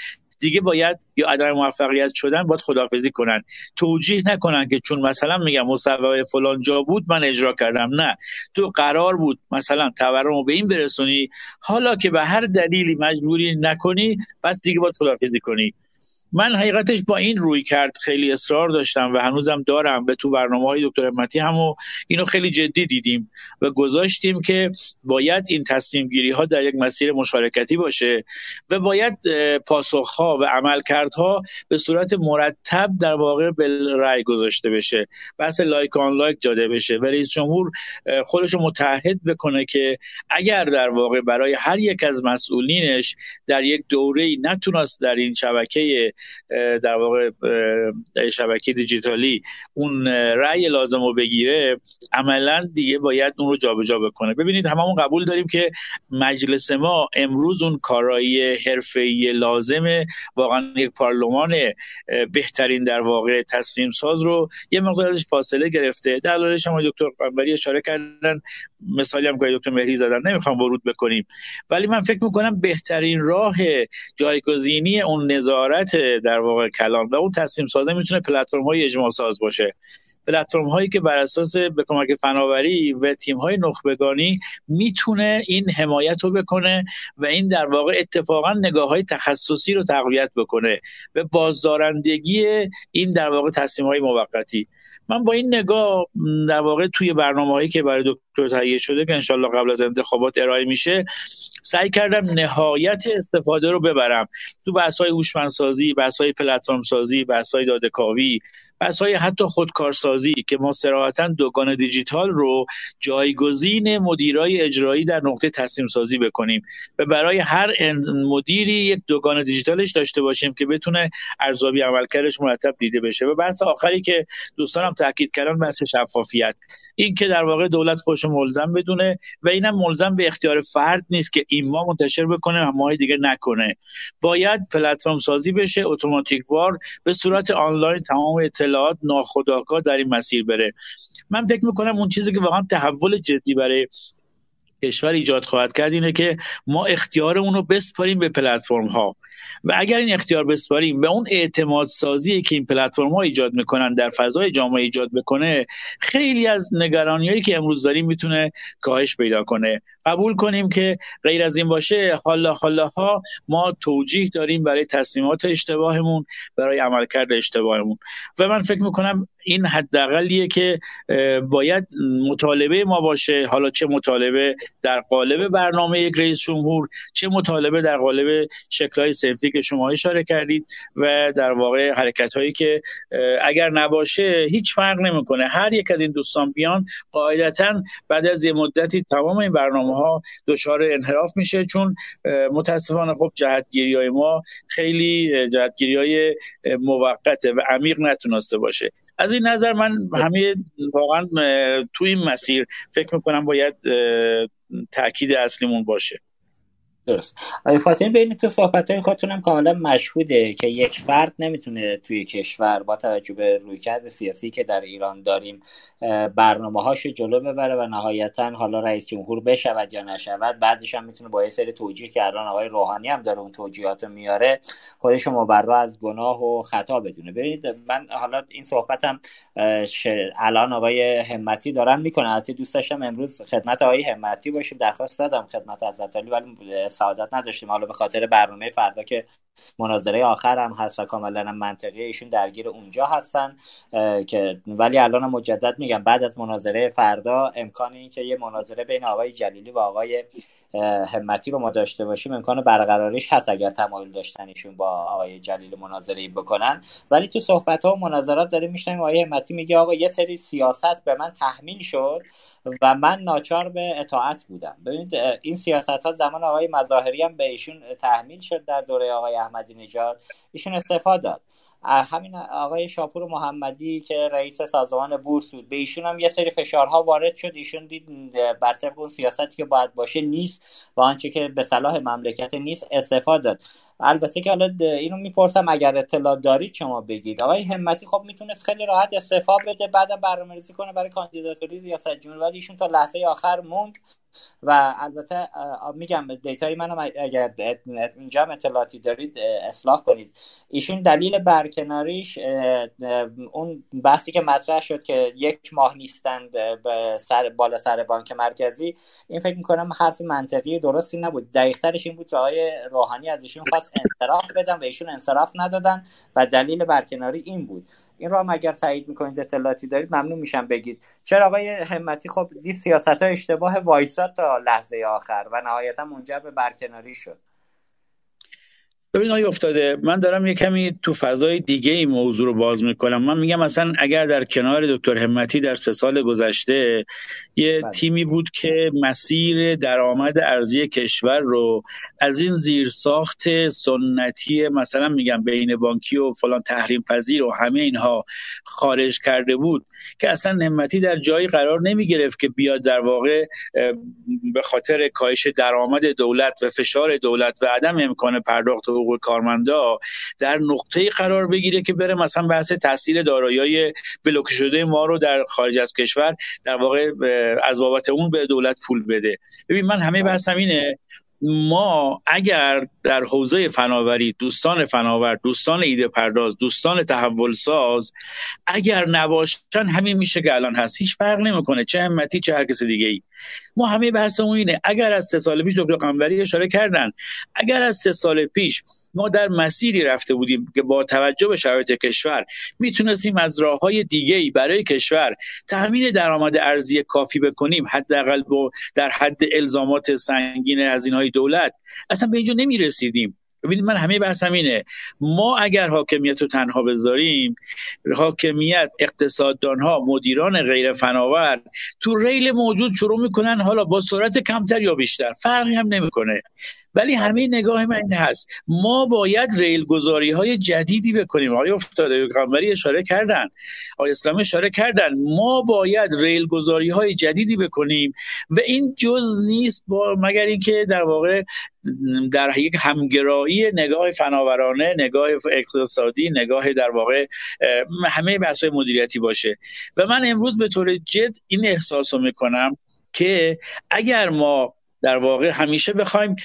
دیگه باید یا عدم موفقیت شدن باید خدافزی کنن. توجیه نکنن که چون مثلا میگم مصوبه فلان جا بود من اجرا کردم. نه. تو قرار بود مثلا تورم رو به این برسونی حالا که به هر دلیلی مجبوری نکنی پس دیگه باید خدافزی کنی. من حقیقتش با این روی کرد خیلی اصرار داشتم و هنوزم دارم و تو برنامه های دکتر امتی همو اینو خیلی جدی دیدیم و گذاشتیم که باید این تصمیم گیری ها در یک مسیر مشارکتی باشه و باید پاسخ ها و عملکردها به صورت مرتب در واقع به رأی گذاشته بشه بحث لایک آن لایک داده بشه. و رئیس جمهور خودش متحد بکنه که اگر در واقع برای هر یک از مسئولینش در یک دوره نتونست در این شبکه در واقع در شبکه دیجیتالی اون رأی لازم رو بگیره عملا دیگه باید اون رو جابجا بکنه. ببینید هممون قبول داریم که مجلس ما امروز اون کارایی حرفه‌ای لازم واقعا یک پارلمان بهترین در واقع تصمیم ساز رو یه مقدار ازش فاصله گرفته. در شما دکتر قنبری اشاره کردن. مثالی هم که دکتر مهری زدن. نمی‌خوام ورود بکنیم. ولی من فکر می‌کنم بهترین راه جایگزینی اون نظارت در واقع کلان و اون تصمیم سازه می‌تونه پلتفرم های اجماع ساز باشه. پلتفرم هایی که بر اساس به کمک فناوری و تیم های نخبگانی می‌تونه این حمایت رو بکنه و این در واقع اتفاقا نگاه های تخصصی رو تقویت بکنه به بازدارندگی این در واقع تصمیم های موقتی. من با این نگاه در واقع توی برنامه هایی که برای دکتر تهیه شده که انشالله قبل از انتخابات ارائه میشه سعی کردم نهایت استفاده رو ببرم. تو بحث های هوشمندسازی بحث های پلتفرم سازی بحث های داده کاوی بحث های حتی خودکارسازی که ما سراحتا دوگان دیجیتال رو جایگزین مدیرای اجرایی در نقطه تصمیم سازی بکنیم و برای هر مدیری یک دوگان دیجیتالش داشته باشیم که بتونه ارزیابی عملکردش مرتب دیده بشه. و بحث آخری که دوستانم تاکید کردن بحث شفافیت. این که در واقع دولت خوش ملزم بدونه و اینم ملزم به اختیار فرد نیست که ایما منتشر بکنه و ماه دیگه نکنه. باید پلتفرم سازی بشه اتوماتیک وار به صورت آنلاین تمام اطلاعات ناخودآگاه در این مسیر بره. من فکر می‌کنم اون چیزی که واقعا تحول جدی برای کشور ایجاد خواهد کرد اینه که ما اختیار اون بسپاریم به پلتفرم ها و اگر این اختیار بسپاریم به اون اعتماد سازی که این پلتفرم ها ایجاد می‌کنن در فضای جامعه ایجاد بکنه خیلی از نگرانی هایی که امروز داریم می‌تونه کاهش پیدا کنه. قبول کنیم که غیر از این باشه حالا حالا ها ما توجیه داریم برای تصمیمات اشتباهمون برای عملکرد اشتباهمون. و من فکر می‌کنم این حداقلیه که باید مطالبه ما باشه. حالا چه مطالبه در قالب برنامه یک رئیس جمهور چه مطالبه در قالب شکلهای سنفی که شما اشاره کردید و در واقع حرکت هایی که اگر نباشه هیچ فرق نمی‌کنه. هر یک از این دوستان بیان قاعدتا بعد از یه مدتی تمام این برنامه ها دچار انحراف میشه. چون متاسفانه خب جهتگیری های ما خیلی جهتگیری های موقته و عمیق نتونسته باشه. از این نظر من همه واقعا تو این مسیر فکر می‌کنم باید تاکید اصلیمون باشه. درست. آقای فاطمی بین تو صحبت های خودتونم کاملا مشهوده که یک فرد نمی‌تونه توی کشور با توجه به رویکرد سیاسی که در ایران داریم برنامه هاشو جلو ببره و نهایتا حالا رئیس جمهور بشود یا نشود بعدش هم می‌تونه با یه سری توجیه که الان آقای روحانی هم داره اون توجیهات میاره خودش مبرا از گناه و خطا بدونه. ببینید من حالا این صحبتم الان آقای همتی دارن می‌کنه البته دوست داشتم امروز خدمت آقای همتی باشیم. درخواست دادم خدمت از ولی سعادت نداشتیم. حالا به خاطر برنامه فردا که مناظره آخر هم هست و کاملا منطقی. ایشون درگیر اونجا هستن که ولی الان مجدد میگم بعد از مناظره فردا امکان این که یه مناظره بین آقای جلیلی و آقای همتی رو ما داشته باشیم امکان برقراریش هست اگر تمایل داشتنشون با آقای جلیل مناظره بکنن. ولی تو صحبت ها و مناظرات داره میشنیم آقای همتی میگه آقا یه سری سیاست به من تحمیل شد و من ناچار به اطاعت بودم. ببینید این سیاست ها زمان آقای مظاهری هم به ایشون تحمیل شد در دوره آقای احمدی نژاد ایشون استفاده داد. همین آقای شاپور محمدی که رئیس سازمان بورس بود به ایشون هم یه سری فشارها وارد شد. ایشون دید بر اون سیاستی که باید باشه نیست و آنچه که به صلاح مملکت نیست استفاده داد. البته که حالا اینو می‌پرسم اگر اطلاع دارید شما بگید. آقای همتی خب می‌تونست خیلی راحت استعفا بده بعدم برنامه‌ریزی کنه برای کاندیداتوری ریاست جمهوری. ولی ایشون تا لحظه آخر موند. و البته میگم دیتای منم اگر اینجا اطلاعاتی دارید اصلاح کنید. ایشون دلیل برکناریش اون بحثی که مطرح شد که یک ماه نیستند سر بالا سر بانک مرکزی این فکر می‌کنم حرف منطقی درستی نبود. دقیقترش این بود که آقای روحانی از ایشون خواست انصراف بدن و ایشون انصراف ندادن و دلیل برکناری این بود. این رو هم اگر تایید می‌کنید اطلاعاتی دارید ممنون میشم بگید. چرا آقای همتی؟ خب دی سیاست ها اشتباه وایساد تا لحظه آخر و نهایتا منجر به برکناری شد. ببین آیا افتاده من دارم یه کمی تو فضای دیگه این موضوع رو باز می‌کنم من میگم مثلا اگر در کنار دکتر همتی در سه سال گذشته یه بله. تیمی بود که مسیر درآمد ارزی کشور رو از این زیرساخت سنتی مثلا میگم بین بانکی و فلان تحریم پذیر و همه اینها خارج کرده بود که اصلا همتی در جایی قرار نمی گرفت که بیاد در واقع به خاطر کاهش درآمد دولت و فشار دولت و عدم امکان پرداخت حقوق کارمندا در نقطه قرار بگیره که بره مثلا بحث تاثیر دارایی بلوک شده ما رو در خارج از کشور در واقع از بابت اون به دولت پول بده. ببین من همه بحثم اینه ما اگر در حوزه فناوری دوستان فناور دوستان ایده پرداز دوستان تحول ساز اگر نباشن همین میشه که الان هست. هیچ فرق نمی‌کنه چه همتی چه هر کس دیگه ای ما همه بحثمون اینه. اگر از سه سال پیش دکتر قنبری اشاره کردن اگر از سه سال پیش ما در مسیری رفته بودیم که با توجه به شرایط کشور می‌تونستیم از راه های دیگه ای برای کشور تامین درآمد ارزی کافی بکنیم حداقل در حد الزامات سنگین از اینهای دولت اصلا به اینجا نمی‌رسیدیم. ببینید من همه بحثم اینه ما اگر حاکمیت رو تنها بذاریم حاکمیت اقتصاددان ها مدیران غیر فناور تو ریل موجود شروع می‌کنن حالا با سرعت کمتر یا بیشتر؟ فرقی هم نمی‌کنه. ولی همه نگاه من این هست. ما باید ریل گذاری های جدیدی بکنیم. آقای افتاده پیغمبری اشاره کردن. آقای اسلامی اشاره کردن. ما باید ریل گذاری های جدیدی بکنیم و این جز نیست با مگر اینکه در واقع در یک همگرایی نگاه فناورانه نگاه اقتصادی نگاه در واقع همه بحث مدیریتی باشه. و من امروز به طور جد این احساس رو می‌کنم که اگر ما در واقع همیشه بخوایم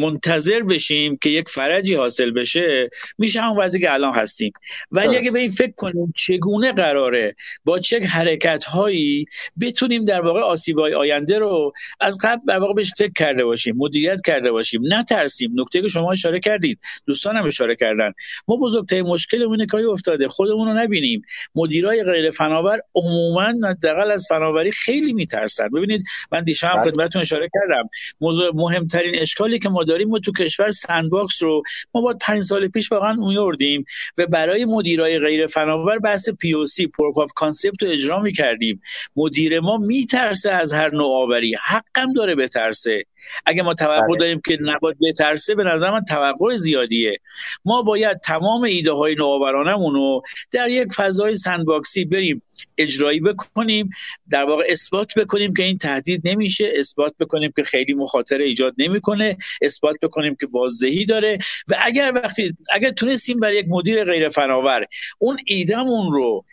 منتظر بشیم که یک فرجی حاصل بشه میشه هم وضعی که الان هستیم. ولی اگه به این فکر کنیم چگونه قراره با چه حرکت هایی بتونیم در واقع آسیب های آینده رو از قبل در واقع بهش فکر کرده باشیم مدیریت کرده باشیم نترسیم. نکته که شما اشاره کردید دوستانم اشاره کردن. ما بزرگترین مشکل اینه که افتاده؟ خودمون رو نبینیم. مدیرای غیر فناور عموما حداقل از فناوری خیلی میترسن. ببینید من دیشب بله. خدمتتون اشاره کردم. موضوع مهمترین اشکالی که ما داریم ما تو کشور sandbox رو ما با پنج سال پیش واقعا میوردیم و برای مدیرای غیر فناور بحث POC proof of concept رو اجرا می‌کردیم. مدیر ما میترسه از هر نوآوری. حقم داره بترسه. اگه ما توقع بله. داریم که نباید بترسه به نظر من توقع زیادیه. ما باید تمام ایده های نوآورانمون رو در یک فضای sandbox ی بریم اجرایی بکنیم در واقع اثبات بکنیم که این تهدید نمیشه اثبات بکنیم که خیلی مخاطره ایجاد نمی‌کنه اثبات بکنیم که بازدهی داره. و اگر وقتی اگر تونستیم برای یک مدیر غیر فناور اون ایدمون رو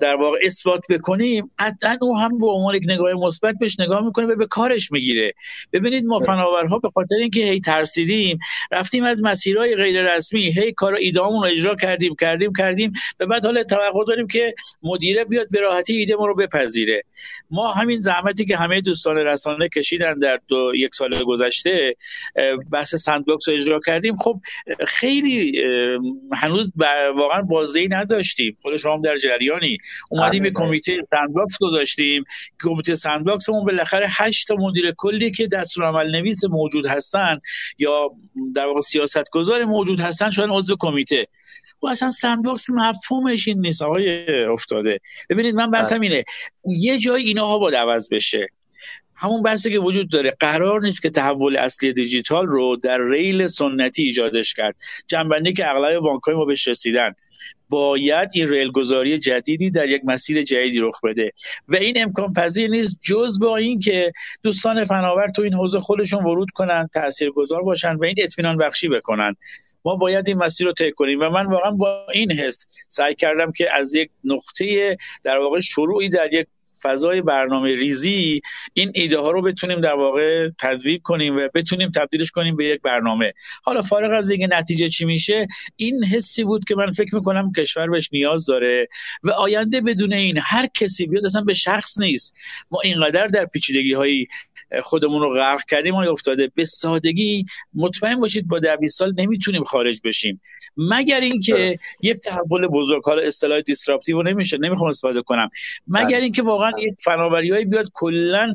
در واقع اثبات بکنیم قطعا او هم به عنوان یک نگاه مثبت بهش نگاه می‌کنه و به کارش می‌گیره. ببینید ما فناورها به خاطر اینکه هی ترسیدیم رفتیم از مسیرهای غیر رسمی هی کار ایدهامون رو اجرا کردیم کردیم کردیم. و بعد حالا توقع داریم که مدیره بیاد به راحتی ایده ما رو بپذیره. ما همین زحمتی که همه دوستان رسانه کشیدن در دو یک سال گذشته بحث sandbox رو اجرا کردیم. خب خیلی هنوز واقعا بازدهی نداشتیم. خود شما در جریانی. اومدیم یه کمیته sandbox گذاشتیم. کمیته sandbox مون بالاخره 8 تا مدیر کلی که دستورالعمل نویس موجود هستن یا در واقع سیاست گذار موجود هستن شدن عضو کمیته. و اصلا sandbox مفهومش این نیست آقای افتاده. ببینید من بحثم بله. اینه. یه جای اینها باید عوض بشه. همون بحثی که وجود داره قرار نیست که تحول اصلی دیجیتال رو در ریل سنتی ایجادش کرد. جمع‌بندی که اغلب بانک‌های ما بهش رسیدن. باید این ریل گذاری جدیدی در یک مسیر جدیدی رخ بده. و این امکان پذیر نیست جز با اینکه دوستان فناور تو این حوزه خودشون ورود کنن تاثیرگذار باشن و این اطمینان بخشی بکنن. ما باید این مسیر رو طی کنیم و من واقعا با این حس سعی کردم که از یک نقطه در واقع شروعی در یک فضای برنامه ریزی این ایده ها رو بتونیم در واقع تدویق کنیم و بتونیم تبدیلش کنیم به یک برنامه. حالا فارغ از اینکه نتیجه چی میشه این حسی بود که من فکر می‌کنم کشور بهش نیاز داره و آینده بدون این هر کسی بیاد اصلا به شخص نیست. ما اینقدر در پیچیدگی هایی خودمون رو غرق کردیم ما افتاده. به سادگی مطمئن باشید با ده سال نمی‌تونیم خارج بشیم. مگر اینکه یک تحول بزرگ حالا اصطلاح دیسراپتیو نمیشه نمی‌خوام استفاده کنم. مگر بله. اینکه واقعا یک فناوریهایی بیاد کلا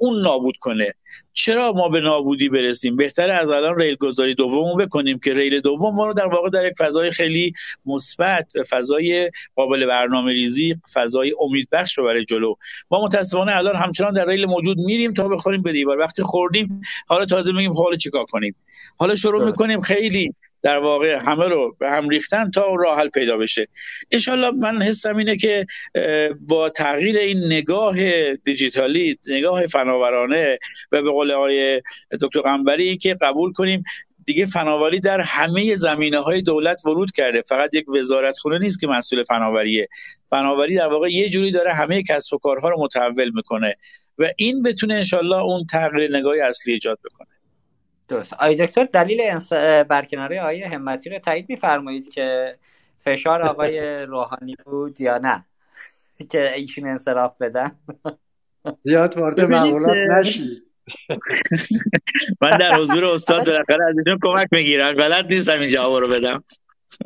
اون نابود کنه. چرا ما به نابودی برسیم؟ بهتر از الان ریل گذاری دوم بکنیم که ریل دوم ما رو در واقع در یک فضای خیلی مثبت فضای قابل برنامه ریزی فضای امیدبخش برای جلو. ما متاسفانه الان همچنان در ریل موجود میریم تا بخوریم به دیوار. وقتی خوردیم حالا تازه میگیم خب حالا چیکار کنیم؟ حالا شروع بله. می‌کنیم خیلی در واقع همه رو به هم ریختن تا راه حل پیدا بشه. انشالله من حسم اینه که با تغییر این نگاه دیجیتالی نگاه فناورانه و به قول آقای دکتر قنبری که قبول کنیم دیگه فناوری در همه زمینه های دولت ورود کرده. فقط یک وزارت خونه نیست که مسئول فناوریه. فناوری در واقع یه جوری داره همه کسب و کارها رو متحول می‌کنه و این بتونه انشالله اون تغییر نگاه اصلی ایجاد بکنه. درست. آی دکتر دلیل انس... برکناری آقای همتی رو تایید میفرمایید که فشار آقای روحانی بود یا نه؟ که ایشون انصراف بدن. زیاد وارد مقولات نشید. من در حضور استاد بالاخره ازشون کمک می‌گیرم. بلد نیستم این جواب رو بدم.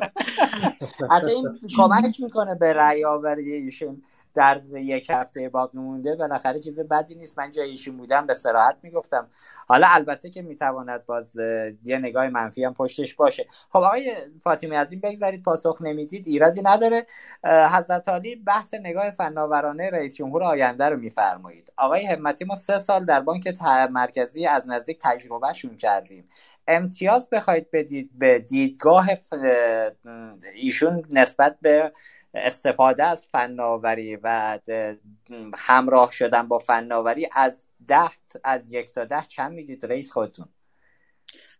حتی این کمک می‌کنه به رأی آوری ایشون. در یک هفته باقی مونده بالاخره چیز بدی نیست. من جای ایشون بودم به سراحت می‌گفتم. حالا البته که می‌تواند باز یه نگاه منفی هم پشتش باشه. خب آقای فاطمی از این بگذارید پاسخ نمی‌دید ایرادی نداره. حضرت علی بحث نگاه فناورانه رئیس جمهور آینده رو میفرمایید. آقای همتی ما سه سال در بانک مرکزی از نزدیک تجربهشون کردیم. امتیاز بخواید بدید به دیدگاه ایشون نسبت به استفاده از فناوری و همراه شدن با فناوری از ده از یک تا ده چند می‌دید رئیس خودتون؟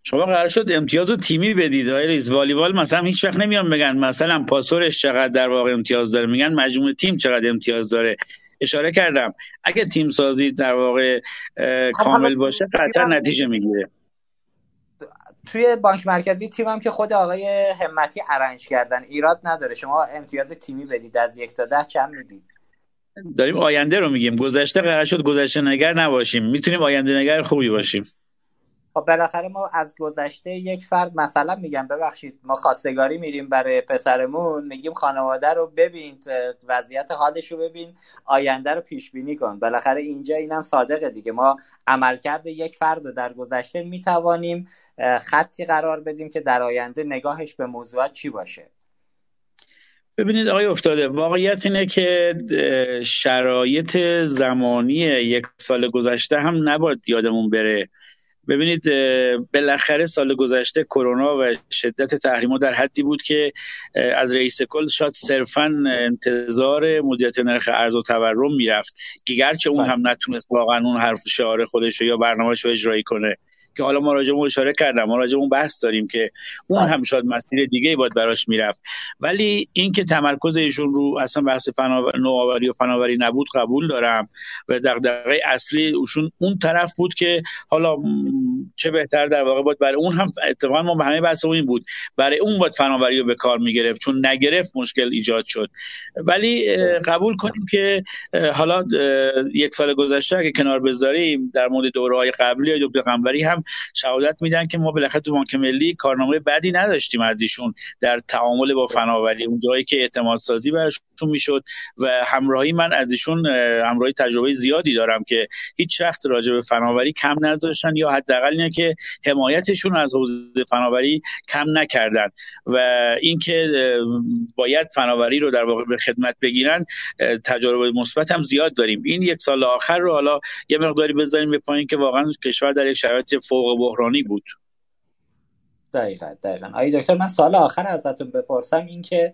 شما قرار شد امتیاز رو تیمی بدید. آقای رئیس والیبال مثلا هیچ وقت نمیان بگن مثلا پاسورش چقدر در واقع امتیاز داره. میگن مجموع تیم چقدر امتیاز داره. اشاره کردم. اگه تیم سازی در واقع کامل باشه قطعا نتیجه می‌گیره. توی بانک مرکزی تیمم که خود آقای همتی ارنج کردن. ایراد نداره. شما امتیاز تیمی بدید. از یک تا ده چند می‌دید. داریم آینده رو میگیم. گذشته قرار شد گذشته نگر نباشیم. می‌تونیم آینده نگر خوبی باشیم. خب بالاخره ما از گذشته یک فرد مثلا میگم ببخشید ما خواستگاری میریم برای پسرمون میگیم خانواده رو ببین وضعیت حالش رو ببین آینده رو پیش بینی کن. بالاخره اینجا اینم صادقه دیگه. ما عملکرد یک فرد رو در گذشته می‌توانیم خطی قرار بدیم که در آینده نگاهش به موضوعات چی باشه. ببینید آقای افتاده واقعیت اینه که شرایط زمانی یک سال گذشته هم نباید یادمون بره. ببینید بالاخره سال گذشته کرونا و شدت تحریما در حدی بود که از رئیس کل شاید صرفا انتظار مدیریت نرخ ارز و تورم می‌رفت گرچه اون بله. هم نتونست واقعا اون حرف شعار خودش یا برنامهش رو اجرایی کنه که حالا ما راجع اشاره کردم ما راجع اون بحث داریم که اون. هم شاید مسیر دیگه باید براش می‌رفت. ولی اینکه تمرکز ایشون رو اصلا بحث نوآوری و فناوری نبود قبول دارم. و دغدغه اصلی ایشون اون طرف بود که حالا چه بهتر در واقع بود برای اون هم اتفاقا ما همه بحث این بود. برای اون باید فناوری رو به کار می‌گرفت چون نگرفت مشکل ایجاد شد. ولی قبول کنیم که حالا یک سال گذشته اگه کنار بذاریم در مورد دوره های قبلی دکتر قنبری هم هم شهادت میدن که ما بالاخره تو بانک ملی کارنامه بدی نداشتیم از ایشون در تعامل با فناوری. اون جایی که اعتماد سازی براشون می‌شد و همراهی من از ایشون همراهی تجربه زیادی دارم که هیچ وقت راجع به فناوری کم نذاشتن یا حداقل اینه که حمایتشون از حوزه فناوری کم نکردن. و اینکه باید فناوری رو در واقع به خدمت بگیرن تجربه مثبت هم زیاد داریم. این یک سال آخر رو حالا یه مقداری بذاریم به پایین که واقعا کشور در یک شرایط فوق بحرانی بود. دقیقا دقیقا. آقای دکتر من سال آخر ازتون بپرسم این که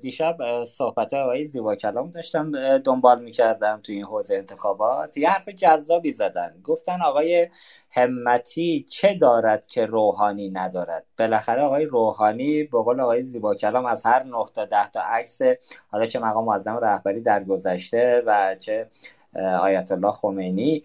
دیشب صحبت آقای زیبا کلام داشتم دنبال می‌کردم توی این حوزه انتخابات. یه حرف جذابی زدن. گفتن آقای همتی چه دارد که روحانی ندارد؟ بالاخره آقای روحانی به قول آقای زیبا کلام از هر نه تا ده تا عکس حالا چه مقام معظم رهبری در گذشته و چه آیت الله خمینی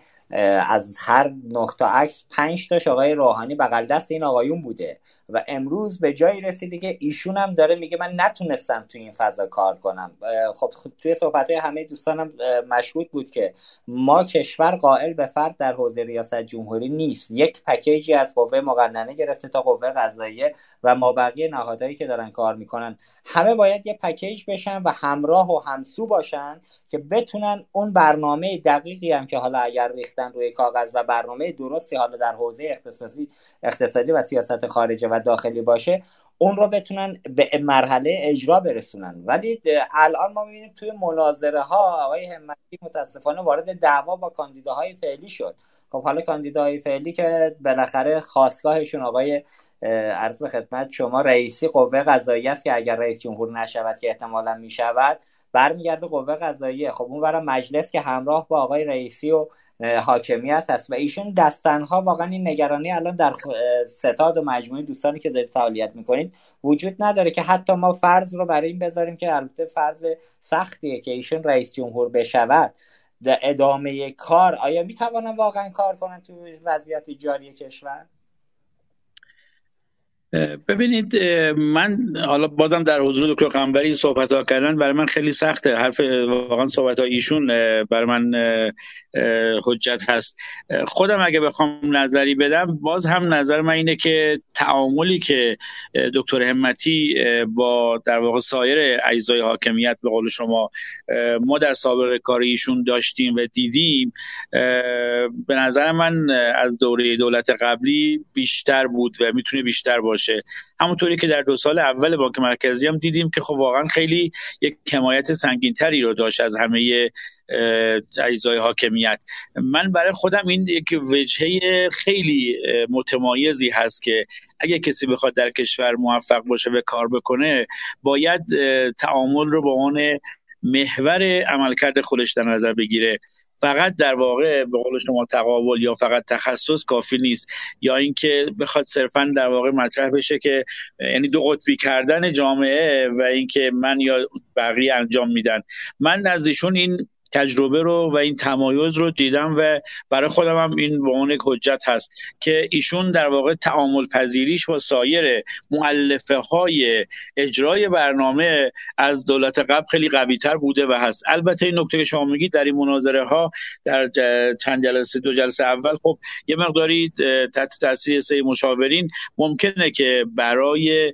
از هر نقطه عکس پنج تاش آقای روحانی بغل دست این آقایون بوده. و امروز به جایی رسیده که ایشون هم داره میگه من نتونستم توی این فضا کار کنم. خب توی صحبت های همه دوستانم مشهود بود که ما کشور قائل به فرد در حوزه ریاست جمهوری نیست. یک پکیجی از قوه مقننه گرفته تا قوه قضاییه و ما بقیه نهادهایی که دارن کار می‌کنن. همه باید یه پکیج بشن و همراه و همسو باشن که بتونن اون برنامه دقیقی هم که حالا اگر ریختن روی کاغذ و برنامه درستی حالا در حوزه اقتصادی اقتصادی و سیاست خارجه و داخلی باشه اون رو بتونن به مرحله اجرا برسونن. ولی الان ما می‌بینیم توی مناظره ها آقای همتی متاسفانه وارد دعوا با کاندیداهای فعلی شد. خب حالا کاندیداهای فعلی که بالاخره خواستگاهشون آقای عرض به خدمت شما رئیسی قوه قضایی است که اگر رئیس جمهور نشود که احتمالا می‌شود برمیگرده قوه قضاییه خب اون برای مجلس که همراه با آقای رئیسی و حاکمیت هست و ایشون دستنها واقعا این نگرانی الان در ستاد و مجموعه دوستانی که دارید فعالیت می‌کنید وجود نداره که حتی ما فرض رو برای این بذاریم که البته فرض سختیه که ایشون رئیس جمهور بشود. در ادامه کار آیا می‌توانم واقعا کار کنن تو وضعیت جاری کشور؟ ببینید من حالا بازم در حضور دکتر قنبری صحبت ها کردن برای من خیلی سخته. حرف واقعا صحبت ها ایشون برای من حجت هست. خودم اگه بخوام نظری بدم باز هم نظر من اینه که تعاملی که دکتر همتی با در واقع سایر اجزای حاکمیت به قول شما ما در سابقه کار ایشون داشتیم و دیدیم به نظر من از دوره دولت قبلی بیشتر بود و می‌تونه بیشتر باشه. باشه. همونطوری که در دو سال اول بانک مرکزی هم دیدیم که خب واقعا خیلی یک حمایت سنگینتری رو داشت از همه اجزای حاکمیت. من برای خودم این یک وجهه خیلی متمایزی هست که اگه کسی بخواد در کشور موفق باشه و کار بکنه باید تعامل رو به عنوان محور عملکرد خودش در نظر بگیره. فقط در واقع به قول شما تقابل یا فقط تخصص کافی نیست. یا اینکه بخواد صرفا در واقع مطرح بشه که یعنی دو قطبی کردن جامعه و اینکه من یا بقیه انجام میدن. من نزدیشون این تجربه رو و این تمایز رو دیدم و برای خودم هم این به عنوان حجت هست که ایشون در واقع تعامل پذیریش با سایر معلفه های اجرای برنامه از دولت قبل خیلی قوی تر بوده و هست. البته این نکته که شما میگید در این مناظره ها در چند جلسه دو جلسه اول خب یه مقداری تحت تاثیر سه مشاورین ممکنه که برای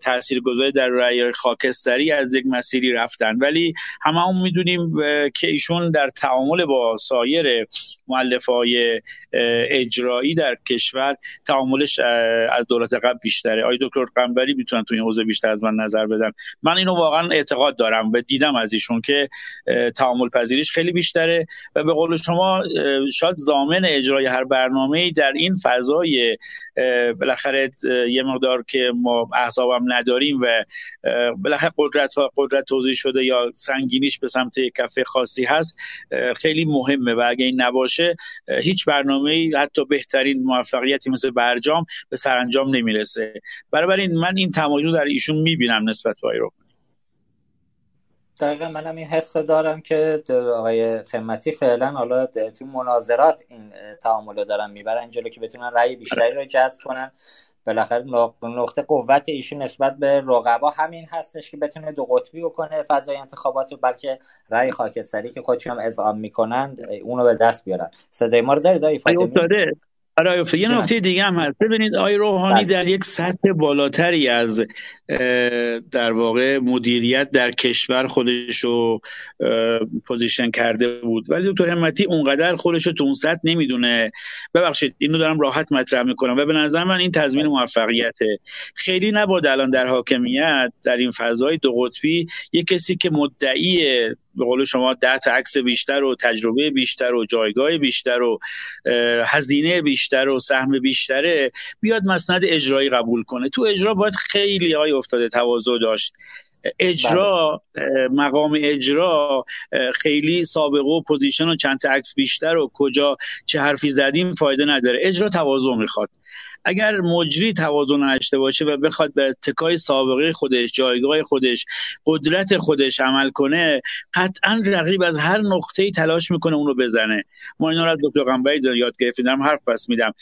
تاثیرگذاری در رأی خاکستری از یک مسیری رفتن. ولی همه هم می‌دونیم که ایشون در تعامل با سایر معلف های اجرایی در کشور تعاملش از دولت قبل بیشتره. آقای دکتر قنبری می‌تونن تو این حوزه بیشتر از من نظر بدن. من اینو واقعا اعتقاد دارم و دیدم از ایشون که تعامل پذیریش خیلی بیشتره و به قول شما شاید زامن اجرای هر برنامه در این فضای بالاخره یه مقدار که ما احزابم نداریم و بالاخره قدرت ها قدرت توضیح شده یا سنگینیش به سمت کفه خاصی هست خیلی مهمه و اگه این نباشه هیچ برنامه حتی بهترین موفقیتی مثل برجام به سرانجام نمی‌رسه. این من این تمایز در ایشون می‌بینم نسبت به رو دقیقا منم این حس دارم که آقای خمتی فعلا حالا تو مناظرات این تعامل رو دارن می‌برن جلو که بتونن رأی بیشتری رو جذب کنن. بالاخره نقطه قوت ایشون نسبت به رقبا همین هستش که بتونه دو قطبی بکنه فضای انتخابات رو بلکه رأی خاکستری که خودشون هم اذعان می‌کنن اونو به دست بیارن. صدای ما رو دارید داری آره یه نکته دیگه هم هست. ببینید آقای روحانی بله. در یک سطح بالاتری از در واقع مدیریت در کشور خودش رو position کرده بود. ولی دکتر همتی اونقدر خودش رو تو اون سطح نمی‌دونه. ببخشید اینو دارم راحت مطرح می‌کنم و به نظر من این تضمین موفقیته. خیلی نبود الان در حاکمیت در این فضای دو قطبی یه کسی که مدعی به قول شما ده عکس بیشتر و تجربه بیشتر و جایگاه بیشتر و هزینه بیشتر و سهم بیشتره بیاد مسند اجرایی قبول کنه. تو اجرا باید خیلی های افتاده تواضع داشت. اجرا بله. مقام اجرا خیلی سابقه و پوزیشن و چند عکس بیشتر و کجا چه حرفی زدیم فایده نداره. اجرا تواضع می‌خواد. اگر مجری توازن نداشته باشه و بخواد به تکای سابقه خودش جایگاه خودش قدرت خودش عمل کنه قطعا رقیب از هر نقطه‌ای تلاش می‌کنه اونو بزنه. ما اینا رو دکتر قنبری یاد گرفتیم دارم حرف پس میدم.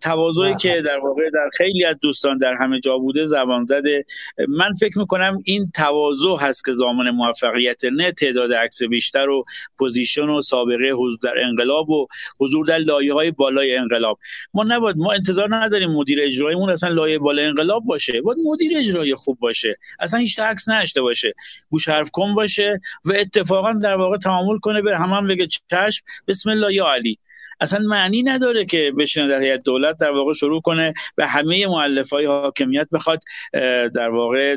تواضعی که در واقع در خیلی از دوستان در همه جا بوده زبان زده. من فکر می‌کنم این تواضع هست که زمان موفقیت نه تعداد عکس بیشتر و position و سابقه حضور در انقلاب و حضور در لایه های بالای انقلاب. ما نباید ما انتظار نداریم نداریم مدیر اجراییمون اصلا لایه بالا انقلاب باشه. باید مدیر اجرایی خوب باشه. اصلا هیچ عکس نشته باشه. گوش حرف کن باشه و اتفاقا در واقع تعامل کنه به هم بگه چشم بسم الله یا علی. اصلا معنی نداره که بشینه در هیئت دولت در واقع شروع کنه به همه مؤلفه های حاکمیت بخواد در واقع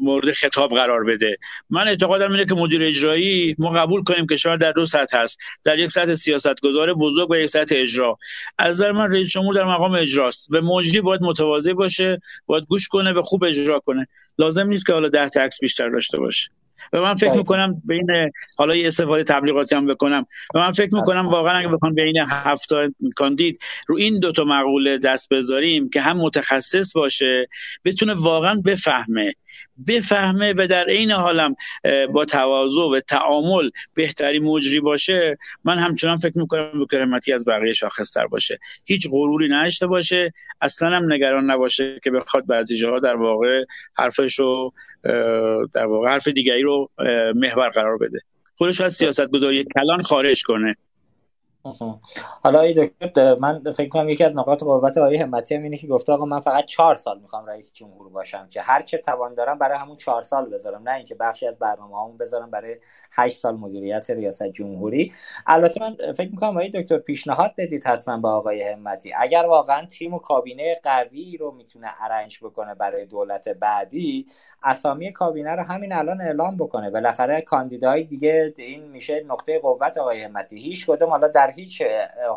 مورد خطاب قرار بده. من اعتقادم اینه که مدیر اجرایی ما قبول کنیم کشور در دو سطح هست در یک سطح سیاستگزار بزرگ و یک سطح اجرا. از نظر من رئیس جمهور در مقام اجراست و مجری باید متواضع باشه باید گوش کنه و خوب اجرا کنه. لازم نیست که حالا ده عکس بیشتر داشته باشه. و من فکر می‌کنم بین حالا یه استفاده تبلیغاتی هم بکنم. و من فکر می‌کنم واقعا اگه بخوام بین هفت کاندید رو این دوتا مقوله دست بذاریم که هم متخصص باشه بتونه واقعا بفهمه بفهمه و در عین حالم با تواضع و تعامل بهتری مجری باشه من همچنان فکر می‌کنم به کرامتی از بقیه شاخصتر باشه. هیچ غروری نداشته باشه اصلا هم نگران نباشه که بخواد بعضی جاها در واقع حرفش رو در واقع حرف دیگری رو محور قرار بده. خودش از سیاست گذاری کلان خارج کنه. حالا ای دکتر من فکر کنم یکی از نقاط قوت آقای همتی هم اینه که گفته آقا من فقط چهار سال می‌خوام رئیس جمهور باشم که هر چه توان دارم برای همون چهار سال بذارم نه اینکه بخشی از برنامه همون بذارم برای هشت سال مدیریت ریاست جمهوری. البته من فکر می‌کنم آقای دکتر پیشنهاد بدید حتما با آقای همتی. اگر واقعا تیم و کابینه قوی رو می‌تونه ارنج بکنه برای دولت بعدی اسامی کابینه رو همین الان اعلام بکنه. بالاخره کاندیدای دیگه این میشه نقطه قوت آقای همتی. هیچ کدوم حالا در هیچ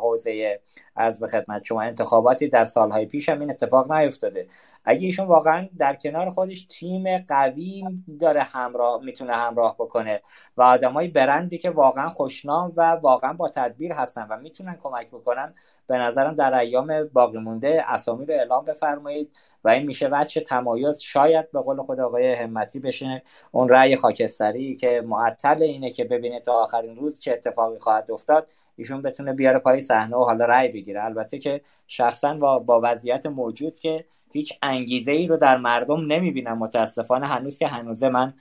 حوزه از به خدمت شما؟ انتخاباتی در سالهای پیش هم این اتفاق نیفتاده. اگه ایشون واقعا در کنار خودش تیم قوی داره همراه می‌تونه همراه بکنه و آدمای برندی که واقعا خوشنام و واقعا با تدبیر هستن و می‌تونن کمک بکنن به نظرم در ایام باقی مونده اسامی رو اعلام بفرمایید و این میشه وجه تمایز شاید به قول خود آقای همتی بشه. اون رأی خاکستری که معطل اینه که ببینه تا آخرین روز چه اتفاقی خواهد افتاد. ایشون بتونه بیاره پای صحنه و حالا رأی بگیره. البته که شخصا با, با وضعیت موجود که هیچ انگیزه ای رو در مردم نمی‌بینم. متاسفانه هنوز که هنوزه من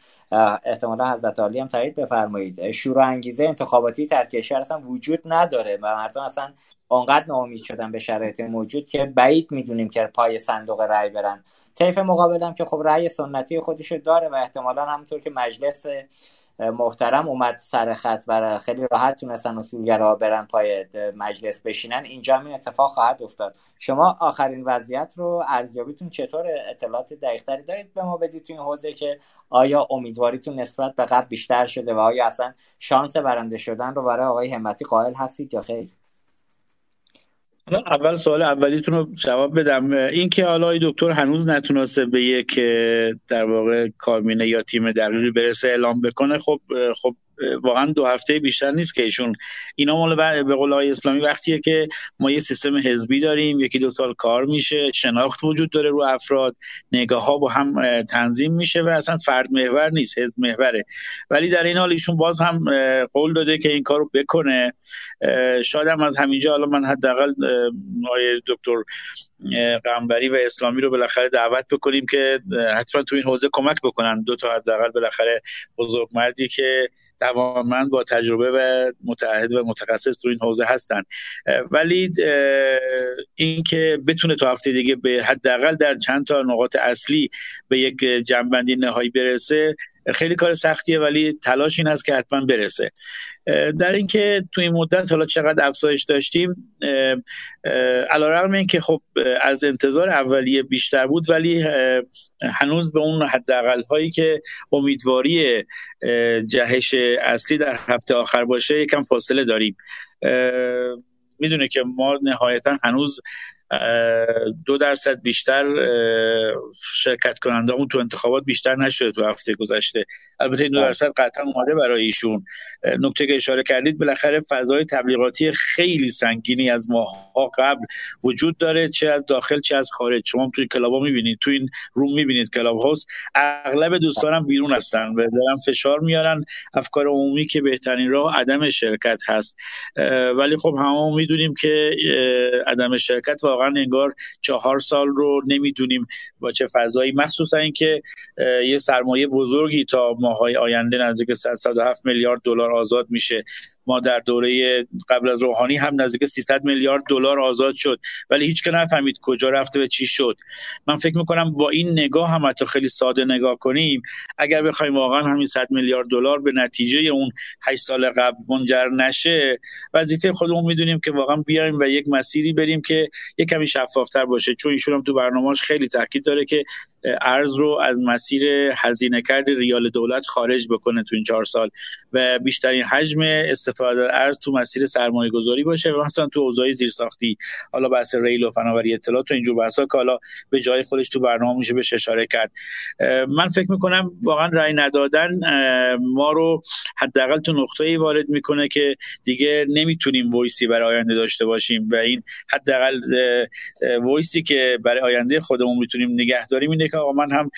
احتمالا حضرت عالی هم تایید بفرمایید. شور انگیزه انتخاباتی در کشور اصلا وجود نداره و مردم اصلا اونقدر ناامید شدن به شرایط موجود که بعید می‌دونیم که پای صندوق رأی برن. طیف مقابلم که خب رأی سنتی خودشو داره و احتمالا همونطور که مجلس محترم اومد سر خط و خیلی راحت تونستن اصولگرا برن پای مجلس بشینن. اینجا این اتفاق خواهد افتاد. شما آخرین وضعیت رو ارزیابیتون چطور اطلاعات دقیقتری دارید به ما بدید تو این حوزه که آیا امیدواریتون نسبت به قبل بیشتر شده و آیا اصلا شانس برنده شدن رو برای آقای همتی قائل هستید یا خیر؟ اول سوال اولیتون رو جواب بدم. این که حالا دکتر هنوز نتونسته به یک در واقع کابینه یا تیم دقیقی برسه اعلام بکنه خب خب واقعا دو هفته بیشتر نیست که ایشون. اینا مال به قول اسلامی وقتیه که ما یه سیستم حزبی داریم یکی دو سال کار میشه شناخت وجود داره رو افراد نگاه ها با هم تنظیم میشه و اصلا فرد محور نیست حزب محوره. ولی در این حال ایشون باز هم قول داده که این کارو بکنه. شاید از همینجا حالا من حداقل آقای دکتر قنبری و اسلامی رو بالاخره دعوت بکنیم که حتما تو این حوزه کمک بکنن. دو تا حداقل بالاخره مردی که توانمند با تجربه و متعهد و متخصص تو این حوزه هستن. ولی اینکه بتونه تو هفته دیگه به حداقل در چند تا نقاط اصلی به یک جنبندی نهایی برسه خیلی کار سختیه ولی تلاش این هست که حتما برسه. در اینکه تو این مدت حالا چقدر افزایش داشتیم علیرغم اینکه خب از انتظار اولیه بیشتر بود ولی هنوز به اون حداقل هایی که امیدواری جهش اصلی در هفته آخر باشه یکم فاصله داریم. می‌دونه که ما نهایتا هنوز دو درصد بیشتر شرکت کننده اون تو انتخابات بیشتر نشده تو هفته گذشته. البته این دو بله. درصد قطعا اومده برای ایشون. نکته که اشاره کردید بالاخره فضای تبلیغاتی خیلی سنگینی از ماها قبل وجود داره چه از داخل چه از خارج. شما توی کلابا می‌بینید تو این روم می‌بینید کلاب هاوس اغلب دوستانم بیرون هستن و دارن فشار میارن. افکار عمومی که بهترین راه عدم شرکت هست. ولی خب همه می‌دونیم که عدم شرکت واقعا انگار چهار سال رو نمی‌دونیم با چه فضایی. مخصوصا اینکه یه سرمایه بزرگی تا ماهای آینده نزدیک 107 میلیارد دلار آزاد میشه. ما در دوره قبل از روحانی هم نزدیک 300 میلیارد دلار آزاد شد. ولی هیچ که نفهمید کجا رفته و چی شد. من فکر می‌کنم با این نگاه هم حتی خیلی ساده نگاه کنیم. اگر بخوایم واقعا همین 100 میلیارد دلار به نتیجه اون 8 سال قبل منجر نشه وظیفه خودمون می‌دونیم که واقعا بیایم و یک مسیری بریم که یک کمی شفافتر باشه. چون ایشون هم تو برنامه‌اش خیلی تاکید داره که ارز رو از مسیر هزینه کرد ریال دولت خارج بکنه تو این چهار سال و بیشترین حجم استفاده ارز تو مسیر سرمایه گذاری باشه و مثلا تو اوضاع زیرساختی حالا بحث ریل و فناوری اطلاعات و اینجور بحثا که حالا به جای خودش تو برنامه میشه بهش اشاره کرد. من فکر می‌کنم واقعا رأی ندادن ما رو حداقل تو نقطه‌ای وارد می‌کنه که دیگه نمی‌تونیم voice ی برای آینده داشته باشیم و این حداقل voice ی که برای آینده خودمون می‌تونیم نگه داریم که آقا من هم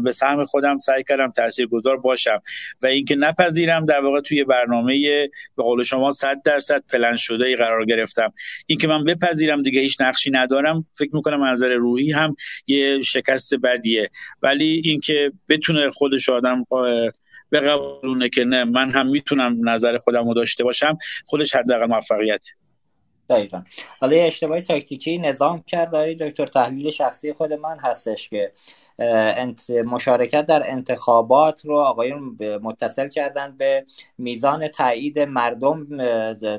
به سهم خودم سعی کردم تاثیرگذار باشم و اینکه نپذیرم در واقع توی برنامه به قول شما 100 درصد پلن شده ای قرار گرفتم. اینکه من بپذیرم دیگه هیچ نقشی ندارم فکر می‌کنم از نظر روحی هم یه شکست بدیه. ولی اینکه بتونه خودش آدم بقبولونه که نه من هم می‌تونم نظر خودم رو داشته باشم خودش حداقل موفقیت. دقیقا. حالا یه اشتباه تاکتیکی نظام کرد. داری دکتر تحلیل شخصی خود من هستش که مشارکت در انتخابات رو آقایون متصل کردن به میزان تایید مردم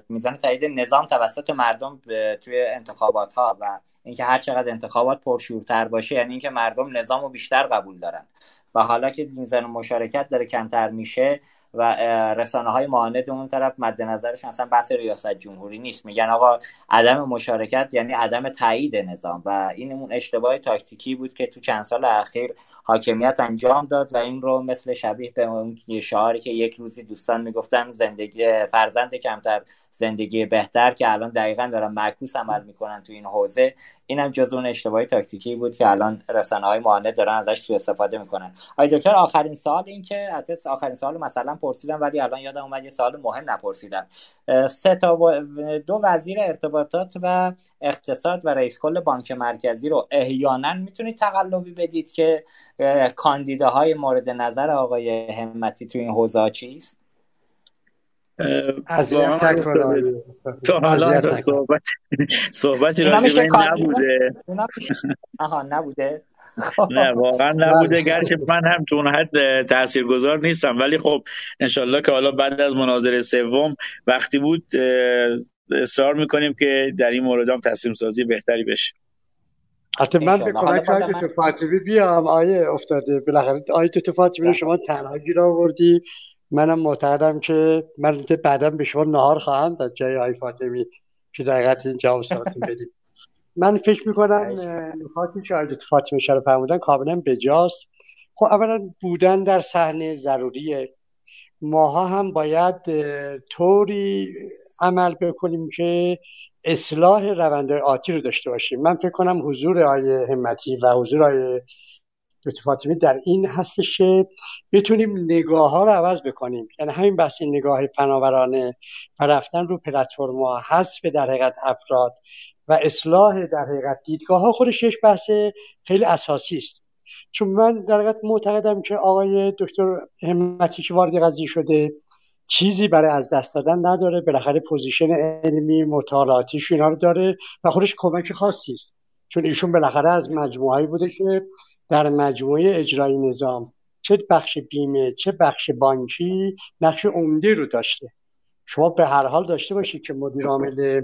میزان تایید نظام توسط مردم توی انتخابات ها و اینکه هر چقدر انتخابات پرشورتر باشه یعنی اینکه مردم نظام رو بیشتر قبول دارن. و حالا که میزان مشارکت داره کمتر میشه و رسانه های معاند اون طرف مد نظرش اصلا بحث ریاست جمهوری نیست. میگن آقا عدم مشارکت یعنی عدم تایید نظام و این اون اشتباه تاکتیکی بود که تو چند سال اخیر حاکمیت انجام داد و این رو مثل شبیه به اون شعاری که یک روزی دوستان می‌گفتن زندگی فرزند کمتر زندگی بهتر که الان دقیقا دارن معکوس عمل می‌کنن تو این حوزه. اینم جز اون اشتباهی تاکتیکی بود که الان رسانه های معاند دارن ازش تو استفاده می‌کنن. آقای دکتر آخرین سال این که آخرین سال مثلا پرسیدم ولی الان یادم اومد یه سال مهم نپرسیدم. سه تا دو وزیر ارتباطات و اقتصاد و رئیس کل بانک مرکزی رو احیانا می‌تونید تقلبی بدید که کاندیداهای مورد نظر آقای همتی تو این حوزه چیست؟ تو حالا صحبت صحبتی راجع نبوده. آها نبوده. نه واقعا نبوده. گرچه من هم تو اون حد تاثیرگذار نیستم. ولی خب انشالله که حالا بعد از مناظره سوم وقتی بود اصرار می‌کنیم که در این مورد هم تصمیم سازی بهتری بشه. حتی من به کمک تو فاطمی بیام. آیه افتاده. بالاخره آیه تو فاطمی رو شما تنها گیر آوردی. منم معتقدم که من بعدا به شما نهار خواهم داد جای آی فاطمی که دقیقت این جواب سوالتون بدیم. من فکر می‌کنم نکاتی که آیدت فاطمی شرف فرمودن کاملا بجاست. خب اولا بودن در صحنه ضروریه. ماها هم باید طوری عمل بکنیم که اصلاح روند آتی رو داشته باشیم. من فکر کنم حضور آیه همتی و حضور آیه دکتر فاطمی در این هستش که بتونیم نگاه ها رو عوض بکنیم. یعنی همین بحث نگاه پناورانه و رفتن رو پلتفرم ها حذف در حقیقت افراد و اصلاح در حقیقت دیدگاه ها خودش یک بحث خیلی اساسی است. چون من در حقیقت معتقدم که آقای دکتر همتی که وارد قضیه شده چیزی برای از دست دادن نداره بالاخره پوزیشن علمی مطالعاتیش اینا رو داره و خودش کمک خاصی است. چون ایشون بالاخره از مجموعهایی بوده که در مجموعه اجرایی نظام. چه بخش بیمه چه بخش بانکی نقش عمده رو داشته. شما به هر حال داشته باشید که مدیر عامل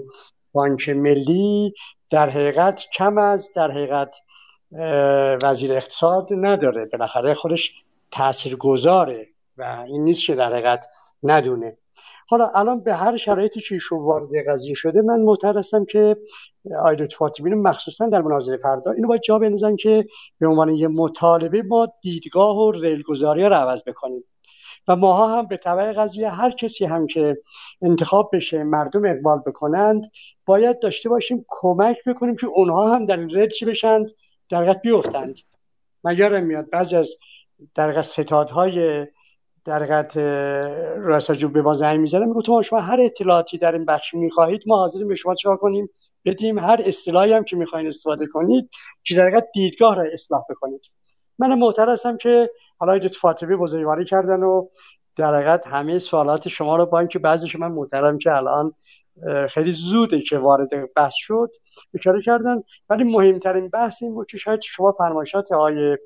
بانک ملی در حقیقت کم از در حقیقت وزیر اقتصاد نداره. بالاخره خودش تأثیر گذاره و این نیست که در حقیقت ندونه. حالا الان به هر شرایطی که ایشون وارد قضیه شده من هستم که آیدوت فاطمی مخصوصا در مناظره فردا اینو باید جا بندازن که به عنوان یه مطالبه ما دیدگاه و ریلگذاری رو عوض بکنیم. و ماها هم به طبع قضیه هر کسی هم که انتخاب بشه مردم اقبال بکنند باید داشته باشیم کمک بکنیم که اونها هم در این ریل چی بشند؟ در بیفتند. من میاد بعضی از در ستادهای در حقیقت رئیس به ما زنگ می‌زنه میگه تو شما هر اطلاعاتی در این بخش می‌خواهید ما حاضریم به شما چیکار کنیم؟ بدیم هر اصطلاحی هم که می‌خواین استفاده کنید که در حقیقت دیدگاه را اصلاح بکنید. من معترض هستم که حالا دو فاطمی بزرگواری کردن و در حقیقت همه سوالات شما رو با اینکه بعضیش من محترم که الان خیلی زوده که وارد بحث شد اشاره کردن. ولی مهمترین بحث این بود که شاید شما فرمایشات آقای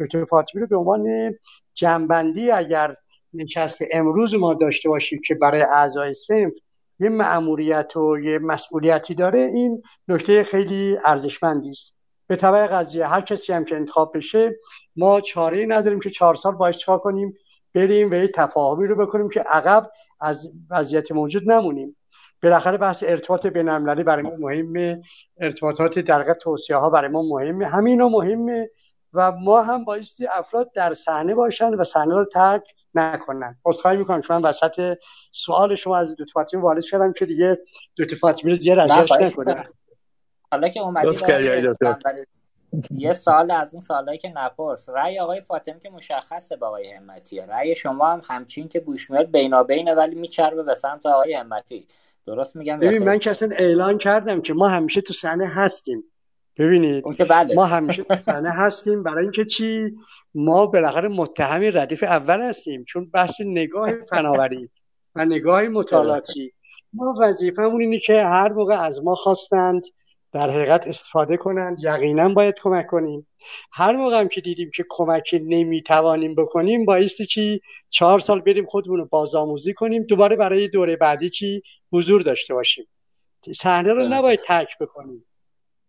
دکتر فاطمی رو به عنوان جنبندی اگر نشست. امروز ما داشته باشیم که برای اعضای سنف یه مأموریت و یه مسئولیتی داره. این نکته خیلی ارزشمندی است. به طبع قضیه هر کسی هم که انتخاب بشه ما چاره نداریم که چهار سال باید چکار کنیم بریم و یه تفاهمی رو بکنیم که عقب از وضعیت موجود نمونیم. بالاخره بحث ارتباط بین برای ما مهمه. ارتباطات در توصیه ها برای ما مهمه. همینا مهمه و ما هم بایستی افراد در صحنه باشن و صحنه رو ترک نکنن. عذرخواهی می‌کنم که من وسط سوال شما از دو فاطمی وارد شدم که دیگه دو فاطمی رو زیاد ازش نکنم حالا که اومدید یه سال از اون سالهایی که نپرس. رأی آقای فاطمی که مشخصه با آقای همتیه رأی شما هم همچین که بوش میاد بینابینه ولی میچربه به سمت آقای همتی. درست میگم ببین من که اصلا اعلان کردم که ما همیشه تو صحنه هستیم. ببینید بله. ما همیشه صحنه هستیم. برای اینکه چی؟ ما بالاخره متهمی ردیف اول هستیم. چون بحث نگاه فناوری و نگاه مطالعاتی. ما وظیفمون اینه که هر موقع از ما خواستند در حقیقت استفاده کنند. یقینا باید کمک کنیم. هر موقع هم که دیدیم که کمک نمی‌توانیم بکنیم بایستی چی؟ چهار سال بریم خودمون رو بازآموزی کنیم. دوباره برای دوره بعدی چی؟ حضور داشته باشیم. صحنه رو نباید ترک بکنیم.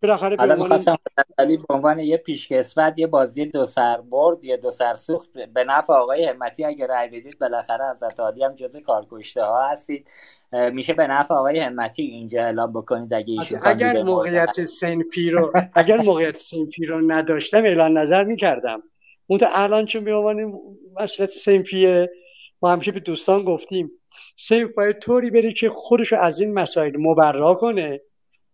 بالاخره به می‌خواستم به عنوان یه پیشکسوت یه بازی دو سر برد یه دو سر سوخت به نفع آقای همتی اگه رای بدید بالاخره از عالی هم جز کارکشته ها هستید میشه به نفع آقای همتی اینجا اعلام بکنید اگه ایشون اگر موقعیت سین پیرو اگر موقعیت سین پیرو نداشتم اعلان نظر می‌کردم. اون تا الان چون به عنوان مسئله سین پیه ما همیشه به دوستان گفتیم سیف باید طوری بری که خودشو از این مسائل مبرا کنه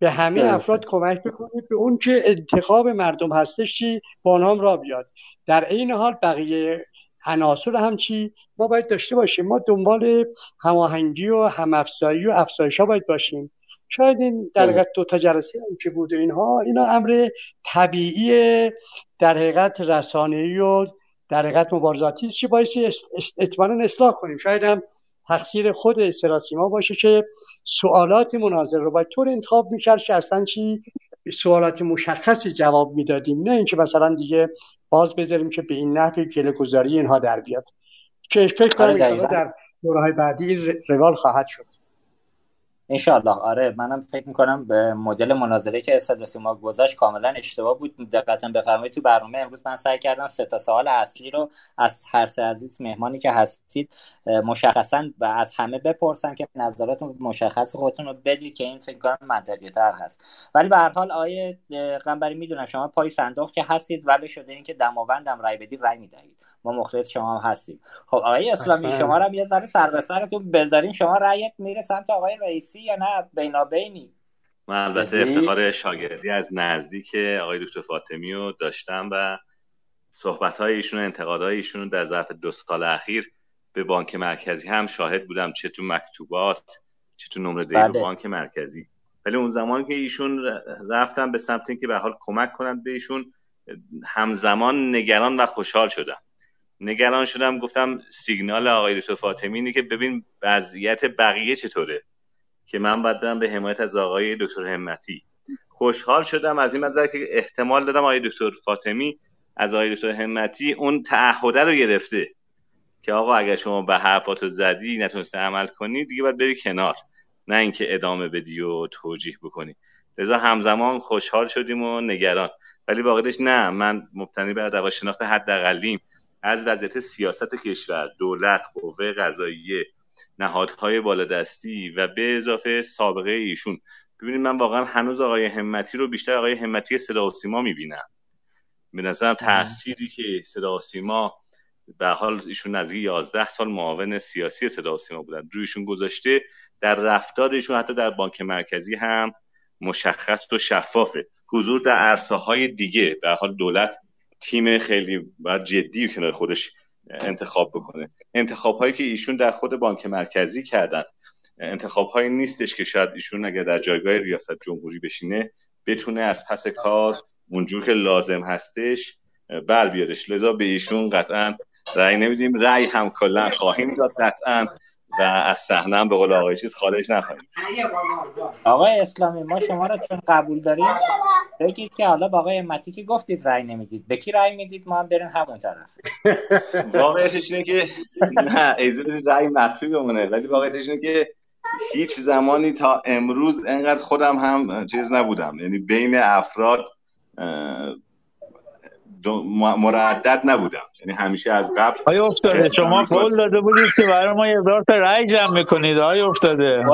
به همه افراد کمک بکنید به اون که انتخاب مردم هستش چی با آنها را بیاد. در این حال بقیه عناصر هم چی؟ ما باید داشته باشیم. ما دنبال هماهنگی و همافزایی و افزایش ها باید باشیم. شاید این در حقیقت دو تا جلسه هم که بوده اینها اینا امر طبیعی در حقیقت رسانه‌ای و در حقیقت مبارزاتی است که باعث اطمینان اصلاح کنیم. شاید هم تقصیر خود ما باشه که سوالات مناظر رو باید طور انتخاب می‌کرد که اصلا چی سوالات مشخصی جواب می‌دادیم. نه اینکه مثلا دیگه باز بذاریم که به این نحو گله گذاری اینها در بیاد. که فکر کنم آره، در دورهای بعدی روال خواهد شد. انشالله آره منم فکر می‌کنم به مدل مناظره که استاد ما گذاشت کاملا اشتباه بود. دقیقا بفرمایید تو برنامه امروز من سعی کردم سه تا سوال اصلی رو از هر سه عزیز مهمانی که هستید مشخصا و از همه بپرسن که نظرات مشخص خودتون رو بدید که این فکر کنم منطقی تر هست. ولی به هر حال آیه قنبری می‌دونم شما پای صندوق که هستید ولی شده این که دماوندم رای بدید رای می‌دهید. ما مخلص شما هم هستیم. خب آقای اسلامی شما رو یه ذره سر به سرتون بذارین شما رأیت میره سمت آقای رئیسی یا نه؟ بینابینی. من البته افتخار شاگردی از نزدیک آقای دکتر فاطمی رو داشتم و صحبت های ایشون انتقادهای ایشون در ظرف دو سال اخیر به بانک مرکزی هم شاهد بودم. چه تو مکتوبات چه تو نمره بله. بانک مرکزی. ولی اون زمان که ایشون رفتم به سمت اینکه به حال کمک کنند به ایشون همزمان نگران و خوشحال شدم. نگران شدم گفتم سیگنال آقای دکتر فاطمی اینه که ببین وضعیت بقیه چطوره که من باید به حمایت از آقای دکتر همتی. خوشحال شدم از این نظر که احتمال دادم آقای دکتر فاطمی از آقای دکتر همتی اون تعهده رو گرفته که آقا اگر شما به حرفاتو زدی نتونسته عمل کنی دیگه باید بری کنار نه اینکه ادامه بدی و توجیه بکنی. لذا همزمان خوشحال شدیم و نگران. ولی واقعش نه من مبتنی بر رواشناخت حداقلیم. از وضعیت سیاست کشور دولت قوه قضاییه نهادهای بالادستی و به اضافه سابقه ایشون. ببینید من واقعا هنوز آقای همتی رو بیشتر آقای همتی صدا و سیما می‌بینم. به نظرم تأثیری که صدا و سیما به حال ایشون نزدیک 11 سال معاون سیاسی صدا و سیما بودن. رویشون گذاشته در رفتارشون حتی در بانک مرکزی هم مشخص و شفافه. حضور در عرصه های دیگه به حال دولت تیم خیلی باید جدی کنار خودش انتخاب بکنه. انتخاب هایی که ایشون در خود بانک مرکزی کردن انتخاب هایی نیستش که شاید ایشون اگر در جایگاه ریاست جمهوری بشینه بتونه از پس کار اونجور که لازم هستش بر بیادش لذا به ایشون قطعا رأی نمیدیم. رأی هم کلا خواهیم داد قطعا و از صحنه به قول آقای چیز خارج نخواهیم آقای اسلامی ما شما را چون قبول داریم بگید که حالا با آقای امتی که گفتید رأی نمی‌دید. به کی رأی می‌دید؟ ما هم بریم همون طرف. واقعیتش اینه که نه ایزه رأی مخفی بمونه. ولی واقعیتش اینه که هیچ زمانی تا امروز انقدر خودم هم چیز نبودم. یعنی بین افراد مردد نبودم. یعنی همیشه از قبل آیا افتاده شما قول داده بودید که برای ما یه تا رأی جمع می‌کنید. آیا افتاده.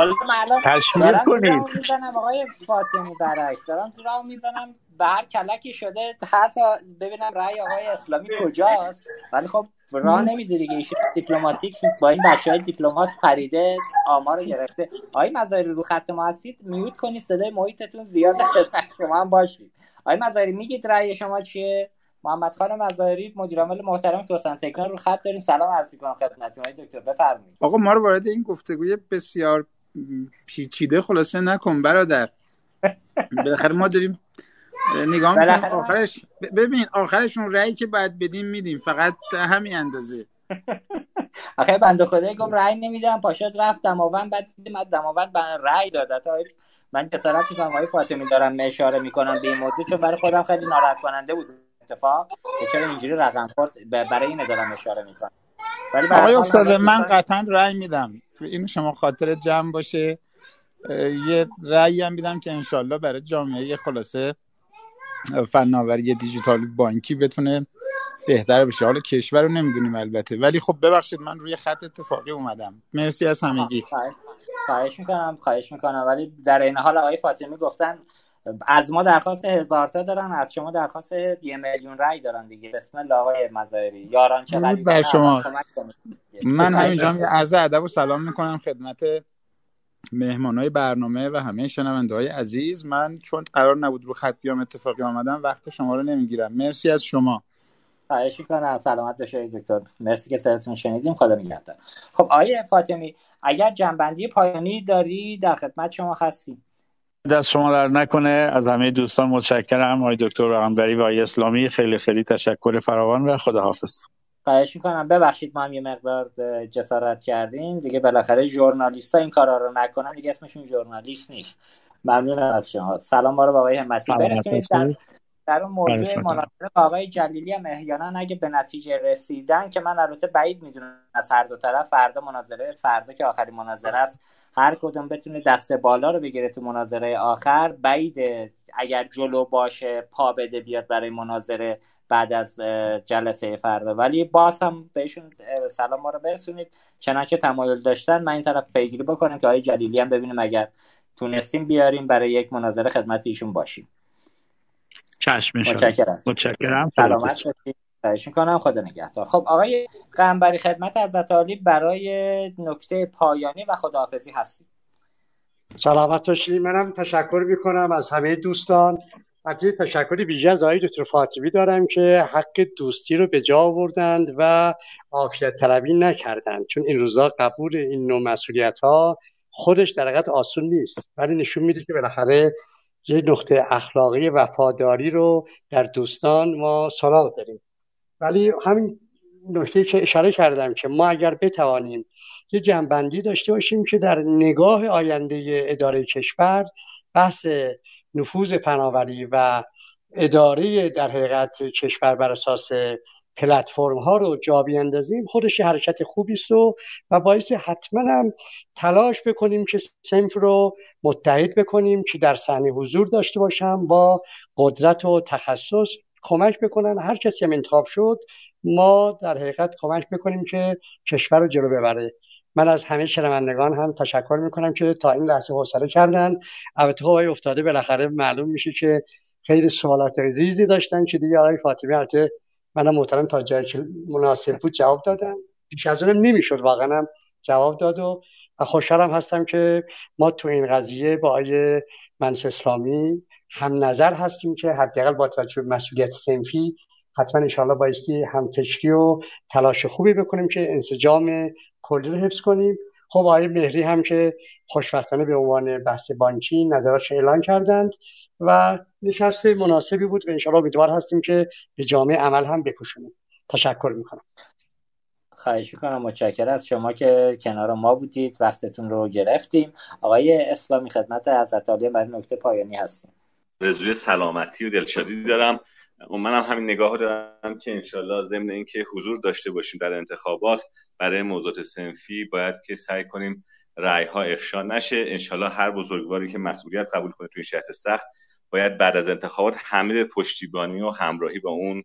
تشمیل کنید. می‌زنم آقای فاطمی برعکس. دارم سراغ می‌زنم. به هر کلکی شده. حتی ببینم رأی آقای اسلامی کجاست. ولی خب راه نمیده دیگه ایشون دیپلماتیک با این بچه های دیپلمات پریده آمار رو گرفته. آقای مزاری رو خط ما هستید؟ میوت کنید. صدای محیطتون زیاد خدمت شما هم باشید. آقای مزاری میگید رأی شما چیه؟ محمد خان مظاهری مدیر عامل محترم توسن تکنال رو خط داریم. سلام عرض می‌کنم خدمت های دکتر. بفرمایید. آقا ما رو وارد این گفتگوی بسیار پیچیده خلاصه نکن برادر. بالاخره ما داریم نگاه می‌کنیم. آخرش ببین آخرشون رأی که بعد بدیم میدیم. فقط همین اندازه. آخه بنده خدای گفت رأی نمیدم. پاشات رفت دماوند بعد دیدم دماوند من رأی داد. من جسارت می‌کنم آقای فاطمی دارم اشاره می‌کنم به این موضوع چون برای خودم خیلی ناراحت کننده بود. اتفاق چرا اینجوری رقم خورد برای این دارم اشاره می‌کنم. ولی آقای افتاده من قطعا رأی میدم. این شما خاطر جمع باشه. یه رأی هم میدم که انشالله برای جامعه خلاصه فناوری دیجیتال بانکی بتونه بهتر بشه. حالا کشور رو نمی‌دونیم البته. ولی خب ببخشید من روی خط اتفاقی اومدم. مرسی از همگی. خواهش می‌کنم خواهش می‌کنم. ولی در این حال آقای فاطمی گفتن از ما درخواست هزار تا دارن از شما درخواست یه میلیون رای دارن دیگه. بسم الله آقای مزایری یاران چه بر شما. من همینجا یه عرض ادب و سلام می‌کنم خدمت های برنامه و همه شنونده های عزیز. من چون قرار نبود رو خط بیام اتفاقی آمدم وقت شما رو نمی‌گیرم. مرسی از شما. خواهش می‌کنم. سلامت بشه دکتر. مرسی که صداتون شنیدیم. خدا نگهدار. خب آیه فاطمی اگر جنبندی پایانی داری در خدمت شما هستیم. دست شما در نکنه. از همه دوستان متشکرم. آقای دکتر رقمبری و آقای اسلامی خیلی خیلی تشکر فراوان و خداحافظ. خواهش می‌کنم. ببخشید ما هم یه مقدار جسارت کردیم. دیگه بالاخره ژورنالیست این کارا رو نکنن. دیگه اسمشون ژورنالیست نیست. ممنونم از شما. سلام ما رو با آقای همتی. برسونید. در اون موضوع مناظره آقای جلیلی هم احیانا اگه به نتیجه رسیدن که من البته بعید می‌دونم از هر دو طرف فردا مناظره فردا که آخرین مناظره است. هر کدوم بتونه دست بالا رو بگیره تو مناظره آخر. بعید اگر جلو باشه پا بده بیاد برای مناظره بعد از جلسه فردا. ولی باز هم بهشون سلام ما رو برسونید. چنانچه تمایل داشتن من این طرف پیگیری بکنم که آقای جلیلی هم ببینیم اگر تونستیم بیاریم برای یک مناظره خدمت ایشون باشیم. چشم متشکرم. متشکرم. سلامت باشید می‌کنم. خدا نگهدار. خب آقای قنبری خدمت از علی برای نکته پایانی و خداحافظی هستی سلامت باشید منم تشکر می‌کنم از همه دوستان. البته تشکری ویژه از آقای دکتر فاطمی دارم که حق دوستی رو به جا آوردند و عافیت طلبی نکردند. چون این روزا قبول این نوع مسئولیت ها خودش در حقیقت آسون نیست. ولی نشون میده که بالاخره یه نقطه اخلاقی وفاداری رو در دوستان ما سراغ داریم. ولی همین نکته که اشاره کردم که ما اگر بتوانیم یه جنبندی داشته باشیم که در نگاه آینده اداره کشور بحث نفوذ پناوری و اداره در حقیقت کشور بر اساس پلتفرم ها رو جا بیاندازیم خودش حرکت خوبی است و و باعث حتما هم تلاش بکنیم که سنف رو متحد بکنیم که در صحنه حضور داشته باشم با قدرت و تخصص کمک بکنن. هر کسی هم انتخاب شد ما در حقیقت کمک بکنیم که کشور رو جلو ببره. من از همه شنوندگان هم تشکر می‌کنم که تا این لحظه حوصله کردن. البته خب افتاده بالاخره معلوم میشه که خیلی سوالات عزیزی داشتن که دیگه آقای فاطمی البته منم محترم تا جایی که مناسب بود جواب دادم. بیش از اونم نمی‌شد واقعا جواب داد و خوشحالم هستم که ما تو این قضیه با آقای منس اسلامی هم نظر هستیم که حداقل با توجه به مسئولیت سنفی حتما انشاءالله بایستی هم فکری و تلاش خوبی بکنیم که انسجام کلی رو حفظ کنیم. خب آقای مهری هم که خوشبختانه به عنوان بحث بانکی نظراتش اعلان کردند و نشست مناسبی بود و انشاءالله امیدوار هستیم که به جامعه عمل هم بکشونیم تشکر می‌کنم. خواهش می‌کنم. متشکر از شما که کنار ما بودید. وقتتون رو گرفتیم. آقای اسلامی خدمت حضرت عالی برای نکته پایانی هستیم. رزوی سلامتی و دلشادی دارم. منم همین نگاه دارم که انشالله ضمن اینکه حضور داشته باشیم در انتخابات برای موضوعات سنفی باید که سعی کنیم رأی ها افشا نشه. انشالله هر بزرگواری که مسئولیت قبول کنه توی شرط سخت باید بعد از انتخابات همه پشتیبانی و همراهی با اون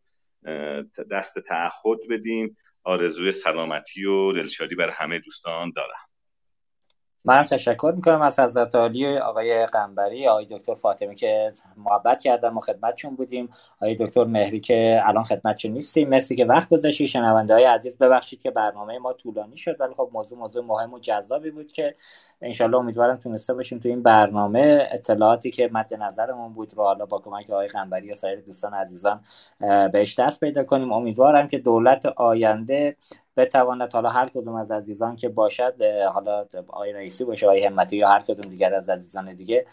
دست تعهد بدیم. آرزوی سلامتی و دلشادی بر همه دوستان دارم. منم تشکر می‌کنم از حضرت عالی آقای قنبری آقای دکتر فاطمی که محبت کردن و خدمتشون بودیم. آقای دکتر مهری که الان خدمتشون نیستیم. مرسی که وقت گذاشتی. شنونده های عزیز ببخشید که برنامه ما طولانی شد ولی خب موضوع موضوع مهم و جذابی بود که انشالله امیدوارم تونسته باشیم تو این برنامه. اطلاعاتی که مد نظرمون بود رو حالا با کمک آقای قنبری و سایر دوستان عزیزان بهش دست پیدا کنیم. امیدوارم که دولت آینده بتواند حالا هر کدوم از عزیزان که باشد حالا آقای رئیسی باشه آقای همتی یا هر کدوم دیگر از عزیزان دیگه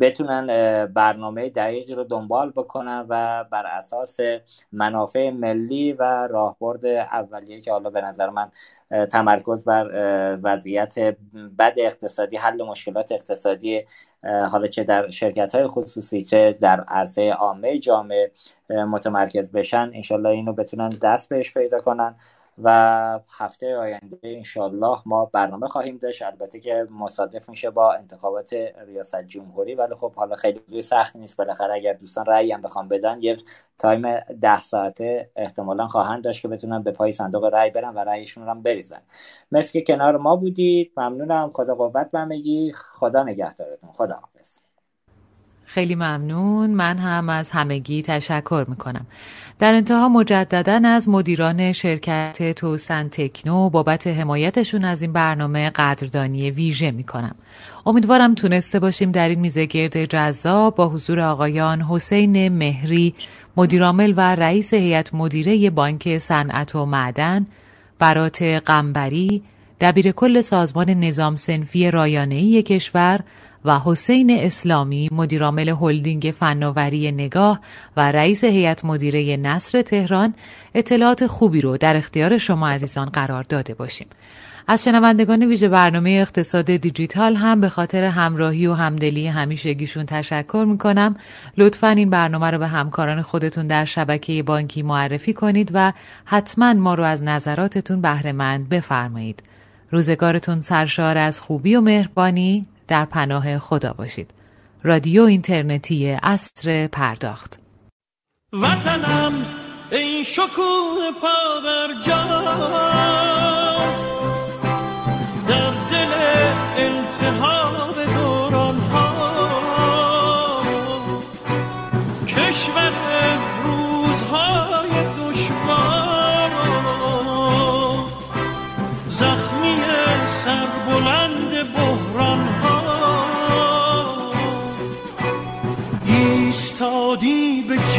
بتونن برنامه دقیقی رو دنبال بکنن و بر اساس منافع ملی و راهبرد اولیه که حالا به نظر من تمرکز بر وضعیت بد اقتصادی حل مشکلات اقتصادی حالا چه در شرکت های خصوصی چه در عرصه عامه جامعه متمرکز بشن انشالله اینو بتونن دست بهش پیدا کنن. و هفته آینده انشالله ما برنامه خواهیم داشت. البته که مصادف میشه با انتخابات ریاست جمهوری ولی خب حالا خیلی روی سخت نیست. بالاخره اگر دوستان رأی هم بخوام بدن یه تایم ده ساعته احتمالا خواهند داشت که بتونن به پای صندوق رأی برن و رأیشون هم بریزن. مرسی که کنار ما بودید. ممنونم. خدا قوت بمگی خدا نگهدارتون. خدا حافظ خیلی ممنون. من هم از همگی تشکر می‌کنم. در انتها مجددا از مدیران شرکت توسن تکنو بابت حمایتشون از این برنامه قدردانی ویژه می‌کنم. امیدوارم تونسته باشیم در این میزه گرد جذاب با حضور آقایان حسین مهری مدیرامل و رئیس هیئت مدیره بانک صنعت و معدن برات قنبری دبیر کل سازمان نظام سنفی رایانه‌ای کشور و حسین اسلامی مدیرعامل هلدینگ فناوری نگاه و رئیس هیئت مدیره نصر تهران اطلاعات خوبی رو در اختیار شما عزیزان قرار داده باشیم. از شنوندگان ویژه برنامه اقتصاد دیجیتال هم به خاطر همراهی و همدلی همیشگیشون تشکر می‌کنم. لطفا این برنامه رو به همکاران خودتون در شبکه بانکی معرفی کنید و حتما ما رو از نظراتتون بهرهمند بفرمایید. روزگارتون سرشار از خوبی و مهربانی. در پناه خدا باشید. رادیو اینترنتی اصر پرداخت. وطنم این شکوه پا بر در دل التهاب دوران ها کشور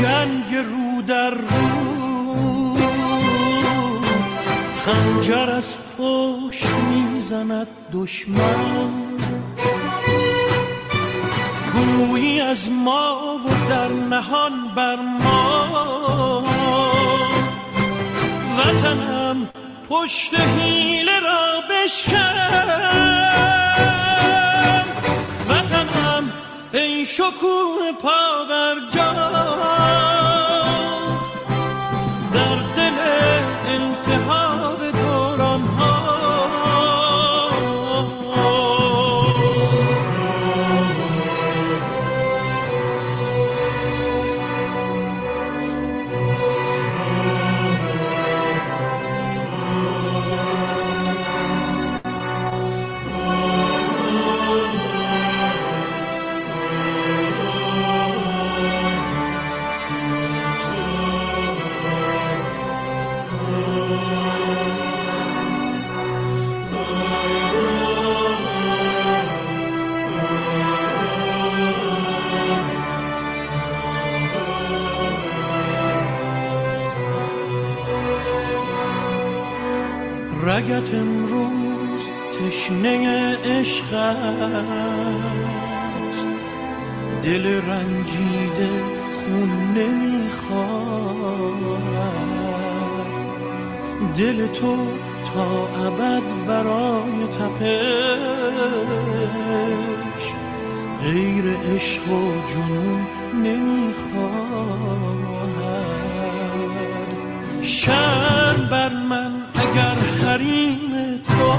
جنگ رو در رو خنجر از پشت می‌زند دشمن. گویی از ما و در نهان بر ما وطنم پشت حیله را بشکن. ای شکوه پا بر در رگت امروز تشنه عشق است دل رنجیده خون نمی‌خواد. دل تو تا ابد برای تپش غیر عشق و جنون نمی‌خواد. شن بر من اگر حریم تو.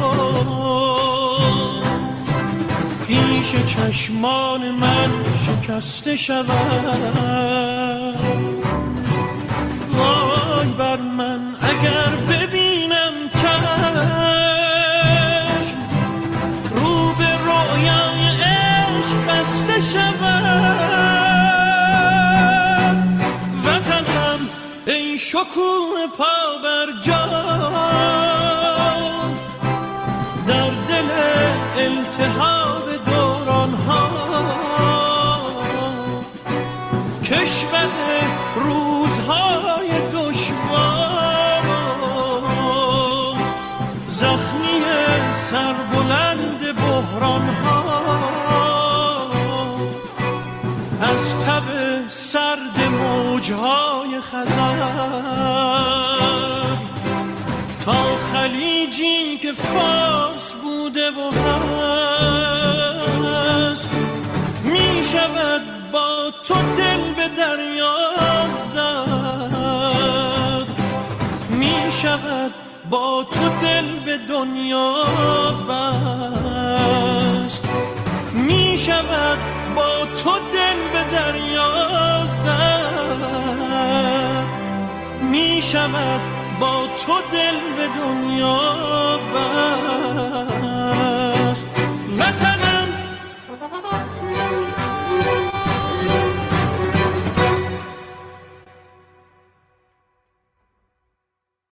پیش چشمان من شکسته شود. وای بر من اگر ای شکوه پا بر جا. در دل التهاب دوران ها کشور روزهای موجهای خزر تا خلیجی که فارس بوده و هست می شود با تو دل به دریا زد. می شود با تو دل به دنیا بست. می شود با تو دل به دریا زد. می شود با تو دل به دنیا بست. وطنم